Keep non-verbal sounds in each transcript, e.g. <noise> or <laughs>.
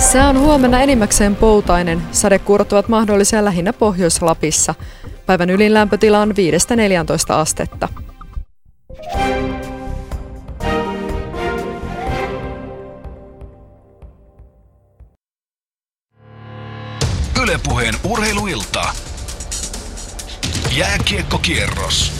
Sää on huomenna enimmäkseen poutainen. Sadekuurot ovat mahdollisia lähinnä Pohjois-Lapissa. Päivän ylin lämpötila on 5-14 astetta. Ylepuheen urheiluilta. Jääkiekkokierros.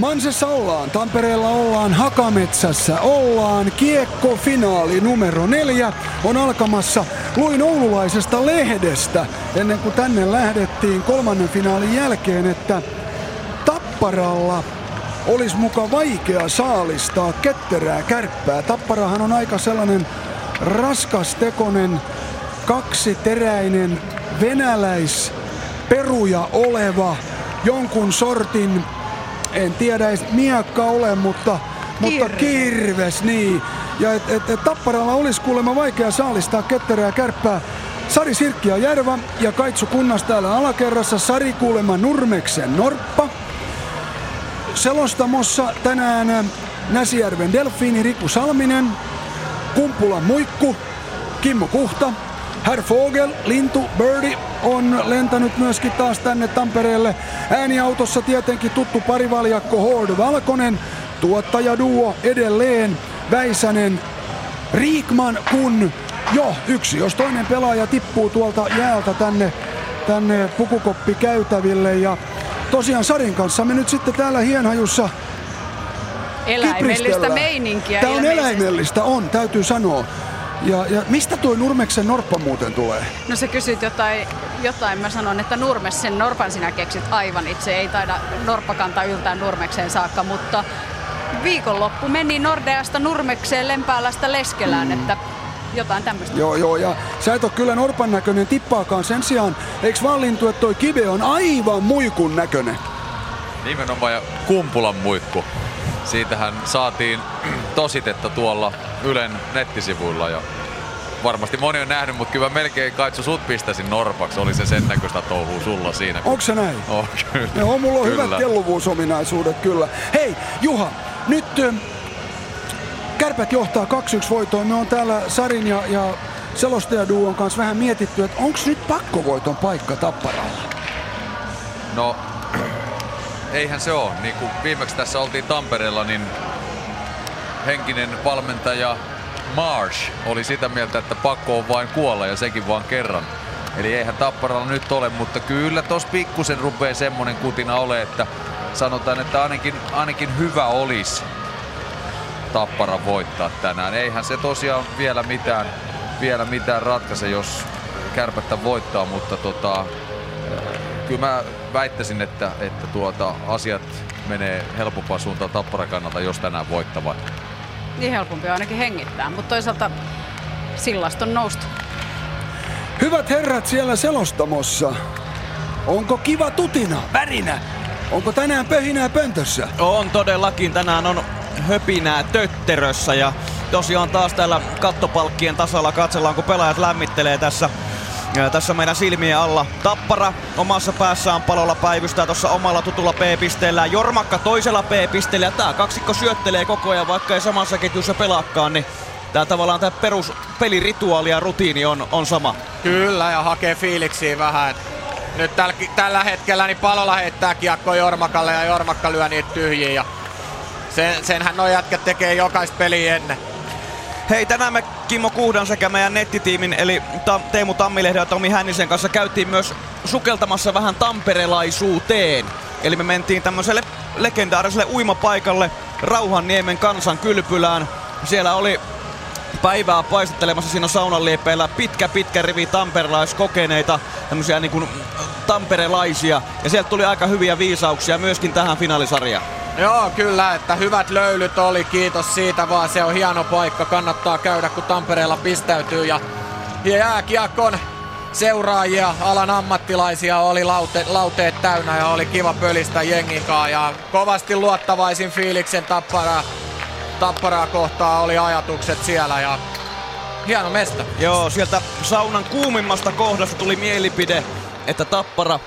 Mansessa ollaan, Tampereella ollaan, Hakametsässä ollaan, kiekko-finaali numero neljä on alkamassa. Luin oululaisesta lehdestä ennen kuin tänne lähdettiin kolmannen finaalin jälkeen, että Tapparalla olisi muka vaikea saalistaa ketterää kärppää. Tapparahan on aika sellainen raskastekonen, kaksiteräinen venäläis peruja oleva jonkun sortin en tiedä edes miakka ole, mutta, mutta kirves, niin. Ja et, et, et Tapparalla olisi kuulemma vaikea saalistaa ketterää kärppää. Sari Sirkki ja Järva ja Kaitsu Kunnas täällä alakerrassa. Sari kuulemma Nurmeksen Norppa. Selostamossa tänään Näsijärven Delfiini Riku Salminen, Kumpula Muikku, Kimmo Kuhta, Herr Fogel, Lintu, Birdie on lentänyt myöskin taas tänne Tampereelle. Ääniautossa tietenkin tuttu parivaljakko Hord Valkonen, tuottajaduo edelleen Väisänen, Riikman, kun jo yksi, jos toinen pelaaja tippuu tuolta jäältä tänne, tänne pukukoppi käytäville ja tosiaan Sarin kanssa me nyt sitten täällä Hienhajussa Eläimellistä meininkiä Tämä on eläimellistä, on, täytyy sanoa. Ja, ja mistä tuo Nurmeksen norppa muuten tulee? No sä kysyt jotain, jotain, mä sanon, että Nurmes sen Norpan sinä keksit aivan itse. Ei taida Norppakanta yltää Nurmekseen saakka, mutta viikonloppu meni Nordeasta Nurmekseen Lempäälästä Leskelään, mm. että jotain tämmöistä. Joo, joo, ja sä et ole kyllä norpan näköinen tippaakaan. Sen sijaan, eiks vaan lintu, että toi kive on aivan muikun näköinen? Nimenomaan ja Kumpulan muikku. Siitähän saatiin <clears throat> tositetta tuolla Ylen nettisivuilla ja varmasti moni on nähnyt, mutta kyllä melkein kaitsu sut pistäisin norpaksi. Oli se sen näköistä touhua sulla siinä. kun- Onko se näin? Oh, kyllä. Joo, mulla on kyllä. hyvät kelluvuusominaisuudet kyllä. Hei, Juha, nyt Kärpät johtaa 2-1 voitoon. Me on täällä Sarin ja, ja selostajaduon kanssa vähän mietitty, että onko nyt pakkovoiton paikka Tapparalla? No, <clears throat> eihän se ole. Niin kuin viimeksi tässä oltiin Tampereella, niin henkinen valmentaja Marsh oli sitä mieltä, että pakko on vain kuolla ja sekin vaan kerran. Eli eihän Tapparalla nyt ole, mutta kyllä tos pikkusen rupeaa semmonen kutina ole, että sanotaan, että ainakin, ainakin hyvä olisi Tappara voittaa tänään. Eihän se tosiaan vielä mitään, vielä mitään ratkaise, jos kärpättä voittaa, mutta tota, kyllä mä väittäisin, että, että tuota, asiat menee helpompaan suuntaan Tappara kannalta, jos tänään voittavat. Niin helpompi on ainakin hengittää, mutta toisaalta sillasta on noustu. Hyvät herrat siellä selostamossa, onko kiva tutina, värinä? Onko tänään pöhinää pöntössä? On todellakin. Tänään on höpinää tötterössä ja tosiaan taas täällä kattopalkkien tasalla katsellaan, kun pelaajat lämmittelee tässä ää, tässä meidän silmien alla. Tappara omassa päässään palolla päivystää tuossa omalla tutulla P-pisteellä. Jormakka toisella P-pisteellä. Ja tää kaksikko syöttelee koko ajan, vaikka ei samassa ketjussa pelaakaan, niin tää tavallaan tää perus pelirituaali ja rutiini on, on sama. Kyllä, ja hakee fiiliksiä vähän. Nyt täl, tällä hetkellä niin palolla heittää kiekko Jormakalle ja Jormakka lyö niitä tyhjiä. Ja sen, senhän nuo jätkät tekee jokaista peliä ennen. Hei, tänään me Kimmo Kuhdan sekä meidän nettitiimin eli Ta- Teemu Tammilehden ja Tomi Hännisen kanssa käytiin myös sukeltamassa vähän tamperelaisuuteen. Eli me mentiin tämmöiselle legendaariselle uimapaikalle Rauhanniemen kansan kylpylään. Siellä oli päivää paistattelemassa siinä saunan liepeillä pitkä pitkä rivi tamperelaiskokeneita, tämmöisiä niin kuin tamperelaisia. Ja sieltä tuli aika hyviä viisauksia myöskin tähän finaalisarjaan. Joo, kyllä, että hyvät löylyt oli, kiitos siitä vaan. Se on hieno paikka, kannattaa käydä kun Tampereella pistäytyy. Ja, jääkiekon seuraajia, alan ammattilaisia oli laute, lauteet täynnä ja oli kiva pölistä jengin. Ja kovasti luottavaisin fiiliksen tapparaa, tapparaa kohtaa oli ajatukset siellä. Ja hieno mesta. Joo, sieltä saunan kuumimmasta kohdasta tuli mielipide, että Tappara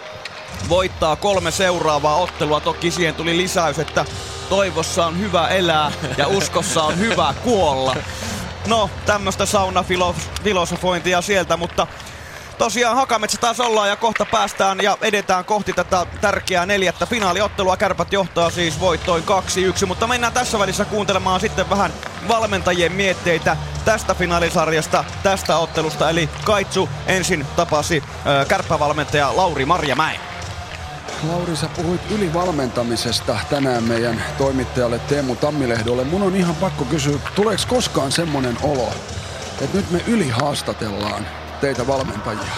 voittaa kolme seuraavaa ottelua. Toki siihen tuli lisäys, että toivossa on hyvä elää ja uskossa on hyvä kuolla. No, tämmöistä saunafilosofointia sieltä, mutta tosiaan Hakametsä taas ollaan ja kohta päästään ja edetään kohti tätä tärkeää neljättä finaaliottelua. Kärpät johtaa siis voittoin 2-1, mutta mennään tässä välissä kuuntelemaan sitten vähän valmentajien mietteitä tästä finaalisarjasta, tästä ottelusta. Eli Kaitsu ensin tapasi kärppävalmentaja Lauri Marjamäen. Lauri, sä puhuit ylivalmentamisesta tänään meidän toimittajalle Teemu Tammilehdolle. Mun on ihan pakko kysyä, tuleeko koskaan semmonen olo, että nyt me ylihaastatellaan teitä valmentajia?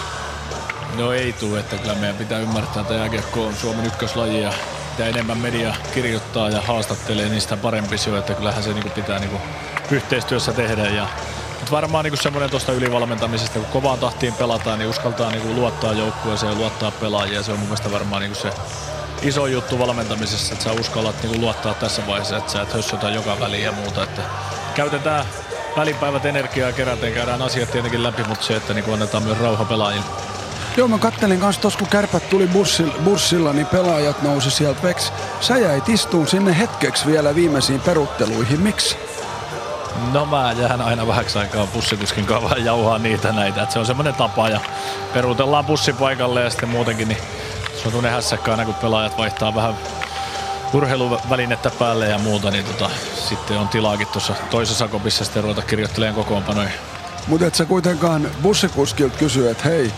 No ei tule, että kyllä meidän pitää ymmärtää, että jääkiekko on Suomen ykköslaji ja mitä enemmän media kirjoittaa ja haastattelee, niin sitä parempi se on, että kyllähän se niin pitää niin yhteistyössä tehdä ja mutta varmaan niin semmoinen tuosta ylivalmentamisesta, kun kovaan tahtiin pelataan, niin uskaltaa niin luottaa joukkueeseen ja luottaa pelaajia. Se on mun mielestä varmaan niin se iso juttu valmentamisessa, että sä uskallat niin luottaa tässä vaiheessa, että sä et hössötä joka väliin ja muuta. Että käytetään välipäivät energiaa keräten, käydään asiat tietenkin läpi, mutta se, että niin annetaan myös rauha pelaajille. Joo, mä kattelin kanssa tuossa, kun kärpät tuli bussilla, bussilla, niin pelaajat nousi sieltä veks. Sä jäit istuun sinne hetkeksi vielä viimeisiin perutteluihin. Miksi? No mä jään aina vähäksi aikaa bussikuskin kanssa jauhaa niitä näitä. Et se on semmoinen tapa ja peruutellaan bussipaikalle ja sitten muutenkin niin se on tuonne hässäkkä aina kun pelaajat vaihtaa vähän urheiluvälinettä päälle ja muuta, niin tota, sitten on tilaakin tuossa toisessa kopissa sitten ruveta kirjoittelemaan kokoonpanoja. Mutta et sä kuitenkaan bussikuskilta kysy, että hei,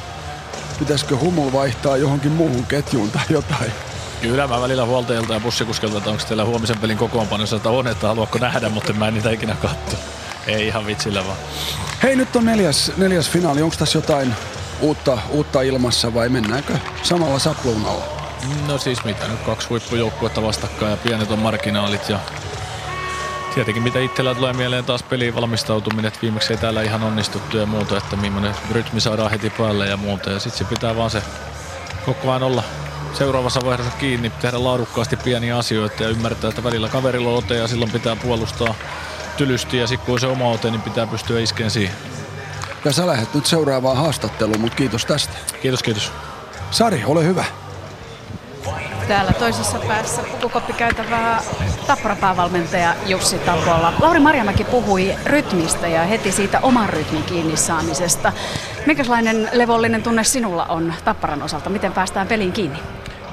pitäisikö humul vaihtaa johonkin muuhun ketjuun tai jotain? Kyllä mä välillä huoltajilta ja bussikuskilta, että onko teillä huomisen pelin kokoonpanossa, että on, että haluatko nähdä, mutta mä en niitä ikinä katso. Ei ihan vitsillä vaan. Hei, nyt on neljäs, neljäs finaali. Onko tässä jotain uutta, uutta ilmassa vai mennäänkö samalla sapluunalla? No siis mitä nyt kaksi huippujoukkuetta vastakkain ja pienet on marginaalit ja tietenkin mitä itsellä tulee mieleen taas peliin valmistautuminen, että viimeksi ei täällä ihan onnistuttu ja muuta, että millainen rytmi saadaan heti päälle ja muuta ja sitten se pitää vaan se koko ajan olla seuraavassa vaiheessa kiinni, tehdä laadukkaasti pieniä asioita ja ymmärtää, että välillä kaverilla on ote ja silloin pitää puolustaa tylysti ja sitten kun on se oma ote, niin pitää pystyä iskeen siihen. Ja sä lähdet nyt seuraavaan haastatteluun, mutta kiitos tästä. Kiitos, kiitos. Sari, ole hyvä. Täällä toisessa päässä pukukoppikäytävää Tappara-päävalmentaja Jussi Tapola. Lauri Marjamäki puhui rytmistä ja heti siitä oman rytmin kiinni saamisesta. Minkälainen levollinen tunne sinulla on Tapparan osalta? Miten päästään peliin kiinni?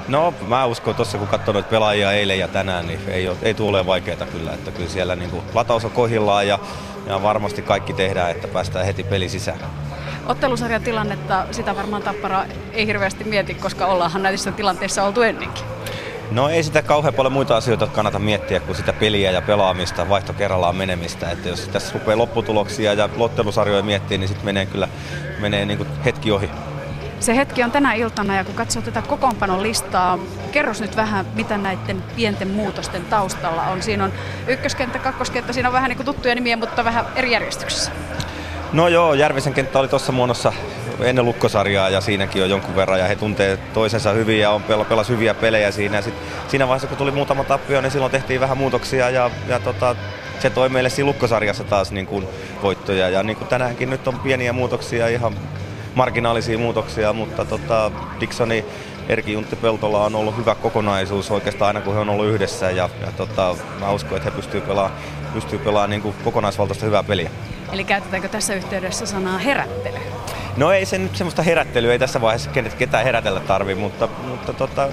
No mä uskon tuossa kun katson noita pelaajia eilen ja tänään, niin ei, ole, ei tule vaikeaa kyllä. Että kyllä siellä niin kuin lataus on kohillaan ja, ja varmasti kaikki tehdään, että päästään heti peli sisään. Ottelusarjan tilannetta, sitä varmaan Tappara ei hirveästi mieti, koska ollaanhan näissä tilanteissa oltu ennenkin. No ei sitä kauhean paljon muita asioita kannata miettiä kuin sitä peliä ja pelaamista, vaihto kerrallaan menemistä. Että jos tässä rupeaa lopputuloksia ja lottelusarjoja miettiä, niin sitten menee kyllä menee niin kuin hetki ohi. Se hetki on tänä iltana ja kun katsoo tätä kokoonpanon listaa, kerros nyt vähän, mitä näiden pienten muutosten taustalla on. Siinä on ykköskenttä, kakkoskenttä, siinä on vähän niin kuin tuttuja nimiä, mutta vähän eri järjestyksessä. No joo, Järvisen kenttä oli tuossa muodossa ennen lukkosarjaa ja siinäkin on jonkun verran ja he tuntee toisensa hyvin ja on pel- pelas hyviä pelejä siinä. Sit siinä vaiheessa kun tuli muutama tappio, niin silloin tehtiin vähän muutoksia ja, ja tota, se toi meille siinä lukkosarjassa taas niin kuin voittoja ja niin kuin tänäänkin nyt on pieniä muutoksia, ihan marginaalisia muutoksia, mutta tota, Dixoni Erki Juntti Peltola on ollut hyvä kokonaisuus oikeastaan aina kun he on ollut yhdessä ja, ja tota, mä uskon, että he pystyy pelaamaan, pystyy pelaamaan niin kuin kokonaisvaltaista hyvää peliä. Eli käytetäänkö tässä yhteydessä sanaa herättely? No ei se nyt semmoista herättelyä, ei tässä vaiheessa ketään herätellä tarvi, mutta, mutta tota,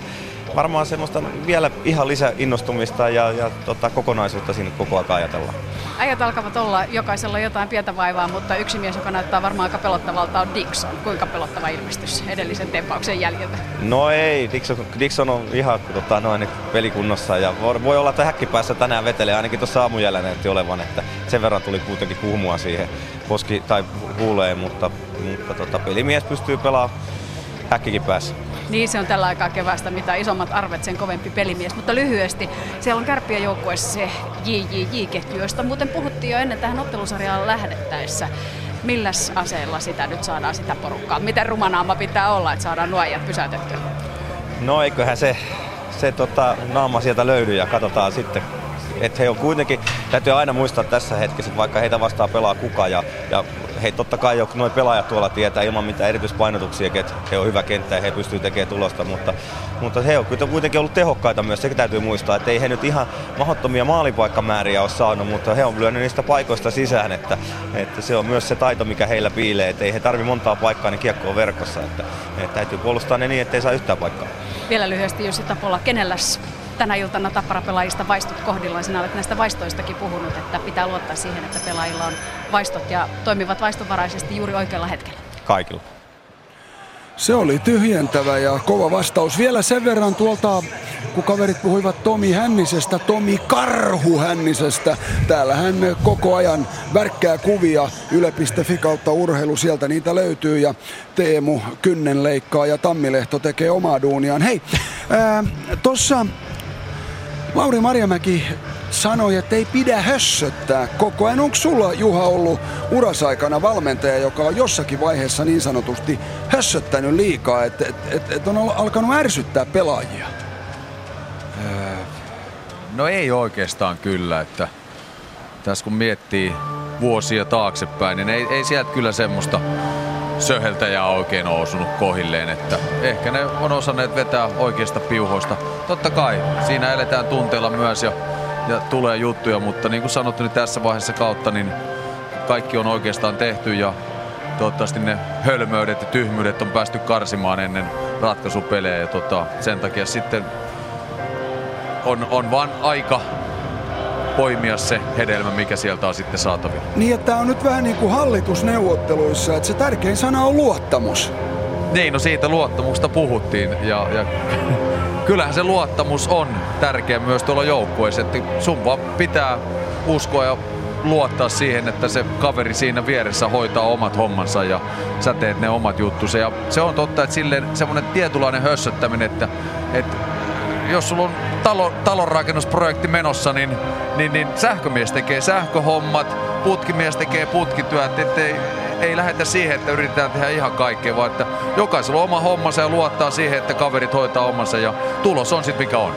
varmaan semmoista vielä ihan lisää innostumista ja, ja tota, kokonaisuutta siinä koko ajan ajatellaan. Ajat alkavat olla jokaisella jotain pientä vaivaa, mutta yksi mies, joka näyttää varmaan aika pelottavalta, on Dixon. Kuinka pelottava ilmestys edellisen tempauksen jäljiltä? No ei, Dixon, Dixon on ihan tota, noin, pelikunnossa ja voi olla, että häkkipäässä tänään vetelee, ainakin tuossa aamujällä näytti olevan, että sen verran tuli kuitenkin kuhmua siihen poski tai huuleen, mutta, mutta tota, pelimies pystyy pelaamaan häkkikin päässä. Niin, se on tällä aikaa kevästä, mitä isommat arvet, sen kovempi pelimies. Mutta lyhyesti, siellä on kärppiä joukkueessa se JJJ-ketju, josta muuten puhuttiin jo ennen tähän ottelusarjaan lähdettäessä. Milläs aseella sitä nyt saadaan sitä porukkaa? Miten rumanaama pitää olla, että saadaan nuojat pysäytettyä? No eiköhän se, se tota, naama sieltä löydy ja katsotaan sitten, että he on kuitenkin, täytyy aina muistaa tässä hetkessä, että vaikka heitä vastaan pelaa kuka ja, ja hei totta kai joku noin pelaajat tuolla tietää ilman mitään erityispainotuksia, että he on hyvä kenttä ja he pystyy tekemään tulosta, mutta, mutta he on kuitenkin ollut tehokkaita myös, se täytyy muistaa, että ei he nyt ihan mahdottomia maalipaikkamääriä ole saanut, mutta he on lyönyt niistä paikoista sisään, että, että se on myös se taito, mikä heillä piilee, että ei he tarvi montaa paikkaa, niin kiekko on verkossa, että, että täytyy puolustaa ne niin, ettei saa yhtään paikkaa. Vielä lyhyesti Jussi Tapola, kenelläs tänä iltana tapparapelaajista vaistot kohdillaan. Sinä olet näistä vaistoistakin puhunut, että pitää luottaa siihen, että pelaajilla on vaistot ja toimivat vaistovaraisesti juuri oikealla hetkellä. Kaikilla. Se oli tyhjentävä ja kova vastaus. Vielä sen verran tuolta, kun kaverit puhuivat Tomi Hännisestä, Tomi Karhu Hännisestä. Täällä hän koko ajan värkkää kuvia yle.fi kautta urheilu, sieltä niitä löytyy ja Teemu Kynnenleikkaa ja Tammilehto tekee omaa duuniaan. Hei, tuossa Lauri Marjamäki sanoi, että ei pidä hössöttää koko ajan. Onko sulla, Juha, ollut urasaikana valmentaja, joka on jossakin vaiheessa niin sanotusti hössöttänyt liikaa, että et, et, et on alkanut ärsyttää pelaajia? Öö, no ei oikeastaan kyllä, että tässä kun miettii vuosia taaksepäin, niin ei, ei sieltä kyllä semmoista söheltäjää oikein on osunut kohilleen, että ehkä ne on osanneet vetää oikeasta piuhoista. Totta kai, siinä eletään tunteella myös ja, ja tulee juttuja, mutta niin kuin sanottu, niin tässä vaiheessa kautta niin kaikki on oikeastaan tehty ja toivottavasti ne hölmöydet ja tyhmyydet on päästy karsimaan ennen ratkaisupelejä ja tota, sen takia sitten on, on vaan aika poimia se hedelmä, mikä sieltä on sitten saatavilla. Niin, että tämä on nyt vähän niin kuin hallitusneuvotteluissa, että se tärkein sana on luottamus. Niin, no siitä luottamusta puhuttiin ja, ja <laughs> kyllähän se luottamus on tärkeä myös tuolla joukkueessa, että sun vaan pitää uskoa ja luottaa siihen, että se kaveri siinä vieressä hoitaa omat hommansa ja sä teet ne omat juttusi. Ja se on totta, että silleen semmoinen tietynlainen hössöttäminen, että, että jos sulla on talo, talonrakennusprojekti menossa, niin, niin, niin sähkömies tekee sähköhommat, putkimies tekee putkityöt, ettei ei lähdetä siihen, että yritetään tehdä ihan kaikkea, vaan että jokaisella on oma hommansa ja luottaa siihen, että kaverit hoitaa omansa ja tulos on sitten mikä on.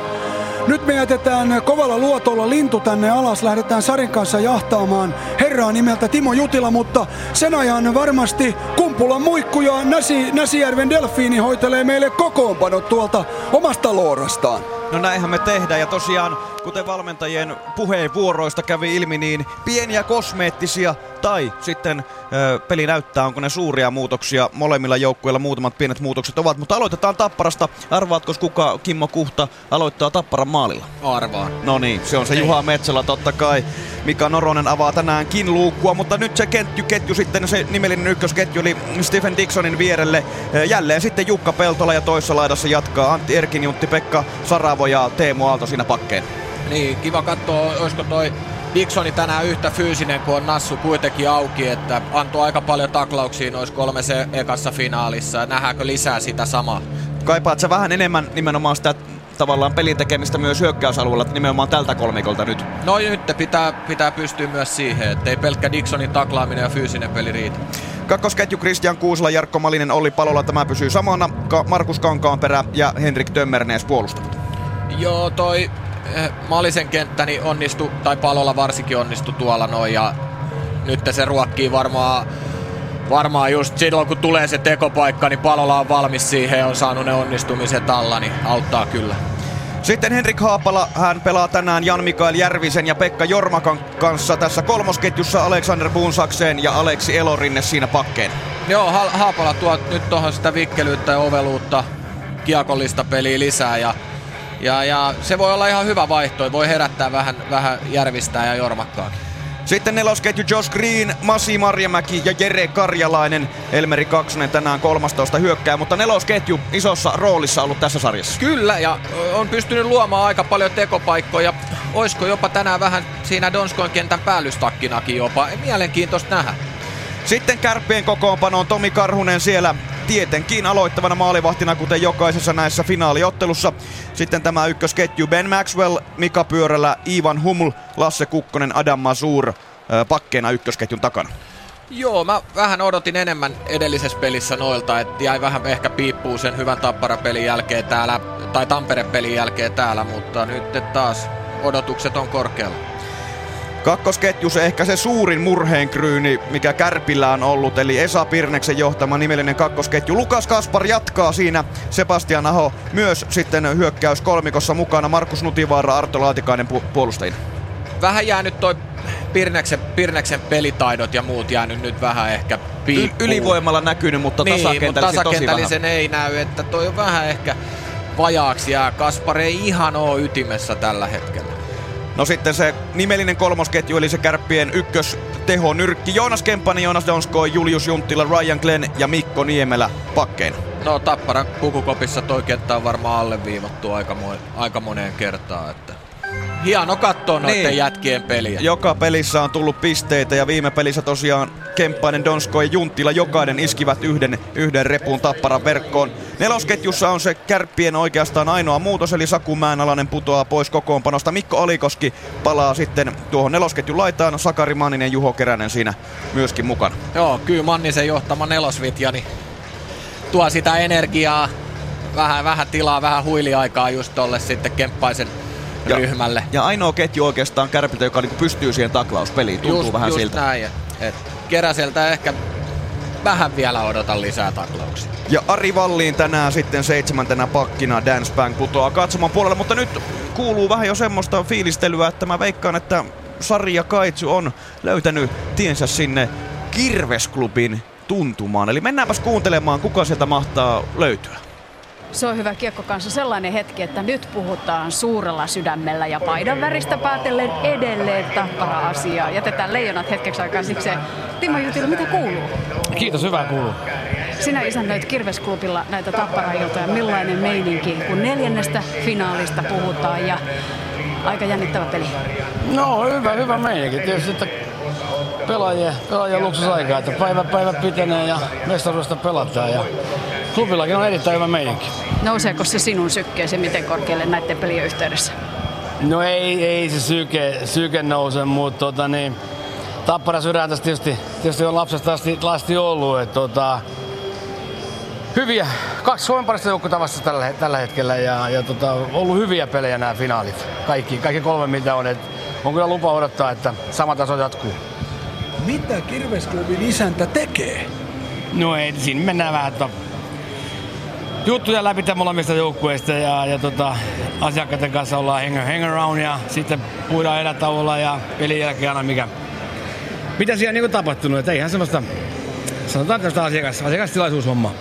Nyt me jätetään kovalla luotolla lintu tänne alas. Lähdetään Sarin kanssa jahtaamaan herraa nimeltä Timo Jutila, mutta sen ajan varmasti Kumpulan muikku ja Näsi, Näsijärven delfiini hoitelee meille kokoonpanot tuolta omasta loorastaan. No näinhän me tehdään ja tosiaan, kuten valmentajien puheenvuoroista kävi ilmi, niin pieniä kosmeettisia tai sitten ö, peli näyttää, onko ne suuria muutoksia. Molemmilla joukkueilla muutamat pienet muutokset ovat, mutta aloitetaan Tapparasta. Arvaatko kuka Kimmo Kuhta aloittaa Tapparan maalilla? Arvaan. No niin, se on se Juha Metsälä totta kai. Mika Noronen avaa tänäänkin luukkua, mutta nyt se ketju, ketju sitten, se nimellinen ykkösketju eli Stephen Dixonin vierelle. Jälleen sitten Jukka Peltola ja toissa laidassa jatkaa Antti Erkinjuntti, Pekka Saravo ja Teemu Aalto siinä pakkeen. Niin, kiva katsoa, olisiko toi Dixoni tänään yhtä fyysinen kuin on Nassu kuitenkin auki, että antoi aika paljon taklauksia noissa kolmessa ekassa finaalissa. Nähdäänkö lisää sitä samaa? Kaipaat sä vähän enemmän nimenomaan sitä tavallaan pelin tekemistä myös hyökkäysalueella, nimenomaan tältä kolmikolta nyt? No nyt pitää, pitää pystyä myös siihen, että ei pelkkä Dixonin taklaaminen ja fyysinen peli riitä. Kakkosketju Christian Kuusla, Jarkko Malinen, Olli Palola, tämä pysyy samana. Ka- Markus Kankaanperä ja Henrik Tömmernees puolustavat. Joo, toi eh, Malisen kenttäni onnistu, tai Palola varsinkin onnistu tuolla noin, ja nyt se ruokkii varmaan varmaan just silloin kun tulee se tekopaikka, niin Palola on valmis siihen ja on saanut ne onnistumiset alla, niin auttaa kyllä. Sitten Henrik Haapala, hän pelaa tänään Jan-Mikael Järvisen ja Pekka Jormakan kanssa tässä kolmosketjussa Alexander Buunsaksen ja Aleksi Elorinne siinä pakkeen. Joo, ha- Haapala tuo nyt tuohon sitä vikkelyyttä ja oveluutta, kiekollista peliä lisää ja, ja, ja se voi olla ihan hyvä vaihtoehto, voi herättää vähän, vähän Järvistä ja Jormakkaakin. Sitten nelosketju Josh Green, Masi Marjamäki ja Jere Karjalainen. Elmeri Kaksonen tänään 13 hyökkää, mutta nelosketju isossa roolissa ollut tässä sarjassa. Kyllä, ja on pystynyt luomaan aika paljon tekopaikkoja. Oisko jopa tänään vähän siinä Donskoin kentän päällystakkinakin jopa. Mielenkiintoista nähdä. Sitten kärppien kokoonpano on Tomi Karhunen siellä tietenkin aloittavana maalivahtina, kuten jokaisessa näissä finaaliottelussa. Sitten tämä ykkösketju Ben Maxwell, Mika Pyörälä, Ivan Huml, Lasse Kukkonen, Adam Mazur pakkeena ykkösketjun takana. Joo, mä vähän odotin enemmän edellisessä pelissä noilta, että jäi vähän ehkä piippuu sen hyvän Tappara-pelin jälkeen täällä, tai Tampere-pelin jälkeen täällä, mutta nyt taas odotukset on korkealla. Kakkosketjus ehkä se suurin murheenkryyni, mikä Kärpillä on ollut, eli Esa Pirneksen johtama nimellinen kakkosketju. Lukas Kaspar jatkaa siinä, Sebastian Aho myös sitten hyökkäys kolmikossa mukana, Markus Nutivaara, Arto Laatikainen pu- puolustajina. Vähän jäänyt toi Pirneksen, Pirneksen pelitaidot ja muut jäänyt nyt vähän ehkä Y- piippuun. ylivoimalla näkynyt, mutta niin, mutta tasakentällisen tasakentällisen ei näy, että toi on vähän ehkä vajaaksi ja Kaspar ei ihan oo ytimessä tällä hetkellä. No sitten se nimellinen kolmosketju, eli se kärppien ykkös teho nyrkki. Joonas Kemppanen, Joonas Donskoi, Julius Junttila, Ryan Glenn ja Mikko Niemelä pakkeina. No Tappara pukukopissa toi kenttä on varmaan alleviivattu aika, mo- aika moneen kertaan. Että hieno katsoa noiden Niin. jätkien peliä. Joka pelissä on tullut pisteitä ja viime pelissä tosiaan Kemppainen, Donsko ja Junttila jokainen iskivät yhden, yhden repun tapparan verkkoon. Nelosketjussa on se kärppien oikeastaan ainoa muutos, eli Saku Määnalainen putoaa pois kokoonpanosta. Mikko Alikoski palaa sitten tuohon nelosketjun laitaan, Sakari Manninen, Juho Keränen siinä myöskin mukana. Joo, kyllä Mannisen johtama nelosvitja niin tuo sitä energiaa, vähän, vähän tilaa, vähän huiliaikaa just tolle sitten Kemppaisen Ja- ryhmälle. Ja ainoa ketju oikeastaan kärpiltä, joka niinku pystyy siihen taklauspeliin, tuntuu just, vähän just siltä. näin. Et, et Keräseltä ehkä vähän vielä odotan lisää taklauksia. Ja Ari Valliin tänään sitten seitsemäntenä pakkina Dance Bank putoaa katsoman puolelle, mutta nyt kuuluu vähän jo semmoista fiilistelyä, että mä veikkaan, että Sari ja Kaitsu on löytänyt tiensä sinne Kirvesklubin tuntumaan. Eli mennäänpäs kuuntelemaan, kuka sieltä mahtaa löytyä. Se on hyvä kiekko kanssa sellainen hetki, että nyt puhutaan suurella sydämellä ja paidan väristä päätellen edelleen tappara asiaa. Jätetään leijonat hetkeksi aikaa sikseen. Timo Jutila, mitä kuuluu? Kiitos, hyvää kuuluu. Sinä isännöit Kirvesklubilla näitä tapparailtoja. Millainen meininki, kun neljännestä finaalista puhutaan ja aika jännittävä peli. No hyvä, hyvä meininki. Tietysti, että pelaajien, pelaajien luksusaika, että päivä päivä pitenee ja mestaruudesta pelataan. Ja klubillakin on erittäin hyvä meininki. Nouseeko se sinun sykkeesi miten korkealle näiden pelien yhteydessä? No ei, ei se syke, syke nouse, mutta tota, niin, Tappara sydän tässä tietysti, tietysti on lapsesta asti, asti ollut. Että, tota, hyviä, kaksi Suomen parista joukkuetta vasta tällä, tällä hetkellä ja, ja tota, ollut hyviä pelejä nämä finaalit. Kaikki, kaikki kolme mitä on. Et on kyllä lupa odottaa, että sama taso jatkuu. Mitä Kirvesklubin isäntä tekee? No ei, siinä mennään vähän että juttuja läpi molemmista joukkueista ja, ja tota, asiakkaiden kanssa ollaan hang, hang around ja sitten puidaan erätauolla ja pelin jälkeen aina mikä, mitä siellä on niin tapahtunut. Että eihän semmoista, sanotaan tästä asiakas, asiakastilaisuushommaa.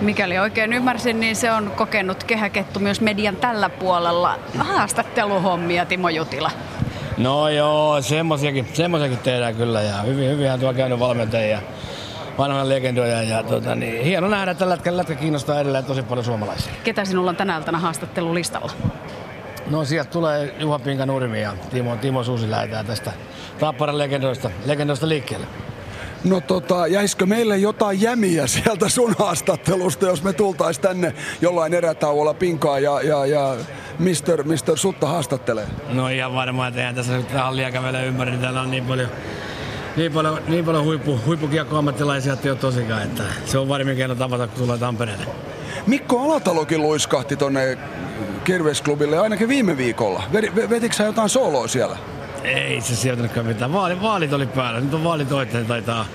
Mikäli oikein ymmärsin, niin se on kokenut kehäkettu myös median tällä puolella. Haastatteluhommia, Timo Jutila. No joo, semmosiakin tehdään kyllä ja hyvin, hyvinhän tuolla käynyt valmentajia vanhoja legendoja ja tota, niin, hieno nähdä, että lätkä, lätkä kiinnostaa edelleen tosi paljon suomalaisia. Ketä sinulla on tänä iltana haastattelulistalla? No sieltä tulee Juha Pinka Nurmi ja Timo, Timo Suusi lähetään tästä Tapparan legendoista, legendoista liikkeelle. No tota, jäisikö meille jotain jämiä sieltä sun haastattelusta, jos me tultais tänne jollain erätauolla pinkaa ja, ja, ja Mr. Mr. Sutta haastattelee? No ihan varmaan, että eihän tässä nyt hallia kävele ympäri, niin täällä on niin paljon, niin paljon, niin paljon huippu, huippukiekkoammattilaisia, että ei ole tosikaan, että se on varmin keino tavata, kun tulee Tampereelle. Mikko Alatalokin luiskahti tonne Kirvesklubille ainakin viime viikolla. Veti- ve- Vetikö sä jotain sooloa siellä? Ei se sieltänytkään mitään. Vaali, vaalit oli päällä. Nyt on vaalit että taitaa,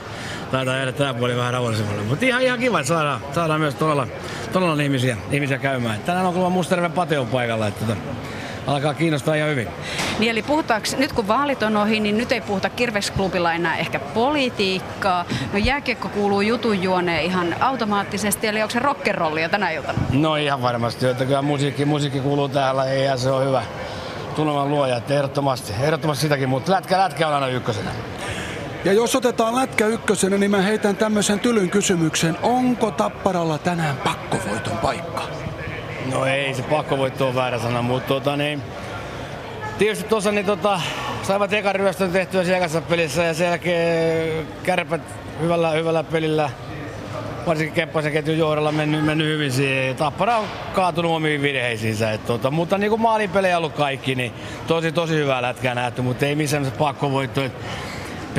taitaa jäädä tämä puoli vähän rauhallisemmalle. Mutta ihan, ihan kiva, että saadaan, saadaan myös todella, todella ihmisiä, ihmisiä käymään. Tänään on kuulemma Musterven Pateo paikalla, että tota, alkaa kiinnostaa ihan hyvin. Niin eli puhutaanko, nyt kun vaalit on ohi, niin nyt ei puhuta Kirvesklubilla enää ehkä politiikkaa. No jääkiekko kuuluu jutun juoneen ihan automaattisesti, eli onko se rockerollia tänä iltana? No ihan varmasti, että kyllä musiikki, musiikki kuuluu täällä ja se on hyvä tunnelman luoja, että ehdottomasti, ehdottomasti sitäkin, mutta lätkä, lätkä on aina ykkösenä. Ja jos otetaan lätkä ykkösenä, niin mä heitän tämmöisen tylyn kysymyksen. Onko Tapparalla tänään pakkovoiton paikka? No ei se pakkovoitto on väärä sana, mutta tota niin, tietysti tuossa niin tota, saivat ekan ryöstön tehtyä siellä pelissä ja sen jälkeen kärpät hyvällä, hyvällä pelillä varsinkin Kemppaisen ketjun johdolla mennyt, mennyt hyvin siihen. Tappara on kaatunut omiin virheisiinsä. Et, tota, mutta niin kuin maalipelejä ollut kaikki, niin tosi tosi hyvää lätkää nähty, mutta ei missään pakkovoitto. Et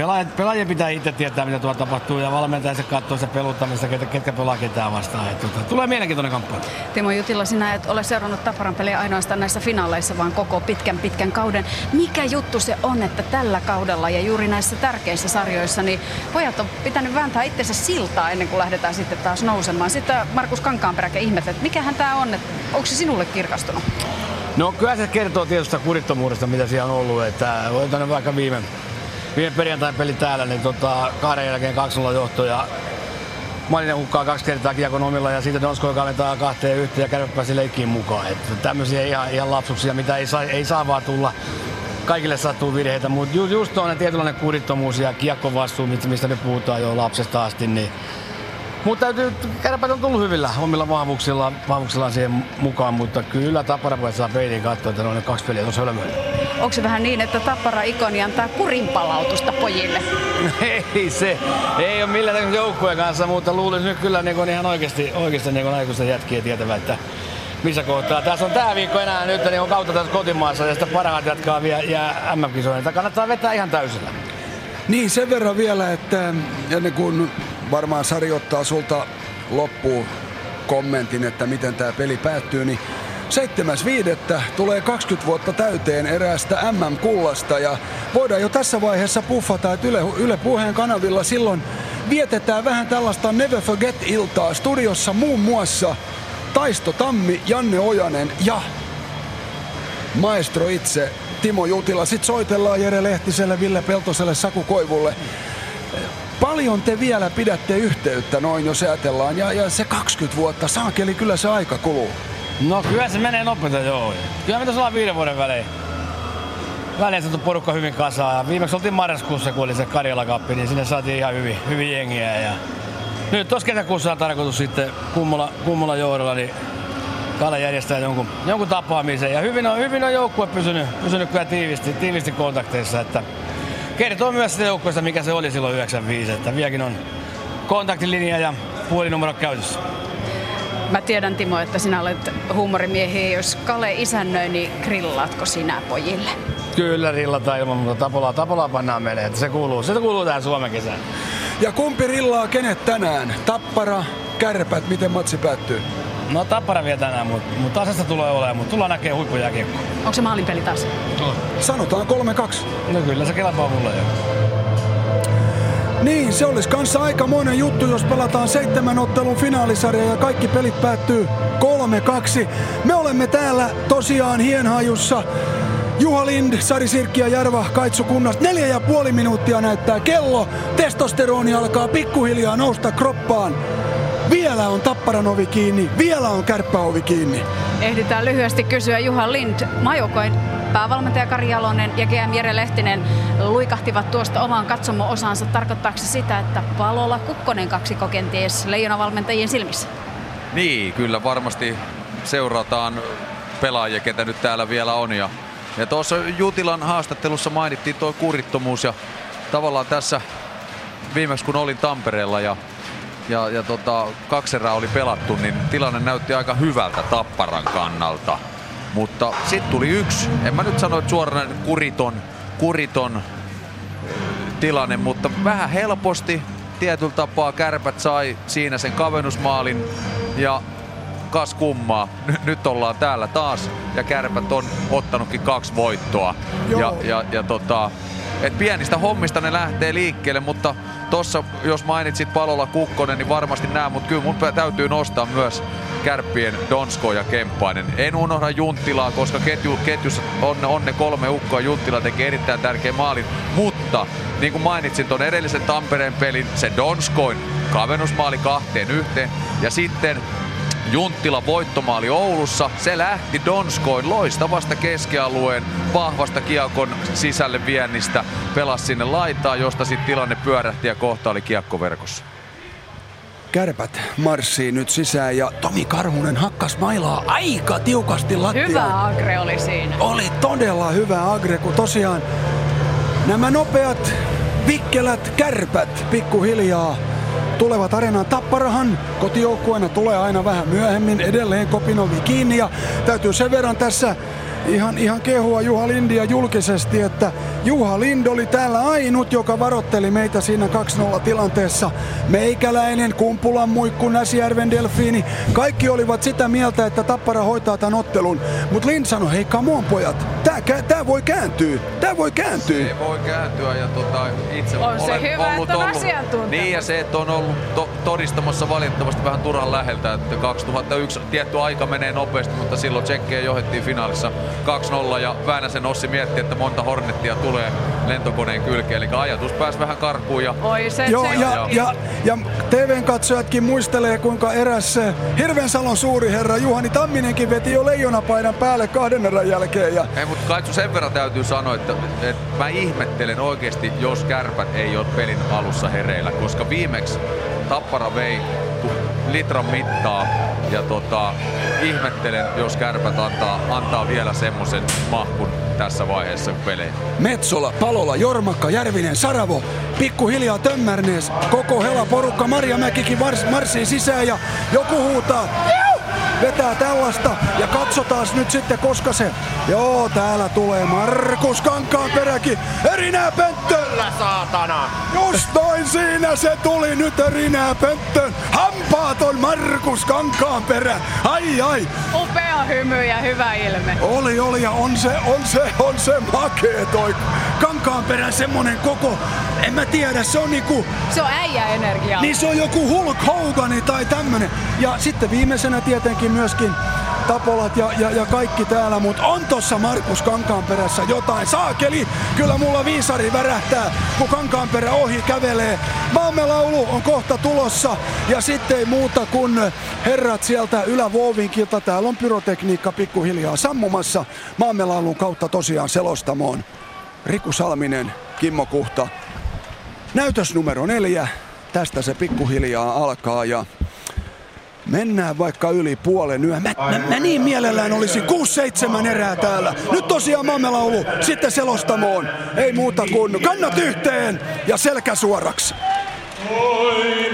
pelaajat, pelaajien pitää itse tietää, mitä tuolla tapahtuu, ja valmentaja se katsoo sitä peluttamista, ketkä, ketkä pelaa ketään vastaan. Et, tota, tulee mielenkiintoinen kamppailu. Timo Jutila, sinä et ole seurannut Tapparan peliä ainoastaan näissä finaaleissa, vaan koko pitkän pitkän kauden. Mikä juttu se on, että tällä kaudella ja juuri näissä tärkeissä sarjoissa, niin pojat on pitänyt vääntää itsensä siltaa ennen kuin lähdetään sitten taas nousemaan. Sitten Markus Kankaanperäkä ihmettelee, että mikähän tämä on, että onko se sinulle kirkastunut? No kyllä se kertoo tietysti kurittomuudesta, mitä siellä on ollut. Että otan vaikka viime, viime perjantain peli täällä, niin tota, kahden jälkeen 2 johto ja Malinen hukkaa kaksi kertaa kiekon omilla ja siitä Donsko kaventaa kahteen yhteen ja kärpät pääsi leikkiin mukaan. Että tämmöisiä ihan, ihan lapsuksia, mitä ei saa, ei saa vaan tulla. Kaikille sattuu virheitä, mutta ju, just on tietynlainen kurittomuus ja kiekkovastuu, mistä nyt puhutaan jo lapsesta asti, niin mutta täytyy, kärpät on tullut hyvillä omilla vahvuuksilla, vahvuuksillaan siihen mukaan, mutta kyllä Tappara saa peiliin katsoa, että ne on ne kaksi peliä tuossa hölmöillä. Onko se vähän niin, että Tappara ikoni antaa kurinpalautusta pojille? <laughs> ei se, ei ole millään joukkueen kanssa, mutta luulisin nyt kyllä niin ihan oikeasti, oikeasti niin aikuisten jätkiä tietävä, että missä kohtaa. Tässä on tämä viikko enää nyt, niin on kautta tässä kotimaassa ja sitten parhaat jatkaa vielä jää MM-kisoihin. Kannattaa vetää ihan täysillä. Niin, sen verran vielä, että ennen kuin varmaan Sari ottaa sulta loppuun kommentin, että miten tämä peli päättyy, niin 7.5. tulee 20 vuotta täyteen eräästä MM-kullasta ja voidaan jo tässä vaiheessa puffata, että Yle, Yle Puheen kanavilla silloin vietetään vähän tällaista Never Forget-iltaa studiossa muun muassa Taisto Tammi, Janne Ojanen ja maestro itse Timo Jutila. Sitten soitellaan Jere Lehtiselle, Ville Peltoselle, Saku Koivulle paljon te vielä pidätte yhteyttä noin, jos ajatellaan. Ja, ja se 20 vuotta, saakeli, kyllä se aika kuluu. No kyllä se menee nopeita, joo. Kyllä me tuossa viiden vuoden välein. Välein saatu porukka hyvin kasaan. Viimeksi oltiin marraskuussa, kun oli se Karjala Cup, niin sinne saatiin ihan hyvin, hyvin jengiä. Ja nyt tuossa kesäkuussa on tarkoitus sitten Kummola, Kummola johdolla, niin Kalle järjestää jonkun, jonkun tapaamisen. Ja hyvin on, hyvin on joukkue pysynyt, pysynyt kyllä tiivisti, tiivisti kontakteissa. Että kertoo myös sitä joukkueesta, mikä se oli silloin 95, että vieläkin on kontaktilinja ja puhelinnumero käytössä. Mä tiedän Timo, että sinä olet huumorimiehiä. Jos Kale isännöi, niin grillaatko sinä pojille? Kyllä rillataan ilman mutta tapolaa, tapolaa pannaan meille. Että se kuuluu, se kuuluu tähän Suomen kesään. Ja kumpi rillaa kenet tänään? Tappara, kärpät, miten matsi päättyy? No Tappara vie tänään, mutta mut tasasta tulee olemaan, mutta tullaan näkee huippujääkiekko. Onko se maalinpeli taas? No. Sanotaan 3-2. No kyllä se kelpaa mulle jo. Niin, se olisi kanssa aika juttu, jos pelataan seitsemän ottelun finaalisarja ja kaikki pelit päättyy 3-2. Me olemme täällä tosiaan Hienhajussa. Juha Lind, Sari Sirkki ja Jarva Kaitsu kunnasta. Neljä ja puoli minuuttia näyttää kello. Testosteroni alkaa pikkuhiljaa nousta kroppaan. Vielä on Tapparan ovi kiinni, vielä on kärppäovi kiinni. Ehditään lyhyesti kysyä Juha Lind. Majokoin päävalmentaja Kari Jalonen ja GM Jere Lehtinen luikahtivat tuosta omaan katsomo-osaansa. Tarkoittaako se sitä, että Palola Kukkonen kaksikko kenties leijonavalmentajien silmissä? Niin, kyllä varmasti seurataan pelaajia, ketä nyt täällä vielä on. Ja, ja tuossa Jutilan haastattelussa mainittiin tuo kurittomuus ja tavallaan tässä viimeksi kun olin Tampereella ja ja, ja tota, kaksi erää oli pelattu, niin tilanne näytti aika hyvältä Tapparan kannalta. Mutta sitten tuli yksi, en mä nyt sano, että suoranainen kuriton, kuriton tilanne, mutta vähän helposti tietyllä tapaa kärpät sai siinä sen kavennusmaalin ja kas kummaa, nyt ollaan täällä taas ja kärpät on ottanutkin kaksi voittoa. Joo. Ja, ja, ja tota, et pienistä hommista ne lähtee liikkeelle, mutta tossa jos mainitsit Palola Kukkonen, niin varmasti nämä, mutta kyllä mun täytyy nostaa myös kärppien Donsko ja Kemppainen. En unohda Junttilaa, koska ketju, ketjussa on, on ne kolme ukkoa. Junttila tekee erittäin tärkeän maalin, mutta niin kuin mainitsin tuon edellisen Tampereen pelin, se Donskoin kavennusmaali kahteen yhteen ja sitten Junttila voittomaali Oulussa. Se lähti Donskoin loistavasta keskialueen vahvasta kiekon sisälle viennistä. Pelasi sinne laitaa, josta sitten tilanne pyörähti ja kohta oli kiekkoverkossa. Kärpät marssii nyt sisään ja Tomi Karhunen hakkas mailaa aika tiukasti lattiaan. Hyvä agre oli siinä. Oli todella hyvä agre, kun tosiaan nämä nopeat vikkelät kärpät pikkuhiljaa tulevat areenaan. Tapparahan kotijoukkueena tulee aina vähän myöhemmin. Edelleen Kopinovi kiinni ja täytyy sen verran tässä ihan, ihan kehua Juha Lindia julkisesti, että Juha Lind oli täällä ainut, joka varotteli meitä siinä 2-0 tilanteessa. Meikäläinen, Kumpulan muikku, Näsjärven delfiini, kaikki olivat sitä mieltä, että Tappara hoitaa tämän ottelun. Mutta Lind sanoi, hei come on pojat, tää, tää voi kääntyä, tää voi kääntyä. Se voi kääntyä ja tota, itse On se olen hyvä, ollut, että on ollut. Niin ja se, että on ollut to, todistamassa valitettavasti vähän turhan läheltä, että 2001 tietty aika menee nopeasti, mutta silloin Tsekkejä johdettiin finaalissa 2-0 ja Väänäsen Ossi mietti, että monta Hornettia tulee lentokoneen kylkeen, eli ajatus pääsi vähän karkuun ja Oi se Joo, tsekki. ja, ja, ja TVn katsojatkin muistelee, kuinka eräs eh, Hirvensalon suuri herra Juhani Tamminenkin veti jo leijonapaidan päälle kahden erän jälkeen. Ja Ei, mutta Kaitsu sen verran täytyy sanoa, että, että mä ihmettelen oikeasti, jos kärpät ei ole pelin alussa hereillä, koska viimeksi Tappara vei litran mittaa ja tota, ihmettelen, jos kärpät antaa, antaa vielä semmoisen mahkun tässä vaiheessa pelejä. Metsola, Palola, Jormakka, Järvinen, Saravo, pikkuhiljaa Tömmärnees, koko hela porukka, Maria Mäkikin mars, marssii sisään ja joku huutaa, "Jiu!" Vetää tällaista ja katsotaan nyt sitten koska se, joo täällä tulee Markus Kankaanperäkin, erinää pönttöllä saatana, just noin siinä se tuli nyt erinää pönttön, hampaaton Markus Kankaanperä, ai ai, Upea hymy ja hyvä ilme. oli, oli ja on se, on se, on se makee toi Kankaanperän semmonen koko, en mä tiedä, se on niinku, Se on äijä energiaa. niin se on joku Hulk Hogani tai tämmönen. Ja sitten viimeisenä tietenkin myöskin Tapolat ja, ja, ja kaikki täällä, mutta on tossa Markus Kankaanperässä jotain. Saakeli, kyllä mulla viisari värähtää, kun Kankaanperä ohi kävelee. Maamme laulu on kohta tulossa ja sitten ei muuta kuin herrat sieltä ylävuovinkilta. Täällä on pyrotekniikka pikkuhiljaa sammumassa maamme laulun kautta tosiaan selostamoon. Riku Salminen, Kimmo Kuhta, Näytös numero neljä. Tästä se pikkuhiljaa alkaa ja mennään vaikka yli puolen yö. Mä, mä, mä niin mielellään olisin 6-7 erää täällä. Nyt tosiaan mammelaulu, sitten selostamoon. Ei muuta kuin kannat yhteen ja selkä suoraksi. Näin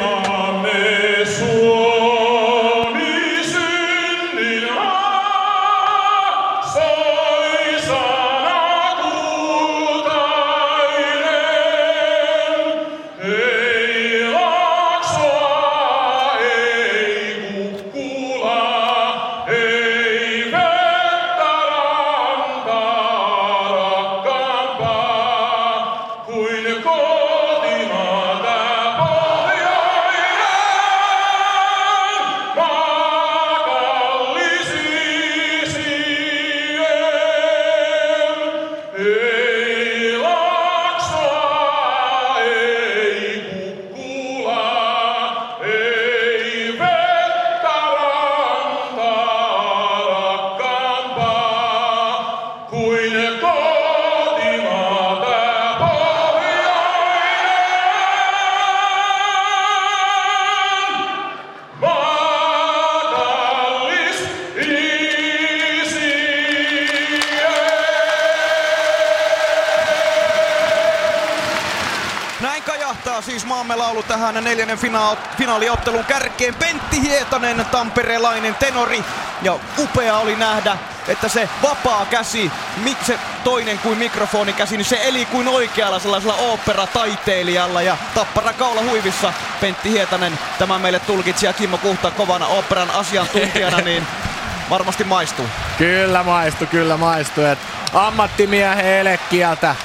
tähän neljännen fina- finaaliottelun kärkeen. Pentti Hietanen, tamperelainen tenori. Ja upea oli nähdä, että se vapaa käsi, mik se toinen kuin mikrofonikäsi, niin se eli kuin oikealla sellaisella ooperataiteilijalla. Ja tappara kaula huivissa Pentti Hietanen, tämä meille tulkitsija Kimmo Kuhta kovana operan asiantuntijana, niin varmasti maistuu. Kyllä maistu, kyllä maistu. Et ammattimiehen elekieltä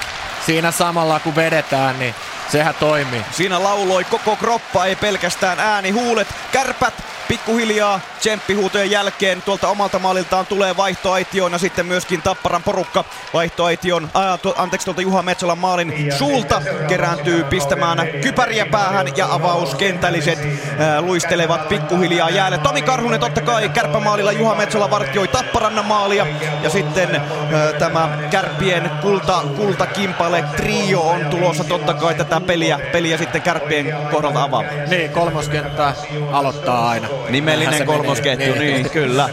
siinä samalla kun vedetään, niin sehän toimii. Siinä lauloi koko kroppa, ei pelkästään ääni, huulet, kärpät pikkuhiljaa tsemppihuutojen jälkeen tuolta omalta maaliltaan tulee vaihtoaitioon ja sitten myöskin Tapparan porukka vaihtoaition, ää, tu, anteeksi tuolta Juha Metsolan maalin suulta kerääntyy pistämään kypäriä päähän ja avauskentälliset ää, luistelevat pikkuhiljaa jäälle. Tomi Karhunen totta kai kärppämaalilla Juha Metsola vartioi Tapparannan maalia ja sitten ää, tämä kärppien kulta, kultakimpale trio on tulossa totta kai tätä peliä, peliä sitten kärppien kohdalta avaamaan. Niin, kolmoskenttä aloittaa aina. Nimellinen se kolmosketju, menee. niin kyllä.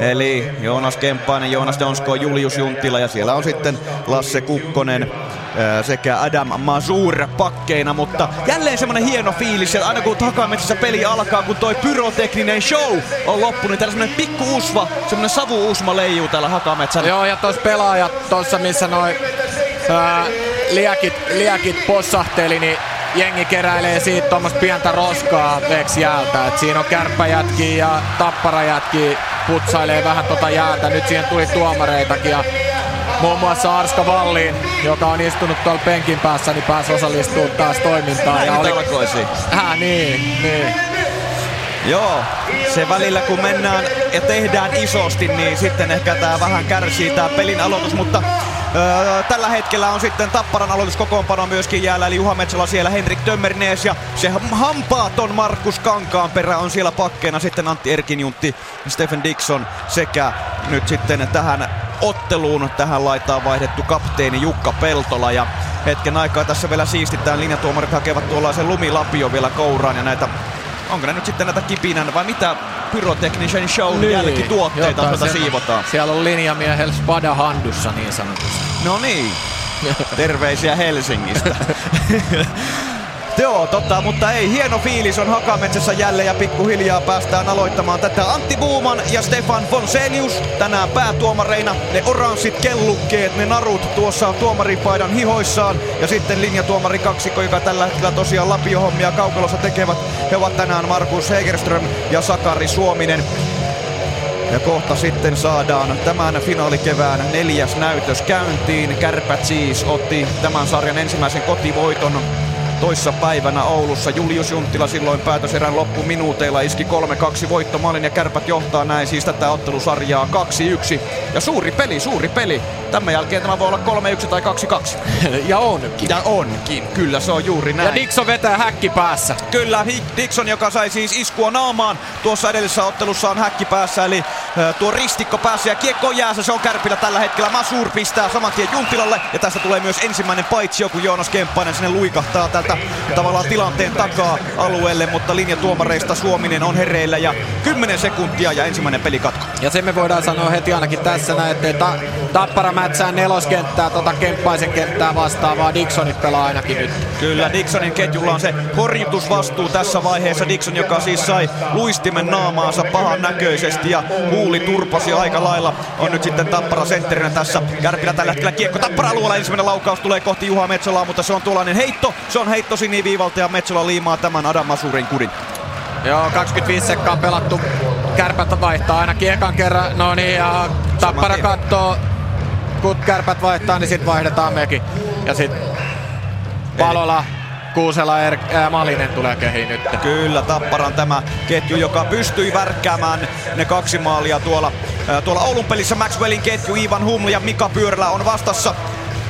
Eli Joonas Kemppainen, Joonas Donsko, Julius Junttila ja siellä on sitten Lasse Kukkonen sekä Adam Mazur pakkeina, mutta jälleen semmonen hieno fiilis, että aina kun takametsässä peli alkaa, kun toi pyrotekninen show on loppu, niin täällä semmonen pikku usva, semmonen savu-usma leijuu täällä Hakametsän. Joo, ja tos pelaajat tossa, missä noi ää, liäkit, liäkit possahteli, niin jengi keräilee siitä tuommoista pientä roskaa veks jäältä. Et siinä on kärppäjätki ja tapparajätki putsailee vähän tota jäätä. Nyt siihen tuli tuomareitakin ja muun muassa Arska Valliin, joka on istunut tuolla penkin päässä, niin pääsi osallistumaan taas toimintaan. ja oli... Äh, niin, niin. Joo, se välillä kun mennään ja tehdään isosti, niin sitten ehkä tää vähän kärsii tää pelin aloitus, mutta Tällä hetkellä on sitten Tapparan aloituskokoonpano myöskin jäällä, eli Juha Metsola siellä, Henrik Tömmernees ja se hampaaton Markus Kankaanperä on siellä pakkeena, sitten Antti Erkinjuntti, Stephen Dixon sekä nyt sitten tähän otteluun tähän laitaan vaihdettu kapteeni Jukka Peltola ja hetken aikaa tässä vielä siistitään, linjatuomarit hakevat tuollaisen lumilapio vielä kouraan ja näitä onko ne nyt sitten näitä kipinän vai mitä pyroteknisen show niin. jälkituotteita, joita siivotaan? Siellä on linjamiehellä spada handussa niin sanotusti. No niin, <laughs> terveisiä Helsingistä. <laughs> Joo, totta, mutta ei. Hieno fiilis on Hakametsässä jälleen ja pikkuhiljaa päästään aloittamaan tätä. Antti Buuman ja Stefan Fonselius tänään päätuomareina. Ne oranssit kellukkeet, ne narut tuossa tuomaripaidan hihoissaan. Ja sitten linjatuomari kaksikko, joka tällä hetkellä tosiaan lapiohommia kaukalossa tekevät. He ovat tänään Markus Hegerström ja Sakari Suominen. Ja kohta sitten saadaan tämän finaalikevään neljäs näytös käyntiin. Kärpät siis otti tämän sarjan ensimmäisen kotivoiton toissa päivänä Oulussa. Julius Junttila silloin päätöserän loppuminuuteilla iski 3-2 voittomaalin ja kärpät johtaa näin siis tätä ottelusarjaa 2-1. Ja suuri peli, suuri peli. Tämän jälkeen tämä voi olla 3-1 tai 2-2. <laughs> ja onkin. Ja onkin, kyllä se on juuri näin. Ja Dixon vetää häkki päässä. Kyllä, Dixon, joka sai siis iskua naamaan tuossa edellisessä ottelussa on häkki päässä, eli tuo ristikko päässä ja kiekko jäässä, se on kärpillä tällä hetkellä. Masur pistää saman tien Junttilalle ja tästä tulee myös ensimmäinen paitsi joku Joonas Kemppainen sinne luikahtaa tältä tavallaan tilanteen takaa alueelle, mutta linjatuomareista Suominen on hereillä ja 10 sekuntia ja ensimmäinen pelikatko. Ja se me voidaan sanoa heti ainakin tässä näin, että ta- Tappara mätsää neloskenttää, tota Kemppaisen kenttää vastaavaa Dixonit pelaa ainakin nyt. Kyllä, Dixonin ketjulla on se horjutusvastuu tässä vaiheessa. Dixon, joka siis sai luistimen naamaansa pahan näköisesti ja huuli turposi aika lailla, on nyt sitten Tappara sentterinä tässä. Kärpillä tällä hetkellä kiekko Tappara alueella. Ensimmäinen laukaus tulee kohti Juha Metsolaa, mutta se on tuollainen heitto. Se on heitto siniviivalta ja Metsola liimaa tämän Adam Masurin kudin. Joo, 25 sekkaa pelattu. Kärpät vaihtaa aina kiekan kerran. No niin, ja Tappara kattoo kun kärpät vaihtaa, niin sitten vaihdetaan mekin. Ja sitten Palola, Kuusela, er, ää, Malinen tulee kehiin nyt. Kyllä, Tapparan tämä ketju, joka pystyi värkkäämään ne kaksi maalia tuolla, ää, tuolla Oulun pelissä. Maxwellin ketju, Ivan Huml ja Mika Pyörlä on vastassa.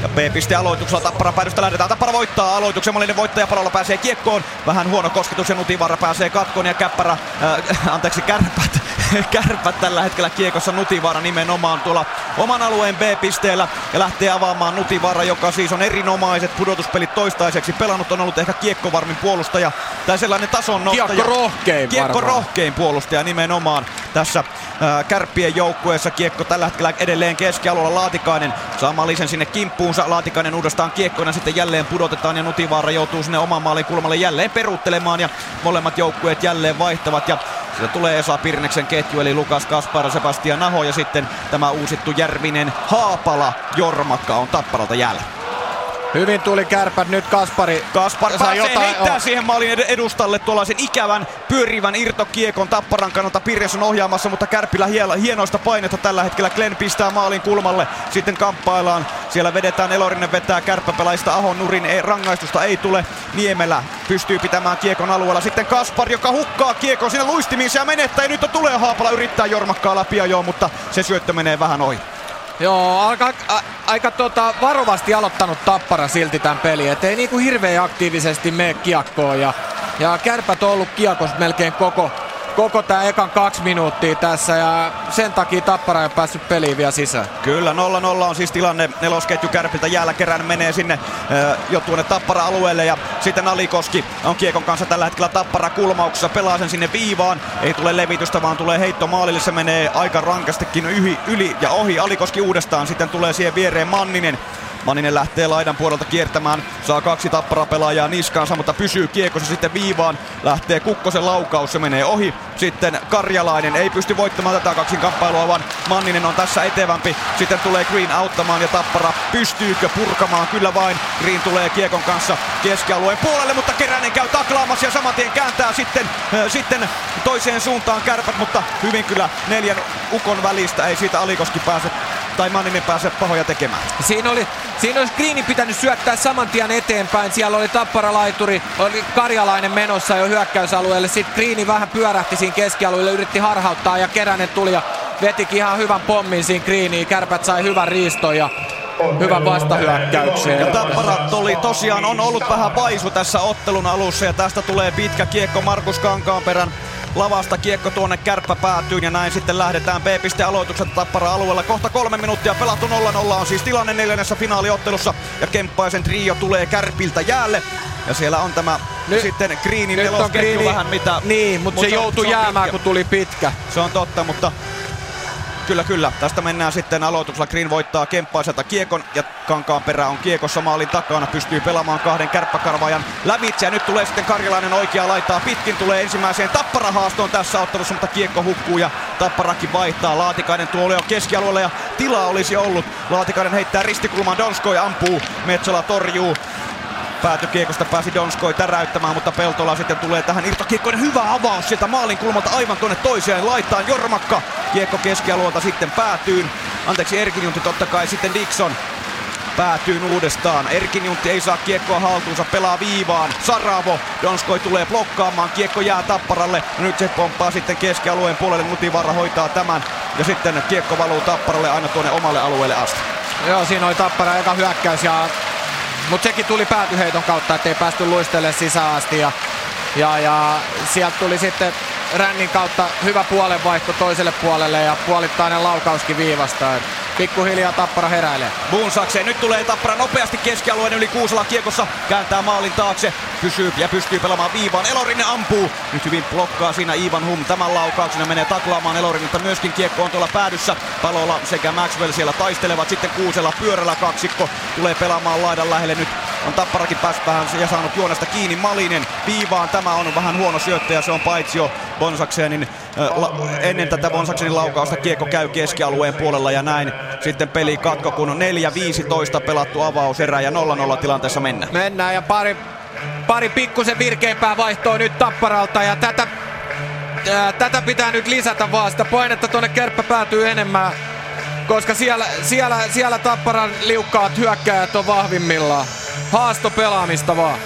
Ja B-piste aloituksella Tappara päädystä lähdetään. Tappara voittaa aloituksen. Malinen voittaja palolla pääsee kiekkoon. Vähän huono kosketus ja Nutivarra pääsee katkoon ja Käppärä, äh, <laughs> anteeksi Kärpät, <laughs> Kärpät tällä hetkellä kiekossa Nutivaara nimenomaan tuolla oman alueen B-pisteellä ja lähtee avaamaan Nutivaara, joka siis on erinomaiset pudotuspelit toistaiseksi pelannut, on ollut ehkä kiekkovarmin puolustaja tai sellainen tason nostaja. Kiekko rohkein Kiekko rohkein puolustaja nimenomaan tässä äh, kärppien joukkueessa. Kiekko tällä hetkellä edelleen keskialueella Laatikainen saa Malisen sinne kimppuunsa. Laatikainen uudestaan kiekkoina sitten jälleen pudotetaan ja Nutivaara joutuu sinne oman maalin kulmalle jälleen peruuttelemaan ja molemmat joukkueet jälleen vaihtavat ja siitä tulee Esa Pirneksen ketju, eli Lukas Kaspar, Sebastian Naho ja sitten tämä uusittu Järvinen Haapala Jormakka on Tapparalta jäällä. Hyvin tuli kärpät nyt Kaspari. Kaspar pääsee jotain, heittää oh. siihen maalin edustalle tuollaisen ikävän pyörivän irtokiekon Tapparan kannalta Pirjas on ohjaamassa, mutta Kärpillä hienoista painetta tällä hetkellä. Glenn pistää maalin kulmalle, sitten kamppaillaan. Siellä vedetään Elorinen vetää kärppäpelaista Ahon nurin, ei, rangaistusta ei tule. Niemelä pystyy pitämään kiekon alueella. Sitten Kaspar, joka hukkaa kiekon sinne luistimiin ja menettää. Ja nyt tulee Haapala yrittää jormakkaa läpi joo, mutta se syöttö menee vähän ohi. Joo, aika, a, aika tota, varovasti aloittanut Tappara silti tämän peli. Et ei niinku hirveän aktiivisesti mene kiekkoon. Ja, ja kärpät on ollut kiekossa melkein koko, koko tämä ekan kaksi minuuttia tässä ja sen takia Tappara ei ole päässyt peliin vielä sisään. Kyllä, 0-0 on siis tilanne. Nelosketju Kärpiltä jälkerän menee sinne äh, jo tuonne Tappara-alueelle ja sitten Alikoski on kiekon kanssa tällä hetkellä Tappara kulmauksessa, pelaa sen sinne viivaan, ei tule levitystä vaan tulee heitto maalille, se menee aika rankastikin yli, yli ja ohi, Alikoski uudestaan, sitten tulee siihen viereen Manninen, Maninen lähtee laidan puolelta kiertämään, saa kaksi tappara pelaajaa niskaansa, mutta pysyy kiekossa sitten viivaan. Lähtee Kukkosen laukaus, se menee ohi. Sitten Karjalainen ei pysty voittamaan tätä kaksin kamppailua, vaan Manninen on tässä etevämpi. Sitten tulee Green auttamaan ja tappara pystyykö purkamaan? Kyllä vain. Green tulee kiekon kanssa keskialueen puolelle, mutta Keränen käy taklaamassa ja saman tien kääntää sitten, äh, sitten toiseen suuntaan kärpät, mutta hyvin kyllä neljän ukon välistä ei siitä Alikoski pääse tai Manninen pääse pahoja tekemään. Siinä oli, siinä olisi Greenin pitänyt syöttää saman tien eteenpäin. Siellä oli tappara-laituri, oli Karjalainen menossa jo hyökkäysalueelle. Sitten Greeni vähän pyörähti siinä keskialueelle, yritti harhauttaa ja Keränen tuli ja vetikin ihan hyvän pommin siinä Greeniin. Kärpät sai hyvän riiston ja hyvän vastahyökkäyksen. Ja Tapparat oli tosiaan on ollut vähän vaisu tässä ottelun alussa ja tästä tulee pitkä kiekko Markus Kankaanperän lavasta kiekko tuonne kärppä päätyyn ja näin sitten lähdetään B-piste aloitukset Tappara alueella. Kohta kolme minuuttia pelattu 0-0 on siis tilanne neljännessä finaaliottelussa ja Kemppaisen trio tulee kärpiltä jäälle. Ja siellä on tämä nyt, sitten Greenin nelosketju vähän mitä... Niin, mutta mut se, se joutui se jäämään pitkä. kun tuli pitkä. Se on totta, mutta Kyllä, kyllä. Tästä mennään sitten aloituksella. Green voittaa Kemppaiselta kiekon ja Kankaan perä on kiekossa maalin takana. Pystyy pelaamaan kahden kärppäkarvaajan lävitse ja nyt tulee sitten Karjalainen oikea laittaa pitkin. Tulee ensimmäiseen tapparahaastoon tässä ottelussa, mutta kiekko hukkuu ja tapparakin vaihtaa. Laatikainen tuo jo keskialueella ja tilaa olisi ollut. Laatikainen heittää ristikulmaan Donskoi ampuu. Metsola torjuu päätykiekosta pääsi Donskoi täräyttämään, mutta Peltola sitten tulee tähän irtokiekkoinen hyvä avaus sieltä maalin kulmalta aivan tuonne toiseen laittaan. Jormakka kiekko keskialueelta sitten päätyyn. Anteeksi Erkinjunti totta kai sitten Dixon päätyy uudestaan. Erkinjuntti ei saa kiekkoa haltuunsa, pelaa viivaan. Saravo, Donskoi tulee blokkaamaan, kiekko jää Tapparalle. No nyt se pomppaa sitten keskialueen puolelle, Nutivarra hoitaa tämän. Ja sitten kiekko valuu Tapparalle aina tuonne omalle alueelle asti. Joo, siinä oli Tappara eka hyökkäys ja mutta sekin tuli päätyheiton kautta, ettei päästy luistelle sisään asti. Ja, ja, ja sieltä tuli sitten rännin kautta hyvä puolenvaihto toiselle puolelle ja puolittainen laukauskin viivasta. Pikkuhiljaa Tappara heräilee. Bunsakseen. Nyt tulee Tappara nopeasti keskialueen yli Kuusala kiekossa. Kääntää maalin taakse. Pysyy ja pystyy pelaamaan viivaan. Elorinne ampuu. Nyt hyvin blokkaa siinä Ivan Hum. Tämän laukauksena menee taklaamaan Elorinnetta. Myöskin kiekko on tuolla päädyssä. Palola sekä Maxwell siellä taistelevat. Sitten Kuusela pyörällä kaksikko tulee pelaamaan laidan lähelle. Nyt on Tapparakin päässyt vähän ja saanut juonesta kiinni. Malinen viivaan. Tämä on vähän huono syöttäjä. Se on paitsi jo Bonsaksenin la, ennen tätä Bonsaksenin laukausta kiekko käy keskialueen puolella ja näin sitten peli katko, kun on 4-15 pelattu avauserä ja 0-0 tilanteessa mennään. Mennään ja pari, pari pikkusen virkeämpää vaihtoa nyt Tapparalta ja tätä, ää, tätä pitää nyt lisätä vaan. Sitä painetta tuonne kärppä päätyy enemmän, koska siellä, siellä, siellä Tapparan liukkaat hyökkäjät on vahvimmillaan. Haasto pelaamista vaan.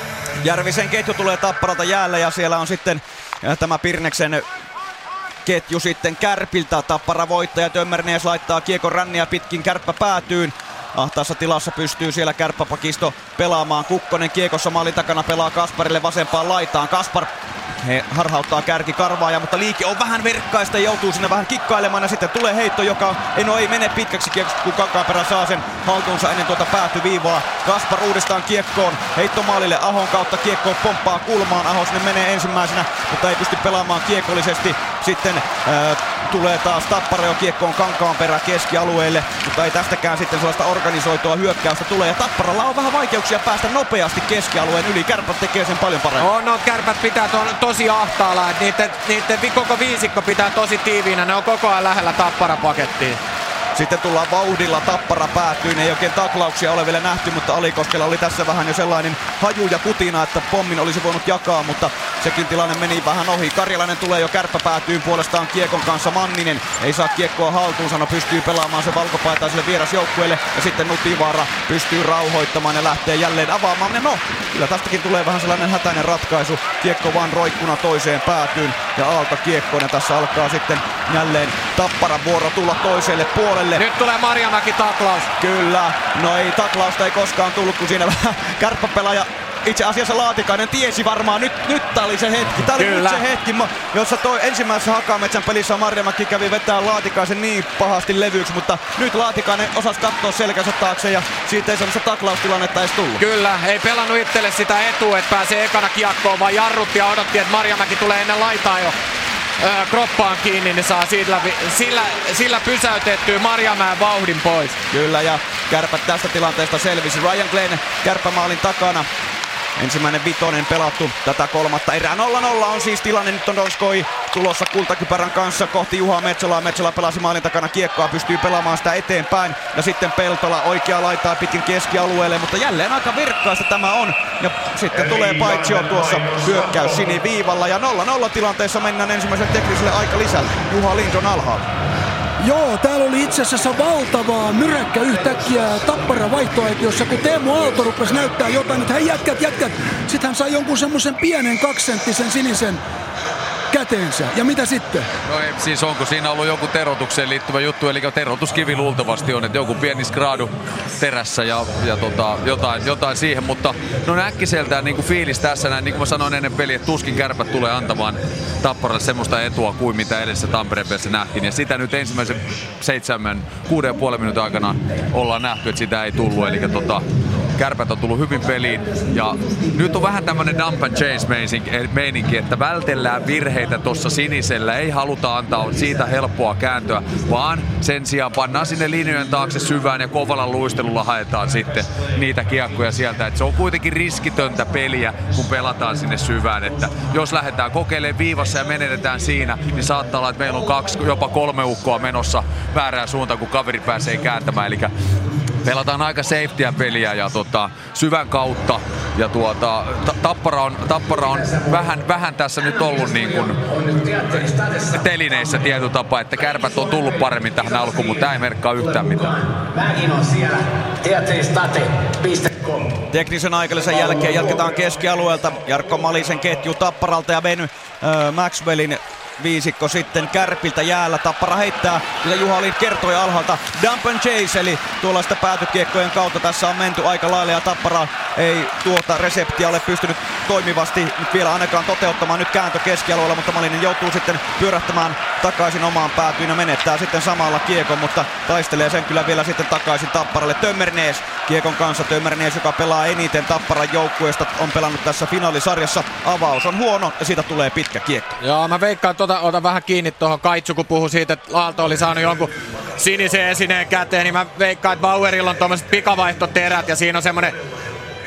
Järvisen ketju tulee Tapparalta jäälle ja siellä on sitten tämä Pirneksen ketju sitten Kärpiltä. Tappara voittaja Tömmernees laittaa kiekon ränniä pitkin kärppä päätyyn. Ahtaassa tilassa pystyy siellä kärppäpakisto pelaamaan. Kukkonen kiekossa maalin takana pelaa Kasparille vasempaan laitaan. Kaspar he harhauttaa kärki karvaaja, mutta liike on vähän verkkaista joutuu sinne vähän kikkailemaan. Ja sitten tulee heitto, joka ei, no ei mene pitkäksi kiekoksi, kun Kankaanperä saa sen haltuunsa ennen tuota päätyviivaa. Kaspar uudestaan kiekkoon, heitto maalille Ahon kautta kiekko pomppaa kulmaan. Aho sinne menee ensimmäisenä, mutta ei pysty pelaamaan kiekollisesti. Sitten äh, tulee taas Tappara jo kiekkoon Kankaanperä keskialueelle, mutta ei tästäkään sitten sellaista organisoitua hyökkäystä tule. Ja Tapparalla on vähän vaikeuksia päästä nopeasti keskialueen yli. Kärpät tekee sen paljon paremmin. On, no, kärpät pitää to, tosi ahtaalla, niiden, niiden koko viisikko pitää tosi tiiviinä. Ne on koko ajan lähellä Tappara pakettiin. Sitten tullaan vauhdilla, tappara päätyy. Ei oikein taklauksia ole vielä nähty, mutta Alikoskella oli tässä vähän jo sellainen haju ja kutina, että pommin olisi voinut jakaa, mutta sekin tilanne meni vähän ohi. Karjalainen tulee jo kärppä päätyy puolestaan Kiekon kanssa. Manninen ei saa kiekkoa haltuun, sano pystyy pelaamaan se valkopaitaiselle vierasjoukkueelle. Ja sitten Nutivaara pystyy rauhoittamaan ja lähtee jälleen avaamaan. Ja no, kyllä tästäkin tulee vähän sellainen hätäinen ratkaisu. Kiekko vaan roikkuna toiseen päätyyn ja Aalto Kiekkonen tässä alkaa sitten jälleen Tapparan vuoro tulla toiselle puolelle puolelle. Nyt tulee Marjamäki taklaus. Kyllä. No ei taklausta ei koskaan tullut, kun siinä vähän <laughs> kärppäpelaaja itse asiassa Laatikainen tiesi varmaan, nyt, nyt tää oli se hetki. Tää oli Kyllä. nyt se hetki, jossa toi ensimmäisessä Hakametsän pelissä Marjamäki kävi vetää Laatikaisen niin pahasti levyksi, mutta nyt Laatikainen osasi katsoa selkänsä taakse ja siitä ei sellaista taklaustilannetta edes tullut. Kyllä, ei pelannut itselle sitä etua, että pääsee ekana kiekkoon, vaan jarrutti ja odotti, että Marjamäki tulee ennen laitaa jo kroppaan kiinni, niin saa sillä, sillä, sillä pysäytettyä Marjamäen vauhdin pois. Kyllä, ja kärpät tästä tilanteesta selvisi. Ryan Glenn kärppämaalin takana. Ensimmäinen vitonen pelattu tätä kolmatta erää. 0-0 on siis tilanne. Nyt on Donskoi tulossa kultakypärän kanssa kohti Juha Metsolaa. Metsola pelasi maalin takana kiekkoa, pystyy pelaamaan sitä eteenpäin. Ja sitten Peltola oikea laitaa pitkin keskialueelle, mutta jälleen aika virkkaista tämä on. Ja sitten tulee paitsio tuossa hyökkäys siniviivalla. Ja 0-0 tilanteessa mennään ensimmäisen tekniselle aika lisälle. Juha Lindon alhaalla. Joo, täällä oli itse asiassa valtavaa myräkkä yhtäkkiä tappara vaihtoehtoissa, kun Teemu Aalto rupesi näyttää jotain, että hei jätkät, jätkät. Sitten hän sai jonkun semmoisen pienen kaksenttisen sinisen käteensä. Ja mitä sitten? No ei, siis onko siinä ollut joku terotukseen liittyvä juttu, eli terotuskivi luultavasti on, että joku pieni skraadu terässä ja, ja tota, jotain, jotain siihen, mutta no äkkiseltään niin kuin fiilis tässä näin, niin kuin mä sanoin ennen peliä, että tuskin kärpät tulee antamaan Tapparalle semmoista etua kuin mitä edellisessä Tampereen pelissä nähtiin, ja sitä nyt ensimmäisen seitsemän, kuuden ja puolen minuutin aikana ollaan nähty, että sitä ei tullut, eli tota, kärpät on tullut hyvin peliin. Ja nyt on vähän tämmönen dump and chase meininki, että vältellään virheitä tuossa sinisellä. Ei haluta antaa siitä helppoa kääntöä, vaan sen sijaan pannaan sinne linjojen taakse syvään ja kovalla luistelulla haetaan sitten niitä kiekkoja sieltä. Et se on kuitenkin riskitöntä peliä, kun pelataan sinne syvään. Että jos lähdetään kokeilemaan viivassa ja menetetään siinä, niin saattaa olla, että meillä on kaksi, jopa kolme ukkoa menossa väärään suuntaan, kun kaveri pääsee kääntämään. Eli pelataan aika safetyä peliä ja tota, syvän kautta. Ja tuota, tappara, on, tappara on vähän, vähän tässä nyt ollut niin kuin telineissä tietyllä tapaa, että kärpät on tullut paremmin tähän alkuun, mutta tämä ei merkkaa yhtään mitään. Teknisen aikalisen jälkeen jatketaan keskialueelta. Jarkko Malisen ketju Tapparalta ja Ben äh, Maxwellin viisikko sitten Kärpiltä jäällä. Tappara heittää, mitä Juha Lind kertoi alhaalta. Dump and chase, eli tuollaista päätykiekkojen kautta tässä on menty aika lailla ja Tappara ei tuota reseptiä ole pystynyt toimivasti nyt vielä ainakaan toteuttamaan. Nyt kääntö keskialueella, mutta Malinen joutuu sitten pyörähtämään takaisin omaan päätyyn ja menettää sitten samalla kiekon, mutta taistelee sen kyllä vielä sitten takaisin Tapparalle. Tömmernees kiekon kanssa. Tömmernees, joka pelaa eniten Tapparan joukkueesta, on pelannut tässä finaalisarjassa. Avaus on huono ja siitä tulee pitkä kiekko. Joo, mä veikkaan, ota, ota vähän kiinni tuohon Kaitsu, kun puhui siitä, että Aalto oli saanut jonkun sinisen esineen käteen, niin mä veikkaan, että Bauerilla on tuommoiset pikavaihtoterät ja siinä on semmonen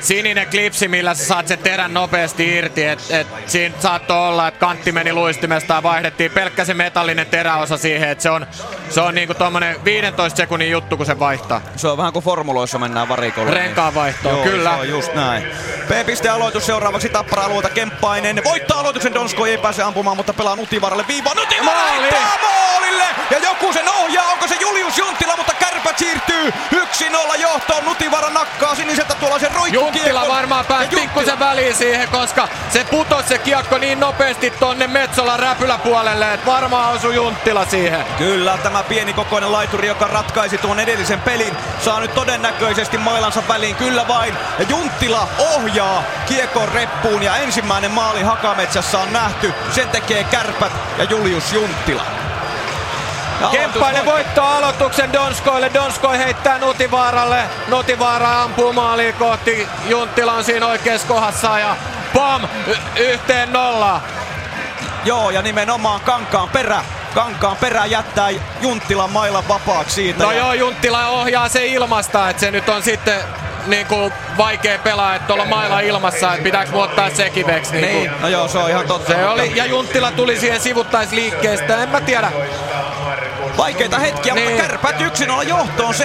sininen klipsi, millä sä saat sen terän nopeasti irti. Et, et siinä saattoi olla, että kantti meni luistimesta ja vaihdettiin pelkkä se metallinen teräosa siihen. Et se on, se on niinku tommonen 15 sekunnin juttu, kun se vaihtaa. Se on vähän kuin formuloissa mennään varikolle. Renkaan vaihtoon, Joo, kyllä. Se on just näin. B-piste aloitus seuraavaksi Tappara alueelta Kemppainen. Voittaa aloituksen Donsko ei pääse ampumaan, mutta pelaa Nutivaralle viiva. Nutivara heittää maalille! Ja joku sen ohjaa, onko se Julius Junttila, mutta siirtyy 1-0 johtoon. Nutivara nakkaa siniseltä tuollaisen roikku Junttila varmaan pääsi pikkusen väliin siihen, koska se putosi se kiekko niin nopeasti tonne Metsolan räpyläpuolelle, että varmaan osui Junttila siihen. Kyllä, tämä pieni kokoinen laituri, joka ratkaisi tuon edellisen pelin, saa nyt todennäköisesti mailansa väliin, kyllä vain. Ja Junttila ohjaa kiekon reppuun ja ensimmäinen maali Hakametsässä on nähty. Sen tekee kärpät ja Julius Junttila. Kemppainen voittaa aloituksen Donskoille. Donskoi heittää Nutivaaralle. Nutivaara ampuu maaliin kohti. Junttila on siinä oikeassa kohdassa ja pam! Y- yhteen nolla. Joo, ja nimenomaan Kankaan perä Kankaan perä jättää Junttilan mailan vapaaksi siitä. No ja... joo, Junttila ohjaa se ilmasta, että se nyt on sitten niin kuin vaikea pelaa, että tuolla mailla ilmassa, että pitääkö muuttaa se kiveksi. Niin, niin, no joo, se on ihan totta. Se oli, ja Junttila tuli siihen sivuttaisliikkeestä, en mä tiedä. Vaikeita hetkiä, niin. mutta kärpät 1-0 johtoon, 7-0-2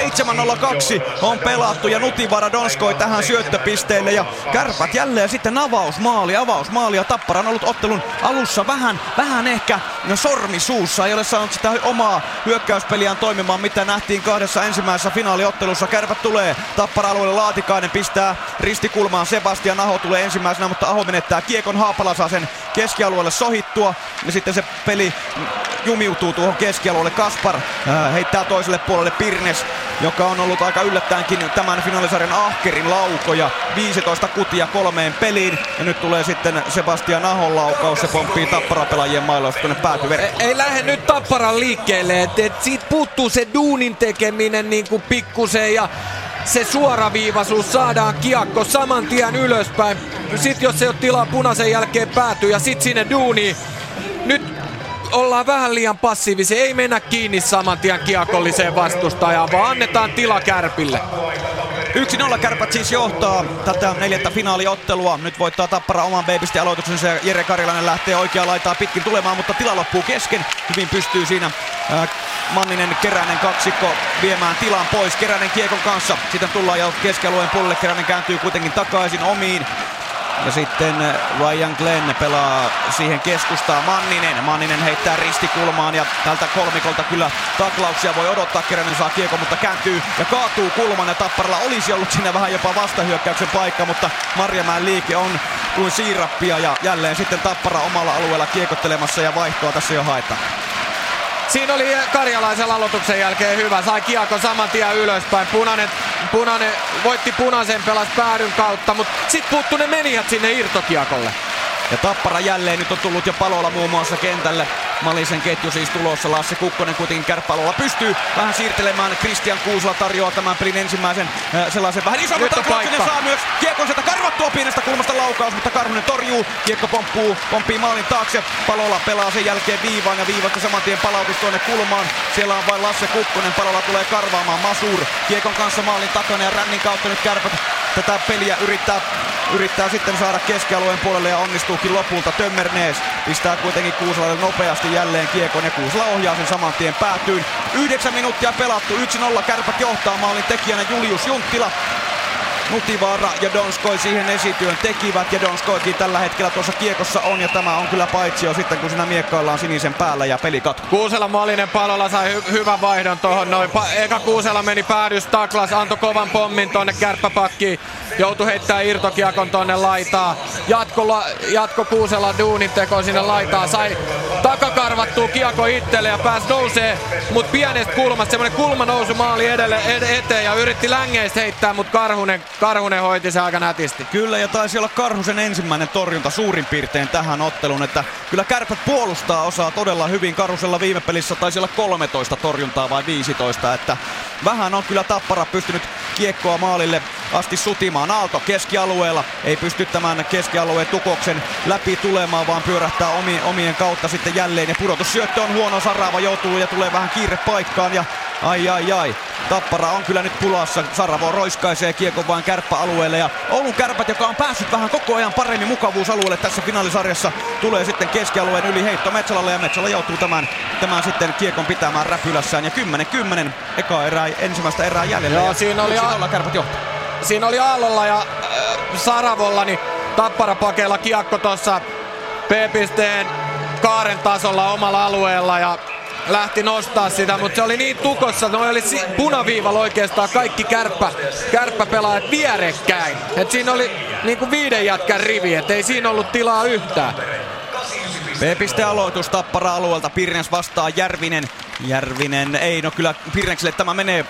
on pelattu ja Nutivara Donskoi tähän syöttöpisteelle ja kärpät jälleen sitten avausmaali, avausmaali ja Tappara on ollut ottelun alussa vähän, vähän ehkä no, sormi suussa, ei ole saanut sitä omaa hyökkäyspeliään toimimaan, mitä nähtiin kahdessa ensimmäisessä finaaliottelussa. Kärpät tulee Tappara-alueelle Laatikainen pistää ristikulmaan Sebastian Aho tulee ensimmäisenä, mutta Aho menettää kiekon. Haapala saa sen keskialueelle sohittua ja sitten se peli jumiutuu tuohon keskialueelle. Kaspar äh, heittää toiselle puolelle Pirnes, joka on ollut aika yllättäenkin tämän finaalisarjan ahkerin laukoja. 15 kutia kolmeen peliin ja nyt tulee sitten Sebastian Ahon laukaus. Se pomppii tapparapelaajien mailla tuonne päätyverkkoon. Ei, ei lähde nyt tapparan liikkeelle, että et siitä puuttuu se duunin tekeminen niin kuin pikkusen ja se suoraviivaisuus saadaan kiekko saman tien ylöspäin. Sitten jos se ei ole tilaa punaisen jälkeen päätyy ja sit sinne duuni. Nyt ollaan vähän liian passiivisia. Ei mennä kiinni saman tien kiekolliseen vastustajaan, vaan annetaan tila Kärpille. 1-0 kärpät siis johtaa tätä neljättä finaaliottelua. Nyt voittaa Tappara oman babysti aloituksensa ja Jere Karilainen lähtee oikea laitaa pitkin tulemaan, mutta tila loppuu kesken. Hyvin pystyy siinä äh, Manninen Keränen kaksikko viemään tilan pois Keränen kiekon kanssa. Sitten tullaan jo keskialueen puolelle. Keränen kääntyy kuitenkin takaisin omiin. Ja sitten eh, Ryan Glenn pelaa siihen keskustaa Manninen. Manninen heittää ristikulmaan ja tältä kolmikolta kyllä taklauksia voi odottaa. Keränen saa kiekko, mutta kääntyy ja kaatuu kulman ja Tapparalla olisi ollut siinä vähän jopa vastahyökkäyksen paikka, mutta Marjamäen liike on kuin siirappia ja jälleen sitten Tappara omalla alueella kiekottelemassa ja vaihtoa tässä jo haetaan. Siinä oli karjalaisen aloituksen jälkeen hyvä. Sai kiekko saman tien ylöspäin. Punainen, punainen voitti punaisen pelas päädyn kautta, mutta sitten puuttu ne menijät sinne irtokiekolle. Ja Tappara jälleen nyt on tullut jo palolla muun muassa kentälle. Malisen ketju siis tulossa. Lasse Kukkonen kuitenkin kärppäalolla pystyy vähän siirtelemään. Christian Kuusla tarjoaa tämän pelin ensimmäisen äh, sellaisen vähän isomman taklauksen saa myös kiekon sieltä karvattua pienestä kulmasta laukaus, mutta Karhunen torjuu. Kiekko pomppuu, pomppii maalin taakse. Palolla pelaa sen jälkeen viivaan ja viivasta saman tien palautus tuonne kulmaan. Siellä on vain Lasse Kukkonen. Palolla tulee karvaamaan Masur. Kiekon kanssa maalin takana ja rännin kautta nyt kärpät tätä peliä yrittää, yrittää sitten saada keskialueen puolelle ja onnistuukin lopulta. Tömmernees pistää kuitenkin Kuusalalle nopeasti jälleen kiekon ja Kuusala ohjaa sen saman tien päätyyn. Yhdeksän minuuttia pelattu, 1-0 kärpät johtaa maalin tekijänä Julius Junttila. Nutivaara ja Donskoi siihen esityön tekivät ja Donskoikin tällä hetkellä tuossa kiekossa on ja tämä on kyllä paitsi jo sitten kun siinä miekkaillaan sinisen päällä ja peli katkuu. Kuusela maalinen palolla sai hy- hyvän vaihdon tuohon noin. Pa- eka Kuusela meni päädys taklas, antoi kovan pommin tonne kärppäpakkiin. Joutui heittää irtokiekon tonne laitaa. Jatko, la- jatko Kuusela duunin teko sinne laitaa. Sai takakarvattua kiekko itselle ja pääsi nousee, mut pienestä kulmasta semmonen kulma nousu maali edelle, ed- eteen ja yritti längeistä heittää, mut Karhunen, Karhunen hoiti se aika nätisti. Kyllä ja taisi olla Karhusen ensimmäinen torjunta suurin piirtein tähän otteluun, että kyllä kärpät puolustaa osaa todella hyvin. Karhusella viime pelissä taisi olla 13 torjuntaa vai 15, että vähän on kyllä Tappara pystynyt kiekkoa maalille asti sutimaan. Aalto keskialueella ei pysty tämän keskialueen tukoksen läpi tulemaan, vaan pyörähtää omien, omien kautta sitten jälleen. Ja pudotussyöttö on huono, Sarava joutuu ja tulee vähän kiire paikkaan ja ai ai ai. Tappara on kyllä nyt pulassa. Saravo roiskaisee kiekon vain kärppäalueelle ja Oulun kärpät, joka on päässyt vähän koko ajan paremmin mukavuusalueelle tässä finaalisarjassa, tulee sitten keskialueen yli heitto Metsälälle ja Metsälä joutuu tämän, tämän sitten kiekon pitämään räpylässään. Ja 10-10 eka erää, ensimmäistä erää jäljellä. Joo, ja siinä oli a- kärpät johtaa. siinä oli Aallolla ja äh, Saravolla, niin Tappara pakeilla kiekko tuossa P-pisteen kaaren tasolla omalla alueella ja lähti nostaa sitä, mutta se oli niin tukossa, että oli punaviivalla oikeastaan kaikki kärppä, kärppäpelaajat vierekkäin. Et siinä oli niin kuin viiden jätkän rivi, et ei siinä ollut tilaa yhtään. B-piste aloitus Tappara alueelta. Pirnes vastaa Järvinen. Järvinen, ei no kyllä Pirnekselle tämä menee.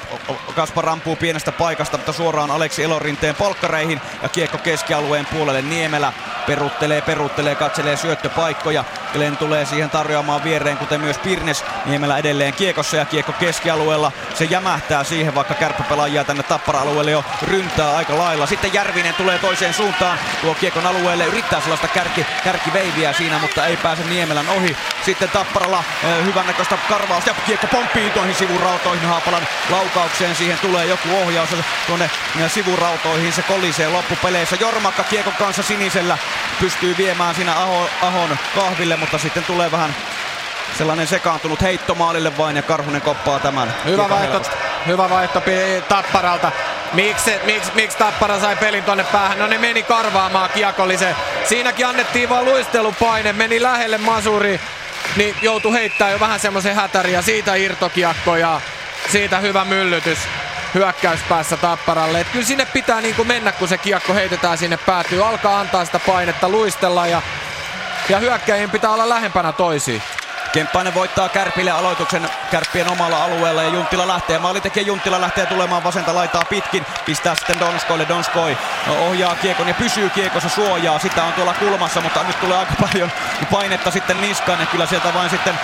Kaspar ampuu pienestä paikasta, mutta suoraan Aleksi Elorinteen polkkareihin. Ja kiekko keskialueen puolelle Niemelä. Peruttelee, peruttelee, katselee syöttöpaikkoja. Glenn tulee siihen tarjoamaan viereen, kuten myös Pirnes. Niemelä edelleen kiekossa ja kiekko keskialueella. Se jämähtää siihen, vaikka kärppäpelaajia tänne Tappara-alueelle jo ryntää aika lailla. Sitten Järvinen tulee toiseen suuntaan. Tuo kiekon alueelle yrittää sellaista kärki, kärkiveiviä siinä, mutta ei pääse Niemelän ohi. Sitten Tapparalla hyvännäköistä karvausta ja kiekko pomppii tuohon sivurautoihin Haapalan laukaukseen. Siihen tulee joku ohjaus tuonne sivurautoihin. Se kolisee loppupeleissä. Jormakka kiekon kanssa sinisellä pystyy viemään siinä Aho, Ahon kahville, mutta sitten tulee vähän sellainen sekaantunut heitto maalille vain ja Karhunen koppaa tämän. Hyvä vaihto, hyvä vaihto Tapparalta. Miksi, miksi, miksi Tappara sai pelin tonne päähän? No ne meni karvaamaan kiekollisen. Siinäkin annettiin vaan luistelupaine, meni lähelle Masuri. Niin joutui heittää jo vähän semmoisen hätärin ja siitä irtokiekko ja siitä hyvä myllytys hyökkäyspäässä Tapparalle. Et kyllä sinne pitää niinku mennä, kun se kiekko heitetään sinne päätyy. Alkaa antaa sitä painetta, luistella ja, ja hyökkäjien pitää olla lähempänä toisiin. Kemppainen voittaa Kärpille aloituksen Kärppien omalla alueella ja Junttila lähtee. Maalintekijä Junttila lähtee tulemaan vasenta laitaa pitkin. Pistää sitten Donskoille. Donskoi ohjaa kiekon ja pysyy kiekossa suojaa. Sitä on tuolla kulmassa, mutta nyt tulee aika paljon painetta sitten niskaan. Ja kyllä sieltä vain sitten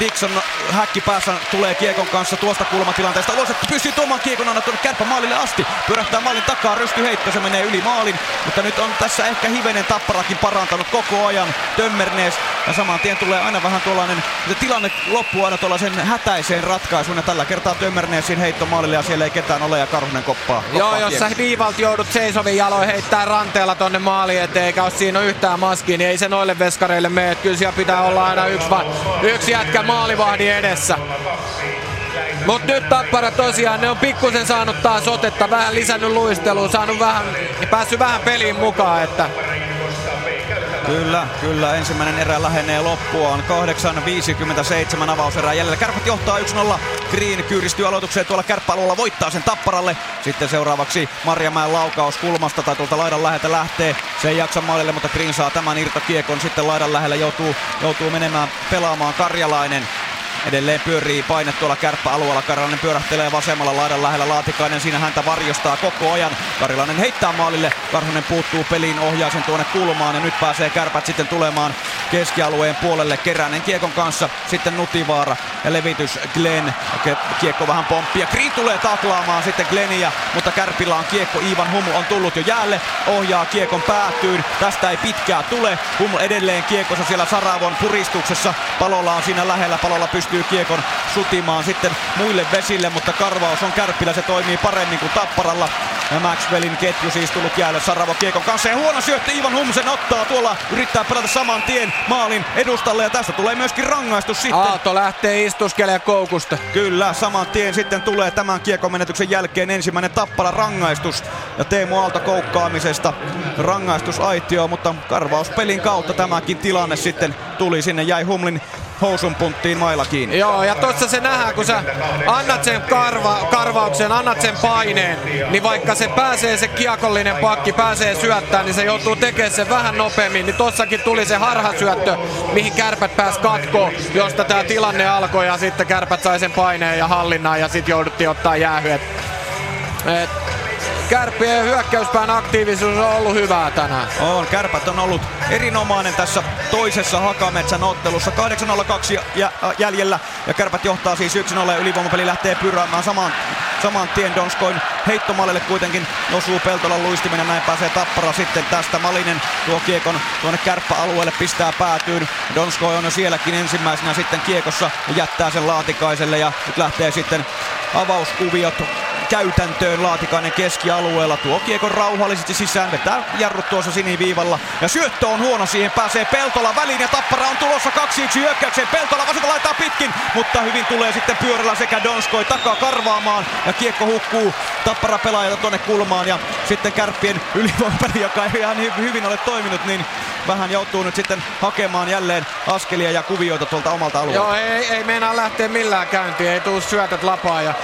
Dixon häkki päässä tulee kiekon kanssa tuosta kulmatilanteesta ulos, että pystyy tuomaan kiekon aina tuonne kärppä maalille asti. Pyörähtää maalin takaa, rysty heitto, se menee yli maalin. Mutta nyt on tässä ehkä hivenen tapparakin parantanut koko ajan. Tömmernees ja saman tien tulee aina vähän tuollainen, se tilanne loppuu aina tuollaisen hätäiseen ratkaisuun ja tällä kertaa Tömmerneesin heitto maalille ja siellä ei ketään ole ja Karhunen koppaa. koppaa Joo, jos sä viivalta joudut seisovin jaloin heittää ranteella tonne maali eteen, eikä ole siinä yhtään maskiin, niin ei se noille veskareille mene. Kyllä siellä pitää olla aina yksi, va- yksi jätkä maalivahdin edessä. Mut nyt Tappara tosiaan, ne on pikkusen saanut taas otetta, vähän lisännyt luistelua, saanut vähän, päässyt vähän peliin mukaan, että Kyllä, kyllä. Ensimmäinen erä lähenee loppuaan. 8.57 avauserää jäljellä. Kärpät johtaa 1-0. Green kyyristyy aloitukseen tuolla kärppäalueella, voittaa sen tapparalle. Sitten seuraavaksi Marjamäen laukaus kulmasta tai tuolta laidan läheltä lähtee. Se ei jaksa maalille, mutta Green saa tämän irtokiekon. Sitten laidan lähellä joutuu, joutuu menemään pelaamaan Karjalainen. Edelleen pyörii paine tuolla kärppäalueella. Karjalainen pyörähtelee vasemmalla laidan lähellä. Laatikainen siinä häntä varjostaa koko ajan. Karjalainen heittää maalille. Karhunen puuttuu peliin, ohjaa sen tuonne kulmaan. Ja nyt pääsee kärpät sitten tulemaan keskialueen puolelle. Keränen kiekon kanssa. Sitten Nutivaara ja levitys Glenn. Kiekko vähän pomppia. Green tulee taklaamaan sitten Glenia. Mutta Kärpillä on kiekko. Ivan Humu on tullut jo jäälle. Ohjaa kiekon päätyyn. Tästä ei pitkää tule. Humu edelleen kiekossa siellä Saravon puristuksessa. Palolla on siinä lähellä. Palolla pystyy pystyy kiekon sutimaan sitten muille vesille, mutta karvaus on Kärppillä, se toimii paremmin kuin Tapparalla. Ja Maxwellin ketju siis tullut jäälle Saravo kiekon kanssa ja huono syöttö Ivan Humsen ottaa tuolla, yrittää pelata saman tien maalin edustalle ja tästä tulee myöskin rangaistus sitten. Aalto lähtee istuskelemaan koukusta. Kyllä, saman tien sitten tulee tämän kiekomenetyksen jälkeen ensimmäinen Tappara rangaistus ja Teemu Aalto koukkaamisesta rangaistus aitio, mutta karvauspelin kautta tämäkin tilanne sitten tuli sinne, jäi Humlin housun punttiin mailla kiinni. Joo, ja tossa se nähdään, kun sä annat sen karva, karvauksen, annat sen paineen, niin vaikka se pääsee se kiekollinen pakki, pääsee syöttämään, niin se joutuu tekemään sen vähän nopeammin. Niin tossakin tuli se harhasyöttö, mihin kärpät pääs katkoon, josta tämä tilanne alkoi ja sitten kärpät sai sen paineen ja hallinnan ja sitten jouduttiin ottaa jäähy. Et, et, Kärppien hyökkäyspään aktiivisuus on ollut hyvää tänään. On, kärpät on ollut erinomainen tässä toisessa Hakametsän ottelussa. 8.02 jäljellä ja kärpät johtaa siis 1-0 ja ylivoimapeli lähtee pyräämään saman, saman tien Donskoin heittomallille kuitenkin osuu Peltolan luistiminen. Näin pääsee Tappara sitten tästä. Malinen tuo kiekon tuonne kärppäalueelle pistää päätyyn. Donskoi on jo sielläkin ensimmäisenä sitten kiekossa jättää sen Laatikaiselle ja nyt lähtee sitten avauskuviot käytäntöön Laatikainen keskialueella. Tuo kiekon rauhallisesti sisään, vetää jarrut tuossa siniviivalla. Ja syöttö on huono, siihen pääsee Peltola väliin ja Tappara on tulossa 2-1 hyökkäykseen. Peltola vasenta laittaa pitkin, mutta hyvin tulee sitten pyörällä sekä Donskoi takaa karvaamaan. Ja kiekko hukkuu Tappara pelaajalta tuonne kulmaan ja sitten kärppien ylivoimapeli, joka ei ihan hyvin ole toiminut, niin vähän joutuu nyt sitten hakemaan jälleen askelia ja kuvioita tuolta omalta alueelta. Joo, ei, ei meinaa lähteä millään käyntiin, ei tuu syötöt lapaa ja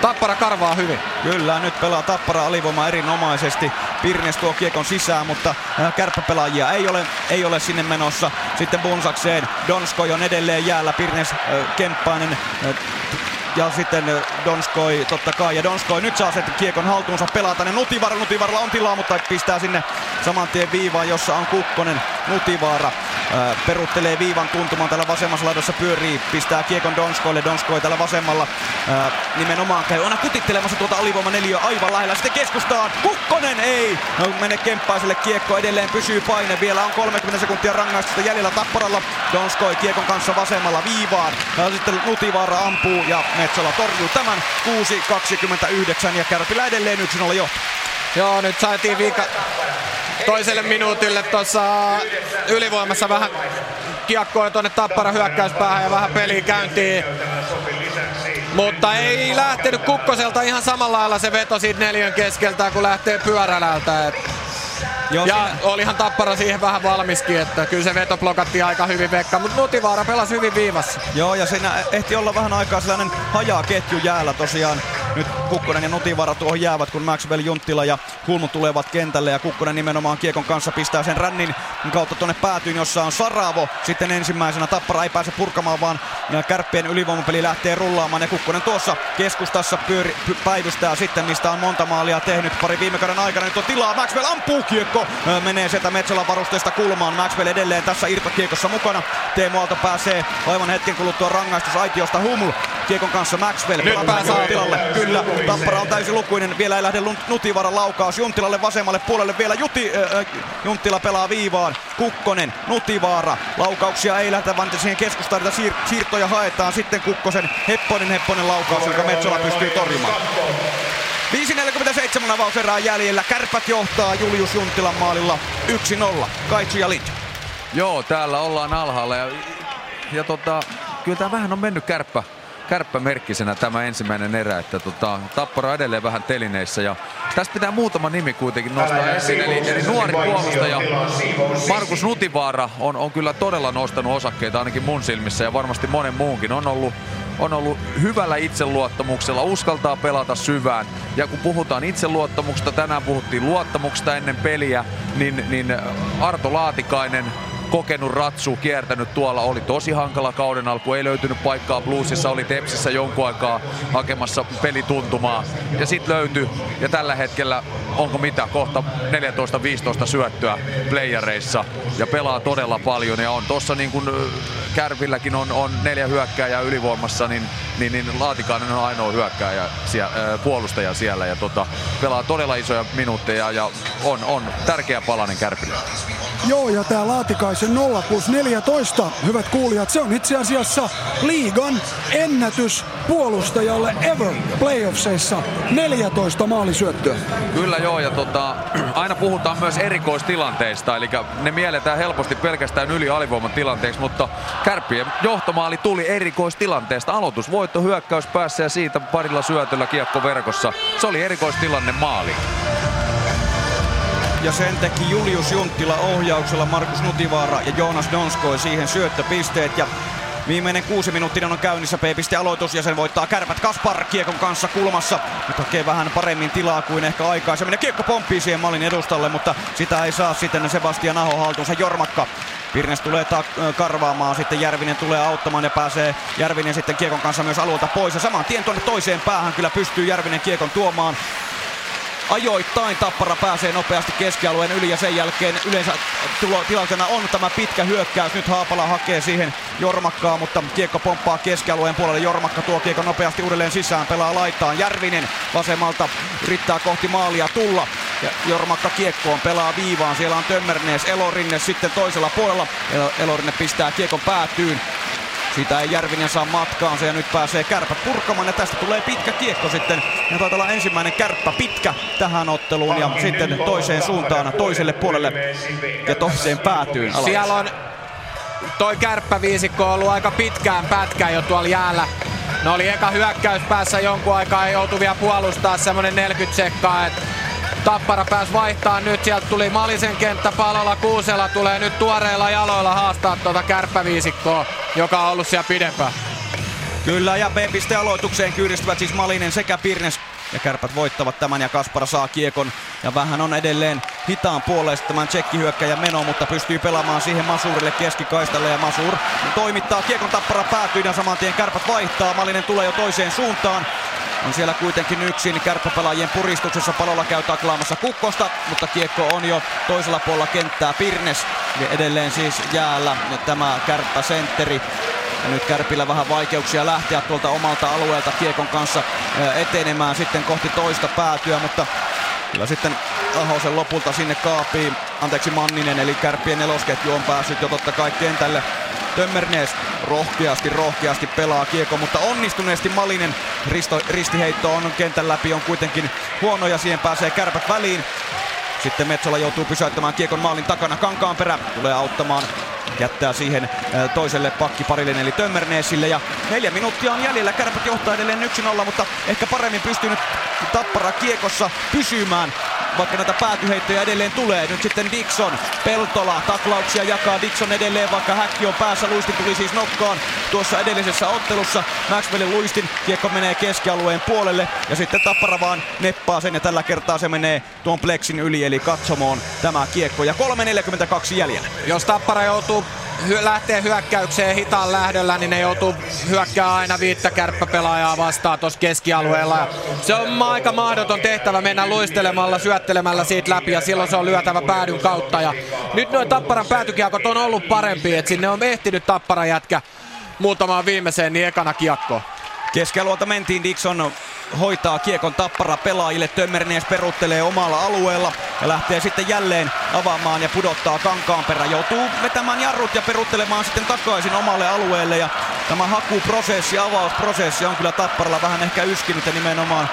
Tappara karvaa hyvin. Kyllä, nyt pelaa Tappara alivoima erinomaisesti. Pirnes tuo kiekon sisään, mutta äh, kärppäpelaajia ei ole, ei ole sinne menossa. Sitten Bunsakseen. Donskoi on edelleen jäällä. Pirnes, äh, Kemppainen, äh, ja sitten Donskoi totta kai. Ja Donskoi nyt saa sen kiekon haltuunsa pelaa tänne Nutivaara. Nutivaaralla on tilaa, mutta pistää sinne saman tien viivaan, jossa on Kukkonen. Nutivaara peruttelee viivan tuntumaan tällä vasemmassa laidassa pyörii, pistää kiekon Donskoille. Donskoi tällä vasemmalla äh, nimenomaan käy aina kutittelemassa tuota alivoima neljä aivan lähellä. Sitten keskustaan. Kukkonen ei! No mene Kemppaiselle kiekko edelleen pysyy paine. Vielä on 30 sekuntia rangaistusta jäljellä Tapparalla. Donskoi kiekon kanssa vasemmalla viivaan. Ja sitten Nutivaara ampuu ja Metsola torjuu tämän 6-29 ja Kärpillä edelleen 1-0 jo. Joo, nyt saatiin viika toiselle minuutille tuossa ylivoimassa vähän kiekkoa tuonne Tappara hyökkäyspäähän ja vähän peliä käyntiin. Mutta ei lähtenyt Kukkoselta ihan samalla lailla se veto siitä neljän keskeltä, kun lähtee pyörälältä. Et Joo, ja siinä... olihan Tappara siihen vähän valmiskin, että kyllä se veto blokattiin aika hyvin Vekka, mutta Nutivaara pelasi hyvin viivassa. Joo, ja siinä ehti olla vähän aikaa sellainen hajaa ketju jäällä tosiaan. Nyt Kukkonen ja Nutivaara tuohon jäävät, kun Maxwell Junttila ja Hulmu tulevat kentälle ja Kukkonen nimenomaan kiekon kanssa pistää sen rännin kautta tuonne päätyyn, jossa on Saravo. Sitten ensimmäisenä Tappara ei pääse purkamaan, vaan kärppien ylivoimapeli lähtee rullaamaan ja Kukkonen tuossa keskustassa pyöri, päivystää sitten, mistä on monta maalia tehnyt pari viime kauden aikana. Nyt on tilaa, Maxwell ampuu kiekko, menee sieltä Metsolan varusteesta kulmaan. Maxwell edelleen tässä irtokiekossa mukana. Teemu Aalto pääsee aivan hetken kuluttua rangaistusaitiosta. Huml Kiekon kanssa Maxwell. Nyt pääsee Junttilalle. Kyllä, Tappara on täysin lukuinen. Vielä ei lähde Nutivaran laukaus. Junttilalle vasemmalle puolelle vielä Juti, äh, Junttila pelaa viivaan. Kukkonen, Nutivaara. Laukauksia ei lähdetä, vaan siihen keskustaan siir- siirtoja haetaan. Sitten Kukkosen Hepponen, Hepponen laukaus, jonka Metsola pystyy torjumaan. 5.47 avauserää jäljellä. Kärpät johtaa Julius Junttilan maalilla 1-0. Kaitsu ja Lind. Joo, täällä ollaan alhaalla ja, ja tota, kyllä tämä vähän on mennyt kärppä, kärppämerkkisenä tämä ensimmäinen erä, että tota, Tappara edelleen vähän telineissä ja tästä pitää muutama nimi kuitenkin nostaa esiin, eli, eli nuori puolustaja Markus Nutivaara on, on kyllä todella nostanut osakkeita ainakin mun silmissä ja varmasti monen muunkin. On ollut on ollut hyvällä itseluottamuksella, uskaltaa pelata syvään. Ja kun puhutaan itseluottamuksesta, tänään puhuttiin luottamuksesta ennen peliä, niin, niin Arto Laatikainen kokenut ratsu kiertänyt tuolla. Oli tosi hankala kauden alku, ei löytynyt paikkaa Bluesissa, oli Tepsissä jonkun aikaa hakemassa pelituntumaa. Ja sitten löytyi, ja tällä hetkellä onko mitä, kohta 14-15 syöttöä playareissa. Ja pelaa todella paljon ja on tossa niin kuin Kärvilläkin on, on neljä hyökkääjää ylivoimassa, niin, niin, niin Laatikainen on ainoa hyökkääjä, siellä, puolustaja siellä ja tota, pelaa todella isoja minuutteja ja on, on tärkeä palanen Kärpille. Joo, ja tämä Laatikaisen 0 plus 14, hyvät kuulijat, se on itse asiassa liigan ennätys puolustajalle ever playoffseissa 14 maalisyöttöä. Kyllä joo, ja tota, <clears throat> aina puhutaan myös erikoistilanteista, eli ne mielletään helposti pelkästään yli alivoiman tilanteeksi, mutta kärppien johtomaali tuli erikoistilanteesta. Aloitusvoitto hyökkäys päässä ja siitä parilla syötöllä kiekko verkossa. Se oli erikoistilanne maali ja sen teki Julius Junttila ohjauksella Markus Nutivaara ja Joonas Donskoi siihen syöttöpisteet ja Viimeinen kuusi minuuttia on käynnissä, p aloitus ja sen voittaa kärpät Kaspar Kiekon kanssa kulmassa. Nyt hakee vähän paremmin tilaa kuin ehkä aikaisemmin. Ja kiekko pomppii siihen mallin edustalle, mutta sitä ei saa sitten Sebastian Aho haltuunsa Jormakka. Pirnes tulee ta- karvaamaan, sitten Järvinen tulee auttamaan ja pääsee Järvinen sitten Kiekon kanssa myös alueelta pois. Ja saman tien tuonne toiseen päähän kyllä pystyy Järvinen Kiekon tuomaan ajoittain Tappara pääsee nopeasti keskialueen yli ja sen jälkeen yleensä tulo, tilanteena on tämä pitkä hyökkäys. Nyt Haapala hakee siihen Jormakkaa, mutta kiekko pomppaa keskialueen puolelle. Jormakka tuo kiekko nopeasti uudelleen sisään, pelaa laittaan. Järvinen vasemmalta yrittää kohti maalia tulla. Ja Jormakka kiekkoon pelaa viivaan. Siellä on Tömmernees, Elorinne sitten toisella puolella. Elorinne pistää kiekon päätyyn. Siitä ei Järvinen saa matkaansa ja nyt pääsee kärpät purkamaan ja tästä tulee pitkä kiekko sitten. Ja taitaa olla ensimmäinen kärppä pitkä tähän otteluun ja sitten toiseen suuntaan toiselle puolelle ja toiseen päätyyn. Siellä on toi kärppäviisikko ollut aika pitkään pätkään jo tuolla jäällä. Ne oli eka hyökkäys päässä jonkun aikaa, ei joutu vielä puolustaa semmonen 40 sekkaa, että Tappara pääsi vaihtaa nyt, sieltä tuli Malisen kenttä Palola Kuusela tulee nyt tuoreilla jaloilla haastaa tuota kärppäviisikkoa, joka on ollut siellä pidempään. Kyllä ja B-piste-aloitukseen kyydistyvät siis Malinen sekä Pirnes ja kärpät voittavat tämän ja Kaspara saa kiekon. Ja vähän on edelleen hitaan puolesta tämän tsekkihyökkäjän meno, mutta pystyy pelaamaan siihen Masurille keskikaistalle ja Masur toimittaa kiekon tappara päätyy ja saman tien kärpät vaihtaa. Malinen tulee jo toiseen suuntaan. On siellä kuitenkin yksin kärppäpelaajien puristuksessa palolla käy taklaamassa Kukkosta, mutta kiekko on jo toisella puolella kenttää Pirnes. Ja edelleen siis jäällä tämä kärppäsentteri ja nyt Kärpillä vähän vaikeuksia lähteä tuolta omalta alueelta Kiekon kanssa etenemään sitten kohti toista päätyä, mutta kyllä sitten Ahosen lopulta sinne kaapii, anteeksi Manninen, eli Kärppien nelosketju on päässyt jo totta kai kentälle. Tömmernees rohkeasti, rohkeasti pelaa kiekko, mutta onnistuneesti Malinen risto, ristiheitto on kentän läpi, on kuitenkin huono ja siihen pääsee kärpät väliin. Sitten Metsola joutuu pysäyttämään kiekon maalin takana. Kankaanperä tulee auttamaan jättää siihen toiselle pakkiparille eli Tömmerneesille ja neljä minuuttia on jäljellä. Kärpät johtaa edelleen 1-0, mutta ehkä paremmin pystynyt Tappara kiekossa pysymään vaikka näitä päätyheittoja edelleen tulee. Nyt sitten Dixon, Peltola, taklauksia jakaa Dixon edelleen, vaikka häkki on päässä. Luistin tuli siis nokkaan tuossa edellisessä ottelussa. Maxwellin Luistin kiekko menee keskialueen puolelle ja sitten Tappara vaan neppaa sen ja tällä kertaa se menee tuon pleksin yli eli katsomoon tämä kiekko ja 3.42 jäljellä. Jos Tappara joutuu lähtee hyökkäykseen hitaan lähdöllä, niin ne joutuu hyökkää aina viittä kärppäpelaajaa vastaan tuossa keskialueella. Se on aika mahdoton tehtävä mennä luistelemalla, syöttelemällä siitä läpi ja silloin se on lyötävä päädyn kautta. Ja nyt noin Tapparan päätykiekot on ollut parempi, että sinne on ehtinyt Tapparan jätkä muutamaan viimeiseen niin ekana kiekko. Keskialueelta mentiin, Dixon hoitaa kiekon tappara pelaajille. Tömmernees peruttelee omalla alueella ja lähtee sitten jälleen avaamaan ja pudottaa kankaan perä. Joutuu vetämään jarrut ja peruttelemaan sitten takaisin omalle alueelle ja tämä hakuprosessi, avausprosessi on kyllä tapparalla vähän ehkä yskinyt ja nimenomaan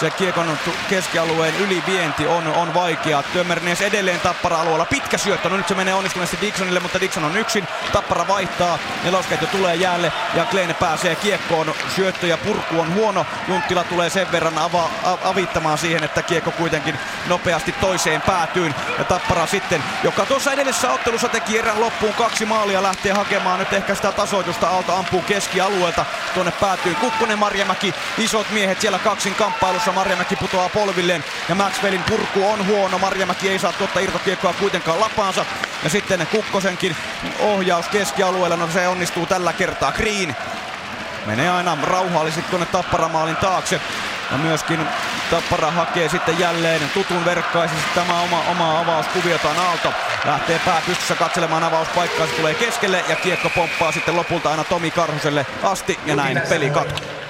se kiekon keskialueen ylivienti on, on vaikea. Tömmernees edelleen tappara-alueella. Pitkä syöttö. No nyt se menee onnistuneesti Dixonille, mutta Dixon on yksin. Tappara vaihtaa. Nelosketju tulee jäälle ja Glenn pääsee kiekkoon. Syöttö ja purku on huono. Junttila tulee sen verran ava, avittamaan siihen, että kiekko kuitenkin nopeasti toiseen päätyyn. Ja Tappara sitten, joka tuossa edellisessä ottelussa teki erän loppuun kaksi maalia, lähtee hakemaan nyt ehkä sitä tasoitusta alta, ampuu keskialueelta tuonne päätyy. Kukkonen, Marjamäki, isot miehet siellä kaksin kamppailussa. Marjamäki putoaa polvilleen ja Maxwellin purku on huono. Marjamäki ei saa tuota irtokiekkoa kuitenkaan lapaansa. Ja sitten Kukkosenkin ohjaus keskialueella, no se onnistuu tällä kertaa. Green menee aina rauhallisesti tuonne Tapparamaalin taakse. Ja myöskin Tappara hakee sitten jälleen tutun verkkaisesti tämä oma, oma avauskuviotaan Aalto. Lähtee pää pystyssä katselemaan avauspaikkaa, se tulee keskelle ja kiekko pomppaa sitten lopulta aina Tomi Karhuselle asti ja näin peli katko.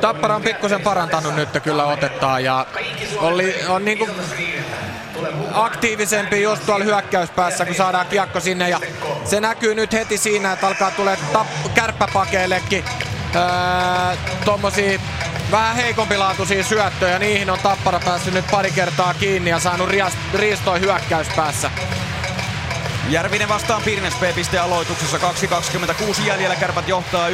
Tappara on pikkusen parantanut nyt kyllä otettaa ja oli, on niinku aktiivisempi just tuolla hyökkäyspäässä, kun saadaan kiekko sinne. Ja se näkyy nyt heti siinä, että alkaa tulee tap- kärppäpakeillekin öö, tommosia vähän heikompilaatuisia syöttöjä. Niihin on Tappara päässyt nyt pari kertaa kiinni ja saanut riistoi hyökkäyspäässä. Järvinen vastaan Pirnes B-piste aloituksessa 2.26 jäljellä. Kärpät johtaa 1-0.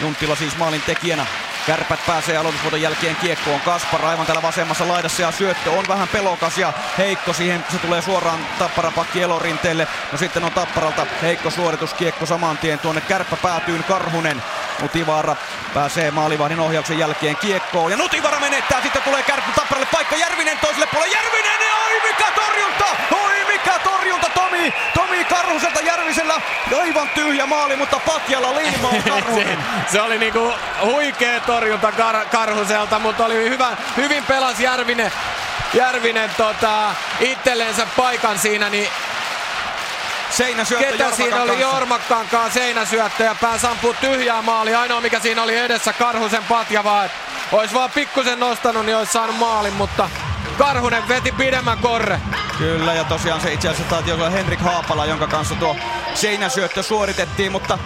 Junttila siis maalin tekijänä. Kärpät pääsee aloitusvuoton jälkeen kiekkoon. Kaspar aivan täällä vasemmassa laidassa ja syöttö on vähän pelokas ja heikko siihen. Se tulee suoraan Tapparapakki elorinteelle. No sitten on Tapparalta heikko suoritus kiekko saman tien tuonne kärppä päätyyn Karhunen. Nutivaara pääsee maalivahdin ohjauksen jälkeen kiekkoon ja Nutivaara menettää. Sitten tulee kärppä Tapparalle paikka Järvinen toiselle puolelle. Järvinen! Oi mikä torjunta! Oi mikä torjunta Tomi! Tomi Karhuselta Järvisellä aivan tyhjä maali, mutta Patjalla liimaa Karhunen. <laughs> se, se, oli niinku huikea torjunta Kar- Karhuselta, mutta oli hyvä, hyvin pelas Järvinen, Järvinen tota, itsellensä paikan siinä, niin Seinäsyöttö Ketä siinä oli kanssa. Jormakkankaan seinäsyöttö ja pääsi ampuu tyhjää maali. Ainoa mikä siinä oli edessä Karhusen patja vaan. Olisi vaan pikkusen nostanut, niin olisi saanut maalin, mutta Karhunen veti pidemmän korre. Kyllä, ja tosiaan se itse asiassa taisi olla Henrik Haapala, jonka kanssa tuo seinäsyöttö suoritettiin, mutta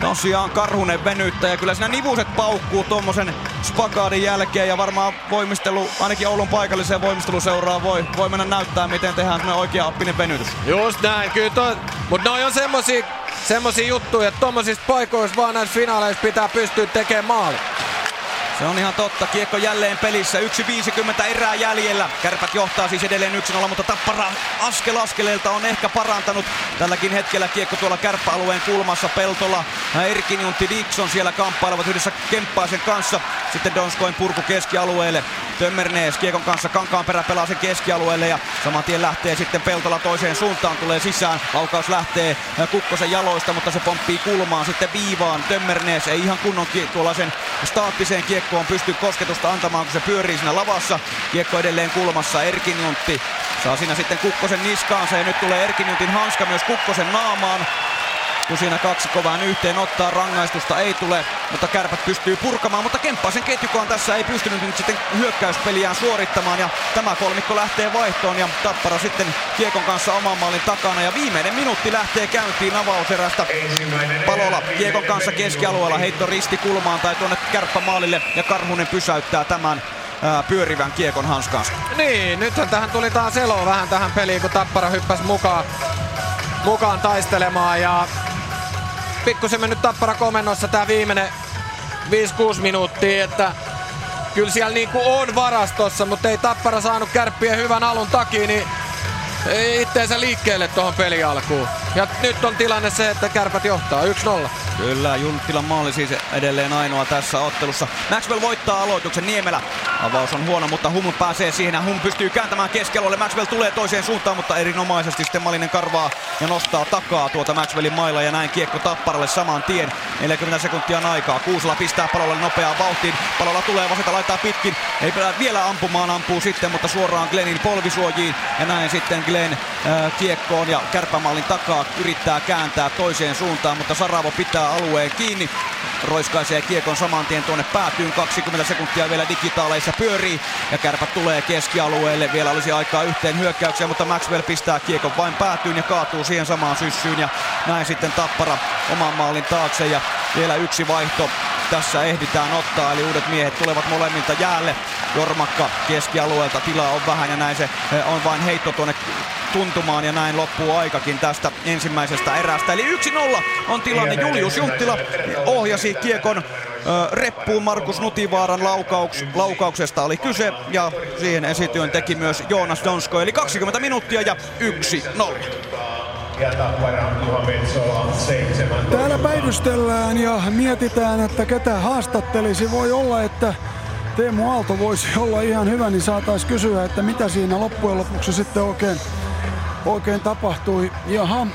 tosiaan Karhunen venyttä ja kyllä siinä nivuset paukkuu tuommoisen spakaadin jälkeen ja varmaan voimistelu, ainakin Oulun paikalliseen voimisteluseuraa voi, voi mennä näyttää, miten tehdään oikea oppinen venytys. Just näin, kyllä toi, mutta noi on semmosia, semmosia juttuja, että tuommoisista paikoista vaan näissä finaaleissa pitää pystyä tekemään maali. Se on ihan totta. Kiekko jälleen pelissä. 1.50 erää jäljellä. Kärpät johtaa siis edelleen 1-0, mutta Tappara askel askeleelta on ehkä parantanut. Tälläkin hetkellä kiekko tuolla kärppäalueen kulmassa. Peltola, Erkin Juntti Dixon siellä kamppailevat yhdessä Kemppaisen kanssa. Sitten Donskoin purku keskialueelle. Tömmernees Kiekon kanssa kankaan perä pelaa sen keskialueelle ja saman tien lähtee sitten Peltola toiseen suuntaan, tulee sisään. Laukaus lähtee Kukkosen jaloista, mutta se pomppii kulmaan sitten viivaan. Tömmernees ei ihan kunnon tuollaisen staattiseen kiekkoon pysty kosketusta antamaan, kun se pyörii siinä lavassa. Kiekko edelleen kulmassa, Erkin Juntti saa siinä sitten Kukkosen niskaansa ja nyt tulee Erkin Juntin hanska myös Kukkosen naamaan kun siinä kaksi kovaan yhteen ottaa. Rangaistusta ei tule, mutta kärpät pystyy purkamaan, mutta Kemppaisen ketjukaan tässä ei pystynyt nyt sitten hyökkäyspeliään suorittamaan ja tämä kolmikko lähtee vaihtoon ja Tappara sitten Kiekon kanssa oman maalin takana ja viimeinen minuutti lähtee käyntiin avauserästä. Palola Kiekon kanssa keskialueella heitto risti kulmaan tai tuonne kärppämaalille ja Karhunen pysäyttää tämän pyörivän kiekon hanskansa. Niin, nythän tähän tuli taas elo vähän tähän peliin, kun Tappara hyppäsi mukaan, mukaan taistelemaan ja pikkusen mennyt Tappara komennossa tää viimeinen 5-6 minuuttia, että kyllä siellä niinku on varastossa, mutta ei Tappara saanut kärppien hyvän alun takia, niin itteensä liikkeelle tuohon peli alkuun. Ja nyt on tilanne se, että kärpät johtaa 1-0. Kyllä, Junttilan maali siis edelleen ainoa tässä ottelussa. Maxwell voittaa aloituksen Niemelä. Avaus on huono, mutta Hum pääsee siihen. Hum pystyy kääntämään keskelle. Maxwell tulee toiseen suuntaan, mutta erinomaisesti sitten Malinen karvaa ja nostaa takaa tuota Maxwellin mailla ja näin kiekko Tapparalle saman tien. 40 sekuntia on aikaa. Kuusala pistää palolle nopeaan vauhtiin. Palolla tulee vasenta laittaa pitkin. Ei vielä ampumaan, ampuu sitten, mutta suoraan Glennin polvisuojiin. Ja näin sitten Glenn äh, kiekkoon ja kärpämallin takaa yrittää kääntää toiseen suuntaan, mutta Saravo pitää alueen kiinni. Roiskaisee kiekon saman tien tuonne päätyyn. 20 sekuntia vielä digitaaleissa pyörii ja kärpät tulee keskialueelle. Vielä olisi aikaa yhteen hyökkäykseen, mutta Maxwell pistää kiekon vain päätyyn ja kaatuu siihen samaan syssyyn. Ja näin sitten Tappara oman maalin taakse ja vielä yksi vaihto tässä ehditään ottaa, eli uudet miehet tulevat molemmilta jäälle. Jormakka keskialueelta, tilaa on vähän ja näin se eh, on vain heitto tuonne tuntumaan ja näin loppuu aikakin tästä ensimmäisestä erästä. Eli 1-0 on tilanne. Julius Junttila ohjasi kiekon reppuun Markus Nutivaaran laukauks, laukauksesta oli kyse ja siihen esityön teki myös Joonas Donsko. Eli 20 minuuttia ja 1-0. Täällä päivystellään ja mietitään, että ketä haastattelisi. Voi olla, että Teemu Aalto voisi olla ihan hyvä, niin saataisiin kysyä, että mitä siinä loppujen lopuksi sitten oikein, oikein tapahtui. Jaha,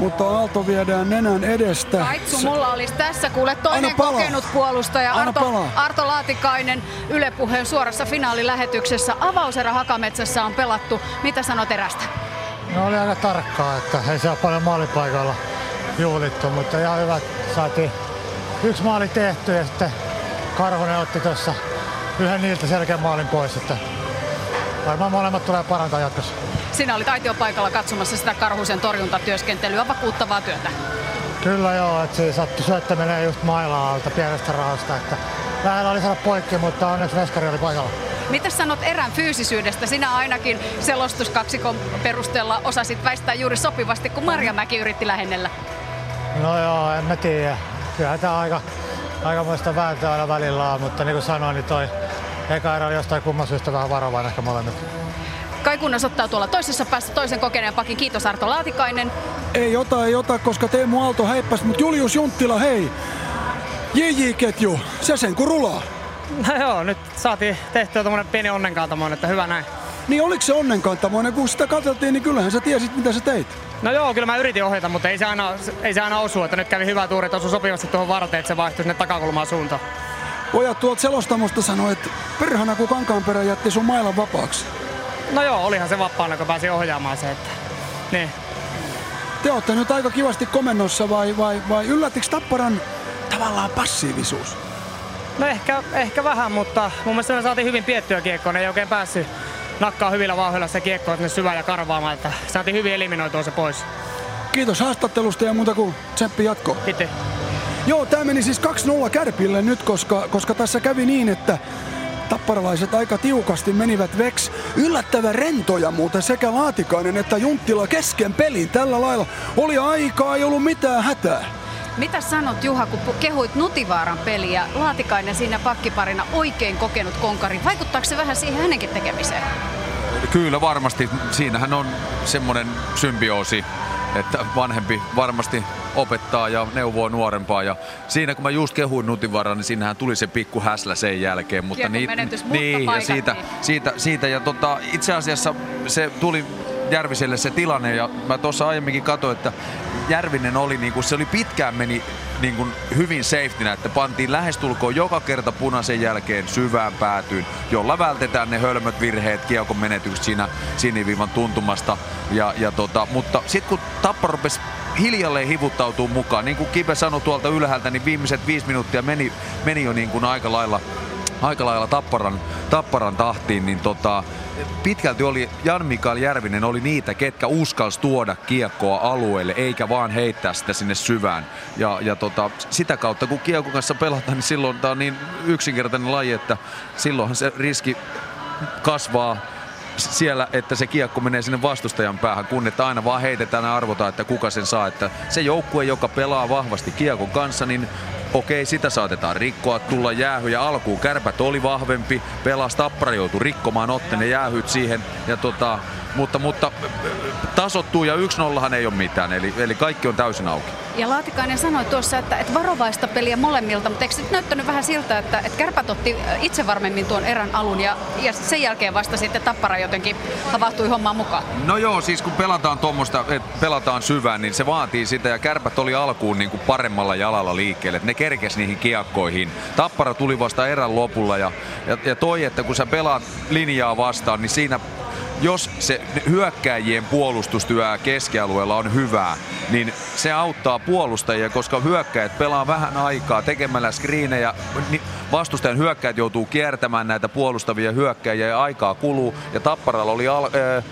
mutta Aalto viedään nenän edestä. Kaitsu, mulla olisi tässä kuule toinen kokenut puolustaja Arto, Arto Laatikainen Yle Puheen suorassa finaalilähetyksessä. Avauserä Hakametsässä on pelattu. Mitä sanot erästä? No oli aika tarkkaa, että ei saa paljon maalipaikalla juhlittu, mutta ihan hyvä. Saatiin yksi maali tehty ja sitten Karvonen otti tuossa yhden niiltä selkeän maalin pois, että varmaan molemmat tulee parantaa jatkossa. Sinä olit aitiopaikalla katsomassa sitä Karhusen torjuntatyöskentelyä, vakuuttavaa työtä. Kyllä joo, että se sattui syöttö menee just mailalta pienestä rahasta, että lähellä oli saada poikki, mutta onneksi Veskari oli paikalla. Mitä sanot erän fyysisyydestä? Sinä ainakin selostuskaksikon perusteella osasit väistää juuri sopivasti, kun Marjamäki yritti lähennellä. No joo, en mä tiedä. Kyllä tämä aika, aikamoista vääntöä aina välillä on, mutta niin kuin sanoin, niin toi eka erä oli jostain kumman syystä vähän varovainen ehkä molemmat. Kai kunnas ottaa tuolla toisessa päässä toisen kokeneen pakin. Kiitos Arto Laatikainen. Ei ota, ei ota, koska Teemu Aalto häippäsi, mutta Julius Junttila, hei! JJ-ketju, se sen kun rulaa. No joo, nyt saatiin tehtyä tuommoinen pieni onnenkantamoinen, että hyvä näin. Niin oliko se onnenkantamoinen? Kun sitä katseltiin, niin kyllähän sä tiesit, mitä sä teit. No joo, kyllä mä yritin ohjata, mutta ei se aina, ei se aina osu. Että nyt kävi hyvä tuuri, että osui sopivasti tuohon varteen, että se vaihtui sinne takakulmaan suuntaan. Pojat tuolta selostamosta sanoi, että perhana kun Kankaanperä jätti sun mailan vapaaksi. No joo, olihan se vapaana, kun pääsi ohjaamaan se. Että... Niin. Te olette nyt aika kivasti komennossa vai, vai, vai yllättikö Tapparan tavallaan passiivisuus? No ehkä, ehkä vähän, mutta mun mielestä me saatiin hyvin piettyä kiekkoa. Ne ei oikein päässyt nakkaa hyvillä vauhdilla se kiekkoa sinne syvään ja karvaamaan. Että saatiin hyvin eliminoitua se pois. Kiitos haastattelusta ja muuta kuin tsemppi jatko. Kiitos. Joo, tämä meni siis 2-0 Kärpille nyt, koska, koska tässä kävi niin, että tapparalaiset aika tiukasti menivät veks. Yllättävän rentoja muuten sekä Laatikainen että Junttila kesken pelin tällä lailla. Oli aikaa, ei ollut mitään hätää. Mitä sanot Juha, kun kehuit Nutivaaran peliä, Laatikainen siinä pakkiparina oikein kokenut konkari. Vaikuttaako se vähän siihen hänenkin tekemiseen? Kyllä varmasti. Siinähän on semmoinen symbioosi, että vanhempi varmasti opettaa ja neuvoo nuorempaa. Ja siinä kun mä just kehuin Nutivaaran, niin siinähän tuli se pikku häslä sen jälkeen. Mutta niin, menetys, niin, ja siitä, niin. siitä, siitä, ja tota, itse asiassa se tuli Järviselle se tilanne ja mä tuossa aiemminkin katsoin, että Järvinen oli, niin kuin, se oli pitkään meni niin kuin hyvin safetynä, että pantiin lähestulkoon joka kerta punaisen jälkeen syvään päätyyn, jolla vältetään ne hölmöt virheet, kiekon menetykset siinä siniviivan tuntumasta. Ja, ja tota, mutta sitten kun Tappara rupesi hiljalleen hivuttautuu mukaan, niin kuin Kive sanoi tuolta ylhäältä, niin viimeiset viisi minuuttia meni, meni jo niin kuin aika lailla aika lailla tapparan, tapparan tahtiin, niin tota, pitkälti oli Jan Mikael Järvinen oli niitä, ketkä uskalsi tuoda kiekkoa alueelle, eikä vaan heittää sitä sinne syvään. Ja, ja tota, sitä kautta, kun kiekon kanssa pelataan, niin silloin tämä on niin yksinkertainen laji, että silloinhan se riski kasvaa siellä, että se kiekko menee sinne vastustajan päähän, kun että aina vaan heitetään ja arvotaan, että kuka sen saa. Että se joukkue, joka pelaa vahvasti kiekon kanssa, niin okei, sitä saatetaan rikkoa, tulla jäähy ja alkuun kärpät oli vahvempi, pelas tappara joutui rikkomaan otteen ja jäähyt siihen ja tota, mutta, mutta tasottuu ja 1-0 ei ole mitään, eli, eli kaikki on täysin auki. Ja Laatikainen sanoi tuossa, että, että varovaista peliä molemmilta, mutta eikö nyt näyttänyt vähän siltä, että, että kärpät otti itse varmemmin tuon erän alun ja, ja sen jälkeen vasta sitten Tappara jotenkin havahtui hommaan mukaan? No joo, siis kun pelataan tuommoista, että pelataan syvään, niin se vaatii sitä ja kärpät oli alkuun niin kuin paremmalla jalalla liikkeelle, että ne kerkes niihin kiekkoihin. Tappara tuli vasta erän lopulla ja, ja, ja toi, että kun sä pelaat linjaa vastaan, niin siinä jos se hyökkääjien puolustustyö keskialueella on hyvää, niin se auttaa puolustajia, koska hyökkäjät pelaa vähän aikaa tekemällä screenejä. Vastustajan hyökkäjät joutuu kiertämään näitä puolustavia hyökkäjiä ja aikaa kuluu. Ja Tapparalla oli al- äh,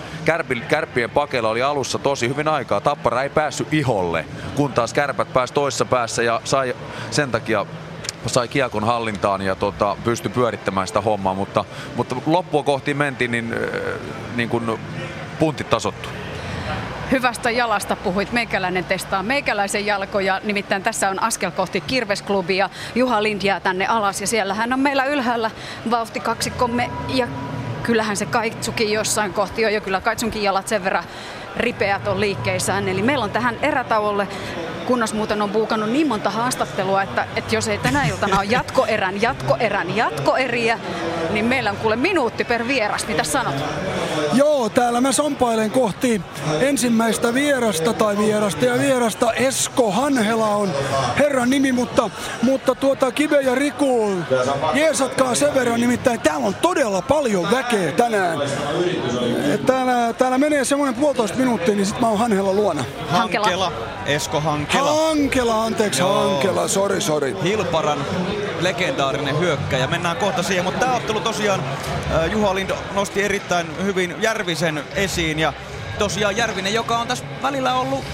kärppien pakella oli alussa tosi hyvin aikaa. Tappara ei päässyt iholle, kun taas kärpät pääsi toisessa päässä ja sai sen takia sai kiekon hallintaan ja tota, pystyi pyörittämään sitä hommaa, mutta, mutta loppua kohti mentiin, niin, äh, niin kun puntit tasottu. Hyvästä jalasta puhuit. Meikäläinen testaa meikäläisen jalkoja. Nimittäin tässä on askel kohti Kirvesklubia. Juha Lind jää tänne alas ja siellähän on meillä ylhäällä vauhtikaksikkomme ja kyllähän se Kaitsukin jossain kohti on jo kyllä Kaitsunkin jalat sen verran ripeät on liikkeissään. Eli meillä on tähän erätauolle kunnos muuten on buukannut niin monta haastattelua, että, että jos ei tänä iltana ole jatkoerän, jatkoerän, jatkoeriä, niin meillä on kuule minuutti per vieras. Mitä sanot? Joo, täällä mä sompailen kohti ensimmäistä vierasta tai vierasta ja vierasta. Esko Hanhela on herran nimi, mutta, mutta tuota Kive ja Riku, jeesatkaa sen verran, nimittäin täällä on todella paljon väkeä tänään. Täällä, täällä menee semmoinen puolitoista minuuttia, niin sit mä oon Hanhela luona. Hankela. Esko Hankela. Hankela, anteeksi, Joo. Hankela, sori, sori. Hilparan legendaarinen hyökkäjä. Mennään kohta siihen, mutta tämä ottelu tosiaan äh, Juha Lind nosti erittäin hyvin Järvisen esiin ja tosiaan Järvinen, joka on tässä välillä ollut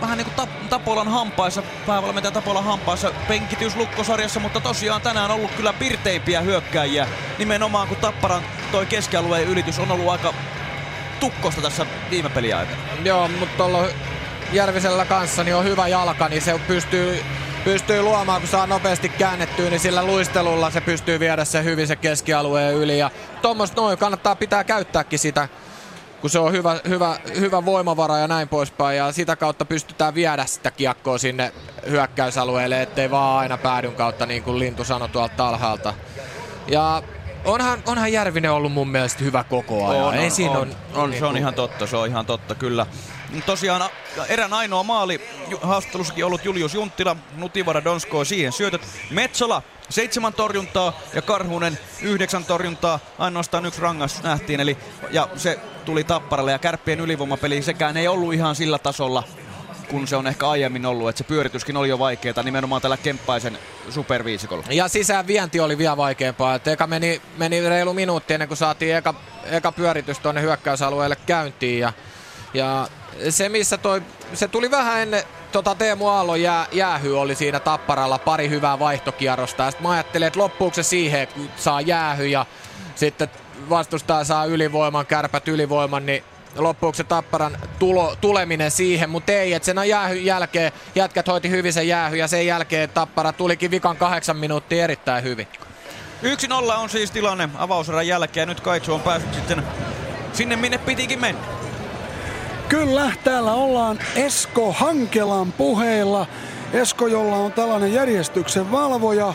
vähän niin kuin Tapolan hampaissa, päävalmentaja Tapolan hampaissa penkitys lukkosarjassa, mutta tosiaan tänään on ollut kyllä pirteimpiä hyökkäjiä. Nimenomaan kun Tapparan toi keskialueen ylitys on ollut aika tukkosta tässä viime peliaikana. Joo, mutta tuolla Järvisellä kanssa niin on hyvä jalka, niin se pystyy pystyy luomaan, kun saa nopeasti käännettyä, niin sillä luistelulla se pystyy viedä se hyvin se keskialueen yli. Ja tuommoista noin kannattaa pitää käyttääkin sitä, kun se on hyvä, hyvä, hyvä voimavara ja näin poispäin. Ja sitä kautta pystytään viedä sitä kiekkoa sinne hyökkäysalueelle, ettei vaan aina päädyn kautta, niin kuin Lintu sanoi tuolta alhaalta. Ja onhan, onhan Järvinen ollut mun mielestä hyvä koko ajan. On, on, on, on, on, niin se on ihan totta, se on ihan totta, kyllä. Tosiaan erän ainoa maali haastattelussakin ollut Julius Junttila, Nutivara Donsko siihen syötöt. Metsola seitsemän torjuntaa ja Karhunen yhdeksän torjuntaa. Ainoastaan yksi rangaistus nähtiin, eli, ja se tuli Tapparalle ja kärppien ylivoimapeli sekään ei ollut ihan sillä tasolla kun se on ehkä aiemmin ollut, että se pyörityskin oli jo vaikeaa nimenomaan tällä Kemppaisen superviisikolla. Ja sisään vienti oli vielä vaikeampaa, että eka meni, meni reilu minuutti ennen kuin saatiin eka, eka pyöritys tuonne hyökkäysalueelle käyntiin ja, ja se missä toi, se tuli vähän ennen tota Teemu Aallon jää, jäähy oli siinä Tapparalla pari hyvää vaihtokierrosta. Sitten mä ajattelin, että loppuuko se siihen, kun saa jäähy ja sitten vastustaja saa ylivoiman, kärpät ylivoiman, niin loppuuko se Tapparan tulo, tuleminen siihen, mutta ei, että sen jäähy jälkeen jätkät hoiti hyvin sen jäähy ja sen jälkeen Tappara tulikin vikan kahdeksan minuuttia erittäin hyvin. 1-0 on siis tilanne avauserän jälkeen. Nyt Kaitsu on päässyt sitten sinne, minne pitikin mennä. Kyllä, täällä ollaan Esko Hankelan puheilla. Esko, jolla on tällainen järjestyksen valvoja,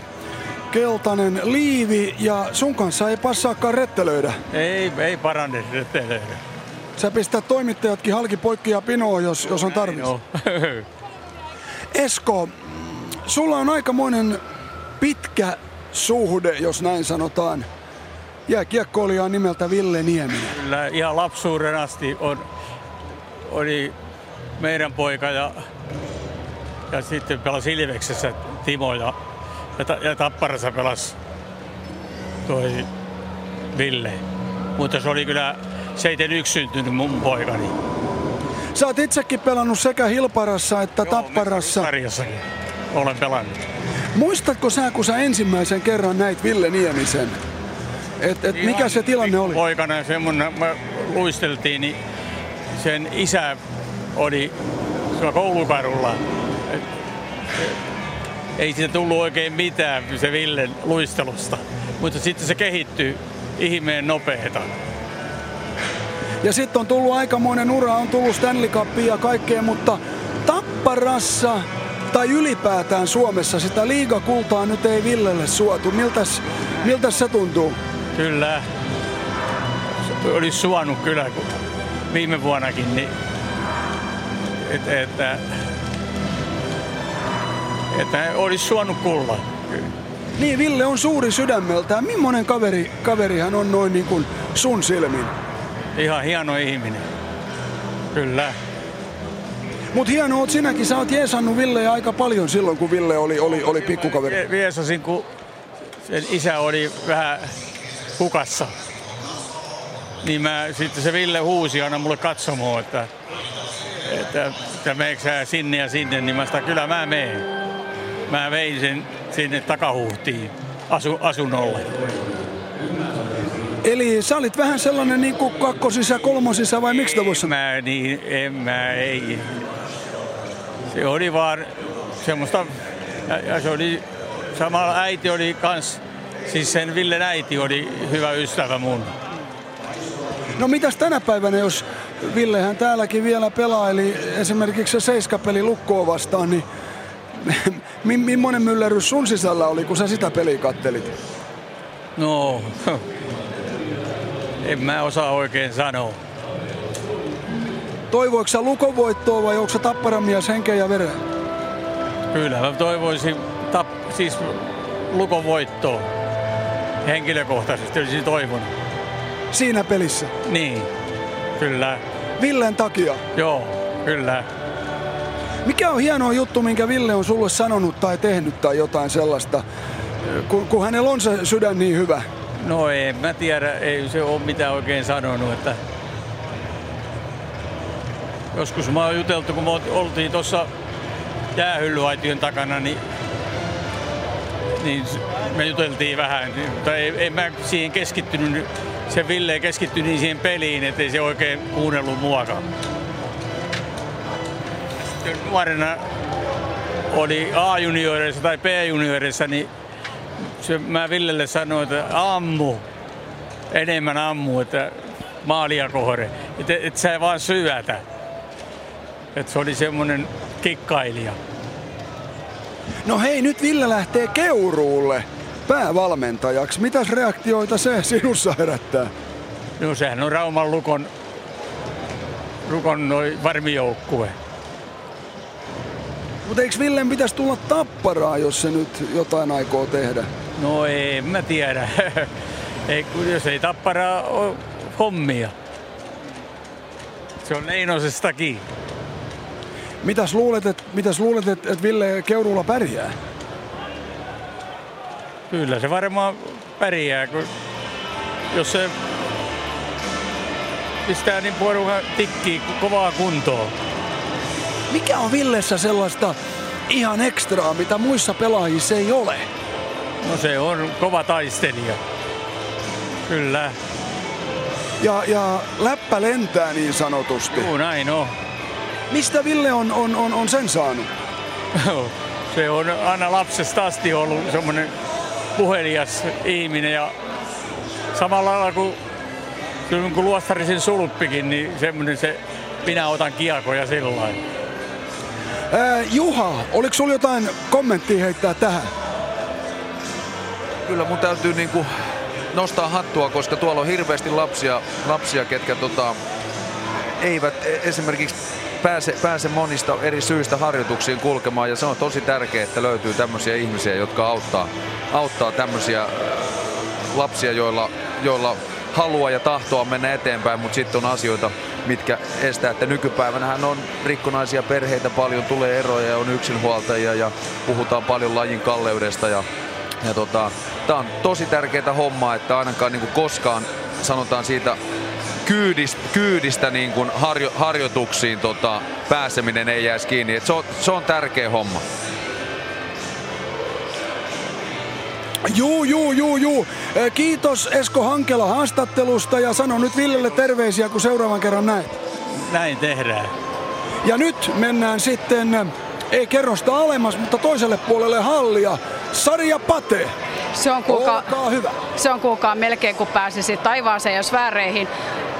keltainen liivi ja sun kanssa ei passaakaan rettelöidä. Ei, ei parane rettelöidä. Sä pistät toimittajatkin halki poikki ja pinoa, jos, jos on tarvis. <laughs> Esko, sulla on aikamoinen pitkä suhde, jos näin sanotaan. Jääkiekkoilija nimeltä Ville Nieminen. Kyllä, ihan lapsuuden asti on oli meidän poika ja, ja sitten pelasi Ilveksessä Timo ja, ja, ja Tapparassa pelasi toi Ville. Mutta se oli kyllä 71 syntynyt mun poikani. Sä oot itsekin pelannut sekä Hilparassa että Joo, Tapparassa. Sarjassakin olen pelannut. Muistatko sä, kun sä ensimmäisen kerran näit Ville Niemisen? Et, et mikä se tilanne oli? Poikana semmonen, me luisteltiin, niin sen isä oli koulukarulla. Ei siitä tullut oikein mitään se Villen luistelusta, mutta sitten se kehittyi ihmeen nopeeta. Ja sitten on tullut aikamoinen ura, on tullut Stanley Cupia ja kaikkea, mutta Tapparassa tai ylipäätään Suomessa sitä liigakultaa nyt ei Villelle suotu. Miltäs, miltäs se tuntuu? Kyllä. Olisi suonut kyllä, kun viime vuonnakin, niin että, että, että olisi suonut kulla. Niin, Ville on suuri sydämeltään. Millainen kaveri, kaveri hän on noin niin kuin sun silmin? Ihan hieno ihminen. Kyllä. Mutta hieno oot sinäkin, sä oot jeesannut Villeä aika paljon silloin, kun Ville oli, oli, oli pikkukaveri. Viesasin, kun sen isä oli vähän hukassa. Niin mä, sitten se Ville huusi aina mulle katsomoon, että, että, että meneekö sä sinne ja sinne, niin mä sitä, kyllä mä meen. Mä vein sen sinne takahuhtiin asu, asunnolle. Eli sä olit vähän sellainen niin kuin kakkosisä, kolmosisä vai miksi voisi? Mä niin, en mä, ei. Se oli vaan semmoista, ja, ja se oli, samalla äiti oli kans, siis sen Villen äiti oli hyvä ystävä mun. No mitäs tänä päivänä, jos Villehän täälläkin vielä pelaa, eli esimerkiksi se seiskapeli Lukkoa vastaan, niin <laughs> mi- millainen myllerys sun sisällä oli, kun sä sitä peliä kattelit? No, <laughs> en mä osaa oikein sanoa. Toivoiko sä Lukon voittoa vai onko sä tapparan mies henkeä ja veren? Kyllä mä toivoisin tap, siis lukon voittoa. Henkilökohtaisesti olisin toivonut. Siinä pelissä? Niin, kyllä. Villen takia? Joo, kyllä. Mikä on hieno juttu, minkä Ville on sulle sanonut tai tehnyt tai jotain sellaista, kun, kun hänellä on se sydän niin hyvä? No en mä tiedä, ei se ole mitään oikein sanonut, että joskus mä oon juteltu, kun me oltiin tuossa jäähyllyaition takana, niin, niin me juteltiin vähän, mutta ei, ei mä siihen keskittynyt, se Ville ei keskittynyt niin siihen peliin, ettei se oikein kuunnellut muakaan. Sitten nuorena oli A-junioreissa tai B-junioreissa, niin se, mä Villelle sanoin, että ammu, enemmän ammu, että maalia kohde, että et sä vaan syötä. Että se oli semmoinen kikkailija. No hei, nyt Ville lähtee Keuruulle päävalmentajaksi. Mitäs reaktioita se sinussa herättää? No sehän on Rauman Lukon, Lukon noi varmijoukkue. Mutta eikö Villen pitäisi tulla tapparaa, jos se nyt jotain aikoo tehdä? No ei, mä tiedä. <laughs> ei, kun jos ei tapparaa ole hommia. Se on Leinosestakin. Mitäs luulet, että mitäs luulet, että et Ville Keuruulla pärjää? Kyllä se varmaan pärjää, kun jos se pistää niin porukan tikkiin kovaa kuntoon. Mikä on Villessä sellaista ihan ekstraa, mitä muissa pelaajissa ei ole? No se on kova taistelija. Kyllä. Ja, ja läppä lentää niin sanotusti. Joo, näin on. Mistä Ville on, on, on, on sen saanut? se on aina lapsesta asti ollut semmoinen puhelias ihminen ja samalla lailla kuin, kyllä kun luostarisin sulppikin, niin semmoinen se minä otan kiakoja sillä lailla. Juha, oliko sulla jotain kommenttia heittää tähän? Kyllä mun täytyy niinku nostaa hattua, koska tuolla on hirveästi lapsia, lapsia ketkä tota, eivät e- esimerkiksi pääse, pääse monista eri syistä harjoituksiin kulkemaan. Ja se on tosi tärkeää, että löytyy tämmöisiä ihmisiä, jotka auttaa, auttaa tämmöisiä lapsia, joilla, joilla halua ja tahtoa mennä eteenpäin, mutta sitten on asioita, mitkä estää, että nykypäivänähän on rikkonaisia perheitä paljon, tulee eroja ja on yksinhuoltajia ja puhutaan paljon lajin kalleudesta ja, ja tota, tämä on tosi tärkeää hommaa, että ainakaan niin koskaan sanotaan siitä kyydistä, kyydistä niin kuin harjo, harjoituksiin tota, pääseminen ei jäisi kiinni. Et se, on, se on tärkeä homma. Juu, juu, juu, juu. Kiitos Esko Hankela haastattelusta ja sano nyt Villelle terveisiä, kun seuraavan kerran näet. Näin tehdään. Ja nyt mennään sitten, ei kerrosta alemmas, mutta toiselle puolelle hallia. Sarja Pate. Se on kuulkaa, Olkaa hyvä. se on kuulkaa melkein kuin pääsisi taivaaseen ja sfääreihin.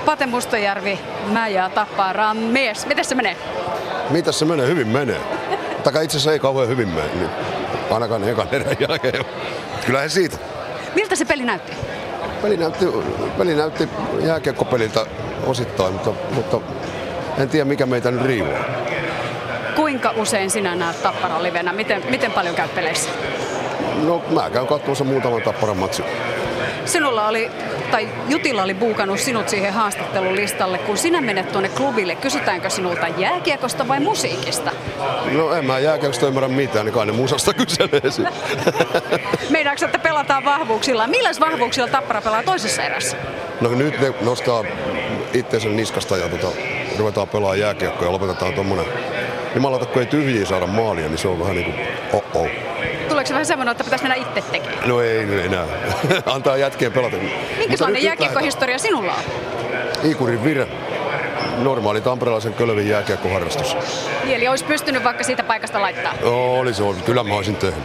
Pate Mustajärvi, mä ja Tapparaan mies. Miten se menee? Mitäs se menee? Hyvin menee. Taka itse asiassa ei kauhean hyvin mene, niin ainakaan ekan erän jälkeen. Kyllähän siitä. Miltä se peli näytti? Peli näytti, peli näytti jääkiekkopeliltä osittain, mutta, mutta en tiedä mikä meitä nyt riivaa. Kuinka usein sinä näet Tapparan livenä? Miten, miten paljon käyt peleissä? No mä käyn katsomassa muutaman tapparan matsin. Sinulla oli, tai Jutila oli buukannut sinut siihen haastattelulistalle. Kun sinä menet tuonne klubille, kysytäänkö sinulta jääkiekosta vai musiikista? No en mä jääkiekosta ymmärrä mitään, niin kai ne musasta kyselee sit. <laughs> Meinaatko, että pelataan vahvuuksilla? Millä vahvuuksilla Tappara pelaa toisessa erässä? No nyt ne nostaa itseensä niskasta ja tota, ruvetaan pelaa jääkiekkoa ja lopetetaan tommonen Jumalauta, kun ei tyhjiä saada maalia, niin se on vähän niin kuin oh-oh. Tuleeko se vähän semmoinen, että pitäisi mennä itse tekemään? No ei nyt enää. <laughs> Antaa jätkien pelata. Minkälainen jääkiekkohistoria sinulla on? Iikurin Vire. Normaali tamperelaisen kölvin jääkiekkoharrastus. Eli olisi pystynyt vaikka siitä paikasta laittaa. No, oli se ollut. Kyllä mä olisin tehnyt.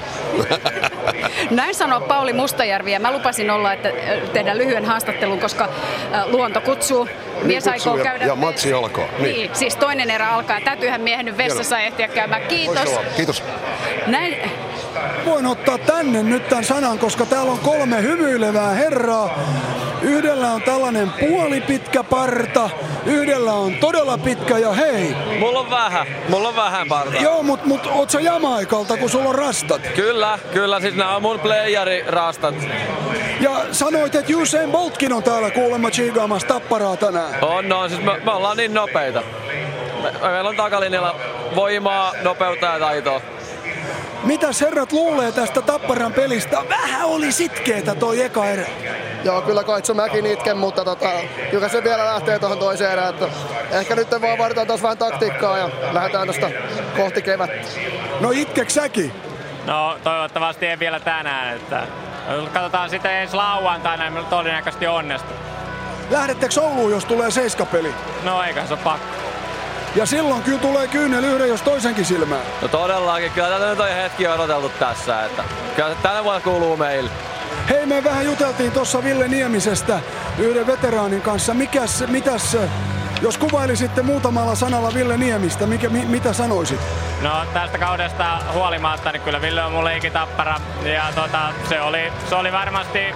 <laughs> Näin sanoo Pauli Mustajärvi ja mä lupasin olla, että tehdään lyhyen haastattelun, koska luonto kutsuu. Mies niin aikoo ja, käydä... Ja matsi alkaa. Niin. niin, siis toinen erä alkaa. Täytyyhän miehen nyt vessassa ehtiä käymään. Kiitos. Kiitos. Näin, Voin ottaa tänne nyt tämän sanan, koska täällä on kolme hymyilevää herraa. Yhdellä on tällainen puolipitkä parta, yhdellä on todella pitkä ja hei. Mulla on vähän, mulla on vähän parta. Joo, mut, mut oot sä Jamaikalta, kun sulla on rastat? Kyllä, kyllä, siis nämä on mun playerirastat. Ja sanoit, että Usain Boltkin on täällä kuulemma chigaamassa tapparaa tänään. On, no, siis me, me ollaan niin nopeita. Me, meillä on takalinjalla voimaa, nopeutta ja taitoa. Mitä herrat luulee tästä Tapparan pelistä? Vähän oli sitkeetä toi eka erä. Joo, kyllä Kaitsu mäkin itken, mutta tota, kyllä se vielä lähtee tuohon toiseen erään. Että ehkä nyt vaan vaaditaan taas vähän taktiikkaa ja lähdetään tuosta kohti kevättä. No itkeks säkin? No toivottavasti ei vielä tänään. Että katsotaan sitten ensi lauantaina, niin todennäköisesti onnistuu. Lähdettekö Ouluun, jos tulee seiskapeli? No eikä se ole pakko. Ja silloin kyllä tulee kyynel yhden, jos toisenkin silmään. No todellakin, kyllä tätä nyt on hetki odoteltu tässä, että kyllä tänä vuonna kuuluu meille. Hei, me vähän juteltiin tuossa Ville Niemisestä yhden veteraanin kanssa. Mikäs, mitäs, jos kuvailisitte muutamalla sanalla Ville Niemistä, mikä, mi, mitä sanoisit? No tästä kaudesta huolimatta, niin kyllä Ville on mun leikitappara. Ja tota, se, oli, se oli varmasti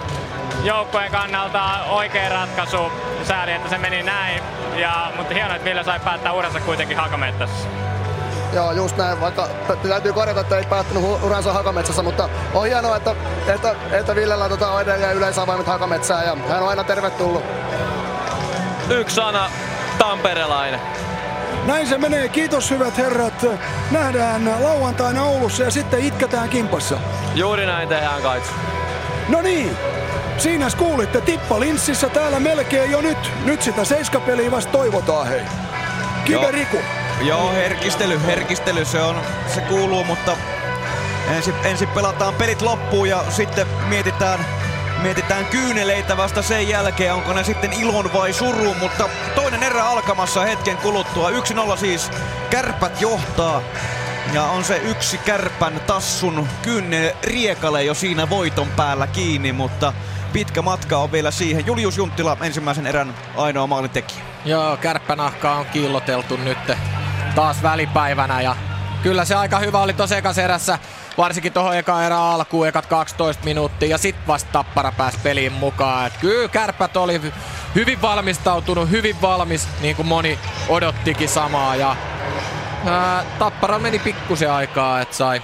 joukkojen kannalta oikea ratkaisu. Sääli, että se meni näin. Ja, mutta hienoa, että Ville sai päättää uransa kuitenkin Hakamettässä. Joo, just näin, vaikka täytyy korjata, että ei päättänyt uransa Hakametsässä, mutta on hienoa, että, että, että Villellä tota on edelleen yleisavaimet Hakametsään ja hän on aina tervetullut. Yksi sana, tamperelainen. Näin se menee. Kiitos hyvät herrat. Nähdään lauantaina Oulussa ja sitten itketään kimpassa. Juuri näin tehdään kaitsu. No niin, Siinä kuulitte Tippa Linssissä täällä melkein jo nyt. Nyt sitä seiskapeliä vasta toivotaan hei. Kive Riku. Joo, herkistely, herkistely se on, se kuuluu, mutta ensin, ensin pelataan pelit loppuun ja sitten mietitään, mietitään kyyneleitä vasta sen jälkeen, onko ne sitten ilon vai surun, mutta toinen erä alkamassa hetken kuluttua. 1-0 siis, kärpät johtaa ja on se yksi kärpän tassun kynne riekale jo siinä voiton päällä kiinni, mutta pitkä matka on vielä siihen. Julius Junttila ensimmäisen erän ainoa maalintekijä. Joo, kärppänahka on kiilloteltu nyt taas välipäivänä ja kyllä se aika hyvä oli tosi erässä, varsinkin tuohon eka erä alkuun, ekat 12 minuuttia ja sitten vasta Tappara pääsi peliin mukaan. Et kyllä kärppät oli hyvin valmistautunut, hyvin valmis, niin kuin moni odottikin samaa ja ää, Tappara meni pikkusen aikaa, että sai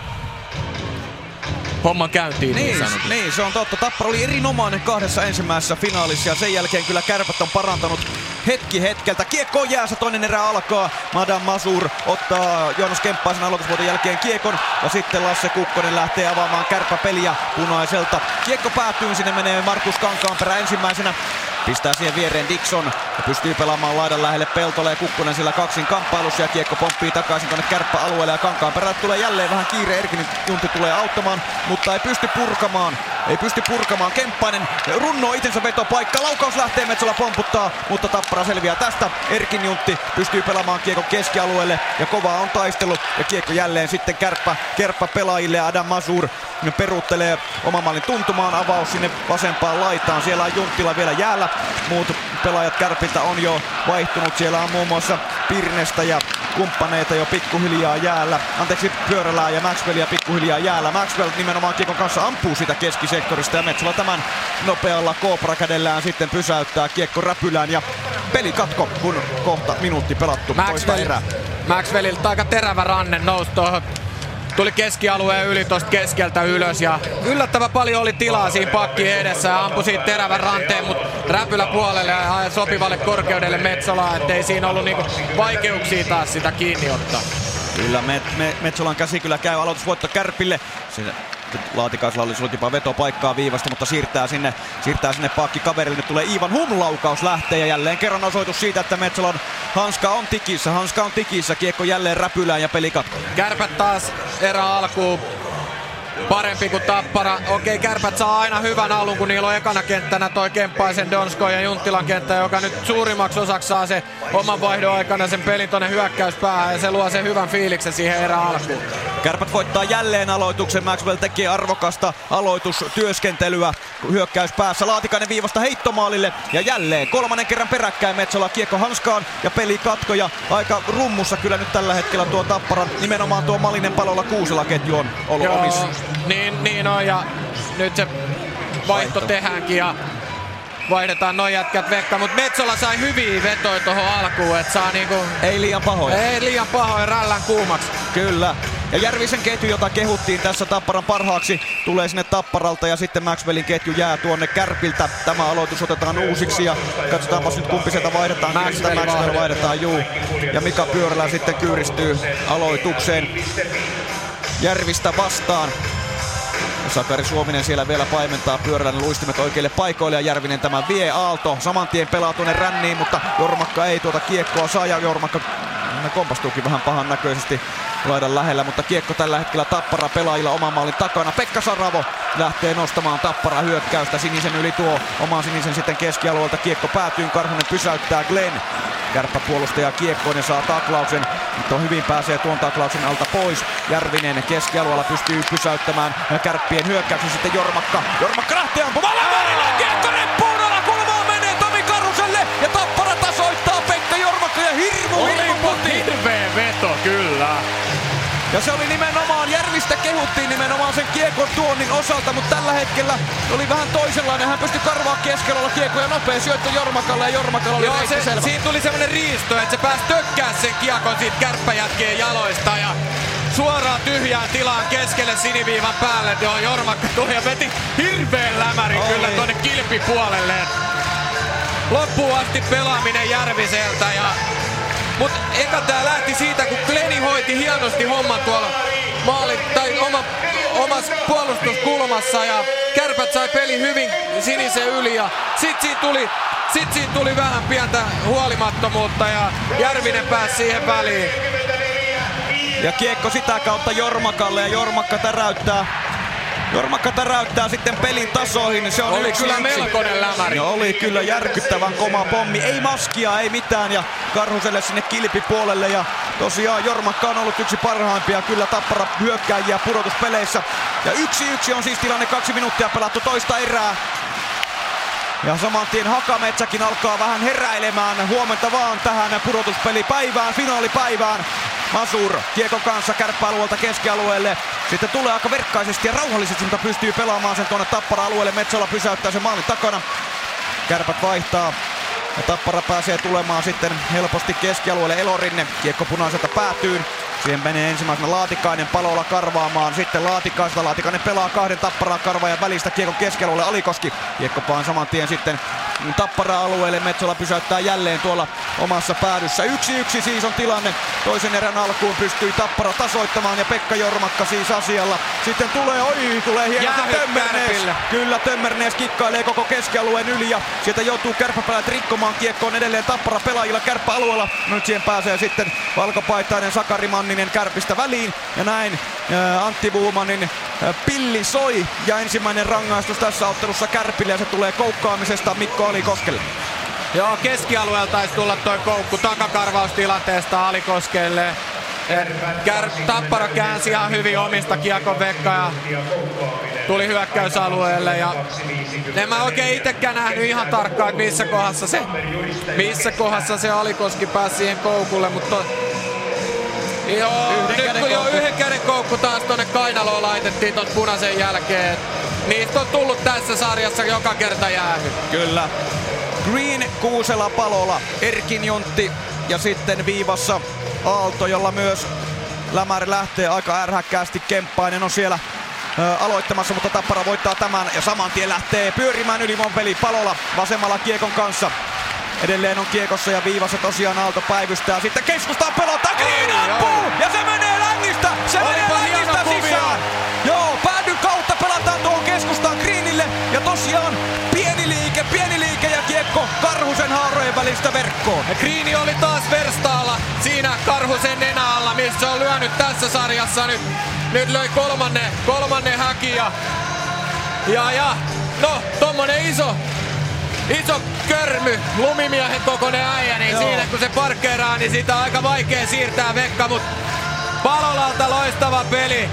homman käyntiin niin, niin Niin, se on totta. Tappara oli erinomainen kahdessa ensimmäisessä finaalissa ja sen jälkeen kyllä kärpät on parantanut hetki hetkeltä. Kiekko jäässä, toinen erä alkaa. Madame Masur ottaa Joonas Kemppaisen aloitusvuoden jälkeen kiekon ja sitten Lasse Kukkonen lähtee avaamaan kärppäpeliä punaiselta. Kiekko päätyy, sinne menee Markus Kankaanperä ensimmäisenä. Pistää siihen viereen Dixon ja pystyy pelaamaan laidan lähelle Peltola ja Kukkonen sillä kaksin kamppailussa ja kiekko pomppii takaisin tuonne kärppäalueelle ja kankaan perät tulee jälleen vähän kiire. Erkin Juntti tulee auttamaan, mutta ei pysty purkamaan. Ei pysty purkamaan. Kemppainen runnoo itsensä vetopaikka. Laukaus lähtee Metsola pomputtaa, mutta Tappara selviää tästä. Erkin Juntti pystyy pelaamaan kiekko keskialueelle ja kovaa on taistelu. Ja kiekko jälleen sitten kärppä, kärppä pelaajille Adam Masur peruuttelee oman mallin tuntumaan. Avaus sinne vasempaan laitaan. Siellä on Junttila vielä jäällä. Muut pelaajat kärpiltä on jo vaihtunut. Siellä on muun muassa Pirnestä ja kumppaneita jo pikkuhiljaa jäällä. Anteeksi, Pyörälää ja Maxwellia pikkuhiljaa jäällä. Maxwell nimenomaan kiekon kanssa ampuu sitä keskisektorista ja Metsola tämän nopealla Cobra-kädellään sitten pysäyttää kiekko räpylään ja pelikatko, kun kohta minuutti pelattu Maxwell, Maxwellilta aika terävä ranne nousi tuohon tuli keskialueen yli tosta keskeltä ylös ja yllättävän paljon oli tilaa siinä pakki edessä ja ampui siitä terävän ranteen, mutta räpylä puolelle ja sopivalle korkeudelle Metsolaa, ettei siinä ollut niinku vaikeuksia taas sitä kiinni ottaa. Kyllä, Met, me, Metsolan käsi kyllä käy aloitusvoitto Kärpille. Siinä Laatikaisella oli jopa vetopaikkaa viivasta, mutta siirtää sinne, siirtää sinne pakki kaverille. Nyt tulee Ivan Hum laukaus lähtee ja jälleen kerran osoitus siitä, että Metsolan hanska on tikissä. Hanska on tikissä, kiekko jälleen räpylään ja peli katkoo. Kärpät taas erä alkuun parempi kuin Tappara. Okei, kärpät saa aina hyvän alun, kun niillä on ekana kenttänä toi Kemppaisen, Donsko ja Junttilan kenttä, joka nyt suurimmaksi osaksi saa se oman vaihdon aikana sen pelin tonne hyökkäyspäähän ja se luo sen hyvän fiiliksen siihen erä alkuun. Kärpät voittaa jälleen aloituksen. Maxwell tekee arvokasta aloitustyöskentelyä hyökkäyspäässä. Laatikainen viivasta heittomaalille ja jälleen kolmannen kerran peräkkäin Metsola kiekko hanskaan ja peli katkoja. Aika rummussa kyllä nyt tällä hetkellä tuo Tapparan nimenomaan tuo Malinen palolla Kuusela ketju on ollut Joo, omissa. Niin, niin on ja nyt se vaihto, vaihto. tehdäänkin ja vaihdetaan noin jätkät vekka, mutta Metsola sai hyviä vetoja tuohon alkuun, että saa niinku... Ei liian pahoja. Ei liian pahoja, rällän kuumaksi. Kyllä. Ja Järvisen ketju, jota kehuttiin tässä Tapparan parhaaksi, tulee sinne Tapparalta ja sitten Maxwellin ketju jää tuonne Kärpiltä. Tämä aloitus otetaan uusiksi ja katsotaanpa nyt kumpi sieltä vaihdetaan. Maxwell, Maxwell vaihdetaan. juu. Ja Mika Pyörälä sitten kyyristyy aloitukseen Järvistä vastaan. Sakari Suominen siellä vielä paimentaa pyörällä luistimet oikeille paikoille ja Järvinen tämä vie Aalto. Saman tien pelaa tuonne ränniin, mutta Jormakka ei tuota kiekkoa saa ja Jormakka ne kompastuukin vähän pahan näköisesti laidan lähellä, mutta kiekko tällä hetkellä Tappara pelaajilla oman maalin takana. Pekka Saravo lähtee nostamaan Tappara hyökkäystä. Sinisen yli tuo oman sinisen sitten keskialueelta. Kiekko päätyy, Karhunen pysäyttää Glenn. Kärppäpuolustaja kiekkoon ja saa taklauksen. Mutta hyvin pääsee tuon taklauksen alta pois. Järvinen keskialueella pystyy pysäyttämään kärppien hyökkäyksen. Sitten Jormakka. Jormakka lähtee ampumaan. Lamerilla kiekko reppuun alakulmaan menee Tomi Karuselle. Ja Tappara tasoittaa Pekka Jormakka ja hirmu hirmu poti. Hirveä veto, kyllä. Ja se oli nimenomaan, Järvistä kehuttiin nimenomaan sen kiekon tuonnin osalta, mutta tällä hetkellä oli vähän toisenlainen. Hän pystyi karvaa keskellä kiekko ja nopea syöttö Jormakalle ja Jormakalla oli Joo, se, selvä. siinä tuli semmonen riisto, että se pääsi tökkää sen kiekon siitä kärppäjätkien jaloista ja suoraan tyhjään tilaan keskelle siniviivan päälle. Joo, Jormakka tuli ja veti hirveän lämärin Oli. kyllä tonne kilpipuolelle. Loppuun asti pelaaminen Järviseltä ja Mut eka tää lähti siitä, kun Kleni hoiti hienosti homman tuolla maalin, tai oma, omassa puolustuskulmassa ja kärpät sai peli hyvin sinisen yli ja sit siinä tuli, sit siinä tuli vähän pientä huolimattomuutta ja Järvinen pääsi siihen väliin. Ja kiekko sitä kautta Jormakalle ja Jormakka täräyttää Jormakka täräyttää sitten pelin tasoihin. Se on Oli kyllä yksi. melkoinen lämäri. No, oli kyllä järkyttävän koma pommi. Ei maskia, ei mitään. Ja Karhuselle sinne kilpipuolelle. Ja tosiaan Jormakka on ollut yksi parhaimpia kyllä tappara hyökkääjiä pudotuspeleissä. Ja yksi yksi on siis tilanne kaksi minuuttia pelattu toista erää. Ja saman tien Hakametsäkin alkaa vähän heräilemään. Huomenta vaan tähän pudotuspelipäivään, finaalipäivään. Masur kiekon kanssa kärppäalueelta keskialueelle. Sitten tulee aika verkkaisesti ja rauhallisesti, mutta pystyy pelaamaan sen tuonne Tappara-alueelle. Metsola pysäyttää sen maalin takana. Kärpät vaihtaa. Ja Tappara pääsee tulemaan sitten helposti keskialueelle Elorinne. Kiekko punaiselta päätyy. Siihen menee ensimmäisenä Laatikainen palolla karvaamaan. Sitten Laatikaista. Laatikainen pelaa kahden Tapparaa karvaajan välistä kiekon keskialueelle Alikoski. Kiekko vaan saman tien sitten Tappara-alueelle. Metsola pysäyttää jälleen tuolla omassa päädyssä. Yksi yksi siis on tilanne. Toisen erän alkuun pystyy Tappara tasoittamaan ja Pekka Jormakka siis asialla. Sitten tulee, oi, tulee hieno Tömmernees. Kyllä Tömmernees kikkailee koko keskialueen yli ja sieltä joutuu kärppäpelät rikkomaan kiekkoon edelleen Tappara pelaajilla kärppäalueella. Nyt siihen pääsee sitten valkopaitainen Sakari Manninen kärpistä väliin ja näin ää, Antti Buumanin ää, pilli soi ja ensimmäinen rangaistus tässä ottelussa Kärpille ja se tulee koukkaamisesta Mikko Alikoskelle. Joo, keskialueelta taisi tulla toi koukku takakarvaustilanteesta Alikoskelle. Kär, Tappara käänsi ihan hyvin omista kiekon vekka ja tuli hyökkäysalueelle ja en mä oikein itekään nähnyt ihan tarkkaan, että missä kohdassa se, missä kohdassa se Alikoski pääsi siihen koukulle, mutta Joo, nyt kun jo yhden käden koukku taas tonne kainaloon laitettiin ton punaisen jälkeen. Niistä on tullut tässä sarjassa joka kerta jäähy. Kyllä. Green, Kuusela, Palola, Erkin Jontti ja sitten viivassa Aalto, jolla myös Lämäri lähtee aika ärhäkkäästi. Kemppainen on siellä ö, aloittamassa, mutta Tappara voittaa tämän ja saman tien lähtee pyörimään ylivoimapeli Palola vasemmalla kiekon kanssa. Edelleen on kiekossa ja viivassa tosiaan Aalto päivystää. Sitten keskustaan pelottaa, Green ampuu! Ja se menee längistä! Se Olipa menee längistä sisään! Joo, päädyn kautta pelataan tuohon keskustaan Greenille. Ja tosiaan pieni liike, pieni liike ja kiekko Karhusen haarojen välistä verkkoon. Ja Kriini oli taas verstaalla siinä Karhusen nenäalla, missä on lyönyt tässä sarjassa nyt. Nyt löi kolmanne, kolmanne häki ja, ja, ja no tommonen iso, iso körmy, lumimiehen kokoinen äijä, niin Joo. siinä kun se parkkeeraa, niin sitä on aika vaikea siirtää vekka, mutta Palolalta loistava peli.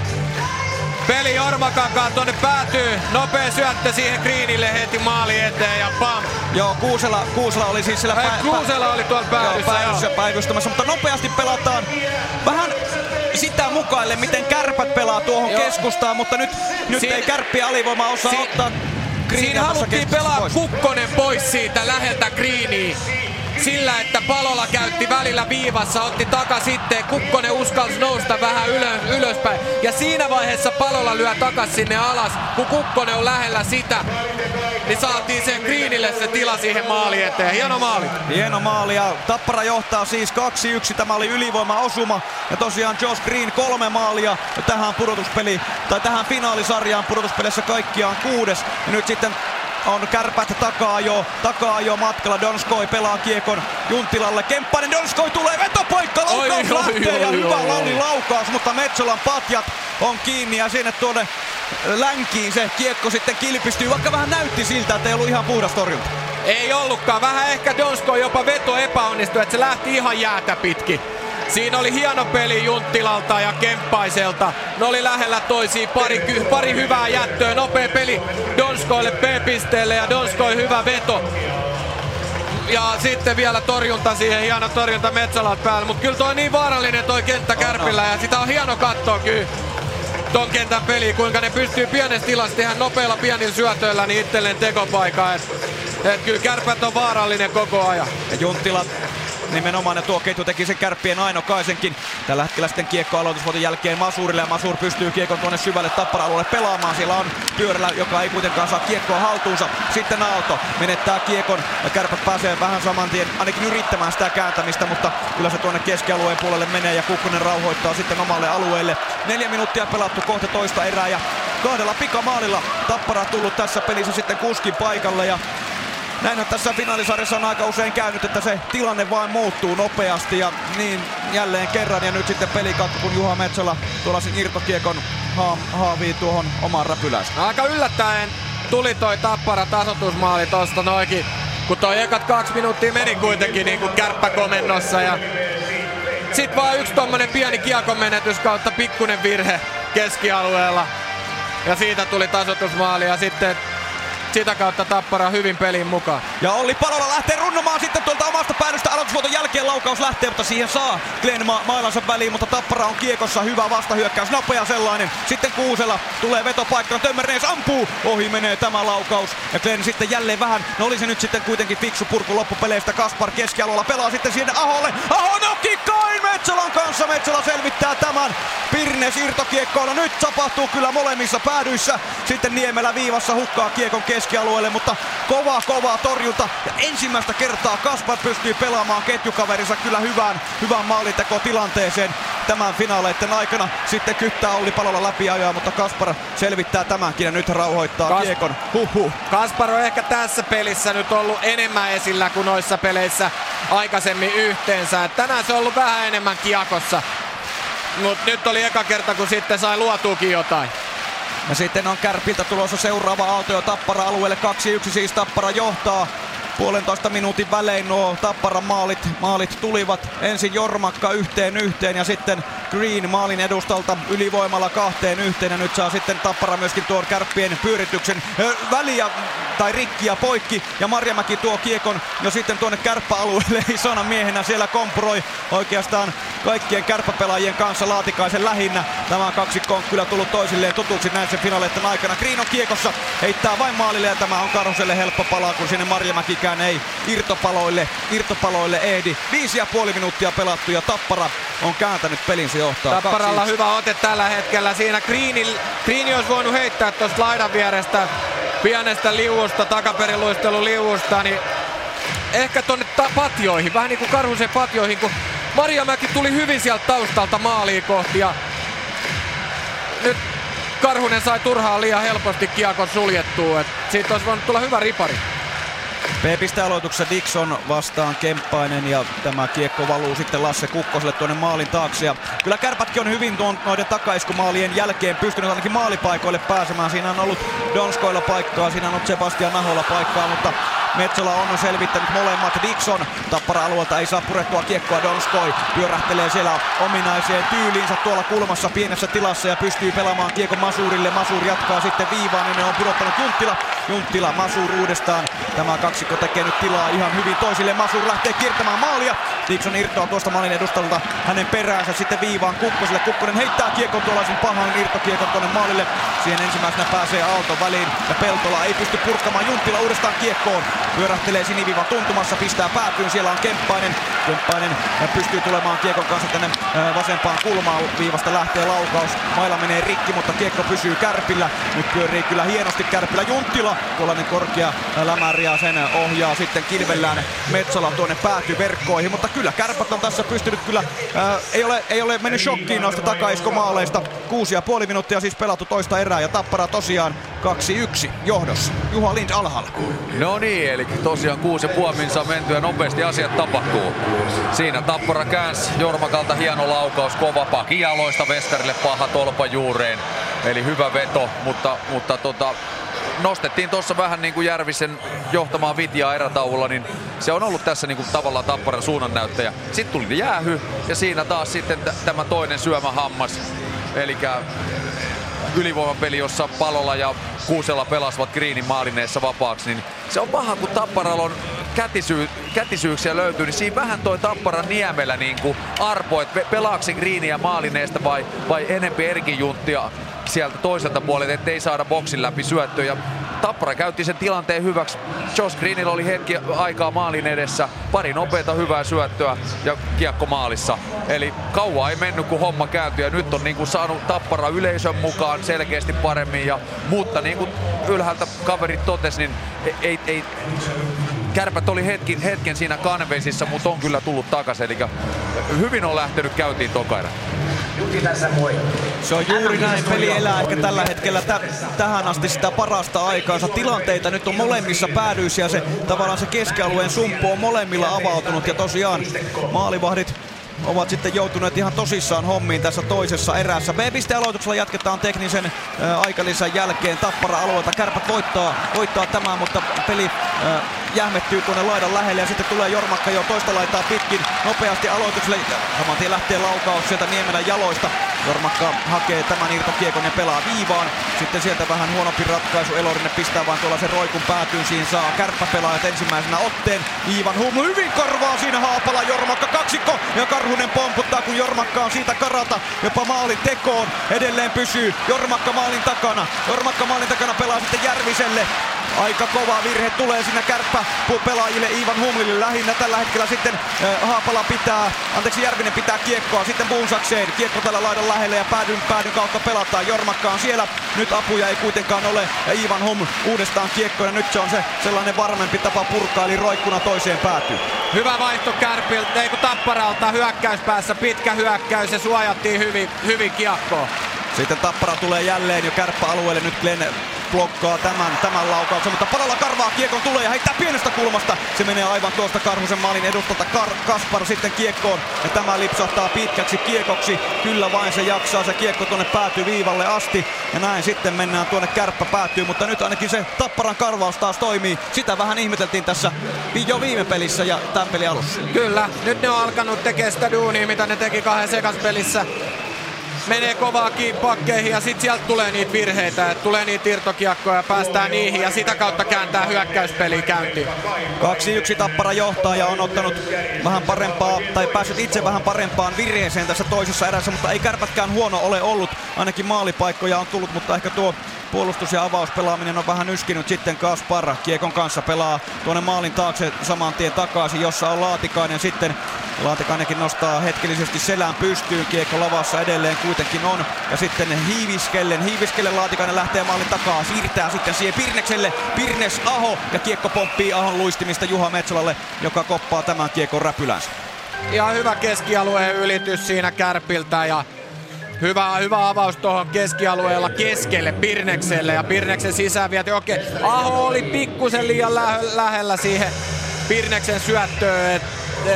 Peli Jormakankaan tonne päätyy. Nopea syöttö siihen Greenille heti maali eteen ja pam. Joo, Kuusela, Kuusela oli siis siellä Ai, Kuusela oli tuolla päädyssä, joo, päädyssä joo. päivystämässä, mutta nopeasti pelataan vähän sitä mukaille, miten kärpät pelaa tuohon Joo. keskustaan, mutta nyt, nyt Siin- ei kärppiä alivoima osaa Siin- ottaa Siinä haluttiin pelaa pois. Kukkonen pois siitä läheltä Greeniin. Sillä, että Palola käytti välillä viivassa, otti taka sitten, Kukkonen uskalsi nousta vähän ylös, ylöspäin. Ja siinä vaiheessa Palola lyö takas sinne alas, kun Kukkonen on lähellä sitä. Niin saatiin sen Greenille se tila siihen maali eteen. Hieno maali. Hieno maali ja Tappara johtaa siis 2-1. Tämä oli ylivoima-osuma. Ja tosiaan Josh Green kolme maalia tähän pudotuspeli, tai tähän finaalisarjaan pudotuspelissä kaikkiaan kuudes. Ja nyt sitten on kärpät takaa jo, takaa jo matkalla. Donskoi pelaa kiekon Juntilalle. Kemppainen Donskoi tulee vetopaikka, laukaus Oi, oi, lähtee ja oi, hyvä oi, Lalli oi. laukaus, mutta Metsolan patjat on kiinni ja sinne tuonne länkiin se kiekko sitten kilpistyy, vaikka vähän näytti siltä, että ei ollut ihan puhdas torjunta. Ei ollutkaan. Vähän ehkä Donsko jopa veto epäonnistui, että se lähti ihan jäätä pitkin. Siinä oli hieno peli Junttilalta ja Kemppaiselta. Ne oli lähellä toisiin. Pari, pari hyvää jättöä. Nopea peli Donskoille B-pisteelle ja Donskoi hyvä veto. Ja sitten vielä torjunta siihen, hieno torjunta Metsälat päällä. Mutta kyllä toi on niin vaarallinen toi kenttä Kärpillä ja sitä on hieno katsoa kyllä ton kentän peli, kuinka ne pystyy pienessä tilassa tehdä nopeilla pienillä syötöillä niin itselleen tekopaikaa. Et, et kyllä kärpät on vaarallinen koko ajan. Ja Junttila nimenomaan ja tuo ketju teki sen kärppien Aino-Kaisenkin. Tällä hetkellä sitten kiekko aloitusvuoton jälkeen Masurille ja Masur pystyy kiekon tuonne syvälle tappara-alueelle pelaamaan. Siellä on pyörällä, joka ei kuitenkaan saa kiekkoa haltuunsa. Sitten Aalto menettää kiekon ja kärpät pääsee vähän saman tien ainakin yrittämään sitä kääntämistä, mutta kyllä se tuonne keskialueen puolelle menee ja Kukkonen rauhoittaa sitten omalle alueelle. Neljä minuuttia pelattu kohta toista erää ja kahdella pikamaalilla Tappara tullut tässä pelissä sitten kuskin paikalle ja Näinhän tässä finaalisarjassa on aika usein käynyt, että se tilanne vain muuttuu nopeasti ja niin jälleen kerran. Ja nyt sitten pelikatko, kun Juha Metsola tuollaisen irtokiekon ha- haavii tuohon omaan räpylänsä. No, aika yllättäen tuli toi Tappara tasotusmaali tosta noikin, kun toi ekat kaksi minuuttia meni kuitenkin niin kuin kärppäkomennossa ja sit vaan yksi tommonen pieni kiekon menetys kautta pikkunen virhe keskialueella ja siitä tuli tasotusmaali ja sitten sitä kautta Tappara hyvin pelin mukaan. Ja Olli Palola lähtee runnomaan sitten tuolta omasta päädystä aloitusvuoton jälkeen laukaus lähtee, mutta siihen saa Glenn Ma- mailansa väliin, mutta Tappara on kiekossa, hyvä vastahyökkäys, nopea sellainen. Sitten Kuusela tulee vetopaikkaan, Tömmernees ampuu, ohi menee tämä laukaus. Ja Glenn sitten jälleen vähän, no oli se nyt sitten kuitenkin fiksu purku loppupeleistä, Kaspar keskialueella pelaa sitten sinne Aholle. Aho nokki Kain Metsolan kanssa, Metsola selvittää tämän. Pirne siirtokiekkoilla, nyt tapahtuu kyllä molemmissa päädyissä. Sitten Niemelä viivassa hukkaa kiekon keskialueelle, mutta kova kova torjunta. Ja ensimmäistä kertaa Kaspar pystyy pelaamaan ketjukaverinsa kyllä hyvään, hyvään maalinteko-tilanteeseen tämän finaaleiden aikana. Sitten kyttää Olli palolla läpi ajaa, mutta Kaspar selvittää tämänkin ja nyt rauhoittaa Kas- kiekon. Huhhuh. Kaspar on ehkä tässä pelissä nyt ollut enemmän esillä kuin noissa peleissä aikaisemmin yhteensä. Et tänään se on ollut vähän enemmän kiekossa. Mutta nyt oli eka kerta, kun sitten sai luotuukin jotain. Ja sitten on Kärpiltä tulossa seuraava aalto jo Tappara alueelle. 2-1 siis Tappara johtaa. Puolentoista minuutin välein nuo Tapparan maalit, maalit tulivat. Ensin Jormakka yhteen yhteen ja sitten Green maalin edustalta ylivoimalla kahteen yhteen. Ja nyt saa sitten Tappara myöskin tuon kärppien pyörityksen väliä tai rikkiä poikki. Ja Marjamäki tuo kiekon jo sitten tuonne kärppäalueelle <laughs> isona miehenä siellä kompuroi oikeastaan kaikkien kärppäpelaajien kanssa Laatikaisen lähinnä. Tämä kaksikko on kyllä tullut toisilleen tutuksi näin sen finaaleiden aikana. Green on kiekossa, heittää vain maalille ja tämä on Karhuselle helppo palaa, kun sinne Marjamäkikään ei irtopaloille, irtopaloille ehdi. Viisi ja puoli minuuttia pelattu ja Tappara on kääntänyt pelin, se johtaa Tapparalla 2-1. hyvä ote tällä hetkellä. Siinä Greenin, Green olisi voinut heittää tuosta laidan vierestä pienestä liuusta, takaperiluistelun liuusta, niin ehkä tonne ta- patjoihin, vähän niin kuin Karhusen patjoihin, kun Marjamäki tuli hyvin sieltä taustalta maaliin kohti ja nyt Karhunen sai turhaan liian helposti kiekon suljettua. Et siitä olisi voinut tulla hyvä ripari. B-pistealoituksessa Dixon vastaan Kemppainen ja tämä kiekko valuu sitten Lasse Kukkoselle tuonne maalin taakse. Ja kyllä kärpätkin on hyvin tuon, noiden takaiskumaalien jälkeen pystynyt ainakin maalipaikoille pääsemään. Siinä on ollut Donskoilla paikkaa, siinä on ollut Sebastian Naholla paikkaa, mutta Metsola on selvittänyt molemmat. Dixon tappara-alueelta ei saa purettua kiekkoa. Donskoi pyörähtelee siellä ominaiseen tyyliinsä tuolla kulmassa pienessä tilassa ja pystyy pelaamaan kiekon Masurille. Masur jatkaa sitten viivaan, niin ne on pudottanut Junttila. Junttila, Masur uudestaan. Tämä kaksikko tekee nyt tilaa ihan hyvin toisille. Masur lähtee kiertämään maalia. Dixon irtoaa tuosta maalin edustalta hänen peräänsä sitten viivaan Kukkoselle. Kukkonen heittää kiekon tuollaisen pahan irtokiekon tuonne maalille. Siihen ensimmäisenä pääsee Aalto väliin ja Peltola ei pysty purkamaan Junttila uudestaan kiekkoon. Pyörähtelee siniviivan tuntumassa, pistää päätyyn. Siellä on Kemppainen. Kemppainen pystyy tulemaan kiekon kanssa tänne äh, vasempaan kulmaan. Viivasta lähtee laukaus. Maila menee rikki, mutta kiekko pysyy kärpillä. Nyt pyörii kyllä hienosti kärpillä. Junttila, tuollainen korkea äh, lämäri ja sen ohjaa sitten kilvellään Metsola tuonne päätyverkkoihin. Mutta kyllä kärpät on tässä pystynyt kyllä, ää, ei, ole, ei ole mennyt shokkiin noista takaiskomaaleista. Kuusi ja puoli minuuttia siis pelattu toista erää ja Tappara tosiaan 2-1 johdossa. Juha Lind alhaalla. No niin, eli tosiaan kuusi ja puoli minsaa menty ja nopeasti asiat tapahtuu. Siinä Tappara käänsi Jormakalta hieno laukaus, kova paki jaloista Veskarille paha tolpa juureen. Eli hyvä veto, mutta, mutta tota, nostettiin tuossa vähän niin kuin Järvisen johtamaan Vitjaa erätauolla, niin se on ollut tässä niin kuin tavallaan Tapparan suunnannäyttäjä. Sitten tuli jäähy ja siinä taas sitten t- tämä toinen syömähammas. Eli ylivoimapeli, jossa Palola ja Kuusella pelasivat Greenin maalineessa vapaaksi, niin se on paha, kun Tapparalla on kätisy, kätisyyksiä löytyy, niin siinä vähän toi Tapparan Niemelä niin kuin arpo, että pe- pelaako se Greenia maalineesta vai, vai enempi Erkin Junttia sieltä toiselta puolelta, ettei saada boksin läpi syöttöä. Ja Tappara käytti sen tilanteen hyväksi. Josh Greenillä oli hetki aikaa maalin edessä, pari nopeata hyvää syöttöä ja kiekko maalissa. Eli kauan ei mennyt, kun homma kääntyi ja nyt on niin kuin saanut Tappara yleisön mukaan selkeästi paremmin. Ja, mutta niin kuin ylhäältä kaverit totesi, niin ei, ei, Kärpät oli hetkin, hetken siinä kanveisissa, mutta on kyllä tullut takaisin. Eli hyvin on lähtenyt käyntiin tokaira. Se on juuri näin. Peli elää ehkä tällä hetkellä tä- tähän asti sitä parasta aikaansa. Tilanteita nyt on molemmissa päädyissä ja se tavallaan se keskialueen sumpu on molemmilla avautunut. Ja tosiaan maalivahdit ovat sitten joutuneet ihan tosissaan hommiin tässä toisessa erässä. B-pistealoituksella jatketaan teknisen ä, aikalisän jälkeen. Tappara alueelta kärpät voittaa, voittaa tämän, mutta peli jähmettyy tuonne laidan lähelle ja sitten tulee Jormakka jo toista laitaa pitkin nopeasti aloitukselle. Saman tien lähtee laukaus sieltä Niemelän jaloista. Jormakka hakee tämän irtokiekon ja pelaa viivaan. Sitten sieltä vähän huonompi ratkaisu. Elorinen pistää vaan tuollaisen roikun päätyyn. Siinä saa kärppäpelaajat ensimmäisenä otteen. Iivan Hum hyvin korvaa siinä Haapala. Jormakka kaksikko ja Karhunen pomputtaa kun Jormakka on siitä karata jopa maalin tekoon. Edelleen pysyy Jormakka maalin takana. Jormakka maalin takana pelaa sitten Järviselle. Aika kova virhe tulee siinä kärppä pelaajille Ivan Humlille lähinnä tällä hetkellä sitten äh, Haapala pitää, anteeksi Järvinen pitää kiekkoa sitten Buusakseen. Kiekko tällä laidan lähelle ja päädyn, päädyn kautta pelataan. Jormakka on siellä, nyt apuja ei kuitenkaan ole ja Ivan Hum uudestaan kiekko ja nyt se on se sellainen varmempi tapa purkaa eli roikkuna toiseen päätyy. Hyvä vaihto Kärpiltä, ei kun Tapparalta hyökkäyspäässä pitkä hyökkäys ja suojattiin hyvin, hyvin kiekkoa. Sitten Tappara tulee jälleen jo kärppäalueelle. Nyt Glenn blokkaa tämän, tämän laukauksen, mutta Palalla karvaa kiekon tulee ja heittää pienestä kulmasta. Se menee aivan tuosta Karhusen maalin edustalta Kar- Kaspar sitten kiekkoon ja tämä lipsahtaa pitkäksi kiekoksi. Kyllä vain se jaksaa, se kiekko tuonne päätyy viivalle asti ja näin sitten mennään tuonne kärppä päätyy, mutta nyt ainakin se Tapparan karvaus taas toimii. Sitä vähän ihmeteltiin tässä jo viime pelissä ja tämän pelin alussa. Kyllä, nyt ne on alkanut tekemään sitä duunia, mitä ne teki kahden sekaspelissä. Menee kovaakin pakkeihin ja sitten sieltä tulee niitä virheitä, että tulee niitä irtokiekkoja ja päästään niihin ja sitä kautta kääntää hyökkäyspeli käyntiin. 2-1 Tappara johtaa ja on ottanut vähän parempaa, tai päässyt itse vähän parempaan vireeseen tässä toisessa erässä, mutta ei kärpätkään huono ole ollut. Ainakin maalipaikkoja on tullut, mutta ehkä tuo puolustus- ja avauspelaaminen on vähän yskinyt sitten Kaspar Kiekon kanssa pelaa tuonne maalin taakse saman tien takaisin, jossa on Laatikainen sitten. Laatikainenkin nostaa hetkellisesti selän pystyyn, Kiekko lavassa edelleen kuitenkin on. Ja sitten Hiiviskellen, Hiiviskellen Laatikainen lähtee maalin takaa, siirtää sitten siihen Pirnekselle, Pirnes Aho ja Kiekko pomppii Ahon luistimista Juha Metsolalle, joka koppaa tämän Kiekon räpylänsä. Ihan hyvä keskialueen ylitys siinä Kärpiltä ja Hyvä, hyvä avaus tuohon keskialueella keskelle Pirnekselle ja Pirneksen sisään vieti. Okei, Aho oli pikkusen liian lä- lähellä siihen Pirneksen syöttöön, että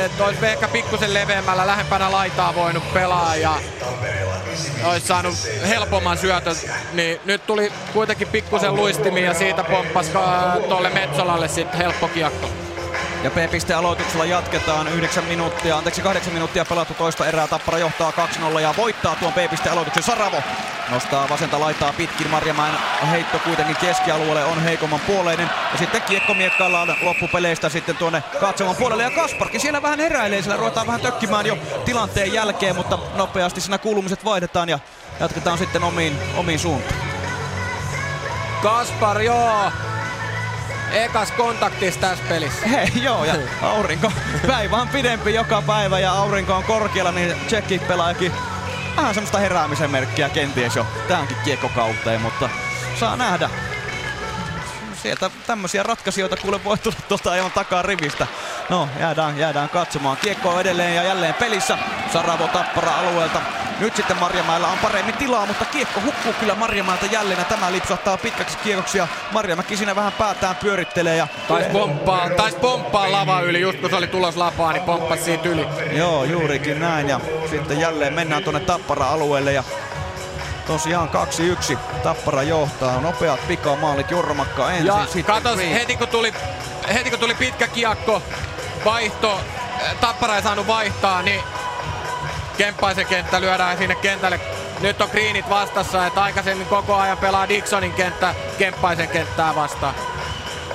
et olisi ehkä pikkusen leveämmällä lähempänä laitaa voinut pelaa ja olisi saanut helpomman syötön, niin nyt tuli kuitenkin pikkusen luistimi ja siitä pomppasi tuolle Metsolalle sitten helppo kiekko. Ja P-piste aloituksella jatketaan 9 minuuttia, anteeksi 8 minuuttia pelattu toista erää. Tappara johtaa 2-0 ja voittaa tuon P-piste aloituksen. Saravo nostaa vasenta laitaa pitkin. Marjamäen heitto kuitenkin keskialueelle on heikomman puoleinen. Ja sitten kiekko miekkaillaan loppupeleistä sitten tuonne katsoman puolelle. Ja Kasparkin siellä vähän heräilee, sillä ruvetaan vähän tökkimään jo tilanteen jälkeen, mutta nopeasti siinä kuulumiset vaihdetaan ja jatketaan sitten omiin, omiin suuntaan. Kaspar, joo, ekas kontaktis tässä pelissä. Hei, joo, ja aurinko. Päivä on pidempi joka päivä ja aurinko on korkealla, niin tsekki pelaajakin vähän semmoista heräämisen merkkiä kenties jo tähänkin kiekkokauteen, mutta saa nähdä. Sieltä tämmöisiä ratkaisijoita kuule voi tulla tuolta aivan takaa rivistä. No, jäädään, jäädään katsomaan. Kiekko on edelleen ja jälleen pelissä. Saravo Tappara alueelta. Nyt sitten Marjamäellä on paremmin tilaa, mutta kiekko hukkuu kyllä Marjamäeltä jälleen ja tämä lipsahtaa pitkäksi kiekoksi ja Marjamäki siinä vähän päätään pyörittelee. Ja... Tais pomppaa, tais pomppaa lava yli, just kun se oli tulos lapaa, niin pomppasi siitä yli. Joo, juurikin näin ja sitten jälleen mennään tuonne Tappara-alueelle ja Tosiaan 2-1. Tappara johtaa. Nopeat pikamaalit. Jormakka ensin. Ja sitten katos, heti kun, tuli, heti kun tuli pitkä kiekko, vaihto, Tappara ei saanut vaihtaa, niin Kemppaisen kenttä lyödään sinne kentälle. Nyt on Greenit vastassa, että aikaisemmin koko ajan pelaa Dixonin kenttä Kemppaisen kenttää vastaan.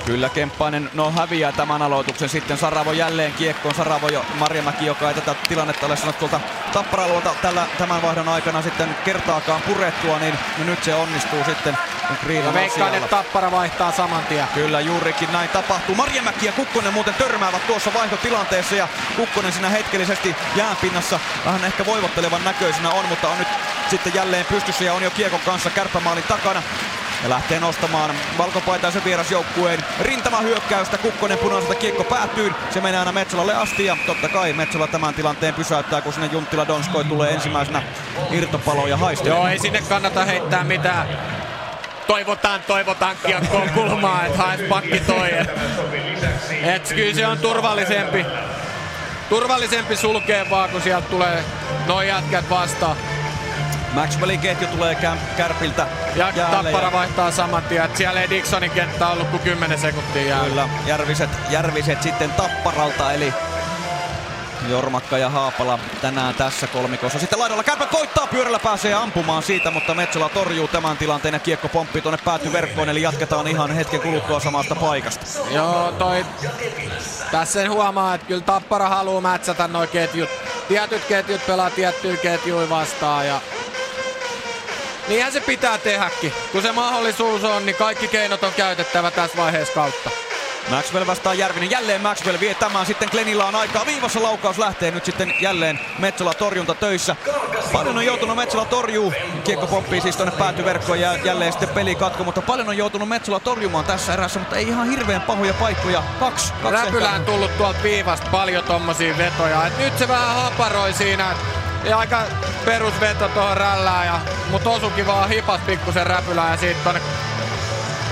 Kyllä Kemppainen no häviää tämän aloituksen. Sitten Saravo jälleen kiekkoon. Saravo jo Marjamäki, joka ei tätä tilannetta ole sanottu tuolta tappara tällä, tämän vaihdon aikana sitten kertaakaan purettua, niin no nyt se onnistuu sitten. On veikkaan, että Tappara vaihtaa saman tien. Kyllä juurikin näin tapahtuu. Marjamäki ja Kukkonen muuten törmäävät tuossa vaihtotilanteessa ja Kukkonen siinä hetkellisesti jäänpinnassa vähän ehkä voivottelevan näköisenä on, mutta on nyt sitten jälleen pystyssä ja on jo kiekon kanssa kärppämaalin takana ja lähtee nostamaan valkopaitaisen vierasjoukkueen rintamahyökkäystä. Kukkonen punaiselta kiekko päätyy. Se menee aina Metsolalle asti ja totta kai Metsola tämän tilanteen pysäyttää, kun sinne Junttila Donskoi tulee ensimmäisenä irtopaloja haistelee. Joo, ei sinne kannata heittää mitään toivotaan, toivotaan kiekkoon kulmaa, että haet pakki toi. Et, kyllä se on turvallisempi, turvallisempi sulkea vaan, kun sieltä tulee noin jätkät vastaan. Maxwellin ketju tulee Kärpiltä Ja jäälle. Tappara vaihtaa saman tien. Siellä ei Dixonin kenttä ollut kuin 10 sekuntia jäällä. Kyllä, Järviset, Järviset sitten Tapparalta, eli Jormakka ja Haapala tänään tässä kolmikossa. Sitten laidalla Kärpä koittaa, pyörällä pääsee ampumaan siitä, mutta Metsola torjuu tämän tilanteen ja kiekko pomppii tuonne päätyverkkoon, eli jatketaan ihan hetken kuluttua samasta paikasta. Joo, toi... Tässä sen huomaa, että kyllä Tappara haluaa mätsätä noin ketjut. Tietyt ketjut pelaa tiettyjä ketjuja vastaan ja Niinhän se pitää tehdäkin. Kun se mahdollisuus on, niin kaikki keinot on käytettävä tässä vaiheessa kautta. Maxwell vastaa Järvinen. Jälleen Maxwell vie tämän. Sitten Glenilla on aikaa. Viivassa laukaus lähtee nyt sitten jälleen Metsola torjunta töissä. Paljon on joutunut Metsola torjuu. Kiekko pomppii siis tuonne päätyverkkoon ja jälleen sitten peli katko. Mutta paljon on joutunut Metsola torjumaan tässä erässä, mutta ei ihan hirveän pahoja paikkoja. Kaksi. kaksi Räpylään tullut tuolta viivasta paljon tommosia vetoja. Et nyt se vähän haparoi siinä. Ja aika perusveto tuohon rällään, ja, mut osukin vaan hipas pikkusen räpylään ja siitä tonne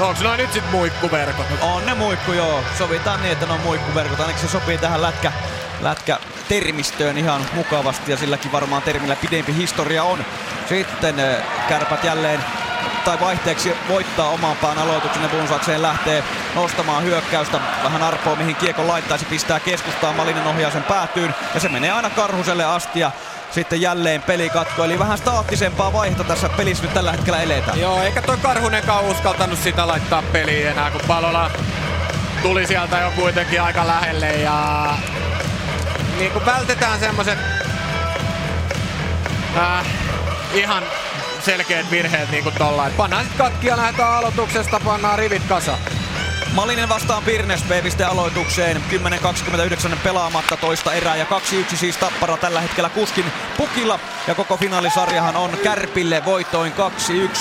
Onko noin nyt sit muikkuverkot? On ne muikku, joo. Sovitaan niin, että ne on muikkuverkot. Ainakin se sopii tähän lätkä, lätkä termistöön ihan mukavasti ja silläkin varmaan termillä pidempi historia on. Sitten kärpät jälleen tai vaihteeksi voittaa oman pään aloituksen ja Bunsakseen lähtee nostamaan hyökkäystä. Vähän arpoa mihin kiekon laittaisi, pistää keskustaan, Malinen ohjaa sen päätyyn ja se menee aina Karhuselle asti ja sitten jälleen pelikatko. Eli vähän staattisempaa vaihto tässä pelissä nyt tällä hetkellä eletään. Joo, eikä toi Karhunenkaan uskaltanut sitä laittaa peliin enää, kun Palola tuli sieltä jo kuitenkin aika lähelle ja niin kuin vältetään semmoset äh, ihan selkeät virheet niin kuin tolla. Et pannaan sit katkia, lähdetään aloituksesta, pannaan rivit kasa. Malinen vastaan Pirnes B-piste aloitukseen. 10.29 pelaamatta toista erää ja 2-1 siis Tappara tällä hetkellä kuskin pukilla. Ja koko finaalisarjahan on Kärpille voitoin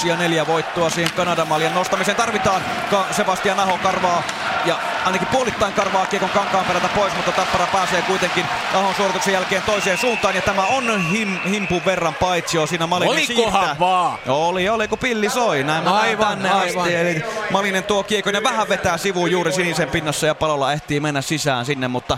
2-1 ja neljä voittoa siihen Kanadamaljan nostamiseen tarvitaan. Ka- Sebastian Aho karvaa ja ainakin puolittain karvaa kiekon kankaan perältä pois, mutta Tappara pääsee kuitenkin Ahon suorituksen jälkeen toiseen suuntaan. Ja tämä on him, himpun verran paitsio siinä Malinen Olikohan siirtää. vaan? Oli, oli, kun pilli soi. Näin mä Aivan, tänne aivan. asti. Eli Malinen tuo kiekon ja vähän vetää sivuun juuri sinisen pinnassa ja palolla ehtii mennä sisään sinne, mutta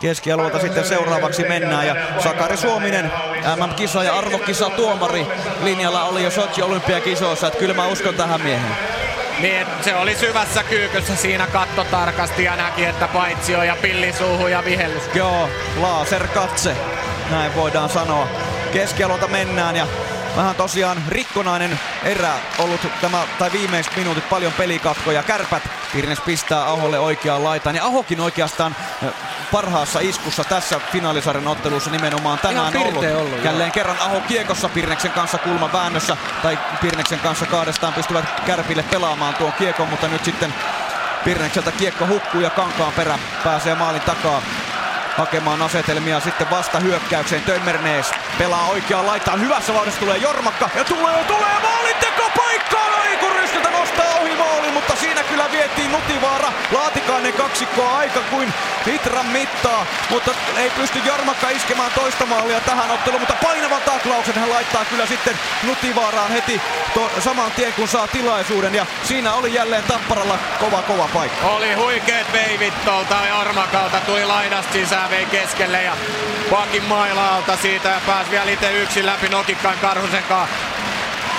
keskialueelta sitten seuraavaksi mennään ja Sakari Suominen, MM-kisa ja arvokisa tuomari linjalla oli jo Sochi olympiakisoissa, että kyllä mä uskon tähän mieheen. Niin, se oli syvässä kyykyssä siinä katto tarkasti ja näki, että paitsio ja pillisuuhu ja vihellys. Joo, laserkatse, näin voidaan sanoa. Keskialueelta mennään ja vähän tosiaan rikkonainen erä ollut tämä, tai viimeiset minuutit paljon pelikatkoja. Kärpät Pirnes pistää Aholle oikeaan laitaan ja Ahokin oikeastaan parhaassa iskussa tässä finaalisarjan ottelussa nimenomaan tänään ollut. ollut, joo. Jälleen kerran Aho kiekossa Pirneksen kanssa kulma väännössä tai Pirneksen kanssa kahdestaan pystyvät Kärpille pelaamaan tuon kiekon, mutta nyt sitten Pirnekseltä kiekko hukkuu ja kankaan perä pääsee maalin takaa hakemaan asetelmia sitten vasta hyökkäykseen. Tömmernees pelaa oikeaan laitaan. Hyvässä vauhdissa tulee Jormakka ja tulee, tulee maalinteko paikkaan. Nostaa ohi maali, mutta siinä kyllä vietiin Nutivaara. Laatikainen kaksikkoa aika kuin litran mittaa, mutta ei pysty Jormakka iskemään toista maalia tähän otteluun, mutta painavan taklauksen hän laittaa kyllä sitten Nutivaaraan heti to, saman tien kun saa tilaisuuden ja siinä oli jälleen Tapparalla kova kova paikka. Oli huikeet veivit tuolta Ormakalta, tuli laidasta sisään, vei keskelle ja Pakin mailalta siitä ja pääsi vielä itse yksin läpi Nokikkaan Karhusen kanssa.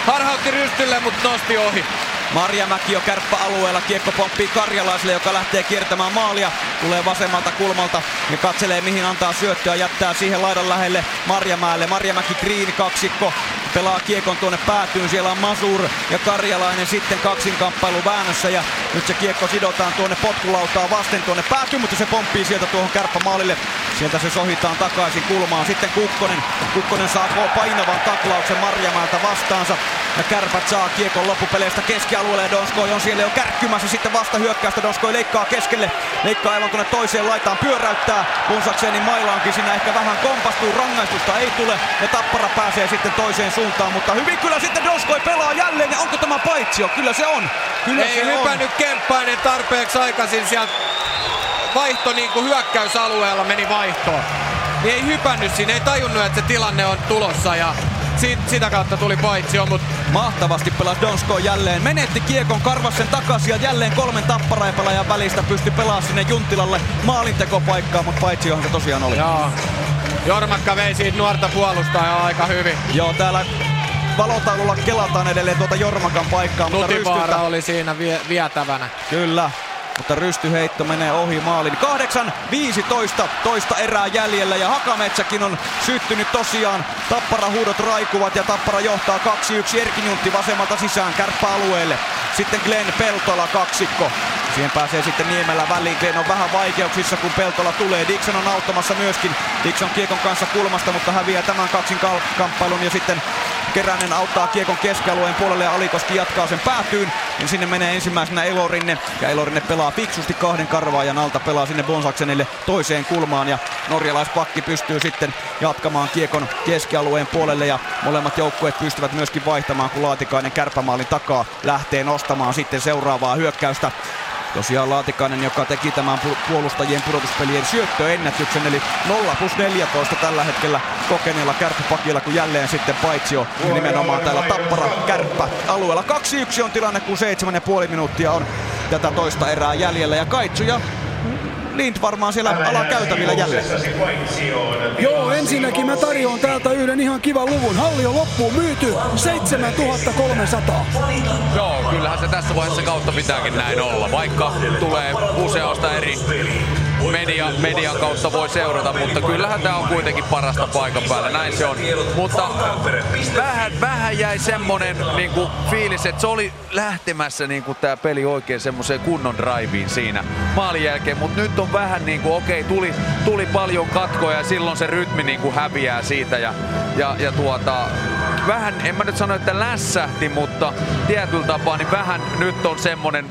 Harhautti rystylle, mutta nosti ohi. Marjamäki jo kärppäalueella, kiekko pomppii Karjalaiselle, joka lähtee kiertämään maalia. Tulee vasemmalta kulmalta ja katselee mihin antaa syöttöä, jättää siihen laidan lähelle Marjamäelle. Marjamäki Green kaksikko pelaa kiekon tuonne päätyyn, siellä on Masur ja Karjalainen sitten kaksinkamppailu väännössä ja nyt se kiekko sidotaan tuonne potkulautaa vasten tuonne päätyyn, mutta se pomppii sieltä tuohon kärppämaalille. Sieltä se sohitaan takaisin kulmaan. Sitten Kukkonen. Kukkonen saa painavan taklauksen Marjamäeltä vastaansa. Ja kärpät saa kiekon loppupeleistä keskialueelle ja Donskoi on siellä jo kärkkymässä. Sitten vasta hyökkäystä Donskoi leikkaa keskelle. Leikkaa aivan tuonne toiseen laitaan, pyöräyttää. Punsaksenin mailaankin siinä ehkä vähän kompastuu. Rangaistusta ei tule ja Tappara pääsee sitten toiseen suuntaan. Mutta hyvin kyllä sitten Donskoi pelaa jälleen ja onko tämä paitsio? Kyllä se on. Kyllä Ei se hypännyt Kemppainen tarpeeksi aikaisin sieltä vaihto niin kuin hyökkäysalueella meni vaihtoon. Niin ei hypännyt siinä, ei tajunnut, että se tilanne on tulossa ja sit, sitä kautta tuli paitsio, mutta Mahtavasti pelasi Donsko jälleen. Menetti kiekon, karvas sen takaisin ja jälleen kolmen tapparapelaajan välistä pystyi pelaamaan sinne Juntilalle maalintekopaikkaa, mutta paitsi johon se tosiaan oli. Joo. Jormakka vei siitä nuorta puolustajaa aika hyvin. Joo, täällä valotaululla kelataan edelleen tuota Jormakan paikkaa, mutta Nutivaara Rystyltä... oli siinä vie, vietävänä. Kyllä, mutta rystyheitto menee ohi maalin. 8-15 toista erää jäljellä ja Hakametsäkin on syttynyt tosiaan. Tappara huudot raikuvat ja Tappara johtaa 2-1 Erkin Juntti vasemmalta sisään kärppäalueelle. Sitten Glenn Peltola kaksikko. Siihen pääsee sitten Niemelä väliin. Glenn on vähän vaikeuksissa kun Peltola tulee. Dixon on auttamassa myöskin. Dixon kiekon kanssa kulmasta, mutta häviää tämän kaksin kamppailun ja sitten Keränen auttaa kiekon keskialueen puolelle ja Alikoski jatkaa sen päätyyn. Ja sinne menee ensimmäisenä Elorinne. Ja Elorinne pelaa fiksusti kahden karvaajan alta, pelaa sinne Bonsaksenille toiseen kulmaan. Ja norjalaispakki pystyy sitten jatkamaan kiekon keskialueen puolelle. Ja molemmat joukkueet pystyvät myöskin vaihtamaan, kun Laatikainen kärpämaalin takaa lähtee nostamaan sitten seuraavaa hyökkäystä. Tosiaan Laatikainen, joka teki tämän pu- puolustajien pudotuspelien syöttöennätyksen, eli 0 plus 14 tällä hetkellä kokeneella kärppäpakilla, kun jälleen sitten paitsio nimenomaan täällä Tappara kärppä alueella. 2-1 on tilanne, kun 7,5 minuuttia on tätä toista erää jäljellä ja Kaitsu ja Lind varmaan siellä alakäytävillä jälleen. Joo, ensinnäkin mä tarjoan täältä yhden ihan kivan luvun. Halli on loppuun myyty 7300. Joo, kyllähän se tässä vaiheessa kautta pitääkin näin olla, vaikka tulee useasta eri media, median kautta voi seurata, mutta kyllähän tämä on kuitenkin parasta paikan päällä, näin se on. Mutta vähän, vähän jäi semmonen niin kuin, fiilis, että se oli lähtemässä niin kuin, tämä peli oikein semmoiseen kunnon driveen siinä maalin jälkeen, mutta nyt on vähän niin kuin, okei, okay, tuli, tuli paljon katkoja ja silloin se rytmi niin kuin, häviää siitä ja, ja, ja tuota, vähän, en mä nyt sano, että lässähti, mutta tietyllä tapaa niin vähän nyt on semmonen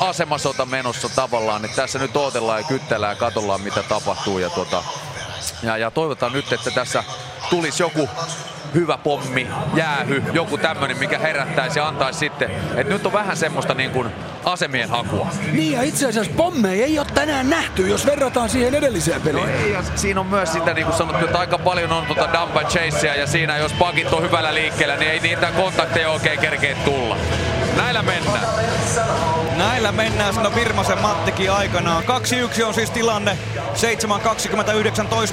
asemasota menossa tavallaan, että tässä nyt odotellaan ja kyttellään ja katsotaan mitä tapahtuu ja, tuota, ja, ja toivotaan nyt, että tässä tulisi joku hyvä pommi, jäähy, joku tämmönen, mikä herättäisi ja antaisi sitten. Et nyt on vähän semmoista niin kuin asemien hakua. Niin ja itse asiassa pommeja ei ole tänään nähty, jos verrataan siihen edelliseen peliin. No ei, ja siinä on myös sitä niin kuin sanottu, että aika paljon on tuota dump and chasea ja siinä jos pakit on hyvällä liikkeellä, niin ei niitä kontakteja oikein kerkeä tulla. Näillä mennään. Näillä mennään, sanoi Virmasen Mattikin aikanaan. 2-1 on siis tilanne.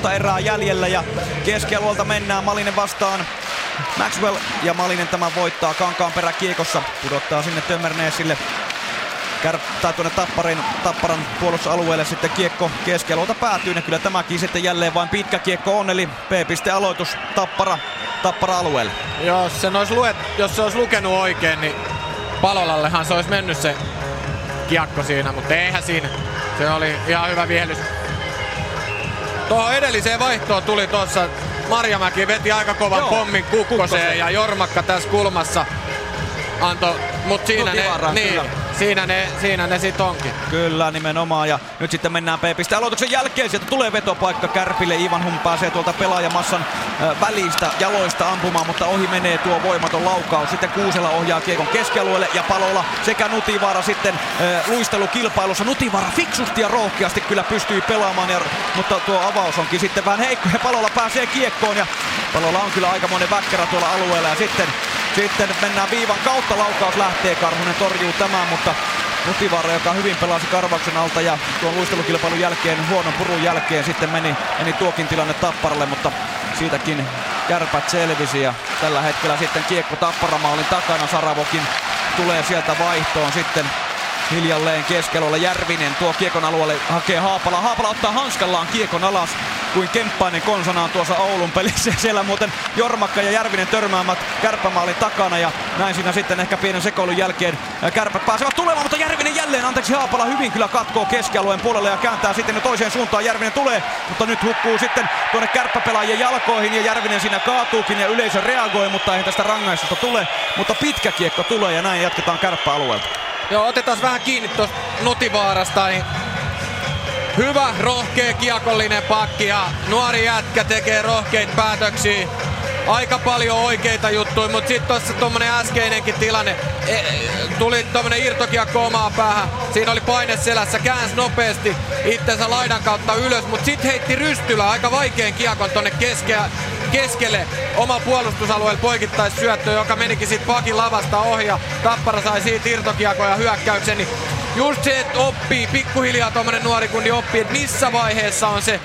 7.20-19 erää jäljellä ja keskialueelta mennään Malinen vastaan. Maxwell ja Malinen tämän voittaa kankaan perä kiekossa. Pudottaa sinne Tömmerneesille tai tuonne Tapparin, Tapparan puolustusalueelle sitten kiekko keskialueelta päätyy. Ja kyllä tämäkin sitten jälleen vain pitkä kiekko on, eli P-piste-aloitus Tappara, Tappara alueelle. Jos, sen olisi luet, jos se olisi lukenut oikein, niin Palolallehan se olisi mennyt se kiekko siinä, mutta eihän siinä. Se oli ihan hyvä vihelys. Tuohon edelliseen vaihtoon tuli tuossa Marjamäki veti aika kovan Joo, pommin kukkoseen, kukkoseen ja Jormakka tässä kulmassa antoi, mutta siinä ne, niin, siinä ne, siinä ne sit onkin. Kyllä, nimenomaan. Ja nyt sitten mennään P-piste aloituksen jälkeen. Sieltä tulee vetopaikka Kärpille. Ivan Hum pääsee tuolta pelaajamassan välistä jaloista ampumaan, mutta ohi menee tuo voimaton laukaus. Sitten Kuusela ohjaa kiekon keskialueelle ja palolla sekä Nutivaara sitten äh, luistelukilpailussa. Nutivaara fiksusti ja rohkeasti kyllä pystyy pelaamaan, ja, mutta tuo avaus onkin sitten vähän heikko ja palolla pääsee kiekkoon ja palolla on kyllä aika monen väkkärä tuolla alueella ja sitten sitten mennään viivan kautta, laukaus lähtee, Karhunen torjuu tämän, mutta Nutivaara, joka hyvin pelasi karvauksen alta ja tuon luistelukilpailun jälkeen, huonon purun jälkeen sitten meni, meni tuokin tilanne Tapparalle, mutta siitäkin kärpät selvisi ja tällä hetkellä sitten kiekko Tapparamaalin takana, Saravokin tulee sieltä vaihtoon sitten hiljalleen keskellä Järvinen tuo kiekon alueelle hakee Haapala. Haapala ottaa hanskallaan. Kiekon alas kuin Kemppainen konsanaan tuossa Oulun pelissä. <laughs> Siellä muuten Jormakka ja Järvinen törmäämät kärppämaalin takana ja näin siinä sitten ehkä pienen sekoilun jälkeen kärpät pääsevät tulemaan, mutta Järvinen jälleen, anteeksi Haapala hyvin kyllä katkoo keskialueen puolelle ja kääntää sitten toiseen suuntaan. Järvinen tulee, mutta nyt hukkuu sitten tuonne kärppäpelaajien jalkoihin ja Järvinen siinä kaatuukin ja yleisö reagoi, mutta ei tästä rangaistusta tule. Mutta pitkä kiekko tulee ja näin jatketaan kärppäalueelta. Joo, otetaan vähän kiinni tuosta Nutivaarasta. Niin hyvä, rohkea, kiekollinen pakki ja nuori jätkä tekee rohkeita päätöksiä. Aika paljon oikeita juttuja, mutta sitten tuossa tuommoinen äskeinenkin tilanne. E, tuli tuommoinen irtokiekko omaa päähän. Siinä oli paine selässä, käänsi nopeasti itsensä laidan kautta ylös, mutta sitten heitti rystylä aika vaikean kiekon tonne keskellä keskelle oma puolustusalueen poikittais syöttö, joka menikin sitten pakin lavasta ohi ja Tappara sai siitä irtokiakoja hyökkäyksen, niin just se, että oppii, pikkuhiljaa tuommoinen nuori kundi oppii, että missä vaiheessa on se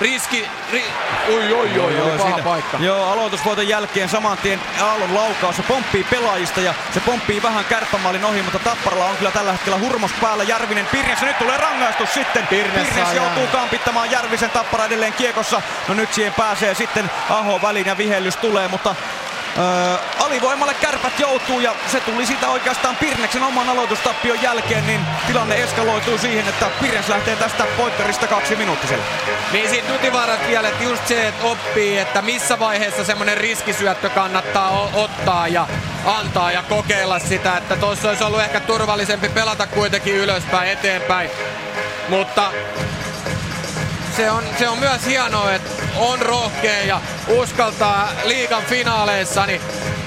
riski, ri, oi oi oi, oi paha siitä, paikka. Joo, aloitusvuoton jälkeen saman tien Aallon laukaus, se pomppii pelaajista ja se pomppii vähän kärppämaalin ohi, mutta Tapparalla on kyllä tällä hetkellä hurmos päällä Järvinen Pirnes ja nyt tulee rangaistus sitten. Pirnes, Pirnes joutuu kampittamaan Järvisen Tappara edelleen kiekossa. No nyt siihen pääsee sitten Aho väliin ja vihellys tulee, mutta Öö, alivoimalle kärpät joutuu ja se tuli siitä oikeastaan Pirneksen oman aloitustappion jälkeen, niin tilanne eskaloituu siihen, että Pirnes lähtee tästä poikkarista kaksi minuuttiselle. Niin siitä Nutivaarat vielä, että just se, että oppii, että missä vaiheessa semmoinen riskisyöttö kannattaa ottaa ja antaa ja kokeilla sitä, että tuossa olisi ollut ehkä turvallisempi pelata kuitenkin ylöspäin, eteenpäin. Mutta se on, se on myös hienoa, että on rohkea ja uskaltaa liigan finaaleissa niin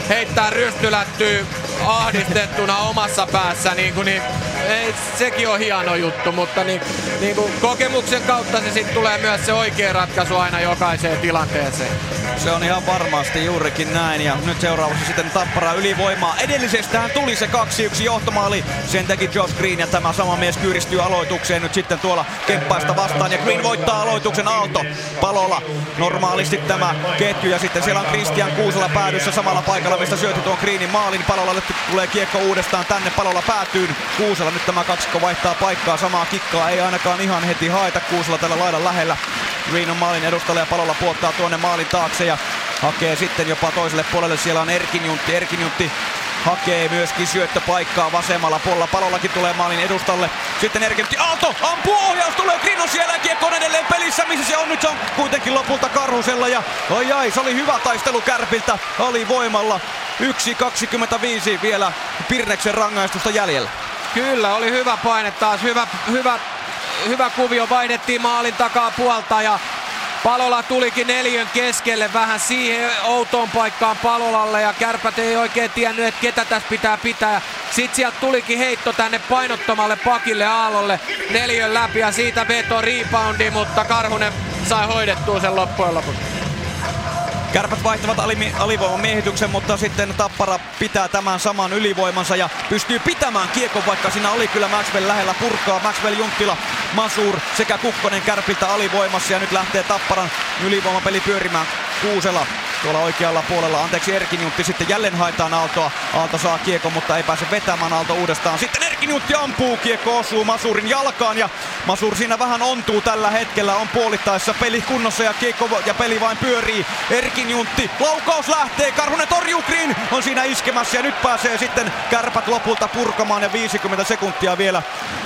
heittää rystylättyä ahdistettuna omassa päässä. Niin kuin, niin, ei, sekin on hieno juttu, mutta niin, niin kuin kokemuksen kautta se sitten tulee myös se oikea ratkaisu aina jokaiseen tilanteeseen. Se on ihan varmasti juurikin näin. Ja nyt seuraavaksi sitten Tappara ylivoimaa. Edellisestähän tuli se 2-1 johtomaali. Sen teki Josh Green ja tämä sama mies kyyristyy aloitukseen nyt sitten tuolla kemppaista vastaan. Ja Green voittaa aloituksen Aalto palolla. Normaalisti tämä ketju ja sitten siellä on Christian Kuusela päädyssä samalla paikalla, mistä syötti tuon Greenin maalin. Palolla nyt tulee kiekko uudestaan tänne. Palolla päätyy Kuusela. Nyt tämä kaksikko vaihtaa paikkaa. Samaa kikkaa ei ainakaan ihan heti haeta Kuusela tällä laidan lähellä. Green on maalin edustalla ja palolla puottaa tuonne maalin taakse ja hakee sitten jopa toiselle puolelle. Siellä on Erkin Juntti. Hakee myöskin syöttöpaikkaa vasemmalla puolella. Palollakin tulee maalin edustalle. Sitten Erkin Juntti. Aalto ampuu ohjaus. Tulee Green on siellä kiekko edelleen pelissä. Missä se on? Nyt se on kuitenkin lopulta Karhusella. Ja oi ai, se oli hyvä taistelu Kärpiltä. Oli voimalla. 1.25 vielä Pirneksen rangaistusta jäljellä. Kyllä, oli hyvä paine taas. Hyvä, hyvä, hyvä kuvio. Vaihdettiin maalin takaa puolta ja Palola tulikin neljön keskelle vähän siihen outoon paikkaan Palolalle ja kärpät ei oikein tiennyt, että ketä tässä pitää pitää. Sitten sieltä tulikin heitto tänne painottomalle pakille Aallolle neljön läpi ja siitä veto reboundi, mutta Karhunen sai hoidettua sen loppujen lopuksi. Kärpät vaihtavat alivoiman miehityksen, mutta sitten Tappara pitää tämän saman ylivoimansa ja pystyy pitämään kiekon, vaikka siinä oli kyllä Maxwell lähellä purkaa. Maxwell, Junttila, Masur sekä Kukkonen Kärpiltä alivoimassa ja nyt lähtee Tapparan ylivoimapeli pyörimään. Kuusela tuolla oikealla puolella. Anteeksi Erkin Juntti sitten jälleen haetaan Aaltoa. Aalto saa kiekon, mutta ei pääse vetämään Aalto uudestaan. Sitten Erkin Juntti ampuu, kiekko osuu Masurin jalkaan ja Masur siinä vähän ontuu tällä hetkellä. On puolittaessa peli kunnossa ja kiekko ja peli vain pyörii. Erkin Juntti, laukaus lähtee, Karhunen torjuu Green, on siinä iskemässä ja nyt pääsee sitten kärpät lopulta purkamaan ja 50 sekuntia vielä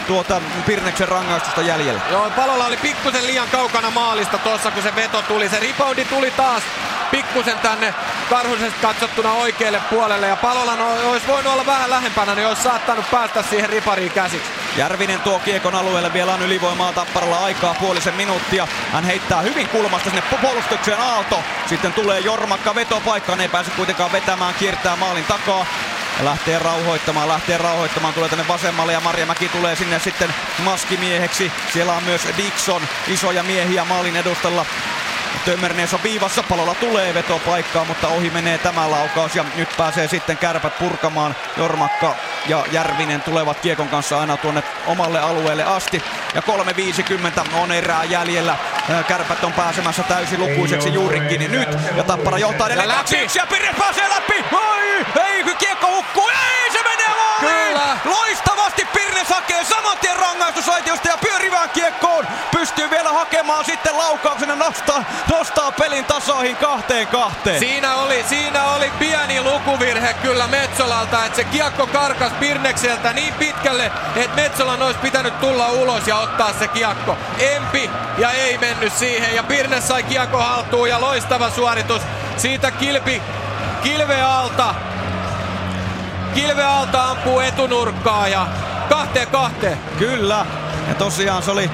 tuota Pirneksen rangaistusta jäljellä. Joo, palolla oli pikkusen liian kaukana maalista tuossa kun se veto tuli. Se reboundi tuli taas pikkusen tänne Karhusesta katsottuna oikealle puolelle ja Palola no, olisi voinut olla vähän lähempänä, niin olisi saattanut päästä siihen ripariin käsiksi. Järvinen tuo kiekon alueelle, vielä on ylivoimaa Tapparalla aikaa puolisen minuuttia. Hän heittää hyvin kulmasta sinne puolustukseen Aalto. Sitten tulee Jormakka vetopaikkaan, ei pääse kuitenkaan vetämään, kiertää maalin takaa. Ja lähtee rauhoittamaan, lähtee rauhoittamaan, tulee tänne vasemmalle ja Marjamäki tulee sinne sitten maskimieheksi. Siellä on myös Dixon, isoja miehiä maalin edustalla. Tömmernees on viivassa, palolla tulee vetopaikkaa, mutta ohi menee tämä laukaus ja nyt pääsee sitten kärpät purkamaan. Jormakka ja Järvinen tulevat kiekon kanssa aina tuonne omalle alueelle asti. Ja 3.50 on erää jäljellä. Kärpät on pääsemässä täysin lukuiseksi juurikin nyt. Ja Tappara johtaa edelleen ja Pirre pääsee läpi. Oi, ei, kiekko hukkuu. Ei, Kyllä. Loistavasti Pirne hakee saman tien rangaistusaitiosta ja pyörivään kiekkoon. Pystyy vielä hakemaan sitten laukauksen ja nostaa, nostaa pelin tasoihin kahteen kahteen. Siinä oli, siinä oli pieni lukuvirhe kyllä Metsolalta, että se kiekko karkas Pirnekseltä niin pitkälle, että Metsolan olisi pitänyt tulla ulos ja ottaa se kiekko. Empi ja ei mennyt siihen ja Pirne sai kiekko haltuun ja loistava suoritus siitä kilpi kilve alta. Kilve alta ampuu etunurkkaa ja kahteen kahteen. Kyllä. Ja tosiaan se oli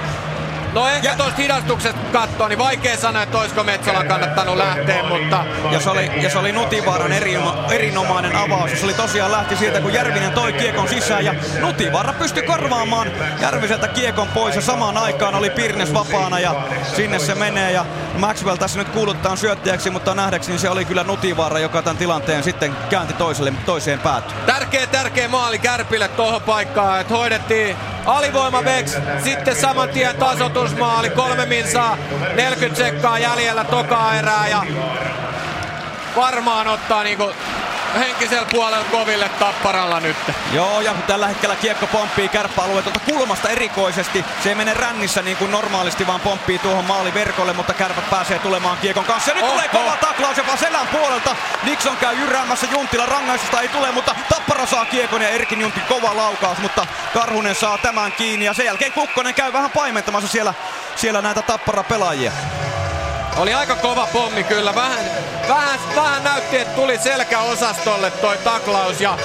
No ehkä ja... tuosta hidastuksesta katsoa, niin vaikea sanoa, että olisiko Metsolan kannattanut lähteä, mutta... Ja se oli, ja se oli Nutivaaran eri, erinomainen avaus. Se oli tosiaan lähti siitä, kun Järvinen toi kiekon sisään ja Nutivaara pystyi korvaamaan Järviseltä kiekon pois ja samaan aikaan oli Pirnes vapaana ja sinne se menee ja Maxwell tässä nyt kuuluttaa syöttäjäksi, mutta nähdäkseni se oli kyllä Nutivaara, joka tämän tilanteen sitten käänti toiselle, toiseen päätyyn. Tärkeä, tärkeä maali Kärpille tuohon paikkaan, että hoidettiin alivoima Vex, sitten saman tien tasotusmaali, kolme minsaa, 40 sekkaa jäljellä tokaa erää ja varmaan ottaa niinku henkisellä puolella koville tapparalla nyt. Joo, ja tällä hetkellä kiekko pomppii kärppäalueen tuolta kulmasta erikoisesti. Se ei mene rännissä niin kuin normaalisti, vaan pomppii tuohon maaliverkolle, mutta kärpät pääsee tulemaan kiekon kanssa. Ja nyt Oho. tulee kova taklaus jopa selän puolelta. Nixon käy jyräämässä Juntila, rangaistusta ei tule, mutta Tappara saa kiekon ja Erkin Juntti kova laukaus, mutta Karhunen saa tämän kiinni ja sen jälkeen Kukkonen käy vähän paimentamassa siellä, siellä näitä Tappara pelaajia. Oli aika kova pommi kyllä. Vähän, vähän, vähän näytti, että tuli selkäosastolle toi taklaus ja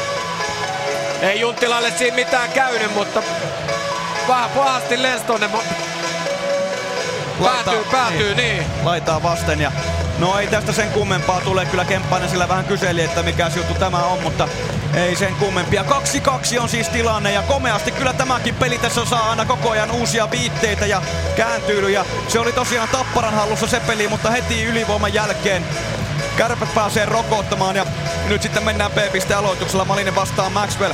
ei Junttilalle siinä mitään käynyt, mutta vähän pahasti lensi tonne. Päätyy, päätyy, niin. niin. Laitaa vasten ja No ei tästä sen kummempaa tule. Kyllä Kemppainen sillä vähän kyseli, että mikä juttu tämä on, mutta ei sen kummempia. 2-2 on siis tilanne ja komeasti kyllä tämäkin peli tässä saa aina koko ajan uusia viitteitä ja kääntyylyjä. Se oli tosiaan Tapparan hallussa se peli, mutta heti ylivoiman jälkeen Kärpät pääsee rokottamaan ja nyt sitten mennään B-piste aloituksella. Malinen vastaa Maxwell.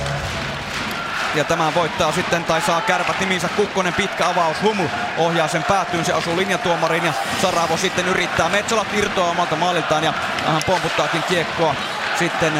Ja tämän voittaa sitten, tai saa kärpät niminsä Kukkonen, pitkä avaus, Humu ohjaa sen päätyyn, se osuu linjatuomariin ja Saravo sitten yrittää. Metsola irtoaa omalta maaliltaan ja hän pomputtaakin kiekkoa sitten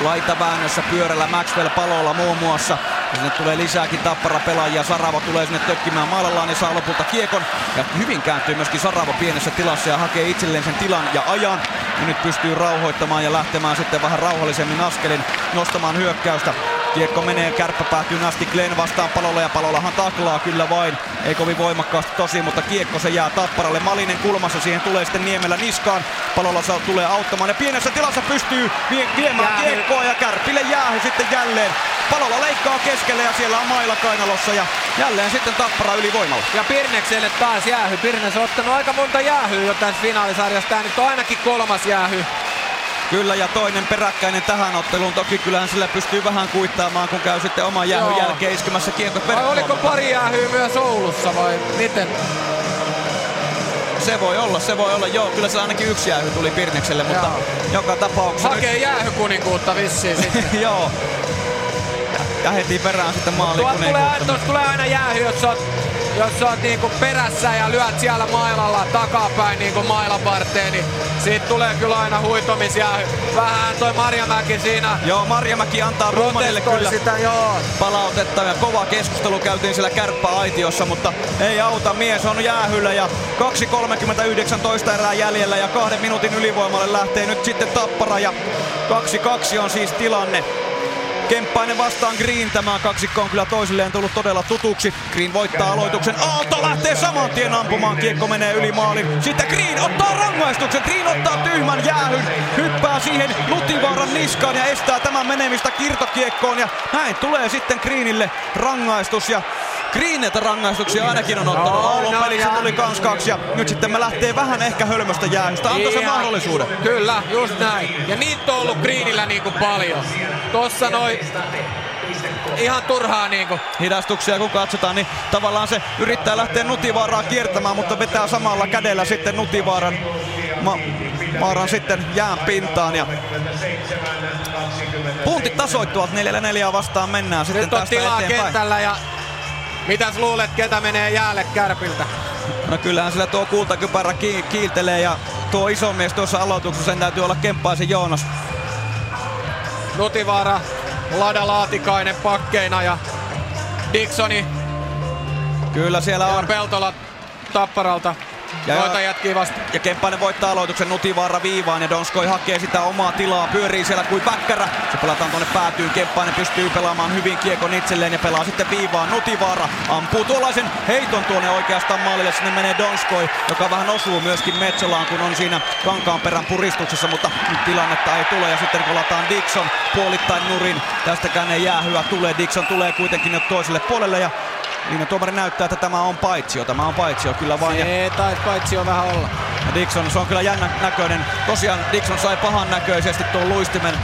laitaväännössä pyörällä Maxwell palolla muun muassa. Ja sinne tulee lisääkin tappara pelaajia. Saravo tulee sinne tökkimään maalallaan ja saa lopulta kiekon. Ja hyvin kääntyy myöskin Saravo pienessä tilassa ja hakee itselleen sen tilan ja ajan. Ja nyt pystyy rauhoittamaan ja lähtemään sitten vähän rauhallisemmin askelin nostamaan hyökkäystä. Kiekko menee, kärppä päätyy asti Glenn vastaan palolla ja palollahan taklaa kyllä vain. Ei kovin voimakkaasti tosi, mutta kiekko se jää tapparalle. Malinen kulmassa, siihen tulee sitten Niemellä niskaan. Palolla saa, tulee auttamaan ja pienessä tilassa pystyy vie, viemään jäähy. kiekkoa ja kärpille jäähy sitten jälleen. Palolla leikkaa keskelle ja siellä on mailla kainalossa ja jälleen sitten tappara ylivoimalla. Ja Pirnekselle taas jäähy. Pirnes on ottanut aika monta jäähyä jo tässä finaalisarjassa. Tämä nyt on ainakin kolmas jäähy. Kyllä ja toinen peräkkäinen tähän otteluun. Toki kyllähän sillä pystyy vähän kuittaamaan, kun käy sitten oman jäähyn Joo. jälkeen iskemässä kiekot Vai oliko pari jäähyä myös Oulussa vai miten? Se voi olla, se voi olla. Joo, kyllä se ainakin yksi jäähy tuli Pirnekselle, mutta Joo. joka tapauksessa... Hakee nyt... jäähykuninkuutta vissiin sitten. <laughs> Joo. Ja, ja heti perään sitten maali tulee, tulee aina jäähy, jos sä oot jos sä oot niinku perässä ja lyöt siellä mailalla takapäin niinku mailan varteen, niin siitä tulee kyllä aina huitomisia. Vähän toi Marjamäki siinä. Joo, Marjamäki antaa Rumanille kyllä sitä, joo. palautetta ja kova keskustelu käytiin siellä kärppäaitiossa, mutta ei auta, mies on jäähyllä ja 2.39 toista erää jäljellä ja kahden minuutin ylivoimalle lähtee nyt sitten Tappara ja 2-2 on siis tilanne. Kemppainen vastaan Green. Tämä kaksikko on kyllä toisilleen tullut todella tutuksi. Green voittaa aloituksen. Aalto lähtee saman tien ampumaan. Kiekko menee yli maalin. Sitten Green ottaa rangaistuksen. Green ottaa tyhmän jäähyn. Hyppää siihen Lutivaaran niskaan ja estää tämän menemistä kirtokiekkoon. Ja näin tulee sitten Greenille rangaistus. Ja Greeniltä rangaistuksia ainakin on ottanut. No, Oulun no, pelissä tuli kans kaksi ja nyt sitten me lähtee vähän ehkä hölmöstä jäähystä. Antoi se mahdollisuuden. Kyllä, just näin. Ja niitä on ollut Greenillä niinku paljon. Tossa noin ihan turhaa niinku. Hidastuksia kun katsotaan, niin tavallaan se yrittää lähteä Nutivaaraa kiertämään, mutta vetää samalla kädellä sitten Nutivaaran ma- Maaran sitten jään pintaan ja puntit tasoittuvat 4-4 vastaan mennään sitten Nyt on tästä tilaa eteenpäin. kentällä ja Mitäs luulet, ketä menee jäälle kärpiltä? No kyllähän sillä tuo kultakypärä ki- kiiltelee ja tuo iso mies tuossa aloituksessa sen täytyy olla Kemppaisen Joonas. Nutivaara, Lada Laatikainen pakkeina ja Dixoni. Kyllä siellä on. Peltola Tapparalta ja, Noita jätkii vasta. Ja Kemppainen voittaa aloituksen Nutivaara viivaan ja Donskoi hakee sitä omaa tilaa. Pyörii siellä kuin väkkärä. Se pelataan tuonne päätyyn. Kemppainen pystyy pelaamaan hyvin kiekon itselleen ja pelaa sitten viivaan. Nutivaara ampuu tuollaisen heiton tuonne oikeastaan maalille. Sinne menee Donskoi, joka vähän osuu myöskin Metsolaan, kun on siinä kankaan perän puristuksessa, mutta nyt tilannetta ei tule. Ja sitten kolataan Dixon puolittain nurin. Tästäkään ei jäähyä tulee. Dixon tulee kuitenkin jo toiselle puolelle ja Linja tuomari näyttää, että tämä on paitsio. Tämä on paitsio kyllä vain. Se taisi paitsio vähän olla. Ja Dixon, se on kyllä jännä näköinen. Tosiaan Dixon sai pahan näköisesti tuon luistimen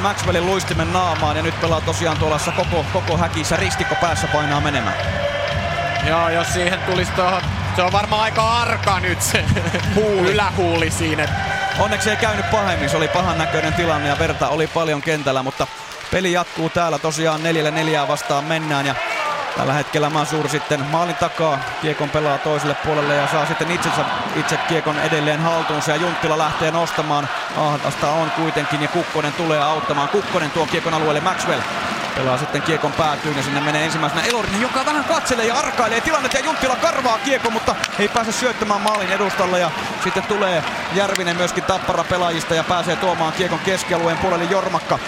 Maxwellin luistimen naamaan ja nyt pelaa tosiaan tuolla koko, koko häkissä ristikko päässä painaa menemään. Joo, jos siihen tulisi tuohon, se on varmaan aika arka nyt se <laughs> huuli. ylähuuli siinä. Onneksi ei käynyt pahemmin, se oli pahan näköinen tilanne ja verta oli paljon kentällä, mutta peli jatkuu täällä tosiaan neljälle neljää vastaan mennään ja Tällä hetkellä Masur sitten maalin takaa, Kiekon pelaa toiselle puolelle ja saa sitten itsensä itse Kiekon edelleen haltuunsa ja Junttila lähtee nostamaan. Ahdasta on kuitenkin ja Kukkonen tulee auttamaan. Kukkonen tuo Kiekon alueelle Maxwell. Pelaa sitten Kiekon päätyyn ja sinne menee ensimmäisenä Elorinen, joka vähän katselee ja arkailee tilannetta ja Junttila karvaa Kiekon, mutta ei pääse syöttämään maalin edustalle ja sitten tulee Järvinen myöskin tappara pelaajista ja pääsee tuomaan Kiekon keskialueen puolelle Jormakka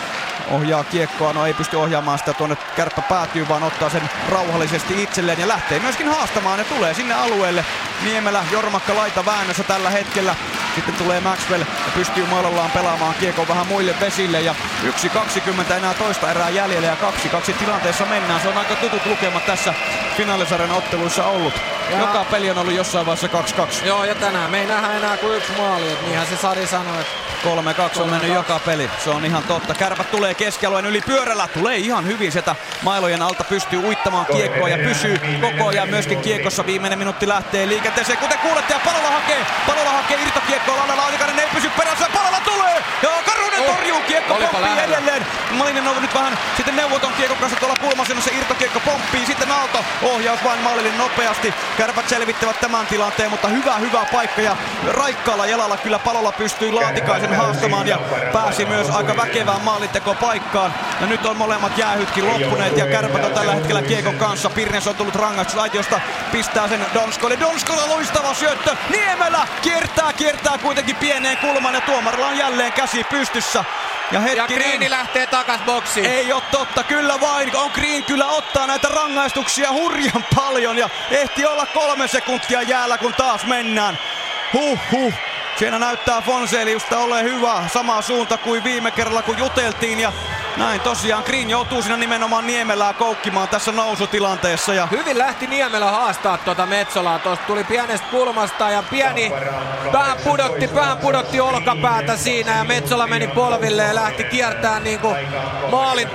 ohjaa kiekkoa, no ei pysty ohjaamaan sitä tuonne kärppä päätyy, vaan ottaa sen rauhallisesti itselleen ja lähtee myöskin haastamaan ja tulee sinne alueelle. Niemelä, Jormakka laita väännössä tällä hetkellä. Sitten tulee Maxwell ja pystyy maalallaan pelaamaan kiekon vähän muille vesille ja 1.20 enää toista erää jäljellä ja 2-2 tilanteessa mennään. Se on aika tutut lukemat tässä finaalisarjan otteluissa ollut. Ja- Joka peli on ollut jossain vaiheessa 2-2. Joo, ja tänään me ei nähdä enää kuin yksi maali, että niinhän se Sari sanoi, että 3-2 on mennyt joka peli. Se on ihan totta. Kärpät tulee keskialueen yli pyörällä. Tulee ihan hyvin sieltä mailojen alta. Pystyy uittamaan kiekkoa ja pysyy koko ajan myöskin kiekossa. Viimeinen minuutti lähtee liikenteeseen. Kuten kuulette, ja Palola hakee. Palola hakee irtokiekkoa. Lalla Laatikainen ei pysy perässä. Palola tulee! Ja Karunen torjuu. Kiekko pomppii edelleen. Malinen on nyt vähän sitten neuvoton kiekon kanssa tuolla kulmassa. Se irtokiekko pomppii. Sitten Aalto. Ohjaus vain maalille nopeasti. Kärpät selvittävät tämän tilanteen, mutta hyvä, hyvä paikka. Ja raikkaalla jalalla kyllä Palola pystyy Laatikaisen haastamaan ja pääsi myös aika väkevään maalintekopaikkaan. Ja nyt on molemmat jäähytkin loppuneet ja Kärpät on tällä hetkellä kiekon kanssa. Pirnes on tullut rangaistusaitiosta, pistää sen Donskolle. Donskolla loistava syöttö. Niemelä kiertää, kiertää kuitenkin pieneen kulmaan ja tuomarilla on jälleen käsi pystyssä. Ja, Ja Greeni lähtee takas boksiin. ei ole totta, kyllä vain. On Green kyllä ottaa näitä rangaistuksia hurjan paljon ja ehti olla kolme sekuntia jäällä kun taas mennään. Huh huh. Siinä näyttää Fonseliusta ole hyvä. Sama suunta kuin viime kerralla kun juteltiin ja näin tosiaan Green joutuu siinä nimenomaan Niemelää koukkimaan tässä nousutilanteessa. Ja Hyvin lähti Niemelä haastaa tuota Metsolaa. Tuosta tuli pienestä kulmasta ja pieni pää pudotti, pää pudotti olkapäätä siinä ja Metsola meni polville ja lähti kiertää niinku maalin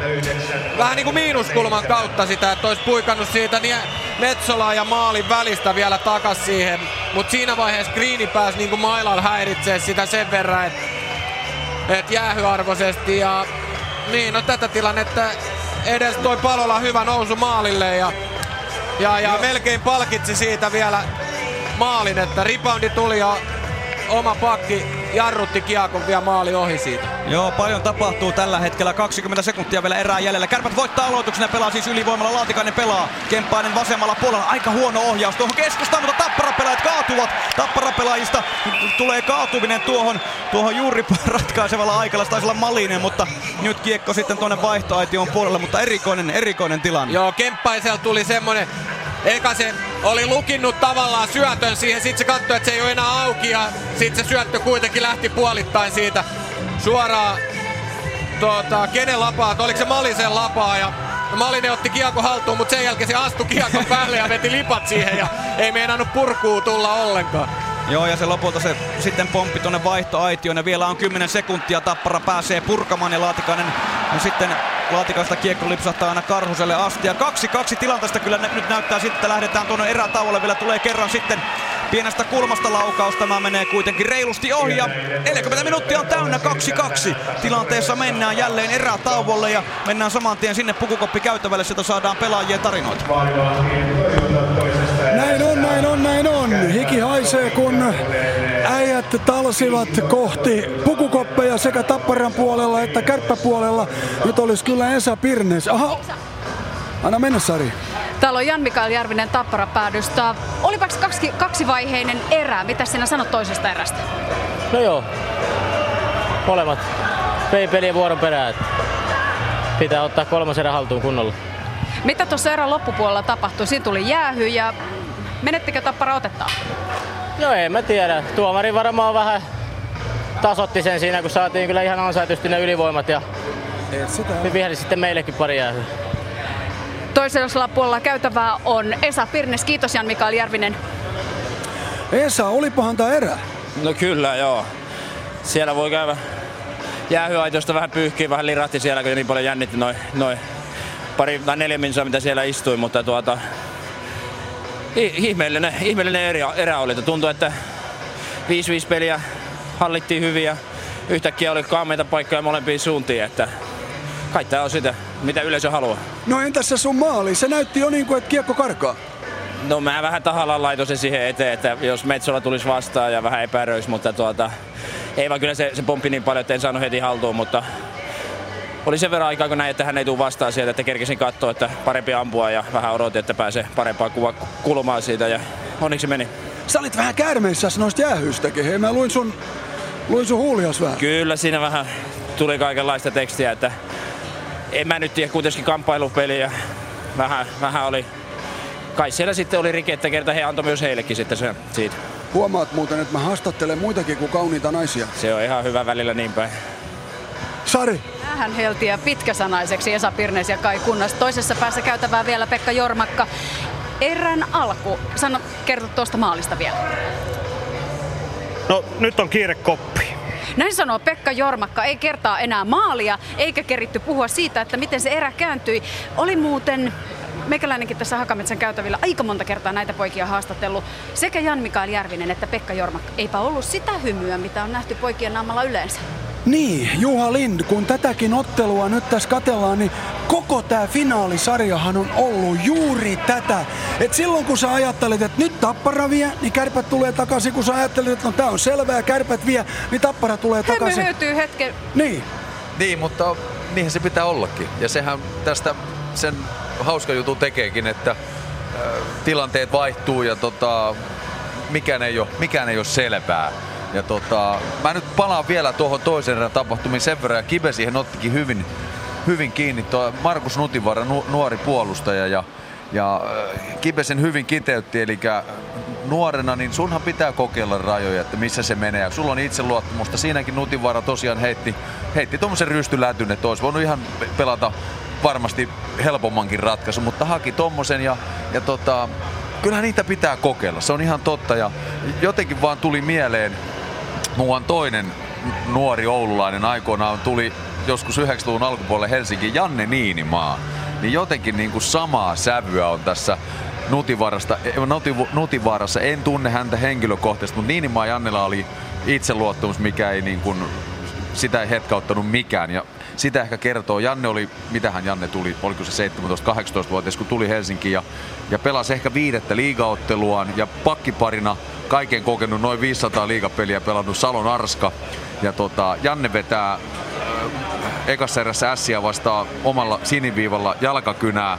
vähän niinku miinuskulman kautta sitä, että olisi puikannut siitä nie, Metsolaa ja maalin välistä vielä takas siihen. Mutta siinä vaiheessa Greeni pääsi niinku mailalla häiritsee sitä sen verran, että et jäähyarvoisesti ja niin, no tätä tilannetta edes toi Palola hyvä nousu maalille ja, ja, ja melkein palkitsi siitä vielä maalin, että reboundi tuli ja oma pakki jarrutti kiekon vielä maali ohi siitä. Joo, paljon tapahtuu tällä hetkellä. 20 sekuntia vielä erää jäljellä. Kärpät voittaa aloituksen ja pelaa siis ylivoimalla. Laatikainen pelaa. Kemppainen vasemmalla puolella. Aika huono ohjaus tuohon keskustaan, mutta Tappara-pelaajat kaatuvat. Tappara-pelaajista tulee kaatuminen tuohon, tuohon juuri <laughs> ratkaisevalla aikalla. Se taisi olla Malinen, mutta nyt kiekko sitten tuonne vaihtoaition puolelle. Mutta erikoinen, erikoinen tilanne. Joo, Kemppaisella tuli semmonen, eka se oli lukinnut tavallaan syötön siihen, sit se katsoi, että se ei ole enää auki ja sit se syöttö kuitenkin lähti puolittain siitä suoraan tuota, kenen lapaa, oliko se Malisen lapaa? Ja Malinen otti kiekko haltuun, mutta sen jälkeen se astui kiekon päälle ja veti lipat siihen ja ei meinannut purkuu tulla ollenkaan. Joo, ja se lopulta se sitten pomppi tuonne vaihtoaitioon ja vielä on 10 sekuntia. Tappara pääsee purkamaan ja Laatikainen ja sitten Laatikaista kiekko lipsahtaa aina Karhuselle asti. Ja 2-2 tilanteesta kyllä nyt näyttää sitten, että lähdetään tuonne erätauolle. Vielä tulee kerran sitten pienestä kulmasta laukaus. Tämä menee kuitenkin reilusti ohi ja 40 minuuttia on täynnä 2-2. Tilanteessa mennään jälleen erätauolle ja mennään saman tien sinne pukukoppi käytävälle. Sieltä saadaan pelaajien tarinoita. Näin on, on. Hiki haisee, kun äijät talsivat kohti pukukoppeja sekä Tapparan puolella että kärppäpuolella. Nyt olisi kyllä Esa Pirnes. Aha, anna mennä Sari. Täällä on Jan-Mikael Järvinen Tappara päädystä. Olipaksi kaksi, kaksivaiheinen erä. Mitä sinä sanot toisesta erästä? No joo. Molemmat vei peliä vuoron perään. Pitää ottaa kolmas erä haltuun kunnolla. Mitä tuossa erän loppupuolella tapahtui? Siinä tuli jäähy ja menettikö Tappara otettaa? No en mä tiedä. Tuomari varmaan vähän tasotti sen siinä, kun saatiin kyllä ihan ansaitusti ne ylivoimat ja viheli sitten meillekin pari jäähyä. Toisella puolella käytävää on Esa Pirnes. Kiitos Jan-Mikael Järvinen. Esa, olipahan tämä erä? No kyllä, joo. Siellä voi käydä jäähyaitosta vähän pyyhkiä, vähän lirahti siellä, kun niin paljon jännitti noin noi pari tai neljä minsaa, mitä siellä istui, mutta tuota, ihmeellinen, ihmeellinen erä, erä oli. että Tuntui, että 5-5 peliä hallittiin hyvin ja yhtäkkiä oli kaameita paikkoja molempiin suuntiin, että kai tää on sitä, mitä yleisö haluaa. No entäs se sun maali? Se näytti jo niin kuin, että kiekko karkaa. No mä vähän tahallaan laitoin sen siihen eteen, että jos Metsola tulisi vastaan ja vähän epäröisi, mutta tuota, ei vaan kyllä se, se pomppi niin paljon, että en saanut heti haltuun, mutta oli sen verran aikaa, kun näin, että hän ei tule vastaan sieltä, että kerkesin katsoa, että parempi ampua ja vähän odotin, että pääsee parempaan kuva kulmaan siitä ja onneksi se meni. Sä olit vähän käärmeissä noista jäähyistäkin. Hei, mä luin sun, luin sun huulias vähän. Kyllä siinä vähän tuli kaikenlaista tekstiä, että en mä nyt tiedä kuitenkin kamppailupeli ja vähän, vähän oli, kai siellä sitten oli rike, että kerta he antoi myös heillekin sitten sen siitä. Huomaat muuten, että mä haastattelen muitakin kuin kauniita naisia. Se on ihan hyvä välillä niin päin. Sari. Hän heltiä pitkäsanaiseksi Esa Pirnes ja Kai Kunnas. Toisessa päässä käytävää vielä Pekka Jormakka. erän alku. Sano, kerro tuosta maalista vielä. No nyt on kiire koppi. Näin sanoo Pekka Jormakka. Ei kertaa enää maalia, eikä keritty puhua siitä, että miten se erä kääntyi. Oli muuten Mekäläinenkin tässä Hakametsän käytävillä aika monta kertaa näitä poikia haastatellut. Sekä Jan Mikael Järvinen että Pekka Jormakka. Eipä ollut sitä hymyä, mitä on nähty poikien naamalla yleensä. Niin, Juha Lind, kun tätäkin ottelua nyt tässä katellaan, niin koko tämä finaalisarjahan on ollut juuri tätä. Et silloin kun sä ajattelit, että nyt Tappara vie, niin kärpät tulee takaisin. Kun sä ajattelit, että no tää on selvää, kärpät vie, niin Tappara tulee Hymy takaisin. hyötyy hetken. Niin. Niin, mutta niinhän se pitää ollakin. Ja sehän tästä sen hauska jutun tekeekin, että äh, tilanteet vaihtuu ja tota, mikään, ei ole, mikään ei ole selvää. Ja tota, mä nyt palaan vielä tuohon toisen erän tapahtumiin sen verran, ja Kibe siihen ottikin hyvin, hyvin kiinni. Tuo Markus Nutivaara, nu, nuori puolustaja, ja, ja äh, Kibe sen hyvin kiteytti, eli nuorena, niin sunhan pitää kokeilla rajoja, että missä se menee. Ja sulla on itseluottamusta. Siinäkin Nutivaara tosiaan heitti, heitti tuommoisen rystylätyn, että olisi voinut ihan pelata varmasti helpommankin ratkaisu, mutta haki tommosen ja, ja tota, kyllähän niitä pitää kokeilla. Se on ihan totta ja jotenkin vaan tuli mieleen, muuan toinen nuori oululainen aikoinaan tuli joskus 90-luvun alkupuolelle Helsinki Janne Niinimaa. Niin jotenkin niin kuin samaa sävyä on tässä Nutivaarasta, Nuti, Nutivaarassa. En tunne häntä henkilökohtaisesti, mutta Niinimaa Jannella oli itseluottamus, mikä ei niin kuin, sitä ei hetkauttanut mikään. Ja sitä ehkä kertoo. Janne oli, mitähän Janne tuli, oliko se 17-18-vuotias, kun tuli Helsinkiin ja, ja pelasi ehkä viidettä liigaotteluaan ja pakkiparina kaiken kokenut noin 500 liigapeliä pelannut Salon Arska. Ja tota, Janne vetää äh, ekassa erässä ässiä vastaan omalla siniviivalla jalkakynää.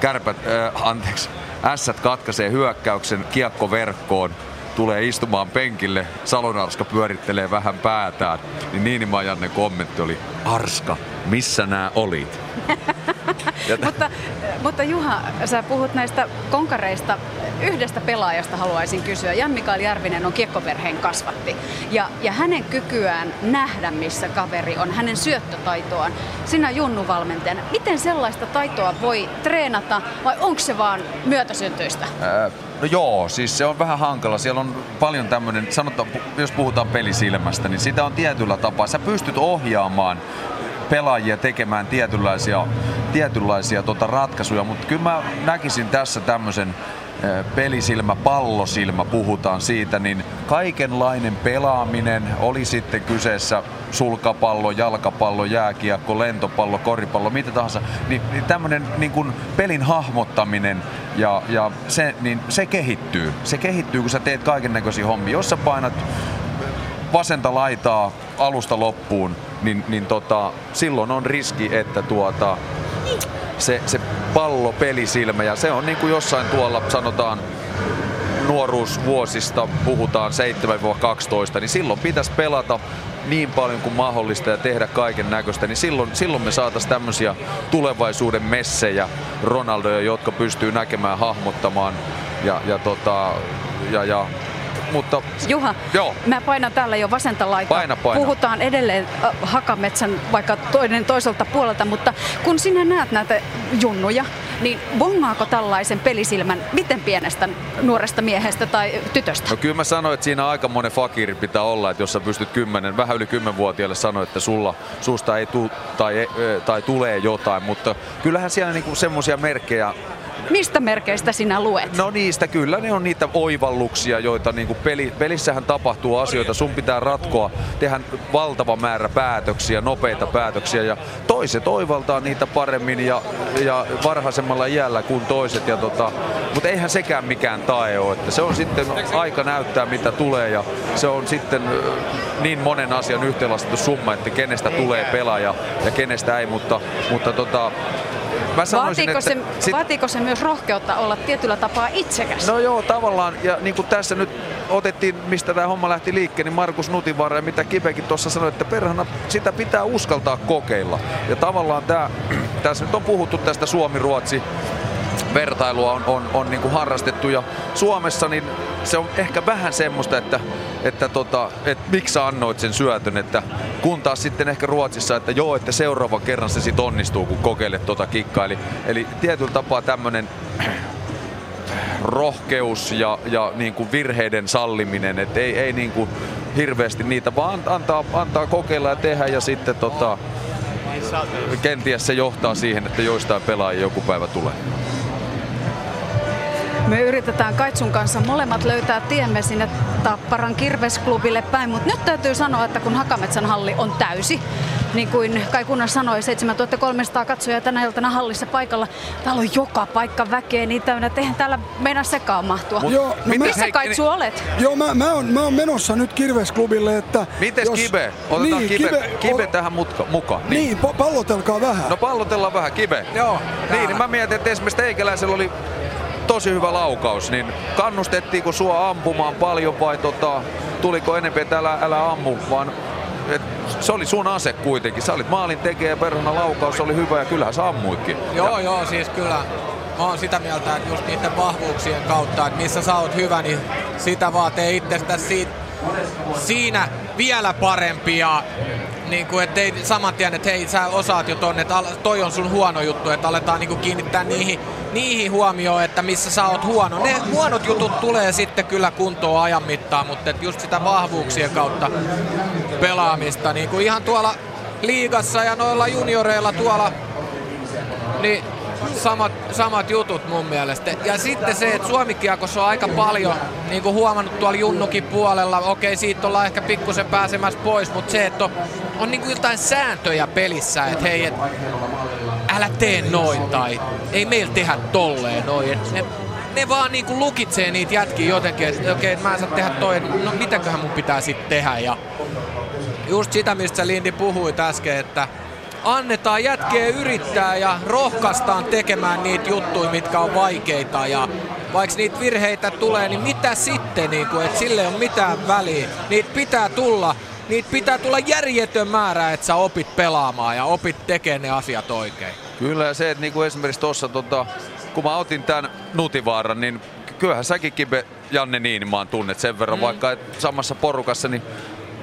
Kärpät, äh, anteeksi, ässät katkaisee hyökkäyksen kiekko verkkoon tulee istumaan penkille, Salonarska pyörittelee vähän päätään, niin Niinimaa Janne kommentti oli, Arska, missä nämä olit? <laughs> <laughs> mutta, mutta Juha, sä puhut näistä konkareista. Yhdestä pelaajasta haluaisin kysyä. Jan Mikael Järvinen on kiekkoperheen kasvatti. Ja, ja hänen kykyään nähdä, missä kaveri on, hänen syöttötaitoaan. Sinä Junnu-valmentajana, miten sellaista taitoa voi treenata vai onko se vaan myötäsyntyistä? Ää, no joo, siis se on vähän hankala. Siellä on paljon tämmöinen, sanotaan, jos puhutaan pelisilmästä, niin sitä on tietyllä tapaa. Sä pystyt ohjaamaan pelaajia tekemään tietynlaisia, tietynlaisia tota ratkaisuja, mutta kyllä mä näkisin tässä tämmöisen pelisilmä, pallosilmä, puhutaan siitä, niin kaikenlainen pelaaminen, oli sitten kyseessä sulkapallo, jalkapallo, jääkiekko, lentopallo, koripallo, mitä tahansa, niin, niin tämmöinen niin kuin pelin hahmottaminen ja, ja se, niin se kehittyy. Se kehittyy, kun sä teet kaiken näköisiä hommia. Jos sä painat vasenta laitaa alusta loppuun, niin, niin tota, silloin on riski, että tuota, se, se pallo, pelisilmä ja se on niin kuin jossain tuolla sanotaan nuoruusvuosista puhutaan 7-12, niin silloin pitäisi pelata niin paljon kuin mahdollista ja tehdä kaiken näköistä, niin silloin, silloin me saataisiin tämmöisiä tulevaisuuden messejä, Ronaldoja, jotka pystyy näkemään, hahmottamaan ja, ja, tota, ja, ja mutta... Juha, Joo. mä painan täällä jo vasenta laitaa. Paina, paina. Puhutaan edelleen äh, Hakametsän vaikka toinen toiselta puolelta, mutta kun sinä näet näitä junnuja, niin bongaako tällaisen pelisilmän miten pienestä nuoresta miehestä tai tytöstä? No kyllä mä sanoin, että siinä aika monen fakiri pitää olla, että jos sä pystyt kymmenen, vähän yli kymmenvuotiaalle sanoa, että sulla, susta ei tu, tai, tai tulee jotain, mutta kyllähän siellä niinku semmoisia merkkejä Mistä merkeistä sinä luet? No niistä kyllä, ne on niitä oivalluksia, joita niin kuin peli, pelissähän tapahtuu asioita. Sun pitää ratkoa, tehdä valtava määrä päätöksiä, nopeita päätöksiä ja toiset oivaltaa niitä paremmin ja, ja varhaisemmalla iällä kuin toiset. Ja tota, mutta eihän sekään mikään tae ole, että se on sitten aika näyttää mitä tulee ja se on sitten niin monen asian yhteenlaskettu summa, että kenestä tulee pelaaja ja kenestä ei, mutta, mutta tota, mä sanoisin, vaatiiko, se, että sit... vaatiiko se myös rohkeutta olla tietyllä tapaa itsekäs? No joo, tavallaan. Ja niin kuin tässä nyt otettiin, mistä tämä homma lähti liikkeelle, niin Markus Nutivaara ja mitä Kipekin tuossa sanoi, että perhana sitä pitää uskaltaa kokeilla. Ja tavallaan tämä, <clears throat> tässä nyt on puhuttu tästä Suomi-Ruotsi vertailua on, on, on niin kuin harrastettu ja Suomessa niin se on ehkä vähän semmoista, että, että, tota, että miksi sä annoit sen syötön, että kun taas sitten ehkä Ruotsissa, että joo, että seuraavan kerran se sitten onnistuu, kun kokeilet tota kikkaa. Eli, eli tietyllä tapaa tämmöinen rohkeus ja, ja niin kuin virheiden salliminen, että ei, ei niin kuin hirveästi niitä, vaan antaa, antaa kokeilla ja tehdä ja sitten tota, kenties se johtaa siihen, että joistain pelaajia joku päivä tulee. Me yritetään Kaitsun kanssa molemmat löytää tiemme sinne Tapparan Kirvesklubille päin, mutta nyt täytyy sanoa, että kun Hakametsän halli on täysi, niin kuin Kai Kunnas sanoi, 7300 katsojaa tänä iltana hallissa paikalla. Täällä on joka paikka väkeä niin täynnä, että eihän täällä meinaa sekaan mahtua. Joo, no Missä Hei, Kaitsu olet? Joo, mä, mä, oon, mä oon menossa nyt Kirvesklubille, että... Mites Kibe? Otetaan niin, Kibe, Kibe tähän mutka, mukaan. Niin, niin pa- pallotelkaa vähän. No pallotellaan vähän, Kibe. Joo. Niin, niin mä mietin, että esimerkiksi teikäläisellä oli tosi hyvä laukaus, niin kannustettiinko sua ampumaan paljon vai tota, tuliko enemmän, että älä, älä ammu, vaan et se oli sun ase kuitenkin. Sä olit maalin tekijä ja perhana laukaus oli hyvä ja kyllähän sä ammuikin. Joo, joo, siis kyllä. Mä oon sitä mieltä, että just niiden vahvuuksien kautta, että missä sä oot hyvä, niin sitä vaan tee itsestäsi siitä, siinä vielä parempi ja niin kuin, ettei saman tien, että hei sä osaat jo tonne, että toi on sun huono juttu, että aletaan niin kuin kiinnittää niihin, niihin huomioon, että missä sä oot huono. Ne huonot jutut tulee sitten kyllä kuntoon ajan mittaan, mutta et just sitä vahvuuksien kautta pelaamista, niin kuin ihan tuolla liigassa ja noilla junioreilla tuolla, niin samat, samat jutut mun mielestä. Ja sitten se, että Suomikiekossa on aika paljon niin kuin huomannut tuolla Junnukin puolella, okei siitä ollaan ehkä pikkusen pääsemässä pois, mutta se, että on, on niin kuin jotain sääntöjä pelissä, että hei, et, älä tee noin tai ei meillä tehdä tolleen noin. Et ne, vaan niin kuin lukitsee niitä jätkiä jotenkin, että okei, mä en saa tehdä toi, no mitäköhän mun pitää sitten tehdä. Ja just sitä, mistä Lindi puhui äsken, että annetaan jätkeen yrittää ja rohkaistaan tekemään niitä juttuja, mitkä on vaikeita ja vaikka niitä virheitä tulee, niin mitä sitten, niin kuin, että sille ei ole mitään väliä. Niitä pitää tulla, niitä pitää tulla järjetön määrä, että sä opit pelaamaan ja opit tekemään ne asiat oikein. Kyllä ja se, että niinku esimerkiksi tuossa, tota, kun mä otin tämän Nutivaaran, niin kyllähän säkin Kibe Janne Niinimaan tunnet sen verran, mm. vaikka et samassa porukassa, niin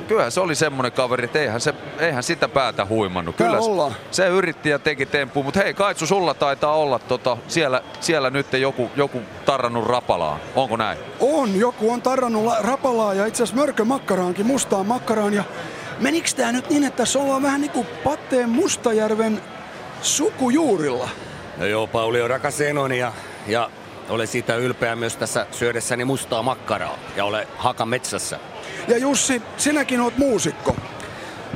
kyllähän se oli semmoinen kaveri, että eihän, se, eihän sitä päätä huimannut. Kyllä ollaan. se yritti ja teki temppu, mutta hei Kaitsu, sulla taitaa olla tota, siellä, siellä nyt joku, joku tarrannut rapalaan. Onko näin? On, joku on tarrannut la- rapalaa ja itse asiassa mörkömakkaraankin, mustaan makkaraan. Ja meniks tää nyt niin, että tässä ollaan vähän niinku Patteen Mustajärven sukujuurilla? No joo, Pauli on rakas enoni ja, ja olen siitä ylpeä myös tässä syödessäni mustaa makkaraa ja olen hakametsässä. Ja Jussi, sinäkin oot muusikko.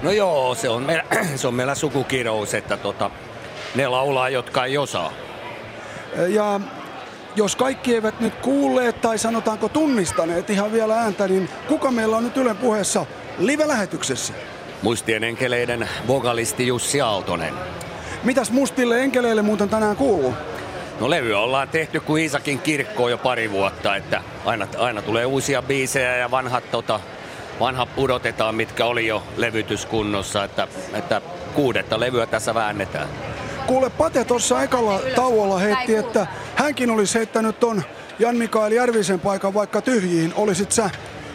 No joo, se on meillä, <clears throat> se on meillä sukukirous, että tota, ne laulaa, jotka ei osaa. Ja jos kaikki eivät nyt kuulleet tai sanotaanko tunnistaneet ihan vielä ääntä, niin kuka meillä on nyt Ylen puheessa live-lähetyksessä? Muistien enkeleiden vokalisti Jussi Aaltonen. Mitäs mustille enkeleille muuten tänään kuuluu? No levy ollaan tehty kuin Iisakin kirkkoon jo pari vuotta, että aina, aina tulee uusia biisejä ja vanhat, tota, vanhat pudotetaan, mitkä oli jo levytyskunnossa, että, että kuudetta levyä tässä väännetään. Kuule, Pate tuossa ekalla tauolla heitti, että hänkin olisi heittänyt ton Jan-Mikael Järvisen paikan vaikka tyhjiin. Olisit sä?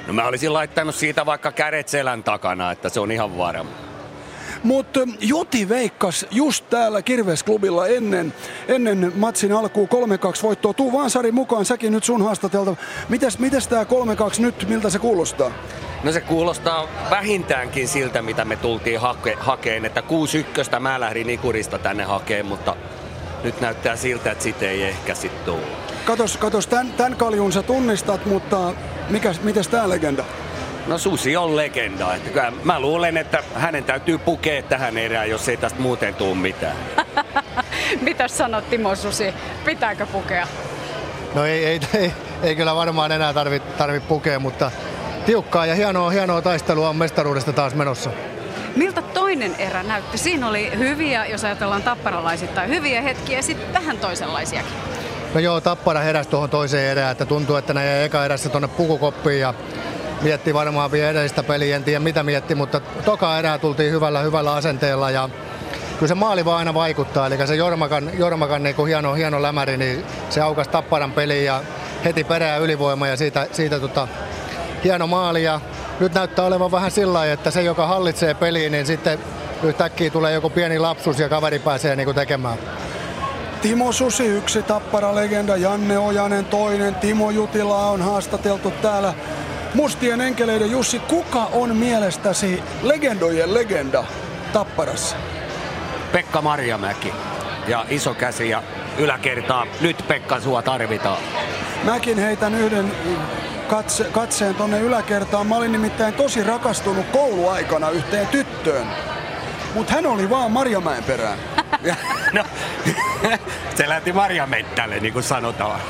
No mä olisin laittanut siitä vaikka kädet selän takana, että se on ihan varma. Mutta Joti veikkas just täällä Kirvesklubilla ennen, ennen matsin alkuun 3-2 voittoa. Tuu vaan Sari mukaan, säkin nyt sun haastatelta. Mites, mites tää 3-2 nyt, miltä se kuulostaa? No se kuulostaa vähintäänkin siltä, mitä me tultiin hake, hakeen, että 6-1 mä lähdin Ikurista tänne hakeen, mutta nyt näyttää siltä, että sitä ei ehkä sit tuu. Katos, katos tän, tän kaljun sä tunnistat, mutta mikäs, mites tää legenda? No Susi on legenda. Että kyllä mä luulen, että hänen täytyy pukea tähän erään, jos ei tästä muuten tuu mitään. <laughs> Mitäs sanot Timo Susi? Pitääkö pukea? No ei, ei, ei, ei kyllä varmaan enää tarvi, tarvi pukea, mutta tiukkaa ja hienoa, hienoa taistelua on mestaruudesta taas menossa. Miltä toinen erä näytti? Siinä oli hyviä, jos ajatellaan tapparalaisittain, hyviä hetkiä ja sitten vähän toisenlaisiakin. No joo, Tappara heräsi tuohon toiseen erään, että tuntuu, että ne jäi eka erässä tuonne pukukoppiin ja mietti varmaan vielä edellistä peliä, en tiedä mitä mietti, mutta toka erää tultiin hyvällä, hyvällä asenteella ja kyllä se maali vaan aina vaikuttaa, eli se Jormakan, Jormakan niin kuin hieno, hieno lämäri, niin se aukas Tapparan peliin ja heti perään ylivoima ja siitä, siitä tota, hieno maali ja nyt näyttää olevan vähän sillä lailla, että se joka hallitsee peliin, niin sitten yhtäkkiä tulee joku pieni lapsus ja kaveri pääsee niin kuin tekemään. Timo Susi yksi tappara-legenda, Janne Ojanen toinen, Timo Jutila on haastateltu täällä. Mustien enkeleiden Jussi, kuka on mielestäsi legendojen legenda Tapparassa? Pekka Marjamäki ja iso käsi ja yläkertaa. Nyt Pekka sua tarvitaan. Mäkin heitän yhden katse, katseen tonne yläkertaan. Mä olin nimittäin tosi rakastunut kouluaikana yhteen tyttöön. Mutta hän oli vaan Marjamäen perään. <laughs> no, <laughs> se lähti Marjamettälle, niin kuin sanotaan.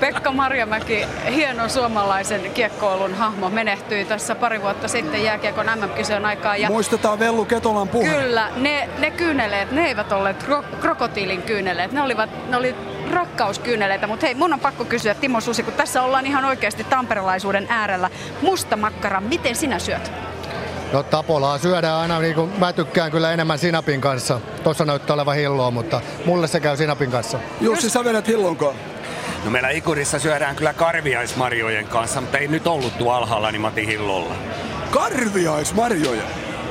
Pekka Marjamäki, hieno suomalaisen kiekkoilun hahmo, menehtyi tässä pari vuotta sitten jääkiekon MM-kisojen aikaa. Ja Muistetaan Vellu Ketolan puhe. Kyllä, ne, ne kyyneleet, ne eivät olleet kro- krokotiilin kyyneleet, ne olivat, ne oli rakkauskyyneleitä. Mutta hei, mun on pakko kysyä Timo Susi, kun tässä ollaan ihan oikeasti tamperelaisuuden äärellä. Musta makkara, miten sinä syöt? No tapolaa syödään aina, niin kuin mä tykkään kyllä enemmän sinapin kanssa. Tuossa näyttää olevan hilloa, mutta mulle se käy sinapin kanssa. Jussi, sä vedät hillonkaan. No meillä Ikurissa syödään kyllä karviaismarjojen kanssa, mutta ei nyt ollut tuo alhaalla, niin mä otin hillolla. Karviaismarjoja?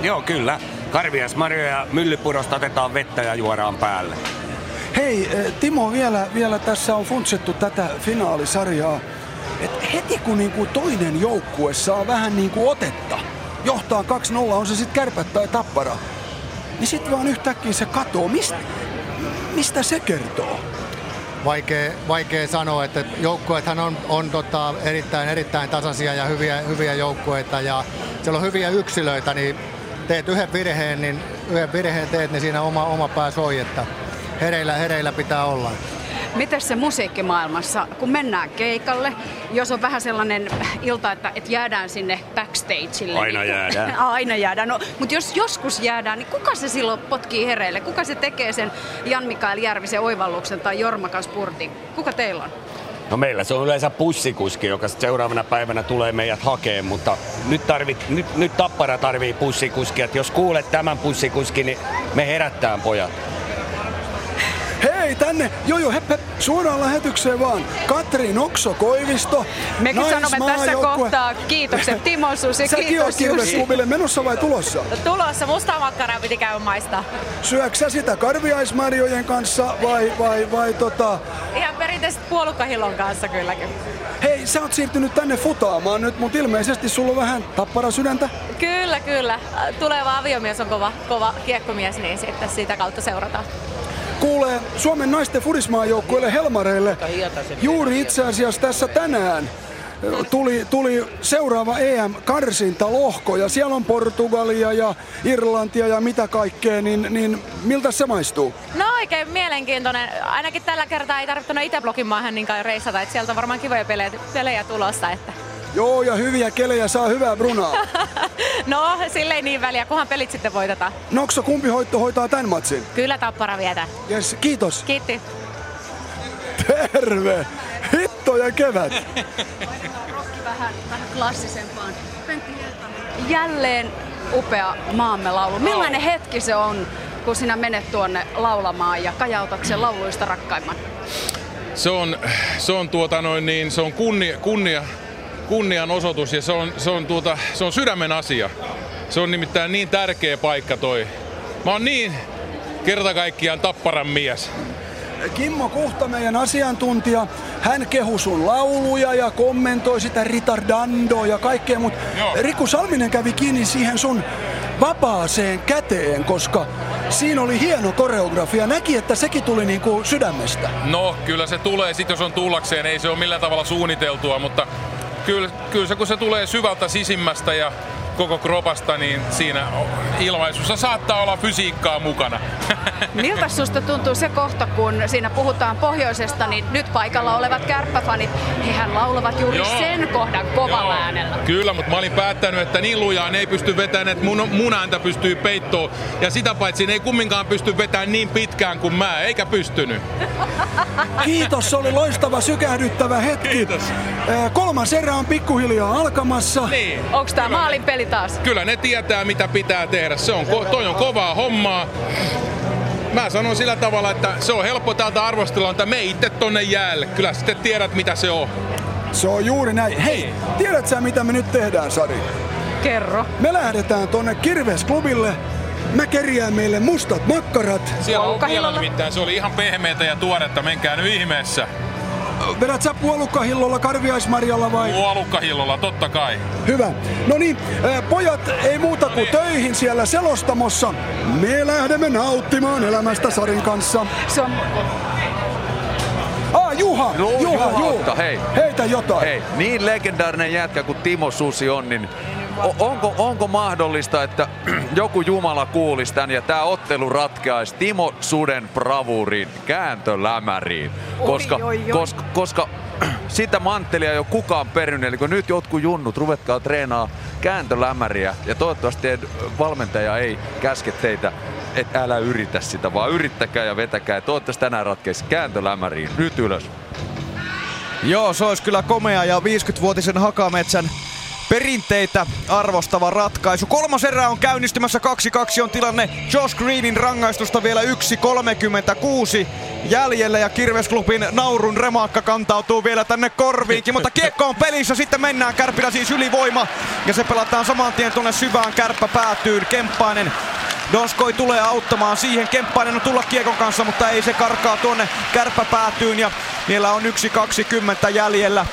Joo, kyllä. Karviaismarjoja myllypurosta otetaan vettä ja juodaan päälle. Hei, eh, Timo, vielä, vielä tässä on funtsittu tätä finaalisarjaa. Et heti kun niinku toinen joukkue saa vähän niinku otetta, johtaa 2-0, on se sitten kärpät tai tappara, niin sitten vaan yhtäkkiä se katoo. Mist, mistä se kertoo? Vaikea, vaikea sanoa, että joukkueethan on, on tota, erittäin, erittäin tasaisia ja hyviä, hyviä joukkueita ja siellä on hyviä yksilöitä, niin teet yhden virheen, niin yhden virheen teet, niin siinä oma, oma pää soi, että hereillä, hereillä pitää olla. Miten se musiikkimaailmassa, kun mennään keikalle, jos on vähän sellainen ilta, että, että jäädään sinne backstageille. Aina niin, jäädään. <laughs> Aina jäädään. No, mutta jos joskus jäädään, niin kuka se silloin potkii hereille? Kuka se tekee sen Jan-Mikael Järvisen oivalluksen tai Jormakan spurtin? Kuka teillä on? No meillä se on yleensä pussikuski, joka sit seuraavana päivänä tulee meidät hakeen, mutta nyt, tarvit, nyt, nyt Tappara tarvii pussikuskia. Jos kuulet tämän pussikuski, niin me herättää pojat. Hei, tänne, joo joo, hepp, hepp, suoraan lähetykseen vaan. Katri Nokso Koivisto, Mekin sanomme tässä kohtaa kiitokset Timo Susi, <laughs> Säkin kiitos Jussi. Menossa vai tulossa? Tulossa mustaa makkaraa piti käydä maistaa. Syöksä sä sitä karviaismarjojen kanssa vai, vai, vai tota... Ihan perinteisesti puolukkahillon kanssa kylläkin. Hei, sä oot siirtynyt tänne futaamaan nyt, mutta ilmeisesti sulla on vähän tappara sydäntä. Kyllä, kyllä. Tuleva aviomies on kova, kova kiekkomies, niin sitten sitä kautta seurataan. Kuulee Suomen naisten fudismaajoukkueelle Helmareille juuri itse asiassa tässä tänään tuli, tuli seuraava EM-karsintalohko ja siellä on Portugalia ja Irlantia ja mitä kaikkea, niin, niin miltä se maistuu? No oikein mielenkiintoinen. Ainakin tällä kertaa ei tarvitse tuonne Itäblogin maahan niinkään reissata, että sieltä on varmaan kivoja pelejä, pelejä tulossa. Että. Joo, ja hyviä kelejä saa hyvää brunaa. <laughs> No, sille ei niin väliä, kunhan pelit sitten voitetaan. Nokso, kumpi hoitto hoitaa tämän matsin? Kyllä Tappara vietää. Yes, kiitos. Kiitti. Terve! Hitto ja kevät! Vähän, vähän klassisempaan. Pentti Hietanen. Jälleen upea maamme laulu. Millainen hetki se on, kun sinä menet tuonne laulamaan ja kajautat sen lauluista rakkaimman? se on, se on, tuota noin niin, se on kunnia, kunnia, kunnian osoitus ja se on, se, on tuota, se on sydämen asia. Se on nimittäin niin tärkeä paikka toi. Mä oon niin kerta kaikkiaan tapparan mies. Kimmo Kuhta, meidän asiantuntija, hän kehu sun lauluja ja kommentoi sitä ritardandoa ja kaikkea, mutta Riku Salminen kävi kiinni siihen sun vapaaseen käteen, koska siinä oli hieno koreografia. Näki, että sekin tuli niinku sydämestä. No, kyllä se tulee sit, jos on tullakseen. Ei se ole millään tavalla suunniteltua, mutta kyllä, kyllä se, kun se tulee syvältä sisimmästä ja koko kropasta, niin siinä ilmaisussa saattaa olla fysiikkaa mukana. <laughs> Miltä susta tuntuu se kohta, kun siinä puhutaan pohjoisesta, niin nyt paikalla olevat kärppäfanit, hehän laulavat juuri Joo. sen kohdan kovalla Joo. äänellä. Kyllä, mutta mä olin päättänyt, että niin lujaan ei pysty vetämään, että mun, mun ääntä pystyy peittoon. Ja sitä paitsi ei kumminkaan pysty vetämään niin pitkään kuin mä, eikä pystynyt. <laughs> Kiitos, se oli loistava, sykähdyttävä hetki. Kiitos. Äh, Kolmas erä on pikkuhiljaa alkamassa. Niin. Onko tää maalin peli taas? Kyllä ne tietää, mitä pitää tehdä. Se on, toi on kovaa hommaa. Mä sanon sillä tavalla, että se on helppo täältä arvostella, että me itse tonne jäälle. Kyllä sitten tiedät, mitä se on. Se on juuri näin. Hei, tiedät sä mitä me nyt tehdään, Sari? Kerro. Me lähdetään tonne Kirvesklubille mä kerjään meille mustat makkarat. Siellä on vielä nimittäin, se oli ihan pehmeitä ja tuoretta, menkää nyt ihmeessä. Vedät sä puolukkahillolla, karviaismarjalla vai? Puolukkahillolla, totta kai. Hyvä. No niin, pojat, ei muuta kuin töihin siellä selostamossa. Me lähdemme nauttimaan elämästä Sarin kanssa. Se on... Ah, Juha! No, Juha, Juha, Juha. Otta, hei. Heitä jotain. Hei, niin legendaarinen jätkä kuin Timo Susi on, niin onko, onko mahdollista, että <clears throat> joku Jumala kuulisi tän ja tämä ottelu ratkeaisi Timo Suden bravuuriin, kääntölämäriin? Koska, oi, oi. koska, koska <clears throat> sitä manttelia ei ole kukaan perinyt, eli kun nyt jotkut junnut, ruvetkaa treenaa kääntölämäriä ja toivottavasti teidän valmentaja ei käske teitä että älä yritä sitä, vaan yrittäkää ja vetäkää. Ja toivottavasti tänään ratkeisi kääntölämäriin. Nyt ylös. Joo, se olisi kyllä komea ja 50-vuotisen Hakametsän perinteitä arvostava ratkaisu. Kolmas erä on käynnistymässä 2-2 on tilanne. Josh Greenin rangaistusta vielä 1.36 jäljellä ja Kirvesklubin naurun remakka kantautuu vielä tänne korviinkin, mutta kiekko on pelissä, sitten mennään Kärpillä siis ylivoima ja se pelataan saman tien tuonne syvään kärppä päätyyn. Kemppainen Donskoi tulee auttamaan siihen. Kemppainen on tulla kiekon kanssa, mutta ei se karkaa tuonne kärppäpäätyyn ja vielä on 1.20 jäljellä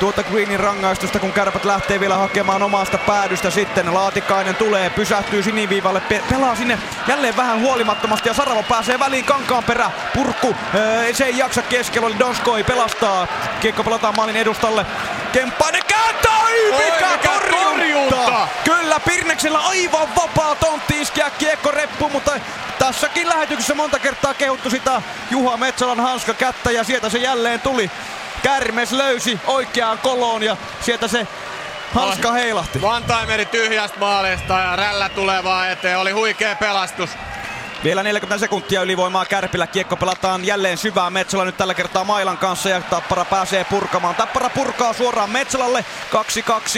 tuota Greenin rangaistusta, kun kärpät lähtee vielä hakemaan omasta päädystä sitten. Laatikainen tulee, pysähtyy siniviivalle, pe- pelaa sinne jälleen vähän huolimattomasti ja Saravo pääsee väliin kankaan perä. Purkku, öö, se ei jaksa keskellä, oli Donskoi pelastaa. Kiekko pelataan maalin edustalle. Kemppainen kääntää, Oi, mikä, mikä torjunta! torjunta! Kyllä Pirneksellä aivan vapaa tontti iskeä kiekko reppu, mutta tässäkin lähetyksessä monta kertaa kehuttu sitä Juha Metsolan hanska kättä ja sieltä se jälleen tuli. Kärmes löysi oikeaan koloon ja sieltä se hanska heilahti. One-timeri tyhjästä maalista ja rällä tulee vaan eteen. Oli huikea pelastus. Vielä 40 sekuntia ylivoimaa Kärpillä. Kiekko pelataan jälleen syvään Metsola nyt tällä kertaa Mailan kanssa ja Tappara pääsee purkamaan. Tappara purkaa suoraan Metsolalle.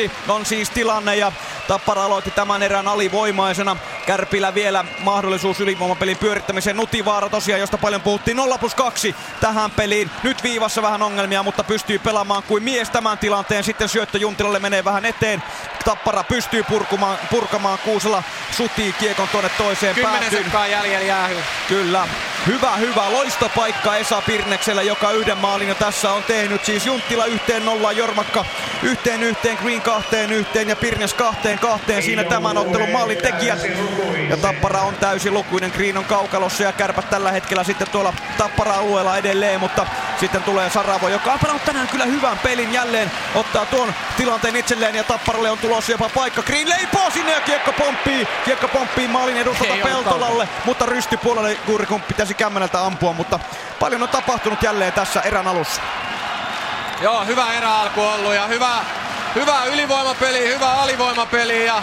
2-2 on siis tilanne ja Tappara aloitti tämän erän alivoimaisena. Kärpillä vielä mahdollisuus ylivoimapelin pyörittämiseen. Nutivaara tosiaan, josta paljon puhuttiin. 0 plus 2 tähän peliin. Nyt viivassa vähän ongelmia, mutta pystyy pelaamaan kuin mies tämän tilanteen. Sitten syöttö Juntilalle menee vähän eteen. Tappara pystyy purkumaan, purkamaan Kuusela. Sutii kiekon tuonne toiseen 10 päätyyn. Jäljellä jäähy. Kyllä. Hyvä, hyvä. Loistopaikka Esa Pirneksellä, joka yhden maalin jo tässä on tehnyt. Siis Junttila yhteen nollaan, Jormakka yhteen yhteen, Green kahteen yhteen ja Pirnes kahteen kahteen. Siinä tämän ottelun maalin tekijät. Ja Tappara on täysin lukuinen. Green on kaukalossa ja kärpät tällä hetkellä sitten tuolla Tappara-alueella edelleen. Mutta sitten tulee Saravo, joka on pelannut tänään kyllä hyvän pelin jälleen. Ottaa tuon tilanteen itselleen ja Tapparalle on tulossa jopa paikka. Green leipoo sinne ja kiekko pomppii. Kiekko pomppii maalin edustalta Peltolalle, mutta rysti puolelle juuri kun pitäisi kämmeneltä ampua. Mutta paljon on tapahtunut jälleen tässä erän alussa. Joo, hyvä eräalku ollut ja hyvä, hyvä ylivoimapeli, hyvä alivoimapeli ja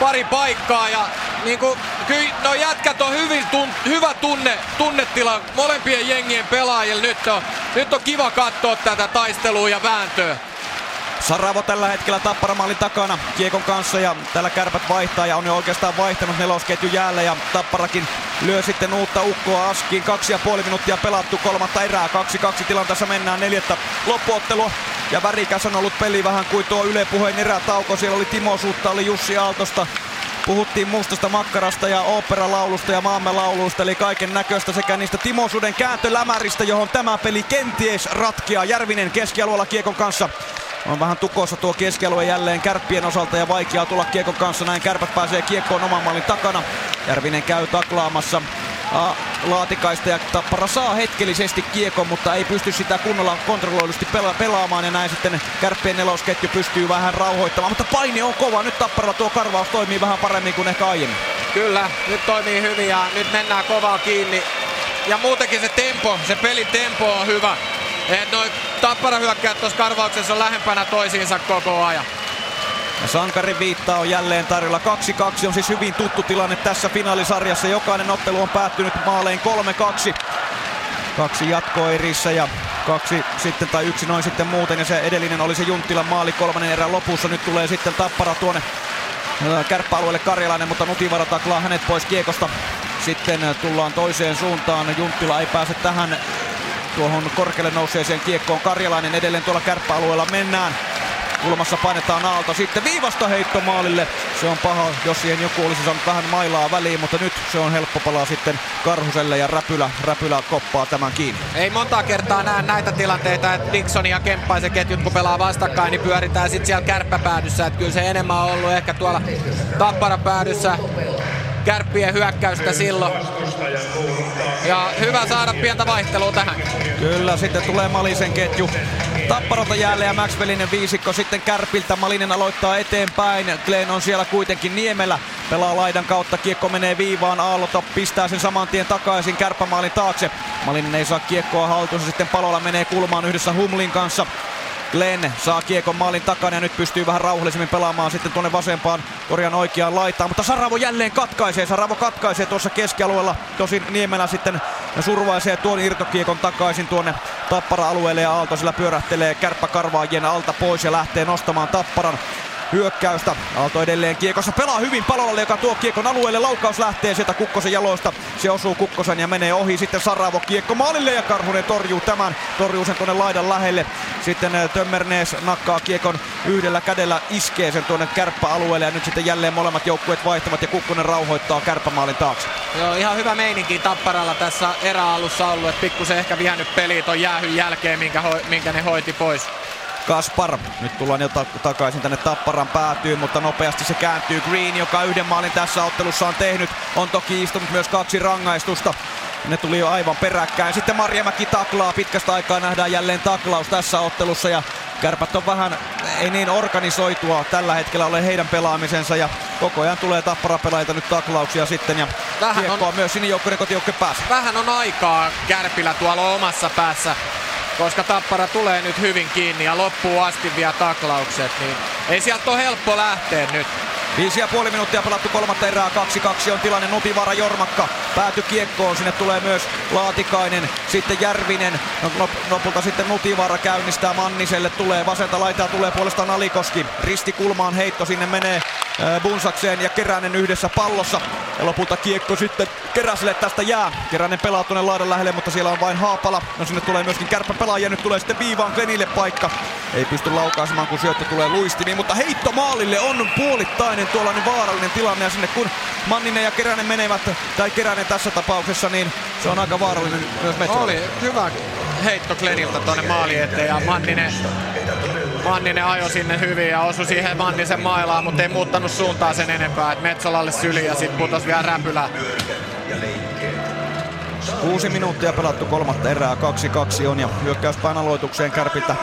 pari paikkaa ja niin kuin, kyllä no jätkät on hyvin tun, hyvä tunne, tunnetila molempien jengien pelaajille. Nyt on, nyt on kiva katsoa tätä taistelua ja vääntöä. Saravo tällä hetkellä Tapparamaalin takana Kiekon kanssa ja tällä kärpät vaihtaa ja on jo oikeastaan vaihtanut nelosketju jäälle ja Tapparakin lyö sitten uutta ukkoa askiin. Kaksi ja puoli minuuttia pelattu kolmatta erää. Kaksi kaksi tilanteessa mennään neljättä loppuottelua. Ja värikäs on ollut peli vähän kuin tuo Yle puheen erätauko. Siellä oli Timo Suutta, oli Jussi Aaltosta. Puhuttiin mustasta makkarasta ja oopperalaulusta ja maamme lauluista, eli kaiken näköistä sekä niistä Timo Suden kääntölämäristä, johon tämä peli kenties ratkeaa. Järvinen keskialueella Kiekon kanssa on vähän tukossa tuo keskialue jälleen kärppien osalta ja vaikeaa tulla Kiekon kanssa. Näin kärpät pääsee Kiekkoon oman maalin takana. Järvinen käy taklaamassa Laatikaista ja Tappara saa hetkellisesti kiekon, mutta ei pysty sitä kunnolla kontrolloidusti pela- pelaamaan ja näin sitten kärppien nelosketju pystyy vähän rauhoittamaan, mutta paine on kova. Nyt Tapparalla tuo karvaus toimii vähän paremmin kuin ehkä aiemmin. Kyllä, nyt toimii hyvin ja nyt mennään kovaa kiinni. Ja muutenkin se tempo, se pelin tempo on hyvä. Et noi Tappara hyökkäät tuossa karvauksessa on lähempänä toisiinsa koko ajan. Ja Sankarin viittaa on jälleen tarjolla. 2-2 on siis hyvin tuttu tilanne tässä finaalisarjassa. Jokainen ottelu on päättynyt maaleen 3-2. Kaksi jatkoerissä ja kaksi sitten tai yksi noin sitten muuten. Ja se edellinen oli se Junttilan maali kolmannen erän lopussa. Nyt tulee sitten Tappara tuonne ää, kärppäalueelle Karjalainen, mutta Nutivara taklaa hänet pois kiekosta. Sitten ää, tullaan toiseen suuntaan. Junttila ei pääse tähän tuohon korkealle nouseeseen kiekkoon. Karjalainen edelleen tuolla kärppäalueella mennään. Kulmassa painetaan Aalto. Sitten viivasta heitto maalille. Se on paha, jos siihen joku olisi saanut vähän mailaa väliin, mutta nyt se on helppo palaa sitten Karhuselle ja Räpylä, Räpylä koppaa tämän kiinni. Ei monta kertaa näe näitä tilanteita, että Dixon ja Kemppaisen ketjut kun pelaa vastakkain, niin pyöritään sitten siellä kärppäpäädyssä. Että kyllä se enemmän on ollut ehkä tuolla tapparapäädyssä kärppien hyökkäystä silloin. Ja hyvä saada pientä vaihtelua tähän. Kyllä, sitten tulee Malisen ketju. Tapparalta jälleen ja Maxwellinen viisikko sitten Kärpiltä. Malinen aloittaa eteenpäin. Glenn on siellä kuitenkin Niemellä. Pelaa laidan kautta, kiekko menee viivaan, Aallota pistää sen saman tien takaisin kärppämaalin taakse. Malinen ei saa kiekkoa haltuunsa, sitten palolla menee kulmaan yhdessä Humlin kanssa. Glenn saa kiekon maalin takana ja nyt pystyy vähän rauhallisemmin pelaamaan sitten tuonne vasempaan korjan oikeaan laitaan. Mutta Saravo jälleen katkaisee. Saravo katkaisee tuossa keskialueella. Tosin Niemelä sitten survaisee tuon irtokiekon takaisin tuonne Tappara-alueelle ja Aalto sillä pyörähtelee kärppäkarvaajien alta pois ja lähtee nostamaan Tapparan hyökkäystä. Aalto edelleen kiekossa pelaa hyvin palolle, joka tuo kiekon alueelle. Laukaus lähtee sieltä Kukkosen jaloista. Se osuu Kukkosen ja menee ohi. Sitten Saravo kiekko maalille ja Karhunen torjuu tämän. Torjuu sen tuonne laidan lähelle. Sitten eh, Tömmernees nakkaa kiekon yhdellä kädellä, iskee sen tuonne kärppäalueelle. Ja nyt sitten jälleen molemmat joukkueet vaihtavat ja Kukkonen rauhoittaa kärppämaalin taakse. Joo, ihan hyvä meininki Tapparalla tässä eräalussa ollut, että pikkusen ehkä vihännyt peli ton jäähyn jälkeen, minkä, ho- minkä ne hoiti pois. Kaspar. Nyt tullaan jo ta- takaisin tänne Tapparan päätyyn, mutta nopeasti se kääntyy. Green, joka yhden maalin tässä ottelussa on tehnyt, on toki istunut myös kaksi rangaistusta. Ne tuli jo aivan peräkkäin. Sitten Marjamäki taklaa. Pitkästä aikaa nähdään jälleen taklaus tässä ottelussa. Ja kärpät on vähän, ei niin organisoitua tällä hetkellä ole heidän pelaamisensa. Ja koko ajan tulee Tappara-pelaajilta nyt taklauksia sitten. Ja Vähän kiekkoa myös sinijoukkueiden kotijoukkue päässä. Vähän on aikaa Kärpillä tuolla omassa päässä, koska Tappara tulee nyt hyvin kiinni ja loppuu asti vielä taklaukset, niin ei sieltä ole helppo lähteä nyt. Viisi ja puoli minuuttia pelattu kolmatta erää, 2-2 on tilanne, Nutivaara Jormakka pääty kiekkoon, sinne tulee myös Laatikainen, sitten Järvinen, no, lopulta sitten Nutivaara käynnistää Manniselle, tulee vasenta laitaa, tulee puolestaan Alikoski, ristikulmaan heitto, sinne menee Bunsakseen ja Keränen yhdessä pallossa, ja lopulta kiekko sitten Keräselle tästä jää, Keränen pelaa tuonne laidan lähelle, mutta siellä on vain Haapala, no sinne tulee myöskin kärppäpelaaja, nyt tulee sitten viivaan Glenille paikka, ei pysty laukaisemaan kun syöttö tulee luistimiin, mutta heitto maalille on puolittainen tuollainen vaarallinen tilanne. Ja sinne kun Manninen ja Keränen menevät, tai Keränen tässä tapauksessa, niin se on aika vaarallinen myös Metsolle. Oli hyvä heitto Gleniltä tuonne maali eteen ja Manninen, Manninen ajoi sinne hyvin ja osui siihen Mannisen mailaan, mutta ei muuttanut suuntaa sen enempää. Et Metsolalle syli ja sitten putos vielä räpylä. Kuusi minuuttia pelattu kolmatta erää, 2-2 on ja hyökkäyspään aloitukseen Kärpiltä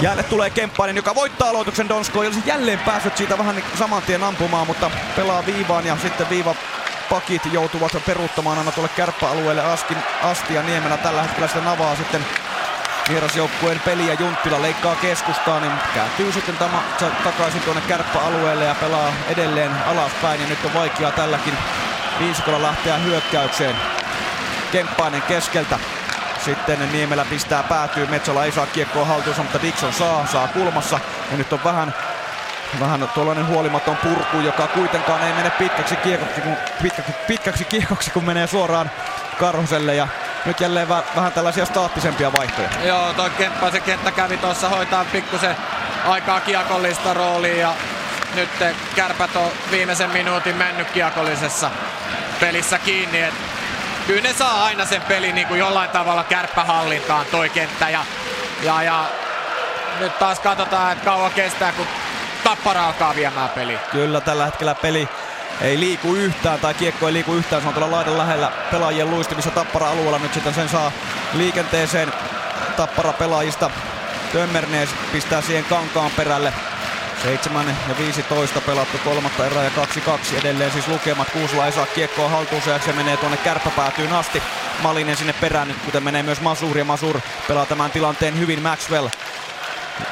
Jäälle tulee Kemppainen, joka voittaa aloituksen Donsko. Olisi jälleen päässyt siitä vähän niin saman tien ampumaan, mutta pelaa viivaan ja sitten viiva pakit joutuvat peruuttamaan aina tuolle kärppäalueelle Asti ja Niemelä tällä hetkellä sitten avaa sitten vierasjoukkueen peli ja Junttila leikkaa keskustaa, niin kääntyy sitten tama, takaisin tuonne kärppäalueelle ja pelaa edelleen alaspäin ja nyt on vaikeaa tälläkin viisikolla lähteä hyökkäykseen. Kemppainen keskeltä sitten Niemelä pistää päätyy, Metsola ei saa kiekkoa haltuunsa, mutta Dixon saa, saa kulmassa. Ja nyt on vähän, vähän tuollainen huolimaton purku, joka kuitenkaan ei mene pitkäksi kiekoksi, kun, pitkäksi, pitkäksi kiekoksi, kun menee suoraan Karhuselle. Ja nyt jälleen väh, vähän tällaisia staattisempia vaihtoja. Joo, toi se kenttä kävi tuossa hoitaa pikkusen aikaa kiekollista roolia ja nyt kärpät on viimeisen minuutin mennyt kiekollisessa pelissä kiinni. Et kyllä ne saa aina sen pelin niin kuin jollain tavalla kärppähallintaan toi kenttä. Ja, ja, ja nyt taas katsotaan, että kauan kestää, kun Tappara alkaa viemään peli. Kyllä, tällä hetkellä peli ei liiku yhtään tai kiekko ei liiku yhtään. Se on tuolla laidan lähellä pelaajien luistimissa Tappara-alueella. Nyt sitten sen saa liikenteeseen Tappara pelaajista. Tömmernees pistää siihen kankaan perälle. 7 ja 15 pelattu kolmatta erää ja 2-2 edelleen siis lukemat. Kuusula ei saa kiekkoa haltuunsa ja se menee tuonne kärppäpäätyyn asti. Malinen sinne perään, kuten menee myös Masur ja Masur pelaa tämän tilanteen hyvin. Maxwell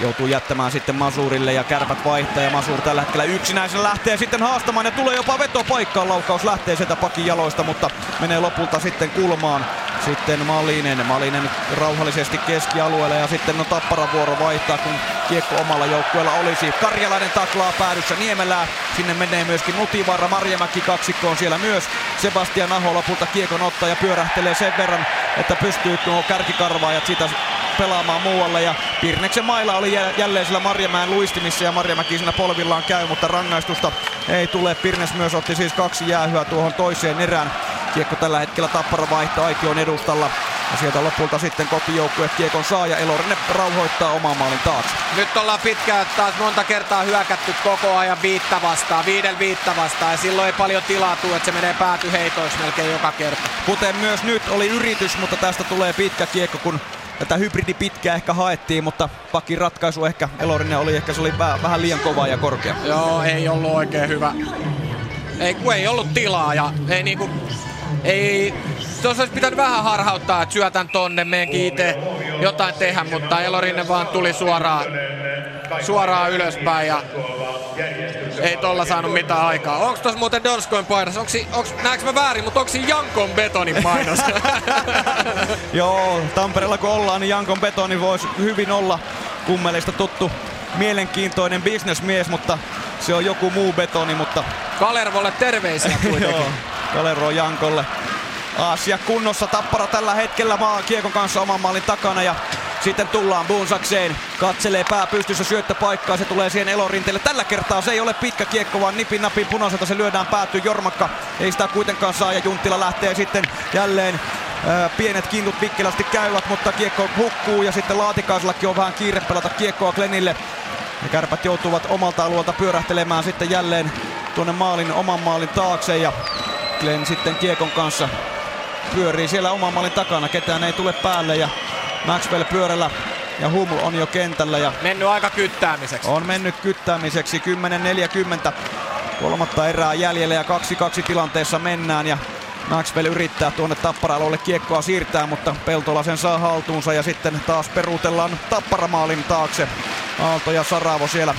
joutuu jättämään sitten Masurille ja kärpät vaihtaa ja Masur tällä hetkellä yksinäisenä lähtee sitten haastamaan ja tulee jopa vetopaikkaan. Laukaus lähtee sieltä pakin jaloista, mutta menee lopulta sitten kulmaan. Sitten Malinen, Malinen rauhallisesti keskialueelle ja sitten no Tappara vuoro vaihtaa, kun kiekko omalla joukkueella olisi. Karjalainen taklaa päädyssä Niemelää. Sinne menee myöskin Nutivaara, Marjamäki kaksikko on siellä myös. Sebastian Aho lopulta kiekon ottaa ja pyörähtelee sen verran, että pystyy nuo kärkikarvaajat sitä pelaamaan muualle ja Pirneksen mailla oli jälleen sillä Marjamäen luistimissa ja Marjamäki siinä polvillaan käy, mutta rangaistusta ei tule. Pirnes myös otti siis kaksi jäähyä tuohon toiseen erään. Kiekko tällä hetkellä Tappara vaihto Aikion edustalla. Ja sieltä lopulta sitten kotijoukkue Kiekon saa ja Elorinen rauhoittaa oman maalin taakse. Nyt ollaan pitkään taas monta kertaa hyökätty koko ajan viittä vastaan, viiden viittä vastaan ja silloin ei paljon tilaa tule, että se menee pääty heitoiksi melkein joka kerta. Kuten myös nyt oli yritys, mutta tästä tulee pitkä kiekko, kun tätä hybridi pitkää ehkä haettiin, mutta pakin ratkaisu ehkä Elorinen oli ehkä se oli vähän, vähän liian kova ja korkea. Joo, ei ollut oikein hyvä. Ei, kun ei ollut tilaa ja ei niinku, ei, tuossa olisi pitänyt vähän harhauttaa, että syötän tonne, meenkin itse jotain tehdä, mutta Elorinen vaan tuli suoraan, suoraan ylöspäin ja ei tolla saanut mitään aikaa. Onks tos muuten Donskoin? Onks, onks, näekö mä väärin, mutta onks Jankon betonin painos? <laughs> Joo, Tampereella kun ollaan, niin Jankon betoni voisi hyvin olla kummelista tuttu mielenkiintoinen bisnesmies, mutta se on joku muu betoni, mutta... Kalervolle terveisiä kuitenkin. <laughs> Joo, Kalervo Jankolle. Asia kunnossa Tappara tällä hetkellä maa kiekon kanssa oman maalin takana ja sitten tullaan Bunsakseen. Katselee pää pystyssä syöttöpaikkaa. Se tulee siihen elorinteelle. Tällä kertaa se ei ole pitkä kiekko, vaan nipin napin punaiselta se lyödään päätyy. Jormakka ei sitä kuitenkaan saa ja Junttila lähtee sitten jälleen pienet kiintut vikkelästi käyvät, mutta kiekko hukkuu ja sitten Laatikaisellakin on vähän kiire pelata kiekkoa Glenille. Ja kärpät joutuvat omalta alueelta pyörähtelemään sitten jälleen tuonne maalin, oman maalin taakse ja Glenn sitten kiekon kanssa pyörii siellä oman maalin takana. Ketään ei tule päälle ja Maxwell pyörällä ja Hum on jo kentällä. Ja mennyt aika kyttäämiseksi. On mennyt kyttäämiseksi. 10-40. Kolmatta erää jäljellä ja 2-2 tilanteessa mennään. Ja Maxwell yrittää tuonne Tappara-alueelle kiekkoa siirtää, mutta Peltola sen saa haltuunsa ja sitten taas peruutellaan Tapparamaalin taakse. Aalto ja Saravo siellä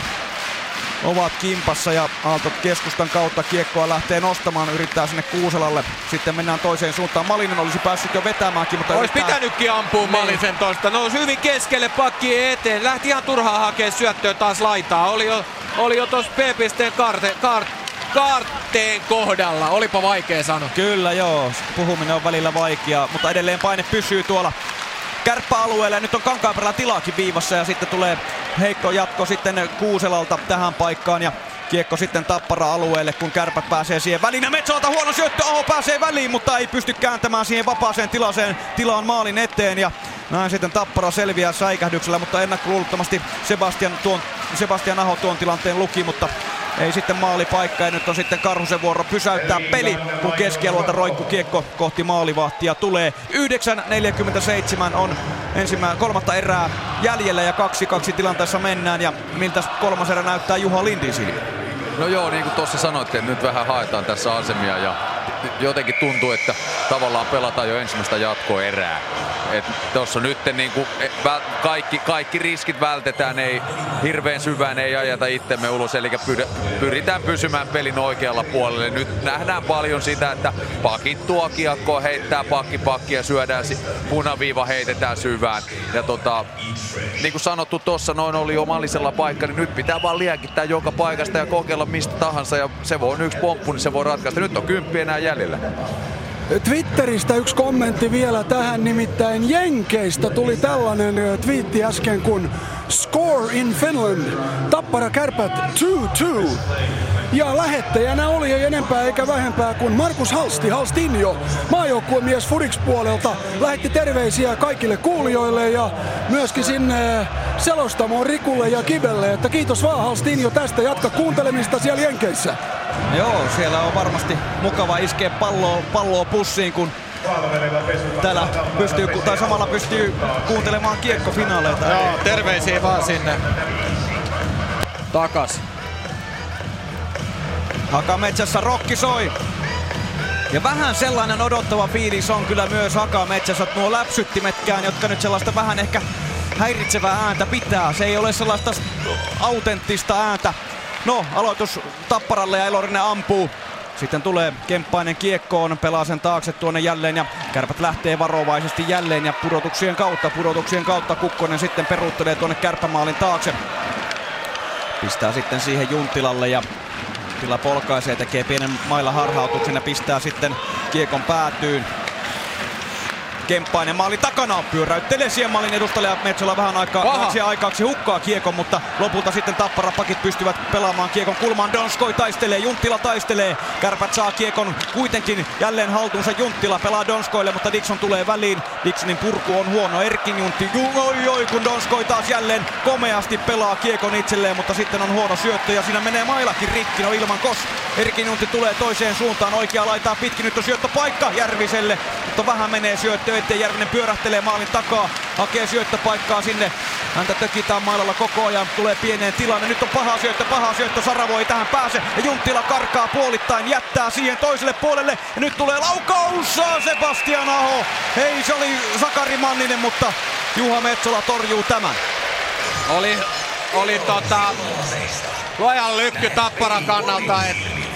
ovat kimpassa ja Aalto keskustan kautta kiekkoa lähtee nostamaan, yrittää sinne Kuuselalle. Sitten mennään toiseen suuntaan. Malinen olisi päässyt jo vetämäänkin, mutta Olisi yrittää... pitänytkin ampua niin. Malisen tosta. Nousi hyvin keskelle pakki eteen. Lähti ihan turhaa hakea syöttöä taas laitaa. Oli jo, oli jo tuossa P-pisteen karte, kart, kaarteen kohdalla. Olipa vaikea sanoa. Kyllä joo, puhuminen on välillä vaikeaa, mutta edelleen paine pysyy tuolla kärppäalueella ja nyt on Kankaanperällä tilaakin viivassa ja sitten tulee heikko jatko sitten Kuuselalta tähän paikkaan ja kiekko sitten Tappara-alueelle, kun kärpät pääsee siihen väliin. Ja Metsolta huono syöttö, Aho pääsee väliin, mutta ei pysty kääntämään siihen vapaaseen tilaseen, tilaan maalin eteen. Ja näin sitten Tappara selviää säikähdyksellä, mutta ennakkoluulottomasti Sebastian, tuon, Sebastian Aho tuon tilanteen luki, mutta ei sitten maalipaikka ja nyt on sitten Karhusen vuoro pysäyttää peli, kun keskialueelta roikku kiekko kohti maalivahtia tulee. 9.47 on ensimmäinen kolmatta erää jäljellä ja 2-2 tilanteessa mennään ja miltä kolmas erä näyttää Juha Lindin silmiin? No joo, niin kuin tuossa sanoitte, että nyt vähän haetaan tässä asemia ja jotenkin tuntuu, että tavallaan pelataan jo ensimmäistä jatkoerää. Tuossa nyt niin kuin, e, kaikki, kaikki riskit vältetään, ei hirveän syvään ei ajata itsemme ulos, eli pyritään pysymään pelin oikealla puolelle. Nyt nähdään paljon sitä, että pakit tuo kiekkoa, heittää pakki pakkia, syödään, punaviiva heitetään syvään. Ja tota, niin kuin sanottu tuossa, noin oli omallisella paikka, niin nyt pitää vaan liekittää joka paikasta ja kokeilla mistä tahansa. Ja se voi yksi pomppu, niin se voi ratkaista. Nyt on kymppi enää jäljellä. Twitteristä yksi kommentti vielä tähän, nimittäin Jenkeistä tuli tällainen twiitti äsken kun Score in Finland, Tappara Kärpät 2-2. Ja lähettäjänä oli ei enempää eikä vähempää kuin Markus Halsti, Halstinjo, maajoukkuemies Furiks puolelta, lähetti terveisiä kaikille kuulijoille ja myöskin sinne selostamoon Rikulle ja Kibelle, että kiitos vaan Halstinjo tästä, jatka kuuntelemista siellä Jenkeissä. Joo, siellä on varmasti mukava iskeä palloa, palloa pussiin, kun täällä pystyy, tai samalla pystyy kuuntelemaan kiekkofinaaleita. Joo, terveisiä vaan sinne takas. Hakametsässä rokki soi. Ja vähän sellainen odottava fiilis on kyllä myös Hakametsässä, nuo läpsyttimetkään, jotka nyt sellaista vähän ehkä häiritsevää ääntä pitää. Se ei ole sellaista autenttista ääntä. No, aloitus Tapparalle ja Elorinen ampuu. Sitten tulee Kemppainen kiekkoon, pelaa sen taakse tuonne jälleen ja kärpät lähtee varovaisesti jälleen ja pudotuksien kautta, pudotuksien kautta Kukkonen sitten peruuttelee tuonne kärppämaalin taakse. Pistää sitten siihen Juntilalle ja Juntila polkaisee, tekee pienen mailla harhautuksen ja pistää sitten kiekon päätyyn. Kemppainen maali takana pyöräyttelee Siemmalin edustaja Metsola vähän aikaa vähäksi aikaaksi hukkaa kiekon, mutta lopulta sitten Tapparapakit pystyvät pelaamaan kiekon kulmaan. Donskoi taistelee, Junttila taistelee. Kärpät saa kiekon kuitenkin jälleen haltuunsa. Junttila pelaa Donskoille, mutta Dixon tulee väliin. Dixonin purku on huono. Erkin Juntti, ju- oi, oi, kun Donskoi taas jälleen komeasti pelaa kiekon itselleen, mutta sitten on huono syöttö ja siinä menee mailakin rikki. No ilman kos. Erkin Juntti tulee toiseen suuntaan. Oikea laitaa pitkin. Nyt on syöttöpaikka Järviselle, mutta vähän menee syöttö eteen. Järvinen pyörähtelee maalin takaa. Hakee syöttöpaikkaa sinne. Häntä tökitään mailalla koko ajan. Tulee pieneen tilanne. Nyt on paha syöttö, paha syöttö. Saravo ei tähän pääse. Ja Junttila karkaa puolittain. Jättää siihen toiselle puolelle. Ja nyt tulee laukaus. Sebastian Aho. Hei, se oli Sakari Manninen, mutta Juha Metsola torjuu tämän. Oli, oli tota, luojan lykky Tapparan kannalta, että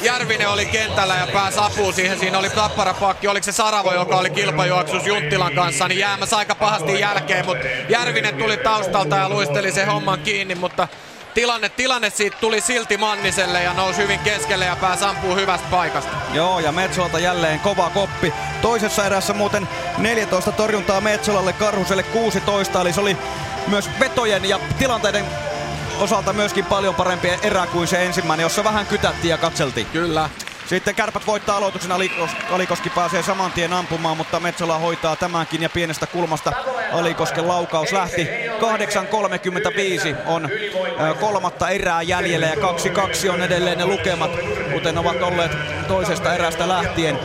Järvinen oli kentällä ja pääsi apuun siihen. Siinä oli Tapparapakki, oliko se Saravo, joka oli kilpajuoksus Junttilan kanssa, niin jäämässä aika pahasti jälkeen, mutta Järvinen tuli taustalta ja luisteli sen homman kiinni, mutta tilanne, tilanne siitä tuli silti Manniselle ja nousi hyvin keskelle ja pääsi ampuu hyvästä paikasta. Joo, ja Metsolalta jälleen kova koppi. Toisessa erässä muuten 14 torjuntaa Metsolalle, Karhuselle 16, eli se oli myös vetojen ja tilanteiden osalta myöskin paljon parempi erä kuin se ensimmäinen, jossa vähän kytättiin ja katseltiin. Kyllä. Sitten kärpät voittaa aloituksen, Alikos, Alikoski pääsee saman tien ampumaan, mutta Metsola hoitaa tämänkin ja pienestä kulmasta Alikosken laukaus lähti. 8.35 on kolmatta erää jäljellä ja 2-2 on edelleen ne lukemat, kuten ovat olleet toisesta erästä lähtien.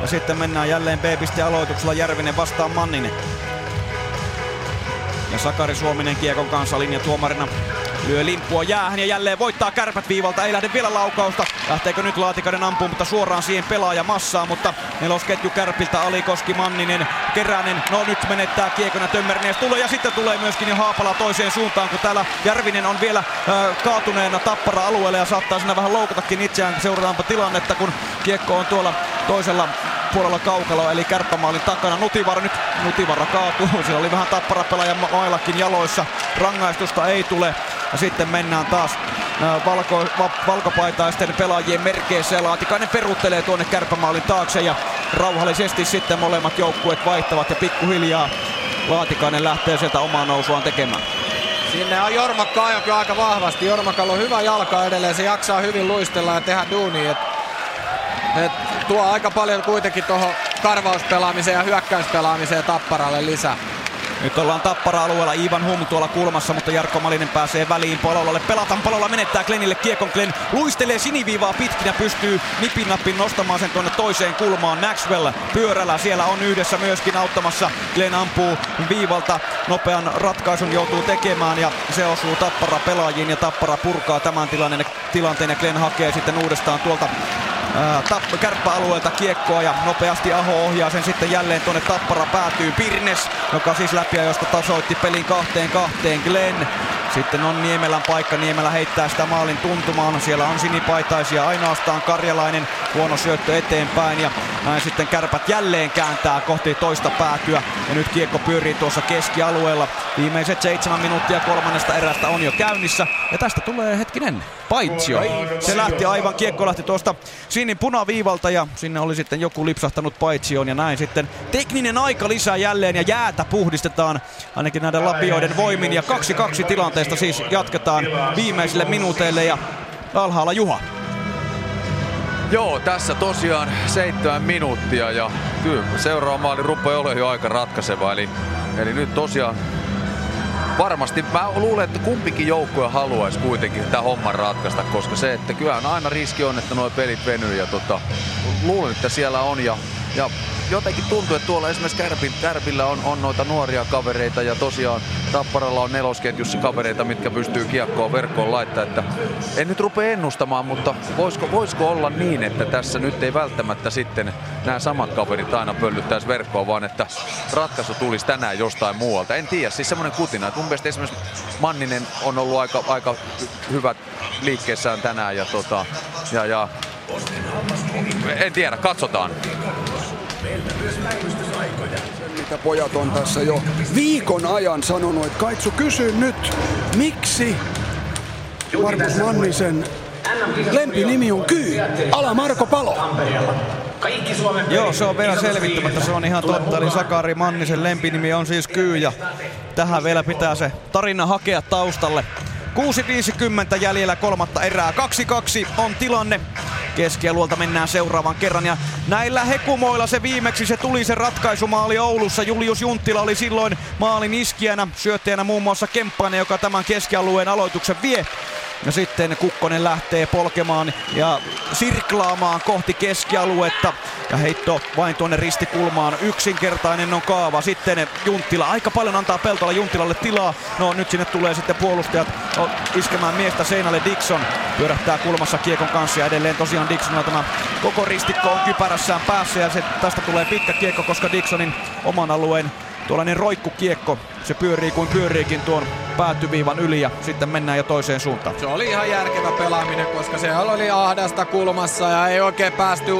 Ja sitten mennään jälleen B-piste aloituksella Järvinen vastaan Manninen. Ja Sakari Suominen kiekon kanssa linjatuomarina lyö limppua jäähän ja jälleen voittaa kärpät viivalta. Ei lähde vielä laukausta. Lähteekö nyt Laatikainen ampuun, mutta suoraan siihen pelaaja massaa. Mutta nelosketju kärpiltä Alikoski, Manninen, Keränen. No nyt menettää kiekon ja Tömmernees tulee ja sitten tulee myöskin jo Haapala toiseen suuntaan, kun täällä Järvinen on vielä äh, kaatuneena tappara alueella ja saattaa siinä vähän loukatakin itseään. Seurataanpa tilannetta, kun kiekko on tuolla toisella puolella kaukaloa, eli kärppämaalin takana. Nutivara nyt, Nutivara kaatuu. <laughs> Siellä oli vähän tappara pelaaja maillakin jaloissa. Rangaistusta ei tule. Ja sitten mennään taas valko, va, valkopaitaisten pelaajien merkeissä Laatikainen peruuttelee tuonne kärppämaalin taakse ja rauhallisesti sitten molemmat joukkueet vaihtavat ja pikkuhiljaa Laatikainen lähtee sieltä omaa nousuaan tekemään. Sinne on Jormakka ajokin aika vahvasti. Jormakalla on hyvä jalka edelleen, se jaksaa hyvin luistella ja tehdä duunia. Et, et tuo aika paljon kuitenkin tuohon karvauspelaamiseen ja hyökkäyspelaamiseen Tapparalle lisää. Nyt ollaan Tappara-alueella, Ivan Hum tuolla kulmassa, mutta Jarkko Malinen pääsee väliin Palolalle. Pelataan Palola menettää Glenille kiekon. Glenn luistelee siniviivaa pitkin ja pystyy nipin nappin nostamaan sen tuonne toiseen kulmaan. Maxwell pyörällä siellä on yhdessä myöskin auttamassa. Glenn ampuu viivalta, nopean ratkaisun joutuu tekemään ja se osuu Tappara pelaajiin ja Tappara purkaa tämän tilanteen, tilanteen ja Glenn hakee sitten uudestaan tuolta Tapp- kärppäalueelta kiekkoa ja nopeasti Aho ohjaa sen sitten jälleen tuonne Tappara päätyy Pirnes, joka siis läpiajosta tasoitti pelin kahteen kahteen Glenn. Sitten on Niemelän paikka, Niemelä heittää sitä maalin tuntumaan, siellä on sinipaitaisia. Ainoastaan Karjalainen, huono syöttö eteenpäin. Ja näin sitten kärpät jälleen kääntää kohti toista päätyä. Ja nyt kiekko pyörii tuossa keskialueella. Viimeiset seitsemän minuuttia kolmannesta erästä on jo käynnissä. Ja tästä tulee hetkinen paitsio. Se lähti aivan, kiekko lähti tuosta sinin punaviivalta ja sinne oli sitten joku lipsahtanut paitsioon. Ja näin sitten tekninen aika lisää jälleen ja jäätä puhdistetaan ainakin näiden lapioiden voimin. Ja 2-2 tilanteesta siis jatketaan viimeisille minuuteille ja alhaalla Juha. Joo, tässä tosiaan seitsemän minuuttia ja kyllä seuraava maali rupeaa olemaan jo aika ratkaiseva. Eli, eli nyt tosiaan varmasti mä luulen, että kumpikin joukkue haluaisi kuitenkin tämä homman ratkaista, koska se, että kyllähän aina riski on, että nuo pelit venyy ja tota, luulen, että siellä on ja, ja jotenkin tuntuu, että tuolla esimerkiksi Kärpin, Kärpillä on, on noita nuoria kavereita ja tosiaan Tapparalla on nelosketjussa kavereita, mitkä pystyy kiekkoon verkkoon laittaa. Että en nyt rupea ennustamaan, mutta voisiko, voisiko olla niin, että tässä nyt ei välttämättä sitten nämä samat kaverit aina pöllyttäisi verkkoon, vaan että ratkaisu tulisi tänään jostain muualta. En tiedä, siis semmoinen kutina. Että mun mielestä esimerkiksi Manninen on ollut aika, aika hyvät liikkeessään tänään ja, tota, ja, ja en tiedä, katsotaan. Mitä pojat on tässä jo viikon ajan sanonut, että Kaitsu kysy nyt, miksi Markus Mannisen lempinimi on Kyy, ala Marko Palo. Joo, se on vielä selvittämättä, se on ihan totta. Eli Sakari Mannisen lempinimi on siis Kyy ja tähän vielä pitää se tarina hakea taustalle. 6.50 jäljellä kolmatta erää. 2-2 on tilanne. Keskialueelta mennään seuraavan kerran ja näillä hekumoilla se viimeksi se tuli se ratkaisumaali Oulussa. Julius Junttila oli silloin maalin iskijänä, syöttäjänä muun muassa Kemppainen, joka tämän keskialueen aloituksen vie. Ja sitten Kukkonen lähtee polkemaan ja sirklaamaan kohti keskialuetta. Ja heitto vain tuonne ristikulmaan. Yksinkertainen on kaava. Sitten Junttila aika paljon antaa Peltola Junttilalle tilaa. No nyt sinne tulee sitten puolustajat iskemään miestä seinälle. Dixon pyörähtää kulmassa kiekon kanssa ja edelleen tosiaan Dixonilla tämä koko ristikko on kypärässään päässä ja se, tästä tulee pitkä kiekko, koska Dixonin oman alueen tuollainen roikkukiekko, se pyörii kuin pyöriikin tuon päätyviivan yli ja sitten mennään jo toiseen suuntaan. Se oli ihan järkevä pelaaminen, koska se oli ahdasta kulmassa ja ei oikein päästy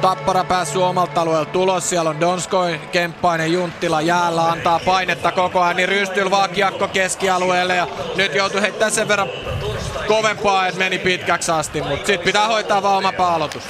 Tappara päässyt omalta alueelta tulos. Siellä on Donskoi, Kemppainen, Junttila jäällä, antaa painetta koko ajan, niin rystyl vaan kiekko keskialueelle ja nyt joutuu heittämään sen verran kovempaa, että meni pitkäksi asti, mutta sitten pitää hoitaa vaan oma paalotus.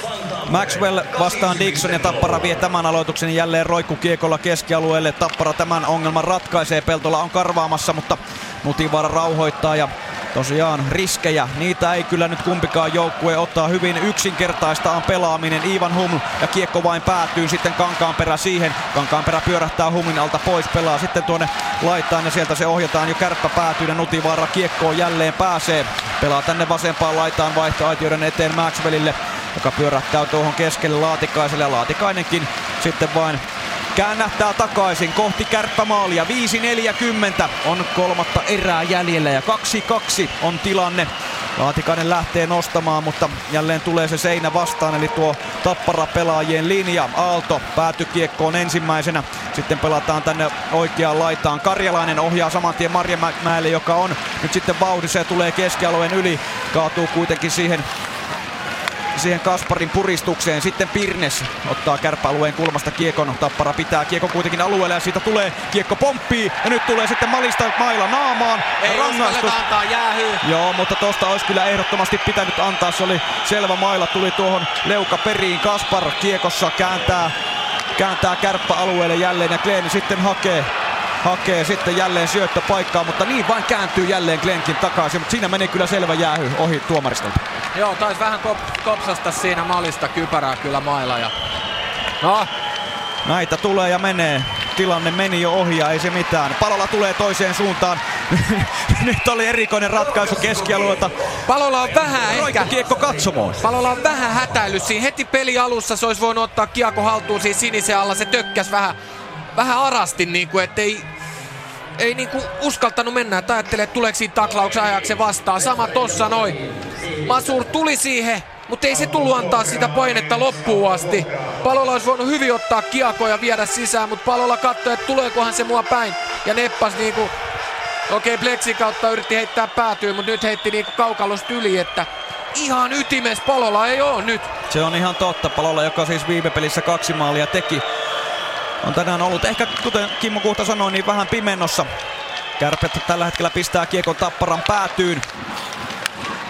Maxwell vastaan Dixon ja Tappara vie tämän aloituksen jälleen roikku kiekolla keskialueelle. Tappara tämän ongelman ratkaisee. Peltola on karvaamassa, mutta Nutivaara rauhoittaa ja tosiaan riskejä, niitä ei kyllä nyt kumpikaan joukkue ottaa hyvin yksinkertaista on pelaaminen. Ivan Hum ja kiekko vain päätyy sitten Kankaanperä siihen. Kankaanperä pyörähtää Humin alta pois, pelaa sitten tuonne laitaan ja sieltä se ohjataan jo kärppä päätyy ja Nutivaara kiekkoon jälleen pääsee. Pelaa tänne vasempaan laitaan vaihtoaitioiden eteen Maxwellille joka pyörähtää tuohon keskelle Laatikaiselle ja Laatikainenkin sitten vain käännähtää takaisin kohti kärppämaalia. 5.40 on kolmatta erää jäljellä ja 2-2 on tilanne. Laatikainen lähtee nostamaan, mutta jälleen tulee se seinä vastaan, eli tuo tappara pelaajien linja. Aalto päätykiekkoon ensimmäisenä. Sitten pelataan tänne oikeaan laitaan. Karjalainen ohjaa saman tien Marjamäelle, joka on nyt sitten vauhdissa ja tulee keskialueen yli. Kaatuu kuitenkin siihen siihen Kasparin puristukseen. Sitten Pirnes ottaa kärppäalueen kulmasta kiekon. Tappara pitää kiekko kuitenkin alueelle ja siitä tulee kiekko pomppii. Ja nyt tulee sitten Malista mailla naamaan. Ei rangaistus. antaa jäähyy. Joo, mutta tosta olisi kyllä ehdottomasti pitänyt antaa. Se oli selvä mailla. Tuli tuohon leuka periin. Kaspar kiekossa kääntää kääntää kärppäalueelle jälleen ja Kleeni sitten hakee hakee sitten jälleen syöttöpaikkaa, mutta niin vain kääntyy jälleen Glenkin takaisin, mutta siinä meni kyllä selvä jäähy ohi tuomaristolta. Joo, taisi vähän kop- kopsasta siinä malista kypärää kyllä mailla ja... No. Näitä tulee ja menee. Tilanne meni jo ohi ja ei se mitään. Palola tulee toiseen suuntaan. <laughs> Nyt oli erikoinen ratkaisu keskialueelta. Palola on vähän ehkä... kiekko katsomoon. Palola on vähän hätäillyt siinä. Heti peli alussa se olisi voinut ottaa kiekko haltuun siinä sinisen alla. Se tökkäs vähän, vähän arasti, niin kuin, ettei ei niinku uskaltanut mennä, että ajattelee, että tuleeko siinä taklauksen ajaksi vastaan. Sama tossa noin. Masur tuli siihen, mutta ei se tullut antaa sitä painetta loppuun asti. Palola olisi voinut hyvin ottaa kiekko ja viedä sisään, mutta Palola katsoi, että tuleekohan se mua päin. Ja neppas niinku, okei okay, kautta yritti heittää päätyyn, mutta nyt heitti niinku kaukalosta yli, että ihan ytimes Palola ei oo nyt. Se on ihan totta. Palola, joka siis viime pelissä kaksi maalia teki, on tänään ollut ehkä, kuten Kimmo Kuhta sanoi, niin vähän pimennossa. Kärpät tällä hetkellä pistää kiekon Tapparan päätyyn.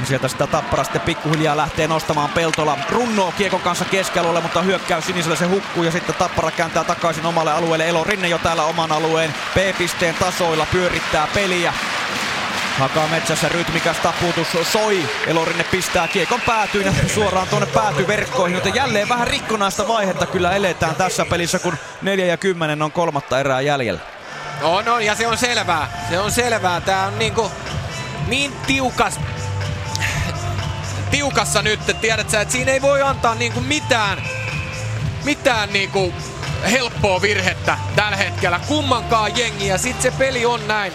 Sieltä sitä Tappara sitten pikkuhiljaa lähtee nostamaan Peltola. Runnoo kiekon kanssa keskialueelle, mutta hyökkäys sinisellä se hukkuu ja sitten Tappara kääntää takaisin omalle alueelle. Elo Rinne jo täällä oman alueen B-pisteen tasoilla pyörittää peliä. Hakaa metsässä rytmikäs taputus soi. Elorinne pistää kiekon päätyyn ja suoraan tuonne päätyverkkoihin. Joten jälleen vähän rikkonaista vaihetta kyllä eletään tässä pelissä, kun 4 ja 10 on kolmatta erää jäljellä. No, no, ja se on selvää. Se on selvää. Tää on niinku niin tiukas tiukassa nyt, että tiedät sä, että siinä ei voi antaa niinku mitään, mitään niinku helppoa virhettä tällä hetkellä kummankaan jengi ja sit se peli on näin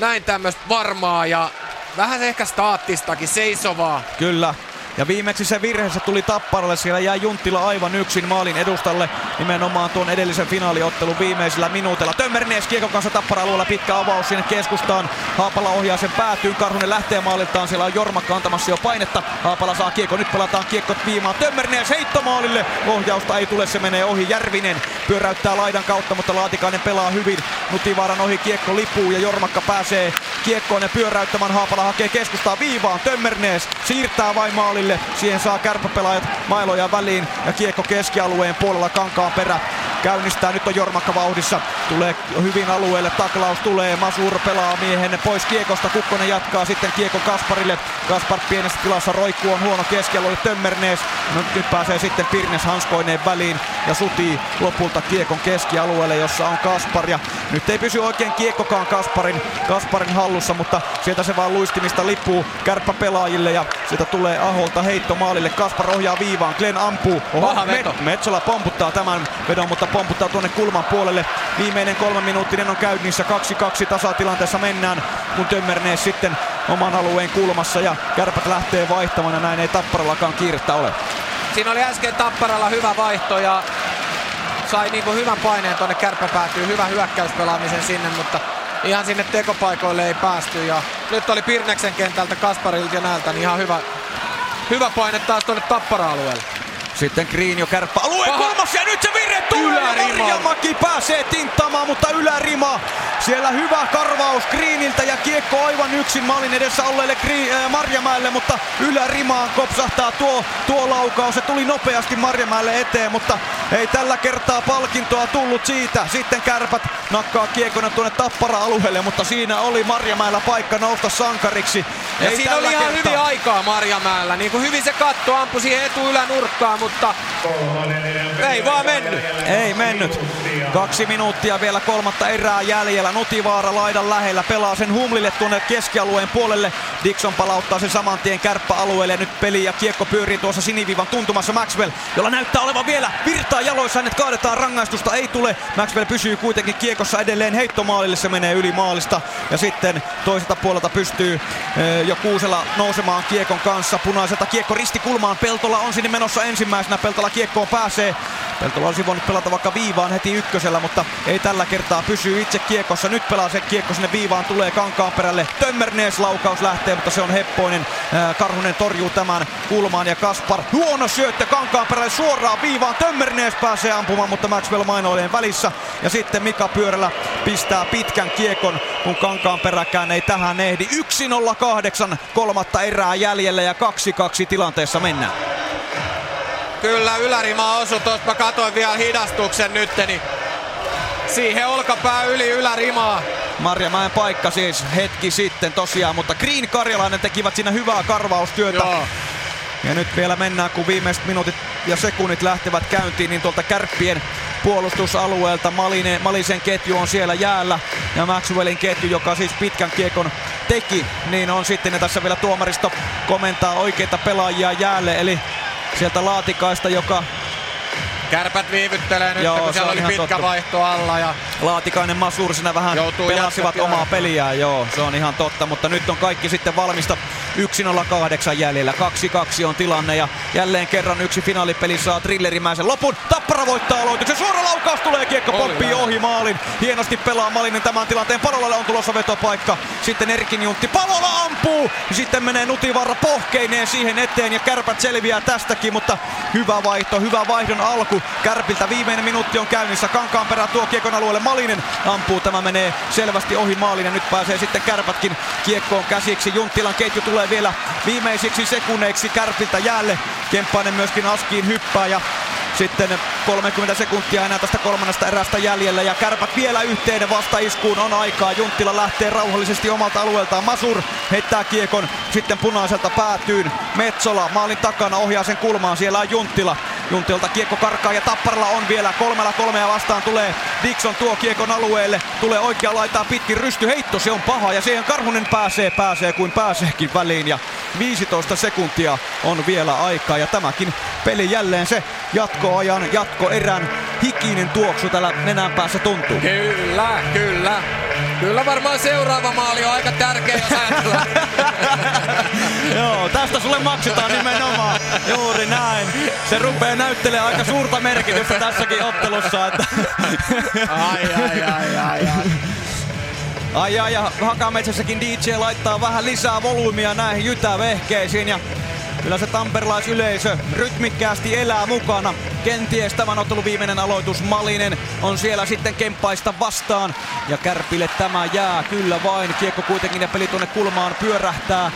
näin tämmöistä varmaa ja vähän ehkä staattistakin, seisovaa. Kyllä, ja viimeksi se virhe se tuli Tapparalle, siellä jäi Junttila aivan yksin maalin edustalle nimenomaan tuon edellisen finaaliottelun viimeisillä minuutilla. Tömmernies kiekon kanssa Tappara alueella pitkä avaus sinne keskustaan. Haapala ohjaa sen päätyyn, Karhunen lähtee maaliltaan, siellä on Jormakka antamassa jo painetta. Haapala saa kiekko, nyt pelataan kiekko viimaan. Tömmernies heittomaalille, ohjausta ei tule, se menee ohi. Järvinen pyöräyttää laidan kautta, mutta Laatikainen pelaa hyvin. Nutivaaran ohi kiekko lipuu ja Jormakka pääsee kiekkoon ja pyöräyttämään. Haapala hakee keskustaa viivaan. Tömmernees siirtää vain maalille. Siihen saa kärppäpelaajat mailoja väliin ja kiekko keskialueen puolella kankaan perä käynnistää. Nyt on Jormakka vauhdissa. Tulee hyvin alueelle. Taklaus tulee. Masur pelaa miehen pois kiekosta. Kukkonen jatkaa sitten kiekko Kasparille. Kaspar pienessä tilassa roikkuu on huono keskialueelle. Tömmernees. No, nyt pääsee sitten Pirnes hanskoineen väliin ja sutii lopulta kiekon keskialueelle, jossa on Kaspar. Ja nyt ei pysy oikein kiekkokaan Kasparin, Kasparin hallussa, mutta sieltä se vaan luistimista lippuu kärppäpelaajille ja sieltä tulee Aholta heitto maalille. Kaspar ohjaa viivaan, Glenn ampuu. Paha veto. Metsola pomputtaa tämän vedon, mutta pomputtaa tuonne kulman puolelle. Viimeinen kolme minuuttinen on käynnissä. 2-2 tasatilanteessa mennään, kun Tömmernees sitten oman alueen kulmassa ja kärpät lähtee vaihtamaan ja näin ei Tapparallakaan kiirettä ole. Siinä oli äsken Tapparalla hyvä vaihto ja sai niinku hyvän paineen tuonne kärppäpäätyyn. Hyvä hyökkäyspelaamisen sinne, mutta ihan sinne tekopaikoille ei päästy. Ja nyt oli Pirneksen kentältä Kasparilta ja näiltä niin ihan hyvä, hyvä paine taas tuonne Tappara-alueelle. Sitten Green jo kärppä alueen kulmassa ja nyt se virre tulee. Marjamäki pääsee tinttamaan, mutta ylärima. Siellä hyvä karvaus Greeniltä ja kiekko aivan yksin maalin edessä olleelle Green, äh, Marjamäelle, mutta ylärimaan kopsahtaa tuo, tuo laukaus. Se tuli nopeasti Marjamäelle eteen, mutta ei tällä kertaa palkintoa tullut siitä. Sitten kärpät nakkaa kiekona tuonne Tappara-alueelle, mutta siinä oli Marjamäellä paikka nousta sankariksi. Ja ei siinä oli ihan kertaa. hyvin aikaa Marjamäellä. Niin kuin hyvin se katto ampui siihen etuylänurkkaan, mutta ei vaan mennyt. Ei mennyt. Kaksi minuuttia vielä kolmatta erää jäljellä. Nutivaara laidan lähellä pelaa sen Humlille tuonne keskialueen puolelle. Dixon palauttaa sen saman tien kärppäalueelle. Nyt peli ja kiekko pyörii tuossa siniviivan tuntumassa Maxwell, jolla näyttää olevan vielä virtaa jaloissa. Hänet kaadetaan rangaistusta, ei tule. Maxwell pysyy kuitenkin kiekossa edelleen heittomaalille. Se menee yli maalista. Ja sitten toiselta puolelta pystyy jo Kuusela nousemaan kiekon kanssa. Punaiselta kiekko ristikulmaan. Peltola on sinne menossa ensimmäisenä. Peltola kiekkoon pääsee. Peltola olisi voinut pelata vaikka viivaan heti ykkösellä, mutta ei tällä kertaa pysyy itse kiekossa. Nyt pelaa se kiekko sinne viivaan, tulee kankaan perälle. Tömmernees laukaus lähtee, mutta se on heppoinen. Karhunen torjuu tämän kulmaan ja Kaspar. Huono syöttö kankaan perälle suoraan viivaan. Tömmernees pääsee ampumaan, mutta Maxwell mainoileen välissä. Ja sitten Mika Pyörällä pistää pitkän kiekon, kun kankaan peräkään ei tähän ehdi. 1-0-8 kolmatta erää jäljellä ja 2-2 tilanteessa mennään. Kyllä ylärima osui tuossa. Mä katoin vielä hidastuksen nyt, niin siihen olkapää yli ylärimaa. Marjamäen paikka siis hetki sitten tosiaan, mutta Green Karjalainen tekivät siinä hyvää karvaustyötä. Joo. Ja nyt vielä mennään, kun viimeiset minuutit ja sekunnit lähtevät käyntiin, niin tuolta kärppien puolustusalueelta Malinen, Malisen ketju on siellä jäällä. Ja Maxwellin ketju, joka siis pitkän kiekon teki, niin on sitten, ja tässä vielä tuomaristo komentaa oikeita pelaajia jäälle, eli sieltä Laatikaista, joka Kärpät viivyttelee nyt, Joo, kun siellä oli pitkä totta. vaihto alla. Ja Laatikainen Masur siinä vähän Joutuu pelasivat omaa peliään, joo, se on ihan totta, mutta nyt on kaikki sitten valmista. 1-0-8 jäljellä, 2-2 on tilanne ja jälleen kerran yksi finaalipeli saa trillerimäisen lopun, Tappara voittaa aloituksen, suora laukaus tulee, kiekko pomppii ohi maalin, hienosti pelaa Malinen tämän tilanteen, Palolalle on tulossa vetopaikka, sitten Erkin Juntti, Palola ampuu, sitten menee Nutivarra pohkeineen siihen eteen ja kärpät selviää tästäkin, mutta hyvä vaihto, hyvä vaihdon alku, kärpiltä viimeinen minuutti on käynnissä, Kankaan perä tuo kiekon alueelle, Malinen ampuu, tämä menee selvästi ohi maalin ja nyt pääsee sitten kärpätkin kiekkoon käsiksi, Junttilan ketju tulee vielä viimeisiksi sekunneiksi kärpiltä jäälle, Kemppainen myöskin askiin hyppää ja sitten 30 sekuntia enää tästä kolmannesta erästä jäljellä ja kärpät vielä yhteen vastaiskuun on aikaa. Junttila lähtee rauhallisesti omalta alueeltaan. Masur heittää kiekon sitten punaiselta päätyyn. Metsola maalin takana ohjaa sen kulmaan. Siellä on Junttila. Junttilta kiekko karkaa ja Tapparalla on vielä kolmella kolmea vastaan tulee Dixon tuo kiekon alueelle. Tulee oikea laitaa pitkin rysty heitto, se on paha ja siihen Karhunen pääsee, pääsee kuin pääseekin väliin ja 15 sekuntia on vielä aikaa ja tämäkin peli jälleen se jatkoajan, jatkoerän hikinen tuoksu täällä nenän päässä tuntuu. Kyllä, kyllä. Kyllä varmaan seuraava maali on aika tärkeä, jos <laughs> ajatellaan. Joo, tästä sulle maksetaan nimenomaan. Juuri näin. Se rupeaa näyttelemään aika suurta merkitystä tässäkin ottelussa. Että... Ai, ai, ai, ai, ai. Ai ai ja Hakametsässäkin DJ laittaa vähän lisää volyymia näihin jytävehkeisiin ja kyllä se tamperelaisyleisö rytmikkäästi elää mukana. kenties tämän ottelun viimeinen aloitus. Malinen on siellä sitten kemppaista vastaan. Ja Kärpille tämä jää kyllä vain. Kiekko kuitenkin ja peli tuonne kulmaan pyörähtää.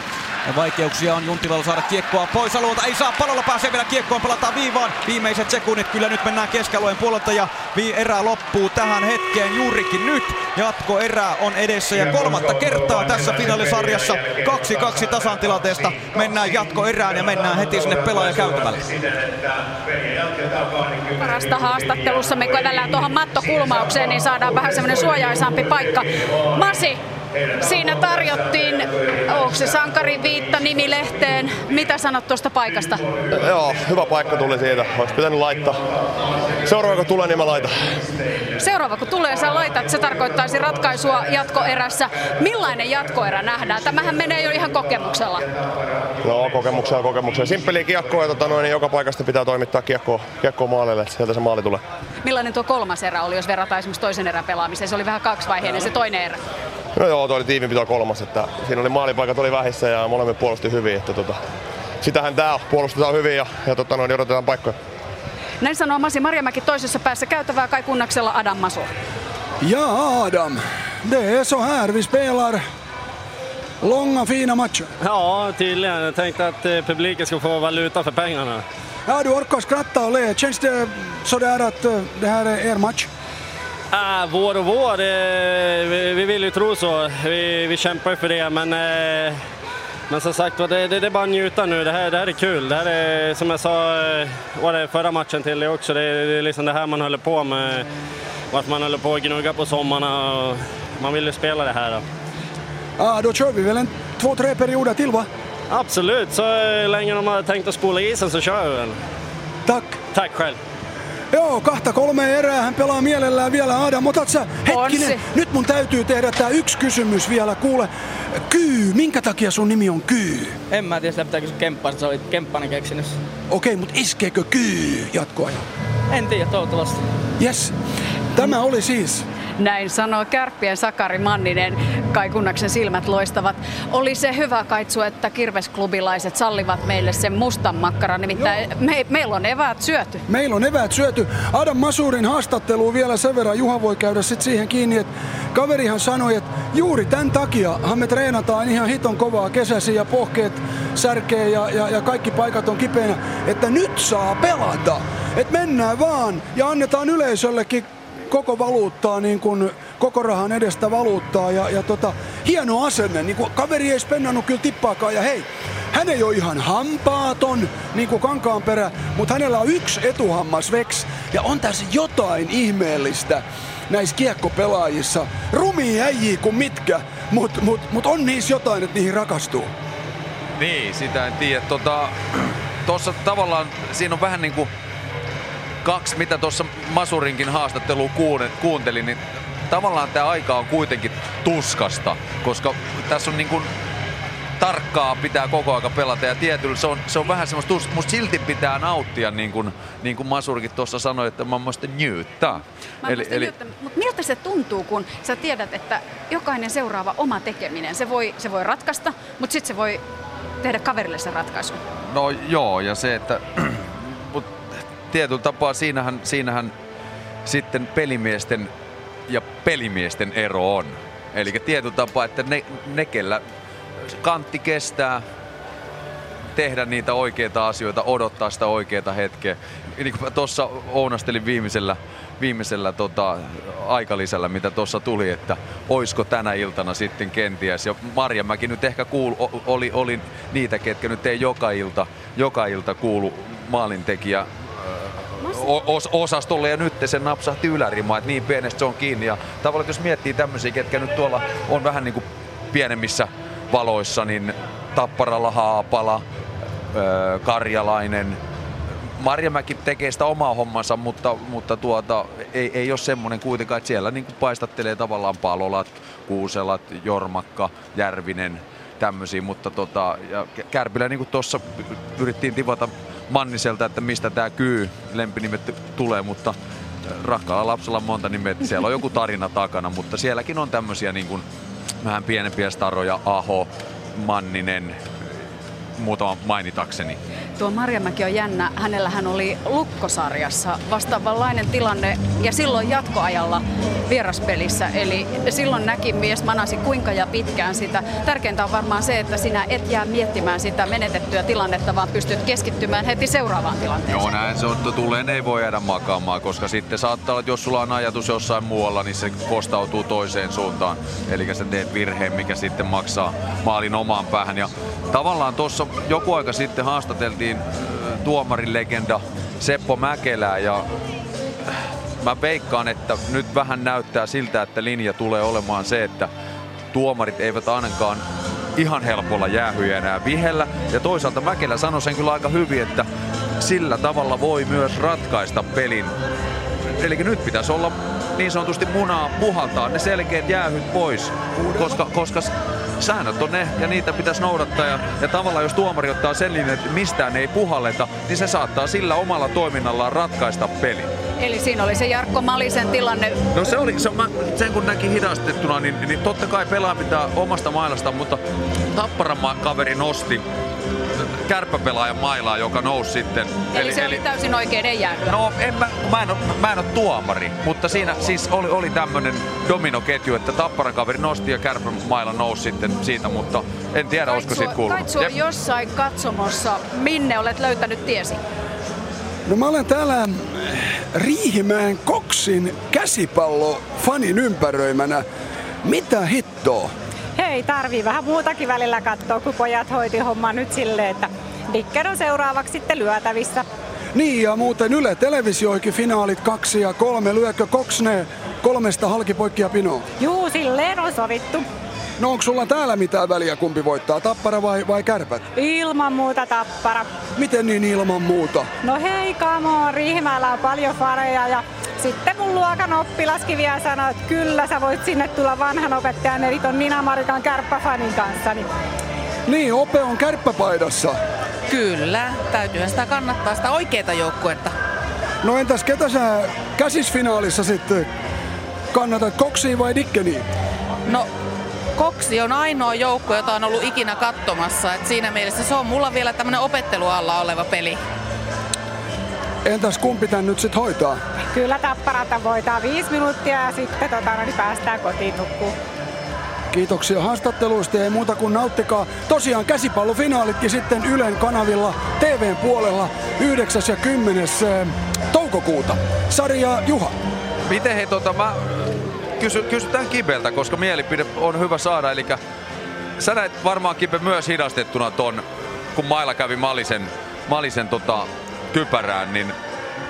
Ja vaikeuksia on Juntilalla saada kiekkoa pois alueelta. Ei saa palolla pääsee vielä kiekkoon, pelataan viivaan. Viimeiset sekunnit kyllä nyt mennään keskialueen puolelta ja vi- erä loppuu tähän hetkeen juurikin nyt. Jatko erää on edessä ja kolmatta kertaa tässä finaalisarjassa 2-2 tasantilanteesta. Mennään jatko erään ja mennään heti sinne pelaajakäytävälle. Parasta haastattelussa me kävellään tuohon mattokulmaukseen, niin saadaan vähän semmoinen suojaisampi paikka. Masi, siinä tarjottiin, onko se Sankari Viitta nimilehteen. Mitä sanot tuosta paikasta? Joo, hyvä paikka tuli siitä. Olisi pitänyt laittaa. Seuraava kun tulee, niin mä laitan. Seuraava kun tulee, sä laitat, se tarkoittaisi ratkaisua jatkoerässä. Millainen jatkoerä nähdään? Tämähän menee jo ihan kokemuksella. No, kokemuksia kokemuksia. Simppeliä kiekkoa ja tota noin, niin joka paikasta pitää toimittaa kiekkoa, kiekkoa maalille, että sieltä se maali tulee. Millainen tuo kolmas erä oli, jos verrataan esimerkiksi toisen erän pelaamiseen? Se oli vähän kaksivaiheinen se toinen erä. No joo, toi oli tiiminpito kolmas, että siinä oli maalipaikat oli vähissä ja molemmat puolusti hyvin. Että tota, sitähän tää on, puolustetaan hyvin ja, ja tota noin, niin odotetaan paikkoja. Näin sanoo Masi Marjamäki toisessa päässä käytävää kai kunnaksella Adam Masu. Ja Adam, det är så här vi spelar långa fina matcher. Ja, tydligen. Jag tänkte att eh, publiken ska få valuta för pengarna. Ja, du orkar skratta och le. Känns det sådär att eh, det här är er match? Vår och vår, eh, vi, vi vill ju tro så. Vi, vi kämpar för det, men, eh, men som sagt det, det, det är bara att njuta nu. Det här, det här är kul. Det här är, som jag sa, eh, var det förra matchen till det också, det, det är liksom det här man håller på med. Varför man håller på och gnugga på sommarna. Och man vill ju spela det här. Då. Ja, då kör vi väl en två, tre perioder till va? Absolut, så länge de har tänkt att spola isen så kör vi väl. Tack. Tack själv. Joo, kahta kolme erää hän pelaa mielellään vielä. Adam, otat sä hetkinen. Nyt mun täytyy tehdä tää yksi kysymys vielä. Kuule, Kyy, minkä takia sun nimi on Kyy? En mä tiedä, sitä pitää kysyä Kemppasta, se oli Kemppanen keksinyt. Okei, mutta iskeekö Kyy jatkoajan? En tiedä, toivottavasti. Yes. Tämä oli siis Näin sanoo Kärppien Sakari Manninen. Kai Kunnaksen silmät loistavat. Oli se hyvä kaitsu, että kirvesklubilaiset sallivat meille sen mustan makkaran. Nimittäin me, meillä on eväät syöty. Meillä on eväät syöty. Adam Masurin haastatteluun vielä sen verran. Juha voi käydä sit siihen kiinni, että kaverihan sanoi, että juuri tämän takiahan me treenataan ihan hiton kovaa kesäsi ja pohkeet särkee ja, ja, ja kaikki paikat on kipeänä, että nyt saa pelata. Että mennään vaan ja annetaan yleisöllekin koko valuuttaa, niin kuin koko rahan edestä valuuttaa ja, ja tota, hieno asenne, niin kuin kaveri ei spennannut kyllä tippaakaan ja hei, hän ei ole ihan hampaaton, niin kuin Kankaanperä, mutta hänellä on yksi etuhammas veks ja on tässä jotain ihmeellistä näissä kiekkopelaajissa. Rumia äijiä kuin mitkä, mutta mut, mut on niissä jotain, että niihin rakastuu. Niin, sitä en tiedä. Tota, <clears throat> tuossa tavallaan siinä on vähän niin kuin kaksi, mitä tuossa Masurinkin haastattelu kuuntelin, niin tavallaan tämä aika on kuitenkin tuskasta, koska tässä on niin kuin tarkkaa pitää koko aika pelata ja tietyllä se on, se on vähän semmoista. Musta silti pitää nauttia, niin kuin, niin kuin Masurikin tuossa sanoi, että mä muista nyyttää. Eli, eli... Mutta miltä se tuntuu, kun sä tiedät, että jokainen seuraava oma tekeminen, se voi, se voi ratkaista, mutta sitten se voi tehdä kaverille se ratkaisu. No joo, ja se, että tietyllä tapaa siinähän, siinähän sitten pelimiesten ja pelimiesten ero on. Eli tietyllä tapaa, että ne, ne kellä kantti kestää tehdä niitä oikeita asioita, odottaa sitä oikeaa hetkeä. Niin kuin tuossa ounastelin viimeisellä, viimeisellä tota, aikalisällä, mitä tuossa tuli, että oisko tänä iltana sitten kenties. Ja Marjamäki nyt ehkä kuulu, oli, oli niitä, ketkä nyt ei joka ilta, joka ilta kuulu maalintekijä os, osastolle ja nyt se napsahti ylärimaan, että niin pienestä se on kiinni. Ja tavallaan jos miettii tämmöisiä, ketkä nyt tuolla on vähän niin kuin pienemmissä valoissa, niin Tapparalla Haapala, Karjalainen, Marjamäki tekee sitä omaa hommansa, mutta, mutta tuota, ei, ei ole semmoinen kuitenkaan, että siellä niin paistattelee tavallaan palolat, kuuselat, Jormakka, Järvinen, tämmöisiä, mutta tota, ja Kärpilä niin kuin tuossa yrittiin tivata Manniselta, että mistä tämä kyy lempinimet tulee, mutta rakkaalla lapsella on monta nimeä, siellä on joku tarina takana, mutta sielläkin on tämmöisiä niin kuin vähän pienempiä staroja, Aho, Manninen, muutama mainitakseni. Tuo Marjamäki on jännä. Hänellähän oli lukkosarjassa vastaavanlainen tilanne ja silloin jatkoajalla vieraspelissä. Eli silloin näki mies manasi kuinka ja pitkään sitä. Tärkeintä on varmaan se, että sinä et jää miettimään sitä menetettyä tilannetta, vaan pystyt keskittymään heti seuraavaan tilanteeseen. Joo, näin se on. Tulleen ei voi jäädä makaamaan, koska sitten saattaa olla, että jos sulla on ajatus jossain muualla, niin se kostautuu toiseen suuntaan. Eli sä teet virheen, mikä sitten maksaa maalin omaan päähän. Ja tavallaan tuossa joku aika sitten haastateltiin tuomarin legenda Seppo Mäkelää ja mä veikkaan, että nyt vähän näyttää siltä, että linja tulee olemaan se, että tuomarit eivät ainakaan ihan helpolla jäähyjä enää vihellä. Ja toisaalta Mäkelä sanoi sen kyllä aika hyvin, että sillä tavalla voi myös ratkaista pelin. Eli nyt pitäisi olla niin sanotusti munaa puhaltaa ne selkeät jäähyt pois, koska, koska säännöt on ne ja niitä pitäisi noudattaa. Ja, ja tavallaan jos tuomari ottaa sen linjan, että mistään ei puhalleta, niin se saattaa sillä omalla toiminnallaan ratkaista pelin. Eli siinä oli se Jarkko Malisen tilanne. No se oli, se, mä, sen kun näki hidastettuna, niin, niin totta kai pelaa pitää omasta mailasta, mutta Tapparan kaveri nosti kärppäpelaajan mailaa, joka nousi sitten. Eli, eli se oli eli, täysin oikein, ei jäänyt. No en mä, mä, en ole, mä en ole tuomari, mutta siinä siis oli, oli tämmöinen dominoketju, että Tapparan kaveri nosti ja kärppämaila nousi sitten siitä, mutta en tiedä, Kait olisiko siitä kuulunut. Kait on jossain katsomossa, minne olet löytänyt tiesi? No mä olen täällä Riihimäen Koksin käsipallofanin ympäröimänä. Mitä hittoa? Hei, tarvii vähän muutakin välillä katsoa, kun pojat hoiti homma nyt silleen, että Dicker on seuraavaksi sitten lyötävissä. Niin ja muuten Yle televisioikin finaalit kaksi ja kolme. Lyökö Koksne kolmesta halkipoikkia pinoa? Juu, silleen on sovittu. No onko sulla täällä mitään väliä, kumpi voittaa, Tappara vai, vai Kärpät? Ilman muuta Tappara. Miten niin ilman muuta? No hei, kamo, Riihimäellä on paljon fareja ja sitten mun luokan oppilaskin vielä sanoi, että kyllä sä voit sinne tulla vanhan opettajan, eli ton Nina Marikan kärppäfanin kanssa. Niin, niin Ope on kärppäpaidassa. Kyllä, täytyyhän sitä kannattaa sitä oikeeta joukkuetta. No entäs ketä sä käsisfinaalissa sitten kannatat, Koksiin vai Dickeniin? No Koksi on ainoa joukko, jota on ollut ikinä katsomassa. Et siinä mielessä se on mulla vielä tämmönen opettelualla oleva peli. Entäs kumpi tän nyt sit hoitaa? Kyllä Tapparata voitaa viisi minuuttia ja sitten tota, no, niin päästään kotiin nukkuu. Kiitoksia haastatteluista ja ei muuta kuin nauttikaa. Tosiaan käsipallofinaalitkin sitten Ylen kanavilla TVn puolella 9. ja 10. Eh, toukokuuta. Sarja Juha. Miten he tota, mä kysy, kysytään Kibeltä, koska mielipide on hyvä saada. Eli sä näet varmaan Kibe myös hidastettuna ton, kun mailla kävi Malisen, Malisen tota, kypärään, niin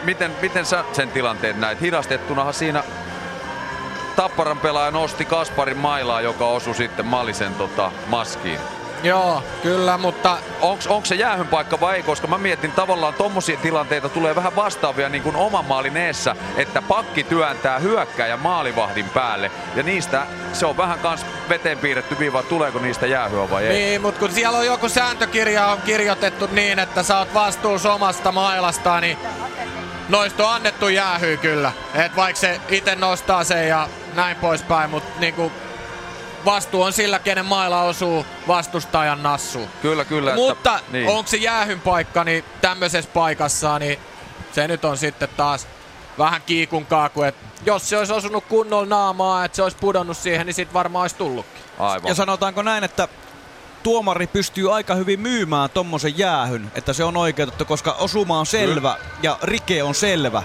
miten, miten sä sen tilanteen näet? Hidastettunahan siinä Tapparan pelaaja nosti Kasparin mailaa, joka osui sitten Malisen tota, maskiin. Joo, kyllä, mutta... Onko se jäähyn paikka vai ei? Koska mä mietin tavallaan tommosia tilanteita tulee vähän vastaavia niin kuin oman maalin eessä, että pakki työntää hyökkää maalivahdin päälle. Ja niistä se on vähän kans veteen piirretty viiva, tuleeko niistä jäähyä vai ei. Niin, mutta kun siellä on joku sääntökirja on kirjoitettu niin, että sä oot vastuus omasta mailastaan, niin noista on annettu jäähyy kyllä. Et vaikka se itse nostaa sen ja näin poispäin, mutta niinku vastuu on sillä, kenen mailla osuu vastustajan nassu. Kyllä, kyllä. Mutta että, niin. onko se jäähyn paikka niin tämmöisessä paikassa, niin se nyt on sitten taas vähän kiikun kaaku. Et jos se olisi osunut kunnolla naamaa, että se olisi pudonnut siihen, niin sit varmaan olisi tullutkin. Aivan. Ja sanotaanko näin, että tuomari pystyy aika hyvin myymään tommosen jäähyn, että se on oikeutettu, koska osuma on selvä ja rike on selvä.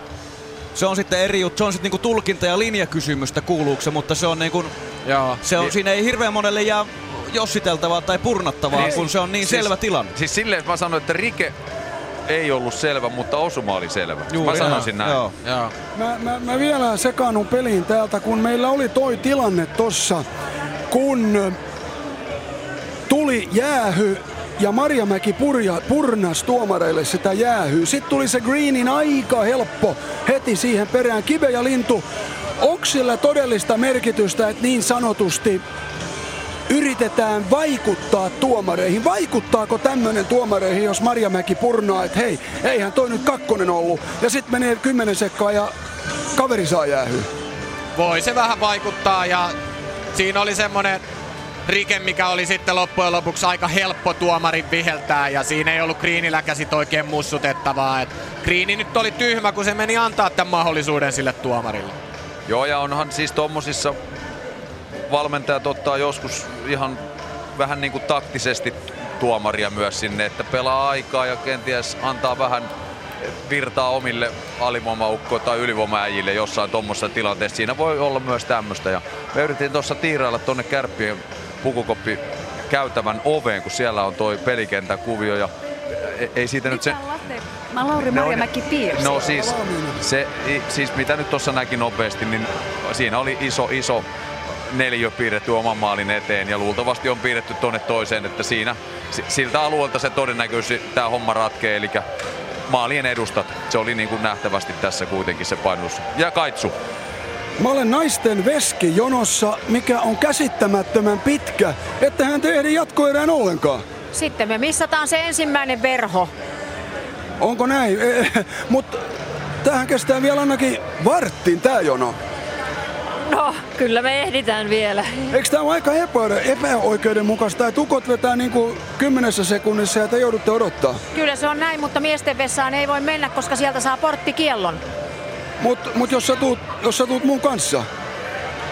Se on sitten eri juttu, se on sitten niinku tulkinta- ja linjakysymystä kuuluuko se, mutta se on niinku Joo. Se on, niin. Siinä ei hirveän monelle jää jossiteltavaa tai purnattavaa, niin, kun se on niin siis, selvä tilanne. Siis silleen mä sanoin, että Rike ei ollut selvä, mutta osuma oli selvä. Juuri, mä sanoisin näin. Joo. Joo. Mä, mä, mä vielä sekaannun peliin täältä, kun meillä oli toi tilanne tossa, kun tuli jäähy ja Marjamäki purja, purnas tuomareille sitä jäähyä. Sitten tuli se Greenin aika helppo heti siihen perään. Kive ja Lintu Onko sillä todellista merkitystä, että niin sanotusti yritetään vaikuttaa tuomareihin? Vaikuttaako tämmöinen tuomareihin, jos Marjamäki purnaa, että hei, eihän toi nyt kakkonen ollut, ja sitten menee kymmenen sekkaa ja kaveri saa jäähyä? Voi se vähän vaikuttaa, ja siinä oli semmonen rike, mikä oli sitten loppujen lopuksi aika helppo tuomarin viheltää ja siinä ei ollut Greenilläkään sit oikein mussutettavaa. Et Greeni nyt oli tyhmä, kun se meni antaa tämän mahdollisuuden sille tuomarille. Joo, ja onhan siis tommosissa valmentajat ottaa joskus ihan vähän niin kuin taktisesti tuomaria myös sinne, että pelaa aikaa ja kenties antaa vähän virtaa omille alivoimaukko- tai ylivoimaäjille jossain tuommoisessa tilanteessa. Siinä voi olla myös tämmöistä. Ja me yritettiin tuossa tiirailla tuonne kärppien pukukoppi käytävän oveen, kun siellä on toi pelikentän kuvio ja e- ei siitä nyt se... Mä Lauri No, Marjamäki piirsi. No siis, se, siis mitä nyt tuossa näki nopeasti, niin siinä oli iso, iso neljä piirretty oman maalin eteen ja luultavasti on piirretty tuonne toiseen, että siinä si- siltä alueelta se todennäköisesti tämä homma ratkee, eli maalien edustat. Se oli niin kuin nähtävästi tässä kuitenkin se painus. Ja Kaitsu. Mä olen naisten veski jonossa, mikä on käsittämättömän pitkä, että hän ehdi jatkoerään ollenkaan. Sitten me missataan se ensimmäinen verho. Onko näin? Mutta tähän kestää vielä ainakin varttin tää jono. No, kyllä me ehditään vielä. Eikö tämä ole aika epä, epäoikeudenmukaista, että ukot vetää niin kuin kymmenessä sekunnissa ja te joudutte odottaa? Kyllä se on näin, mutta miesten vessaan ei voi mennä, koska sieltä saa porttikiellon. Mutta mut jos, sä tuut, jos sä tuut mun kanssa,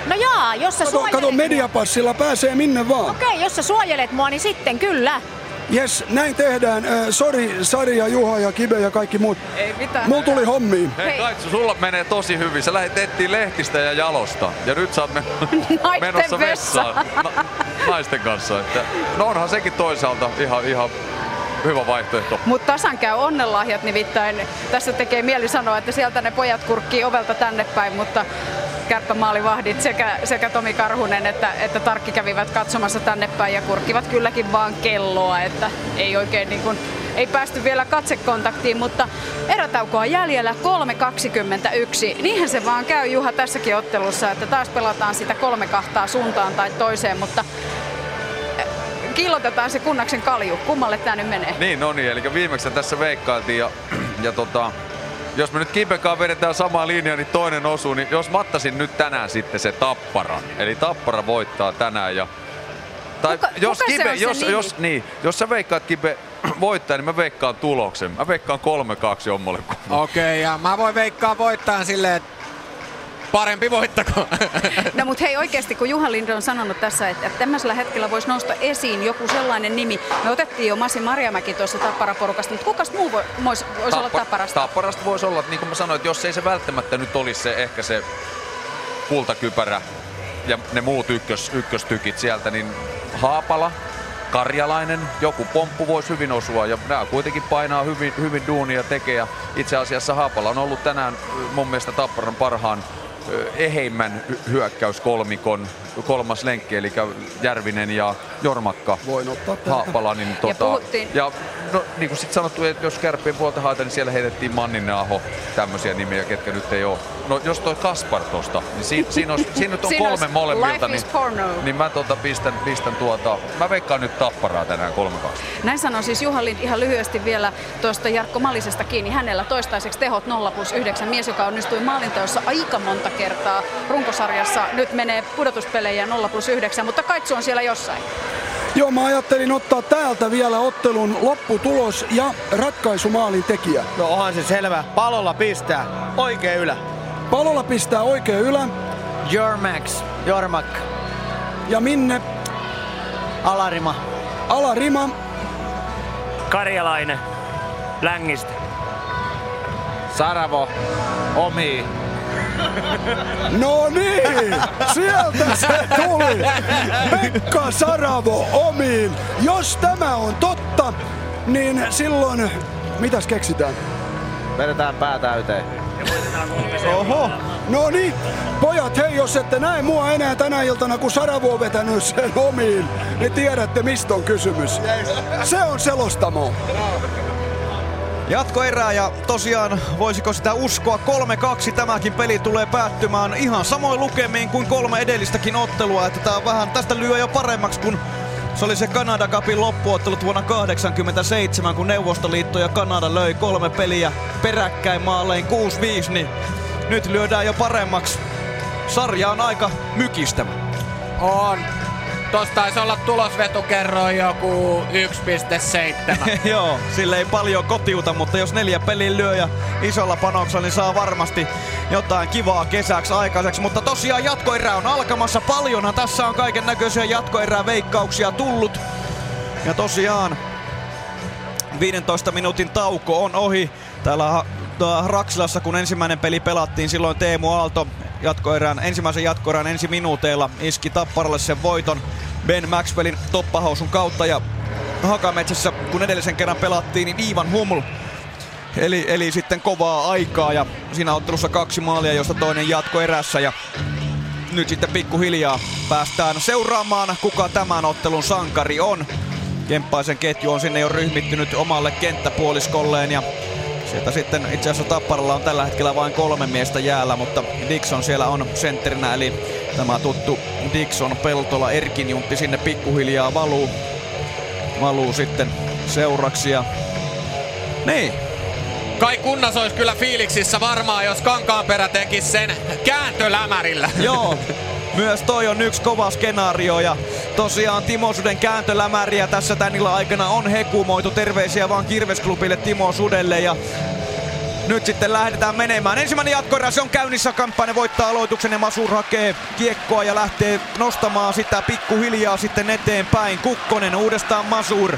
No jaa, jos sä kato, suojelet kato mediapassilla pääsee minne vaan. Okei, jos sä suojelet mua, niin sitten kyllä. Jes, näin tehdään. Äh, sori Sari ja Juha ja Kibe ja kaikki muut. Ei mitään. Mulla tuli hommiin. Hei Kaitsu, sulla menee tosi hyvin. Sä lähdet etsiä lehtistä ja jalosta. Ja nyt sä oot me- <laughs> menossa vessaan. vessaan na- naisten kanssa. Että, no onhan sekin toisaalta ihan, ihan hyvä vaihtoehto. Mutta tasan käy onnenlahjat nimittäin. Tässä tekee mieli sanoa, että sieltä ne pojat kurkkii ovelta tänne päin, mutta kärppämaalivahdit sekä, sekä Tomi Karhunen että, että Tarkki kävivät katsomassa tänne päin ja kurkkivat kylläkin vaan kelloa, että ei oikein niin kuin, ei päästy vielä katsekontaktiin, mutta erätauko on jäljellä 3.21. Niinhän se vaan käy Juha tässäkin ottelussa, että taas pelataan sitä kolme kahtaa suuntaan tai toiseen, mutta kiillotetaan se kunnaksen kalju. Kummalle tämä nyt menee? Niin, no niin, eli viimeksi tässä veikkailtiin ja, ja tota, jos me nyt Kipekaan vedetään samaa linjaa, niin toinen osuu, niin jos mattasin nyt tänään sitten se Tappara, eli Tappara voittaa tänään ja tai Kuka- jos, kuka se jos, nimi? jos, niin, jos sä veikkaat Kibe voittaa, niin mä veikkaan tuloksen. Mä veikkaan 3-2 jommalle kummalle. Okei, okay, ja mä voin veikkaa voittaa silleen, että parempi voittako. No mutta hei oikeasti, kun Juha Linde on sanonut tässä, että, että tämmöisellä hetkellä voisi nousta esiin joku sellainen nimi. Me otettiin jo Masi Marjamäki tuossa Tappara-porukasta, mutta kukas muu voi, voisi, voisi olla Tapparasta? Tapparasta voisi olla, että niin kuin mä sanoin, että jos ei se välttämättä nyt olisi se ehkä se kultakypärä ja ne muut ykkös, ykköstykit sieltä, niin Haapala, Karjalainen, joku pomppu voisi hyvin osua ja nämä kuitenkin painaa hyvin, hyvin duunia tekee ja itse asiassa Haapala on ollut tänään mun mielestä Tapparan parhaan eheimmän hy- hyökkäyskolmikon kolmas lenkki, eli Järvinen ja Jormakka. Voin ottaa täältä. Haapala, niin tota, puhuttiin- ja no, niin kuin sitten sanottu, että jos kärppien puolta haetaan, niin siellä heitettiin Manninen Aho, tämmöisiä nimiä, ketkä nyt ei ole. No jos toi Kaspar tosta, niin siinä, siinä, on, siinä nyt on <laughs> Siinä kolme molemmilta, niin, niin mä tota pistän, pistän tuota, mä veikkaan nyt Tapparaa tänään 3-2. Näin sanoi siis Juha Lind ihan lyhyesti vielä tuosta Jarkko Malisesta kiinni. Hänellä toistaiseksi tehot 0 plus 9. Mies, joka onnistui maalinteossa aika monta kertaa runkosarjassa. Nyt menee pudotuspelejä 0 plus 9, mutta Kaitsu on siellä jossain. Joo, mä ajattelin ottaa täältä vielä ottelun lopputulos ja ratkaisumaalin tekijä. No onhan se selvä. Palolla pistää. Oikein ylä. Palolla pistää oikein ylä. Jormax. Jormak. Ja Minne? Alarima. Alarima. Karjalainen. Längistä. Saravo. Omi. No niin, sieltä se tuli. Pekka Saravo omiin. Jos tämä on totta, niin silloin, mitäs keksitään? Vedetään pää täyteen. Oho. No niin, pojat, hei, jos ette näe mua enää tänä iltana, kun Saravo on vetänyt sen omiin, niin tiedätte, mistä on kysymys. Se on selostamo. Jatkoerää ja tosiaan voisiko sitä uskoa 3-2 tämäkin peli tulee päättymään ihan samoin lukemiin kuin kolme edellistäkin ottelua. Että tää on vähän, tästä lyö jo paremmaksi kun se oli se Kanada Cupin loppuottelut vuonna 1987, kun Neuvostoliitto ja Kanada löi kolme peliä peräkkäin maalein 6-5, niin nyt lyödään jo paremmaksi. Sarja on aika mykistävä. On. Tosta taisi olla tulosvetukerroin joku 1,7. <laughs> Joo, sille ei paljon kotiuta, mutta jos neljä pelin lyö ja isolla panoksella, niin saa varmasti jotain kivaa kesäksi aikaiseksi. Mutta tosiaan jatkoerä on alkamassa. Paljonhan tässä on kaiken näköisiä jatkoerää veikkauksia tullut. Ja tosiaan 15 minuutin tauko on ohi. Täällä Raksilassa, kun ensimmäinen peli pelattiin, silloin Teemu Aalto jatkoerän, ensimmäisen jatkoerän ensi minuuteilla iski Tapparalle sen voiton Ben Maxwellin toppahousun kautta. Ja Hakametsässä, kun edellisen kerran pelattiin, niin Ivan Huml Eli, eli sitten kovaa aikaa. Ja siinä ottelussa kaksi maalia, josta toinen jatko erässä. Ja nyt sitten pikkuhiljaa päästään seuraamaan, kuka tämän ottelun sankari on. Kemppaisen ketju on sinne jo ryhmittynyt omalle kenttäpuoliskolleen ja sieltä sitten itse asiassa Tapparalla on tällä hetkellä vain kolme miestä jäällä, mutta Dixon siellä on sentterinä, eli tämä tuttu Dixon Peltola Erkin Juntti sinne pikkuhiljaa valuu, valuu sitten seuraksi ja niin, Kai kunnas olisi kyllä fiiliksissä varmaan, jos Kankaanperä tekisi sen kääntölämärillä. Joo, myös toi on yksi kova skenaario ja tosiaan Timo Suden kääntölämäriä tässä tän illan aikana on hekumoitu. Terveisiä vaan Kirvesklubille Timo Sudelle ja nyt sitten lähdetään menemään. Ensimmäinen jatkoerä, se on käynnissä. Kamppainen voittaa aloituksen ja Masur hakee kiekkoa ja lähtee nostamaan sitä pikkuhiljaa sitten eteenpäin. Kukkonen uudestaan Masur. 2-2.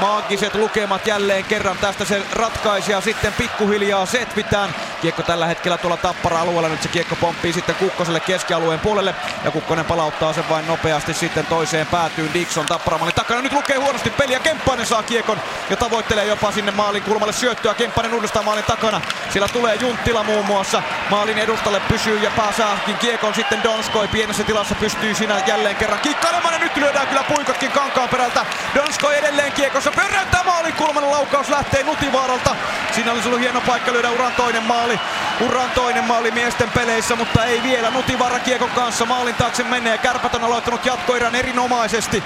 Maagiset lukemat jälleen kerran. Tästä se ratkaisi ja sitten pikkuhiljaa setvitään. Kiekko tällä hetkellä tuolla tappara-alueella. Nyt se kiekko pomppii sitten Kukkoselle keskialueen puolelle. Ja Kukkonen palauttaa sen vain nopeasti sitten toiseen päätyyn. Dixon tapparamalin takana. Nyt lukee huonosti peliä. Kemppainen saa kiekon ja tavoittelee jopa sinne maalin kulmalle syöttöä. Kemppainen uudestaan maalin takana. Siellä tulee Junttila muun muassa. Maalin edustalle pysyy ja pääsääkin kiekon sitten Donskoi pienessä tilassa pystyy siinä jälleen kerran kikkailemaan ja nyt lyödään kyllä puikotkin kankaan perältä. Donskoi edelleen kiekossa pörräyttää maalin kulman laukaus lähtee Nutivaaralta. Siinä olisi ollut hieno paikka lyödä uran toinen maali. Uran toinen maali miesten peleissä, mutta ei vielä. Nutivaara kiekon kanssa maalin taakse menee. Kärpät on aloittanut jatkoerän erinomaisesti.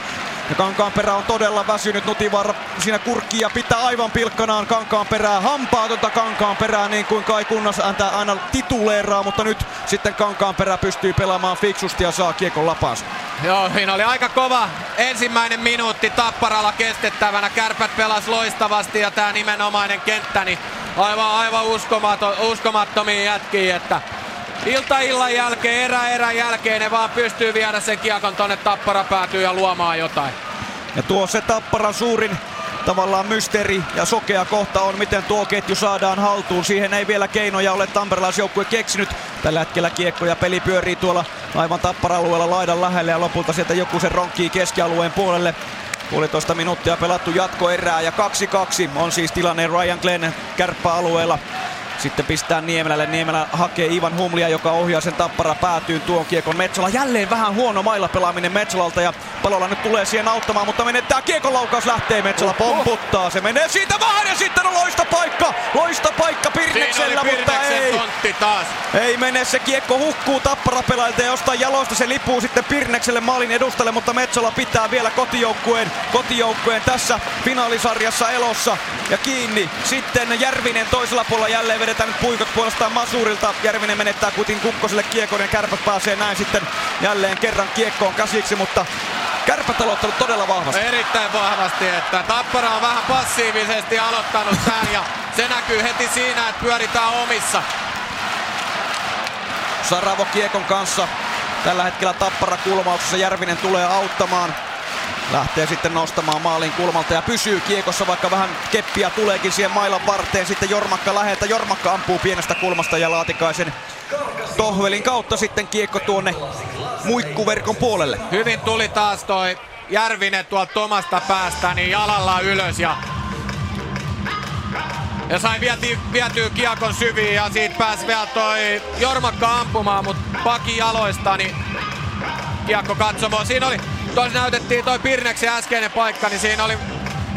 Ja Kankaanperä on todella väsynyt. Nutivaara siinä kurkkia pitää aivan pilkkanaan Kankaanperää. Hampaatonta Kankaanperää niin kuin Kai Kunnas antaa aina tituleeraa, mutta nyt sitten Kankaanperä pystyy pelaamaan fiksusti ja saa kiekon lapaansa. Joo, siinä oli aika kova ensimmäinen minuutti Tapparalla kestettävänä. Kärpät pelas loistavasti ja tämä nimenomainen kenttä, niin aivan, aivan uskomaton, uskomattomia jätkiä, että ilta illan jälkeen, erä erän jälkeen ne vaan pystyy viedä sen kiekon tonne Tappara päätyy ja luomaan jotain. Ja tuo se Tapparan suurin tavallaan mysteeri ja sokea kohta on, miten tuo ketju saadaan haltuun. Siihen ei vielä keinoja ole tamperelaisjoukkue keksinyt. Tällä hetkellä kiekko ja peli pyörii tuolla aivan tappara-alueella laidan lähelle ja lopulta sieltä joku se ronkkii keskialueen puolelle. Puolitoista minuuttia pelattu jatkoerää ja 2-2 on siis tilanne Ryan Glenn kärppäalueella. Sitten pistää Niemelälle. Niemelä hakee Ivan Humlia, joka ohjaa sen tappara päätyyn tuon kiekon Metsola. Jälleen vähän huono mailla pelaaminen Metsolalta ja Palola nyt tulee siihen auttamaan, mutta menettää kiekon laukaus lähtee. Metsola pomputtaa. Se menee siitä vähän ja sitten on loista paikka. Loista paikka Pirneksellä, mutta ei. tontti taas. Ei mene, se kiekko hukkuu tappara ja jostain jaloista se lipuu sitten Pirnekselle maalin edustalle, mutta Metsola pitää vielä kotijoukkueen, kotijoukkueen tässä finaalisarjassa elossa ja kiinni. Sitten Järvinen toisella puolella jälleen vedetään nyt puikot puolestaan Masurilta. Järvinen menettää kutin Kukkoselle kiekon ja kärpät pääsee näin sitten jälleen kerran kiekkoon käsiksi, mutta Kärpät aloittanut todella vahvasti. Erittäin vahvasti, että Tappara on vähän passiivisesti aloittanut tämän ja se näkyy heti siinä, että pyöritään omissa. Saravo kiekon kanssa. Tällä hetkellä Tappara kulmauksessa Järvinen tulee auttamaan. Lähtee sitten nostamaan maalin kulmalta ja pysyy kiekossa, vaikka vähän keppiä tuleekin siihen mailan varteen. Sitten Jormakka läheltä. Jormakka ampuu pienestä kulmasta ja Laatikaisen Tohvelin kautta sitten kiekko tuonne muikkuverkon puolelle. Hyvin tuli taas toi Järvinen tuolta omasta päästä niin jalalla ylös ja ja sai viety, vietyä kiekon syviin ja siitä pääsi vielä toi Jormakka ampumaan, mutta paki jaloista, niin kiekko katsomaan. Siinä oli, tosi näytettiin toi Pirneksen äskeinen paikka, niin siinä oli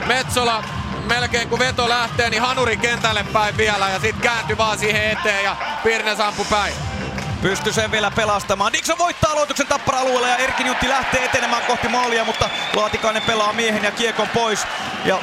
Metsola melkein kun veto lähtee, niin Hanuri kentälle päin vielä ja sitten kääntyi vaan siihen eteen ja Pirnes ampui päin. Pysty sen vielä pelastamaan. Dixon voittaa aloituksen tappara-alueella ja Erkin Juntti lähtee etenemään kohti maalia, mutta Laatikainen pelaa miehen ja kiekon pois. Ja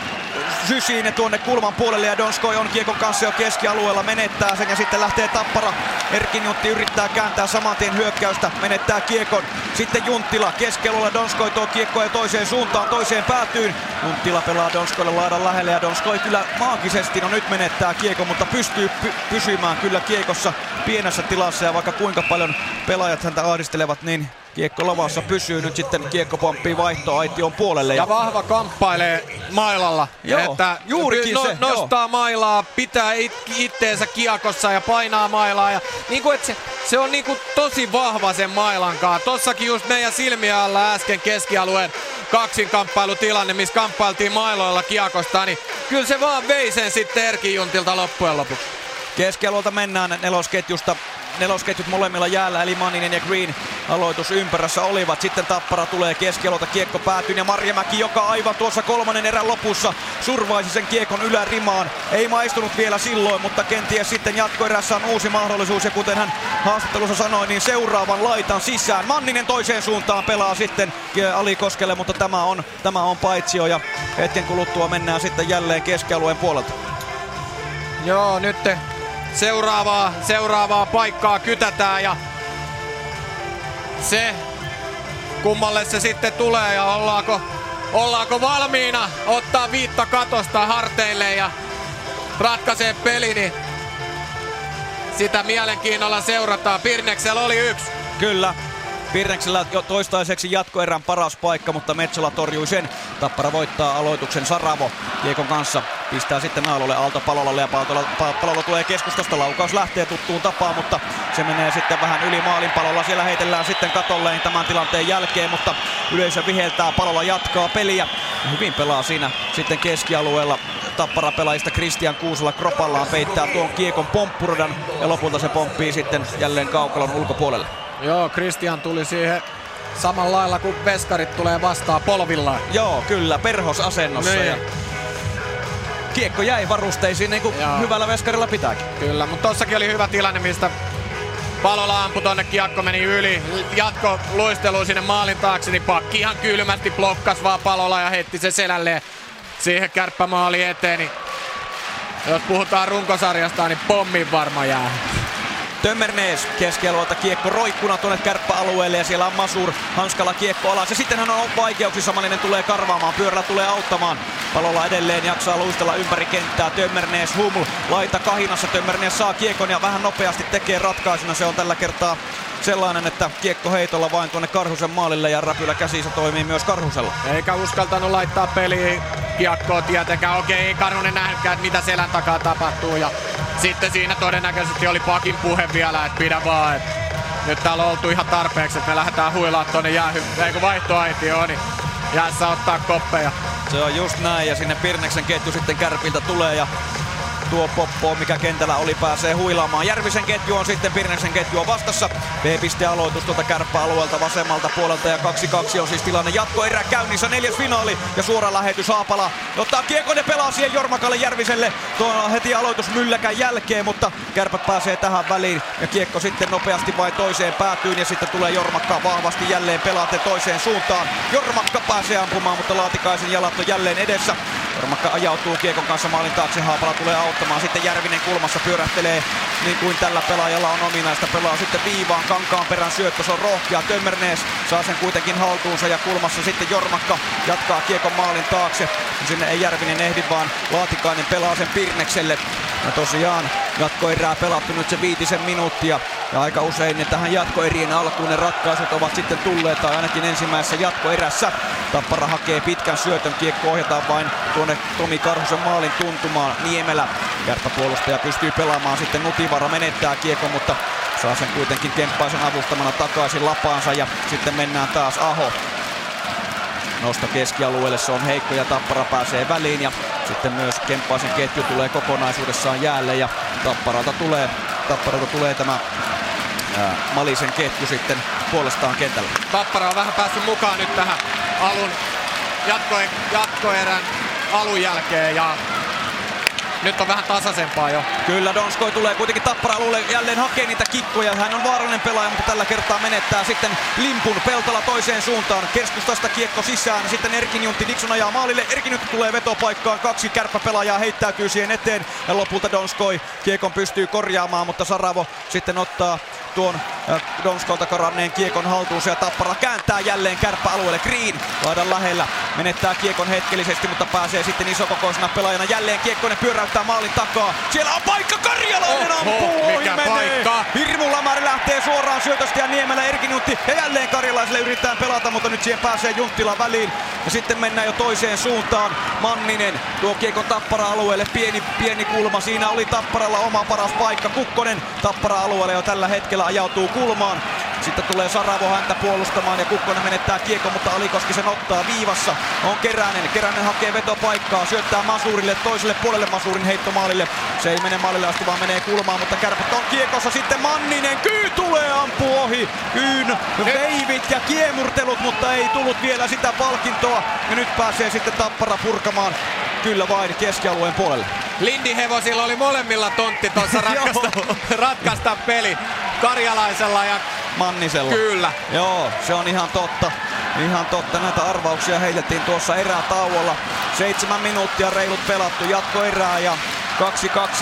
Sysiin ja tuonne kulman puolelle ja Donskoi on kiekon kanssa jo keskialueella, menettää sen ja sitten lähtee Tappara. Erkin Juntti yrittää kääntää saman tien hyökkäystä, menettää kiekon. Sitten Junttila keskialueella, Donskoi tuo kiekkoa toiseen suuntaan, toiseen päätyyn. Junttila pelaa Donskoille laidan lähelle ja Donskoi kyllä maagisesti, no nyt menettää kiekon, mutta pystyy py- pysymään kyllä kiekossa pienessä tilassa ja vaikka kuinka paljon pelaajat häntä ahdistelevat, niin kiekko lavassa pysyy. Nyt sitten kiekko pomppii vaihtoaition puolelle. Ja vahva kamppailee mailalla. Joo, että juurikin no, se, Nostaa mailaa, pitää it, itteensä kiekossa ja painaa mailaa. Ja, niin kuin, että se, se on niin kuin tosi vahva sen mailankaan. Tossakin just meidän silmiä alla äsken keskialueen kaksinkamppailutilanne, missä kamppailtiin mailoilla kiekosta, niin kyllä se vaan vei sen sitten Erkin Juntilta loppujen lopuksi. Keskialueelta mennään nelosketjusta. Nelosketjut molemmilla jäällä, eli Manninen ja Green aloitus ympyrässä olivat. Sitten Tappara tulee keskialueelta, kiekko päätyy ja Marjamäki, joka aivan tuossa kolmannen erän lopussa survaisi sen kiekon ylärimaan. Ei maistunut vielä silloin, mutta kenties sitten jatkoerässä on uusi mahdollisuus. Ja kuten hän haastattelussa sanoi, niin seuraavan laitan sisään. Manninen toiseen suuntaan pelaa sitten Alikoskelle, mutta tämä on, tämä on paitsio ja hetken kuluttua mennään sitten jälleen keskialueen puolelta. Joo, nyt seuraavaa, seuraavaa paikkaa kytätään ja se kummalle se sitten tulee ja ollaanko, ollaanko valmiina ottaa viitta katosta harteille ja ratkaisee peli, niin sitä mielenkiinnolla seurataan. Pirneksellä oli yksi. Kyllä, Pirneksellä jo toistaiseksi jatkoerän paras paikka, mutta Metsola torjui sen. Tappara voittaa aloituksen Saravo Kiekon kanssa. Pistää sitten Naalolle Aalto Palolalle ja Palolla tulee keskustasta. Laukaus lähtee tuttuun tapaan, mutta se menee sitten vähän yli maalin Palolla. Siellä heitellään sitten katolleen tämän tilanteen jälkeen, mutta yleisö viheltää. Palolla jatkaa peliä. Hyvin pelaa siinä sitten keskialueella tappara pelaajista Christian Kuusela kropallaan peittää tuon kiekon pomppurodan ja lopulta se pomppii sitten jälleen kaukalon ulkopuolelle. Joo, Christian tuli siihen samalla lailla kuin veskarit tulee vastaan polvillaan. Joo, kyllä, perhosasennossa. Niin. Ja kiekko jäi varusteisiin niin kuin Joo. hyvällä veskarilla pitääkin. Kyllä, mutta tossakin oli hyvä tilanne, mistä Palola ampui tonne, kiekko meni yli. Jatko luistelu sinne maalin taakse, niin pakki ihan kylmästi blokkas vaan Palola ja heitti se selälleen siihen kärppämaali eteen. Niin jos puhutaan runkosarjasta, niin pommin varma jää. Tömmernees keskialueelta kiekko roikkuna tuonne kärppäalueelle ja siellä on Masur hanskalla kiekko alas ja sitten hän on vaikeuksissa, Malinen tulee karvaamaan, pyörällä tulee auttamaan. Palolla edelleen jaksaa luistella ympäri kenttää, Tömmernees Huml laita kahinassa, Tömmernees saa kiekon ja vähän nopeasti tekee ratkaisuna, se on tällä kertaa sellainen, että kiekko heitolla vain tuonne Karhusen maalille ja räpylä käsissä toimii myös Karhusella. Eikä uskaltanut laittaa peliin kiekkoa tietenkään. Okei, ei Karhunen nähnytkään, mitä selän takaa tapahtuu. Ja sitten siinä todennäköisesti oli Pakin puhe vielä, että pidä vaan, että nyt täällä on oltu ihan tarpeeksi, että me lähdetään huilaa tuonne jäähy, eikö vaihtoaitioon, niin jäässä ottaa koppeja. Se on just näin ja sinne Pirneksen ketju sitten kärpiltä tulee ja tuo poppo, mikä kentällä oli, pääsee huilaamaan. Järvisen ketju on sitten Pirneksen ketju on vastassa. B-piste aloitus tuota kärppäalueelta vasemmalta puolelta ja 2-2 on siis tilanne. Jatkoerä käynnissä, neljäs finaali ja suora lähetys Haapala ottaa kiekon ja pelaa siihen Jormakalle Järviselle. Tuo heti aloitus mylläkän jälkeen, mutta kärpät pääsee tähän väliin ja kiekko sitten nopeasti vain toiseen päätyyn ja sitten tulee Jormakka vahvasti jälleen pelaatte toiseen suuntaan. Jormakka pääsee ampumaan, mutta Laatikaisen jalat on jälleen edessä. Jormakka ajautuu kiekon kanssa maalin taakse, Haapala tulee auttamaan. Sitten Järvinen kulmassa pyörähtelee niin kuin tällä pelaajalla on ominaista. Pelaa sitten viivaan, kankaan perän syöttö, se on rohkea. Tömmernees saa sen kuitenkin haltuunsa ja kulmassa sitten Jormakka jatkaa kiekon maalin taakse. Sinne ei Järvinen ehdi, vaan Laatikainen pelaa sen Pirnekselle. Ja tosiaan jatkoerää pelattu nyt se viitisen minuuttia. Ja aika usein ne tähän jatkoerien alkuun ne ratkaisut ovat sitten tulleet, tai ainakin ensimmäisessä jatkoerässä. Tappara hakee pitkän syötön, kiekko ohjataan vain tuonne Tomi Karhusen maalin tuntumaan. Niemelä, kärppäpuolustaja pystyy pelaamaan sitten Nutivara menettää kiekko, mutta saa sen kuitenkin Kemppaisen avustamana takaisin lapaansa ja sitten mennään taas Aho nosto keskialueelle, se on heikko ja Tappara pääsee väliin ja sitten myös Kemppaisen ketju tulee kokonaisuudessaan jäälle ja Tapparalta tulee, Tapparalta tulee tämä Malisen ketju sitten puolestaan kentällä. Tappara on vähän päässyt mukaan nyt tähän alun jatko, jatkoerän alun jälkeen ja nyt on vähän tasaisempaa jo. Kyllä, Donskoi tulee kuitenkin tappara alueelle jälleen hakee niitä kikkoja. Hän on vaarallinen pelaaja, mutta tällä kertaa menettää sitten limpun Peltola toiseen suuntaan. Keskustasta kiekko sisään, sitten Erkin Juntti Dixon ajaa maalille. Erkin Juntti tulee vetopaikkaan, kaksi kärppäpelaajaa heittäytyy siihen eteen ja lopulta Donskoi kiekon pystyy korjaamaan, mutta Saravo sitten ottaa tuon Donskolta karanneen kiekon haltuun ja Tappara kääntää jälleen kärppäalueelle. Green laidan lähellä menettää kiekon hetkellisesti, mutta pääsee sitten isokokoisena pelaajana jälleen kiekkoinen pyöräyttää maalin takaa. Siellä on paikka Karjalainen ampuu ohi mikä menee. paikka. Hirmu Lamari lähtee suoraan syötöstä ja Niemelä Erkin Juntti ja jälleen Karjalaiselle yritetään pelata, mutta nyt siihen pääsee Junttila väliin. Ja sitten mennään jo toiseen suuntaan. Manninen tuo kiekon Tappara-alueelle. Pieni, pieni kulma. Siinä oli Tapparalla oma paras paikka. Kukkonen Tappara-alueelle jo tällä hetkellä ajautuu kulmaan. Sitten tulee Saravo häntä puolustamaan ja Kukkonen menettää kiekon, mutta Alikoski sen ottaa viivassa. On Keränen. Keränen hakee vetopaikkaa, syöttää Masurille toiselle puolelle Masurin heittomaalille. Se ei mene maalille asti, vaan menee kulmaan, mutta kärpät on kiekossa. Sitten Manninen, Kyy tulee, ampuu ohi. Kyyn veivit ja kiemurtelut, mutta ei tullut vielä sitä palkintoa. Ja nyt pääsee sitten Tappara purkamaan kyllä vain keskialueen puolelle. Lindi Hevosilla oli molemmilla tontti tuossa <laughs> ratkaista, ratkaista peli. Karjalaisella ja Mannisella. Kyllä. Joo, se on ihan totta. Ihan totta, näitä arvauksia heitettiin tuossa erätauolla. Seitsemän minuuttia reilut pelattu jatkoerää ja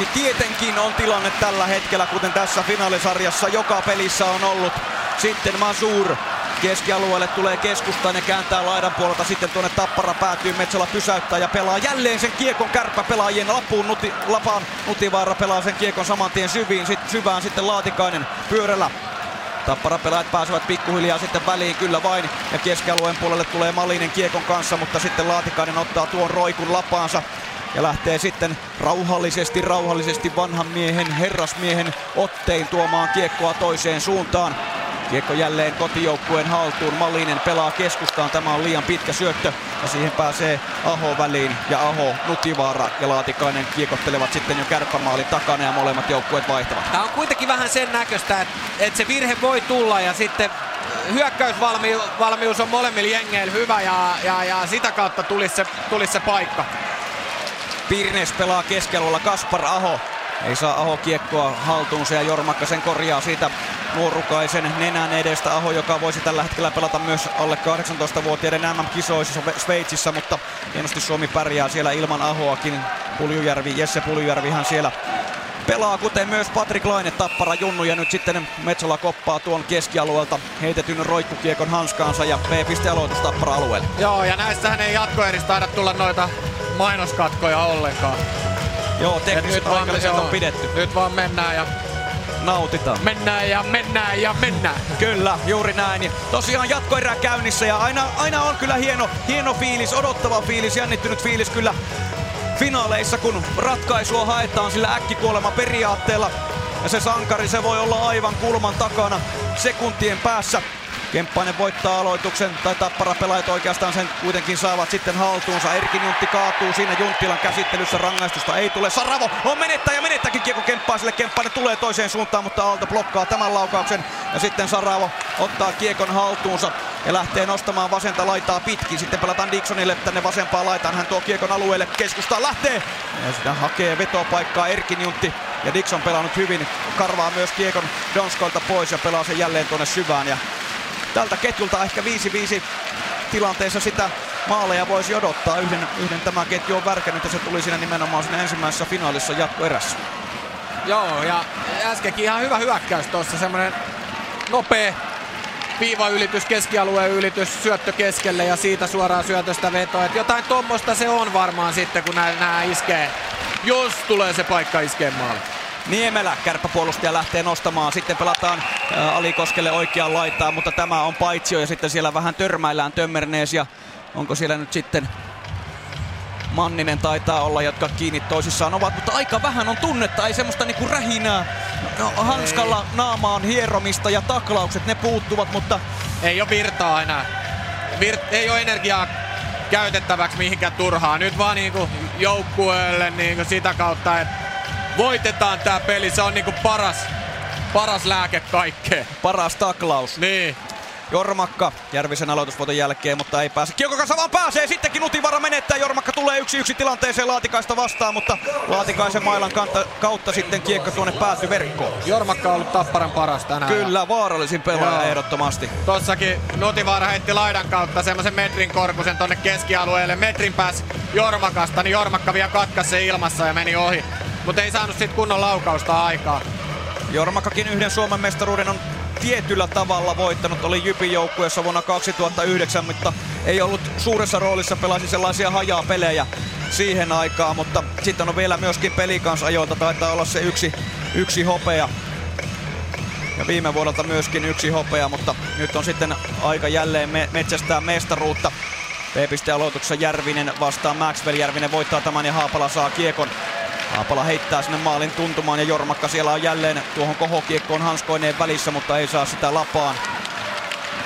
2-2. Tietenkin on tilanne tällä hetkellä, kuten tässä finaalisarjassa joka pelissä on ollut. Sitten Masur keskialueelle tulee keskustaan ja kääntää laidan puolelta. Sitten tuonne Tappara päätyy, Metsola pysäyttää ja pelaa jälleen sen kiekon kärppä pelaajien lapuun. Nuti, lapaan Nutivaara pelaa sen kiekon saman tien syviin, sit, syvään sitten Laatikainen pyörällä Tappara pelaajat pääsevät pikkuhiljaa sitten väliin kyllä vain. Ja keskialueen puolelle tulee Malinen kiekon kanssa, mutta sitten Laatikainen ottaa tuon roikun lapaansa. Ja lähtee sitten rauhallisesti, rauhallisesti vanhan miehen, herrasmiehen ottein tuomaan kiekkoa toiseen suuntaan. Kiekko jälleen kotijoukkueen haltuun. Malinen pelaa keskustaan. Tämä on liian pitkä syöttö. Ja siihen pääsee Aho väliin. Ja Aho, Nutivaara ja Laatikainen kiekottelevat sitten jo kärppämaalin takana ja molemmat joukkueet vaihtavat. Tämä on kuitenkin vähän sen näköistä, että, että se virhe voi tulla ja sitten hyökkäysvalmius on molemmilla jengeillä hyvä ja, ja, ja sitä kautta tulisi se, tulisi se paikka. Pirnes pelaa keskelulla Kaspar Aho. Ei saa Aho kiekkoa haltuunsa ja Jormakka sen korjaa siitä nuorukaisen nenän edestä. Aho, joka voisi tällä hetkellä pelata myös alle 18-vuotiaiden MM-kisoissa Sveitsissä, mutta hienosti Suomi pärjää siellä ilman Ahoakin. Puljujärvi, Jesse Puljujärvihan siellä pelaa, kuten myös Patrik Laine, Tappara Junnu ja nyt sitten Metsola koppaa tuon keskialueelta heitetyn roikkukiekon hanskaansa ja B-piste-aloitus Tappara alueelle. Joo, ja näissähän ei jatkoeristä taida tulla noita mainoskatkoja ollenkaan. Joo, tekniset paikalliset on pidetty. Nyt vaan mennään ja nautitaan. Mennään ja mennään ja mennään. Kyllä, juuri näin. Ja tosiaan jatkoerä käynnissä ja aina, aina on kyllä hieno, hieno fiilis, odottava fiilis, jännittynyt fiilis kyllä finaaleissa, kun ratkaisua haetaan sillä äkkikuolema periaatteella. Ja se sankari, se voi olla aivan kulman takana sekuntien päässä. Kemppainen voittaa aloituksen, tai Tappara pelaajat oikeastaan sen kuitenkin saavat sitten haltuunsa. Erkin Juntti kaatuu siinä Junttilan käsittelyssä, rangaistusta ei tule. Saravo on menettää ja menettääkin kiekko Kemppaiselle. Kemppainen tulee toiseen suuntaan, mutta Aalto blokkaa tämän laukauksen. Ja sitten Saravo ottaa kiekon haltuunsa ja lähtee nostamaan vasenta laitaa pitkin. Sitten pelataan Dixonille tänne vasempaan laitaan. Hän tuo kiekon alueelle, keskustaan lähtee. Ja sitä hakee vetopaikkaa Erkin Juntti. Ja Dixon pelannut hyvin, karvaa myös kiekon Donskolta pois ja pelaa sen jälleen tuonne syvään. Ja tältä ketjulta ehkä 5-5 tilanteessa sitä maaleja voisi odottaa. Yhden, yhden tämä ketju on värkännyt ja se tuli siinä nimenomaan siinä ensimmäisessä finaalissa jatkoerässä. Joo, ja äskenkin ihan hyvä hyökkäys tuossa, semmoinen nopea viiva ylitys, keskialueen ylitys, syöttö keskelle ja siitä suoraan syötöstä vetoa. Et jotain tuommoista se on varmaan sitten, kun nämä iskee, jos tulee se paikka iskee maali. Niemelä, kärppäpuolustaja lähtee nostamaan. Sitten pelataan ä, Alikoskelle oikeaan laitaan, mutta tämä on paitsio ja sitten siellä vähän törmäillään Tömmernees ja onko siellä nyt sitten Manninen taitaa olla, jotka kiinni toisissaan ovat, mutta aika vähän on tunnetta, ei semmoista niinku rähinää. No, hanskalla ei. naamaan hieromista ja taklaukset, ne puuttuvat, mutta... Ei ole virtaa enää. Vir- ei ole energiaa käytettäväksi mihinkään turhaa. Nyt vaan niinku joukkueelle niinku sitä kautta, että voitetaan tää peli. Se on niinku paras, paras lääke kaikkeen. Paras taklaus. Niin. Jormakka Järvisen aloitusvuoton jälkeen, mutta ei pääse. Kiekko kanssa vaan pääsee, sittenkin Nutivara menettää. Jormakka tulee yksi yksi tilanteeseen Laatikaista vastaan, mutta Laatikaisen mailan kautta, kautta sitten kiekko tuonne pääty verkkoon. Jormakka on ollut Tapparan paras tänään. Kyllä, vaarallisin pelaaja Joo. ehdottomasti. Tossakin Nutivaara heitti laidan kautta semmoisen metrin korkusen tonne keskialueelle. Metrin pääs Jormakasta, niin Jormakka vielä katkaisi ilmassa ja meni ohi. Mutta ei saanut sit kunnon laukausta aikaa. Jormakkakin yhden Suomen mestaruuden on tietyllä tavalla voittanut. Oli Jypin joukkueessa vuonna 2009, mutta ei ollut suuressa roolissa, pelasi sellaisia hajaa pelejä siihen aikaan, mutta sitten on vielä myöskin pelikansajoilta taitaa olla se yksi, yksi hopea. Ja viime vuodelta myöskin yksi hopea, mutta nyt on sitten aika jälleen me- metsästää mestaruutta. P-piste-aloituksessa Järvinen vastaan Maxwell. Järvinen voittaa tämän ja Haapala saa kiekon. Haapala heittää sinne maalin tuntumaan ja Jormakka siellä on jälleen tuohon kohokiekkoon hanskoineen välissä, mutta ei saa sitä lapaan.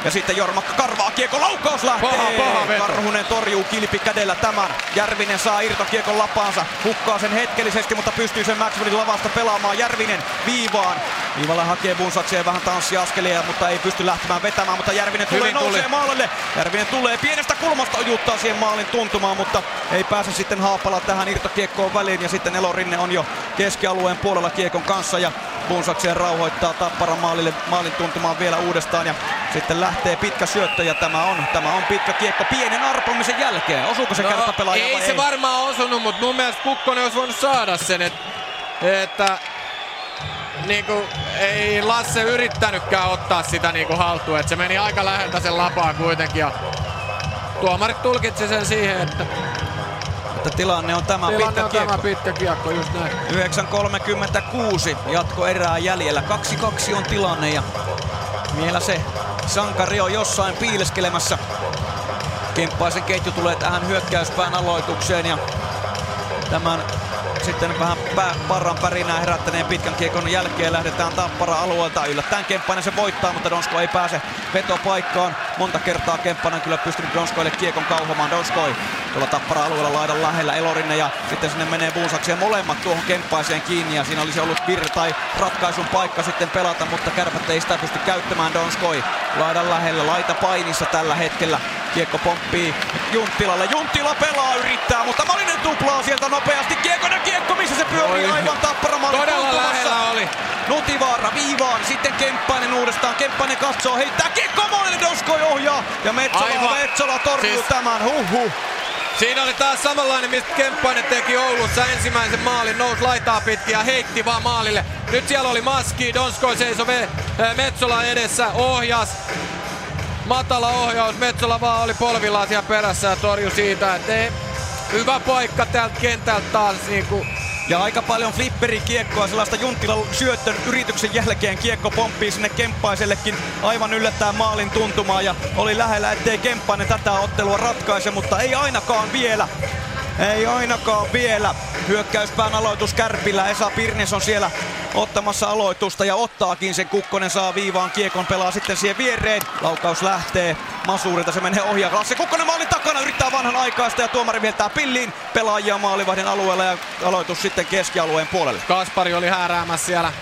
Ja sitten Jormakka karvaa kiekko, laukaus lähtee! Paha, paha veto. Karhunen torjuu kilpi kädellä tämän. Järvinen saa irtokiekon lapaansa, hukkaa sen hetkellisesti, mutta pystyy sen Maxwellin lavasta pelaamaan. Järvinen viivaan. Viivalla hakee Bunsakseen vähän tanssiaskelia, mutta ei pysty lähtemään vetämään, mutta Järvinen tulee, Hyvin tuli. nousee maalille. Järvinen tulee pienestä kulmasta ojuttaa siihen maalin tuntumaan, mutta ei pääse sitten Haapala tähän irtokiekkoon väliin ja sitten Elorinne on jo keskialueen puolella kiekon kanssa ja Bunsakseen rauhoittaa Tapparan maalille, maalin tuntumaan vielä uudestaan ja sitten lähtee pitkä syöttö ja tämä on, tämä on pitkä kiekko pienen arpomisen jälkeen. Osuuko se no, pelaaja ei se ei? varmaan osunut, mutta mun mielestä Kukkonen olisi voinut saada sen, et, että niinku, ei Lasse yrittänytkään ottaa sitä niinku haltuun, että se meni aika läheltä sen lapaa kuitenkin ja tuomarit tulkitsi sen siihen, että Että tilanne on tämä tilanne pitkä on kiekko. tämä pitkä kiekko, just näin. 9.36 jatko erää jäljellä. 2-2 on tilanne ja vielä se sankari on jossain piileskelemässä. Kemppaisen ketju tulee tähän hyökkäyspään aloitukseen ja tämän sitten vähän pää, parran pärinää herättäneen pitkän kiekon jälkeen lähdetään Tappara alueelta. Yllättäen Kemppainen se voittaa, mutta Donsko ei pääse vetopaikkaan. Monta kertaa Kemppainen kyllä pystynyt Donskoille kiekon kauhomaan. Donskoi tuolla Tappara alueella laidan lähellä Elorinne ja sitten sinne menee Buusakseen molemmat tuohon Kemppaiseen kiinni ja siinä olisi ollut virta tai ratkaisun paikka sitten pelata, mutta kärpät ei sitä pysty käyttämään Donskoi laidan lähellä, laita painissa tällä hetkellä. Kiekko pomppii Junttilalle. Junttila pelaa, yrittää, mutta Malinen tuplaa sieltä nopeasti. Kiekko ja kiekko, missä se pyörii Oi. aivan tapparamallin Todella lähellä oli. Nutivaara viivaan, sitten Kemppainen uudestaan. Kemppainen katsoo, heittää kiekko Malinen Donskoi ohjaa. Ja Metsola, Aivan. Metsola torjuu Siis- tämän, huhhuh. Siinä oli taas samanlainen, mistä Kemppainen teki Oulussa ensimmäisen maalin, nousi laitaa pitkin ja heitti vaan maalille. Nyt siellä oli Maski, Donskoi seisoi Metsola edessä, ohjas. Matala ohjaus, Metsola vaan oli polvillaan siellä perässä ja torjui siitä, että ei, hyvä paikka täältä kentältä taas niinku Ja aika paljon flipperikiekkoa, sellaista Junttilan syöttön yrityksen jälkeen kiekko pomppii sinne Kemppaisellekin aivan yllättäen maalin tuntumaan ja oli lähellä, ettei Kemppainen tätä ottelua ratkaise, mutta ei ainakaan vielä. Ei ainakaan vielä. Hyökkäyspään aloitus Kärpillä. Esa Pirnes on siellä ottamassa aloitusta ja ottaakin sen. Kukkonen saa viivaan kiekon, pelaa sitten siihen viereen. Laukaus lähtee Masuurilta, se menee ohi Lasse Kukkonen maalin takana yrittää vanhan aikaista ja tuomari vietää pilliin pelaajia maalivahdin alueella ja aloitus sitten keskialueen puolelle. Kaspari oli hääräämässä siellä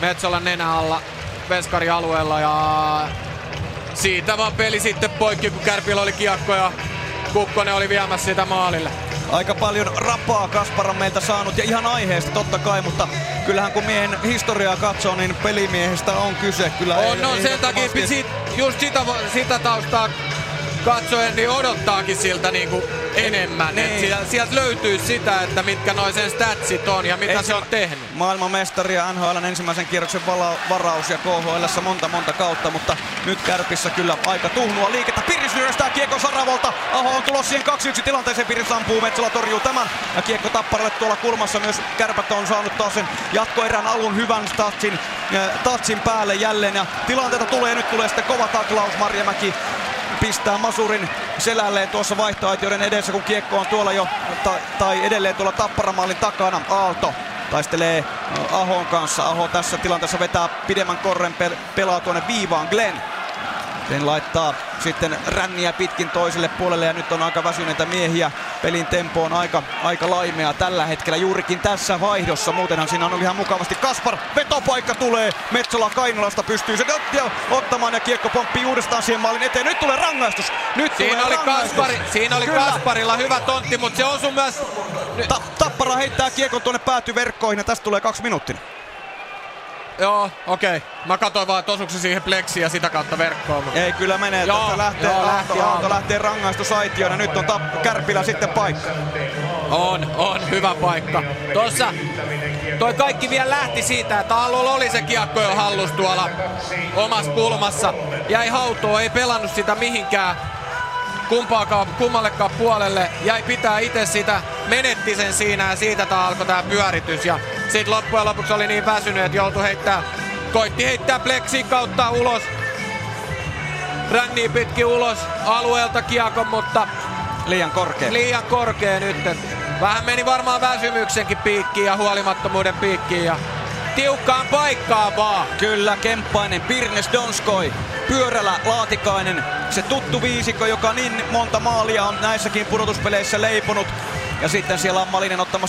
Metsolan nenä alla Veskari alueella ja siitä vaan peli sitten poikki, kun Kärpillä oli kiekko ja Kukkonen oli viemässä sitä maalille. Aika paljon rapaa Kaspar on meiltä saanut ja ihan aiheesta totta kai, mutta kyllähän kun miehen historiaa katsoo, niin pelimiehestä on kyse. Kyllä On, no sen takia sit, just sitä, sitä taustaa katsoen, niin odottaakin siltä niinku enemmän. Niin. Et sieltä, sieltä löytyy sitä, että mitkä noin sen statsit on ja mitä Ei se on tehnyt. Maailmanmestari ja NHLn ensimmäisen kierroksen vala- varaus ja KHLssä monta monta kautta, mutta nyt Kärpissä kyllä aika tuhnua liikettä. Piris ryöstää kiekko Saravolta. Aho on tulossa siihen 2-1 tilanteeseen. Piris ampuu, Metsola torjuu tämän. Ja kiekko Tapparalle tuolla kulmassa myös Kärpät on saanut taas sen jatkoerän alun hyvän tatsin, äh, tatsin päälle jälleen. Ja tilanteita tulee, nyt tulee sitten kova taklaus Marjamäki pistää Masurin selälleen tuossa vaihtoaitioiden edessä, kun kiekko on tuolla jo, tai, tai edelleen tuolla tapparamaalin takana. Aalto taistelee no, Ahon kanssa. Aho tässä tilanteessa vetää pidemmän korren, pel- pelaa tuonne viivaan Glenn. Glenn laittaa sitten ränniä pitkin toiselle puolelle ja nyt on aika väsyneitä miehiä pelin tempo on aika, aika laimea tällä hetkellä juurikin tässä vaihdossa. Muutenhan siinä on ollut ihan mukavasti. Kaspar, vetopaikka tulee. Metsola Kainolasta pystyy sen ot- ottamaan ja kiekko pomppii uudestaan siihen maalin eteen. Nyt tulee rangaistus. Nyt Siinä tulee oli, rangaistus. Kaspari, siinä oli Kyllä. Kasparilla hyvä tontti, mutta se osui myös... Ta- tappara heittää kiekon tuonne päätyverkkoihin ja tästä tulee kaksi minuuttia. Joo, okei. Okay. Mä katsoin vaan, että siihen pleksiin ja sitä kautta verkkoon. Mutta... Ei kyllä menee, Joo, tästä lähtee joo, lähti Aalto Aalto. lähtee rangaistusaitioon ja nyt on tap- Kärpillä sitten paikka. On, on, hyvä paikka. Tossa toi kaikki vielä lähti siitä, että Allolla oli se kiekko jo hallus tuolla omassa kulmassa. Jäi hautoon, ei pelannut sitä mihinkään kumpaakaan, kummallekaan puolelle. Jäi pitää itse sitä, menetti sen siinä ja siitä tää alkoi tää pyöritys. Ja sit loppujen lopuksi oli niin väsynyt, että joutui heittää, koitti heittää pleksin kautta ulos. Ränniin pitkin ulos alueelta kiekon, mutta Liian korkea. liian korkea nyt. Vähän meni varmaan väsymyksenkin piikkiin ja huolimattomuuden piikkiin ja tiukkaan paikkaan vaan. Kyllä, Kemppainen, Pirnes, Donskoi, Pyörällä, Laatikainen. Se tuttu viisikko, joka niin monta maalia on näissäkin pudotuspeleissä leiponut. Ja sitten siellä on Malinen ottamassa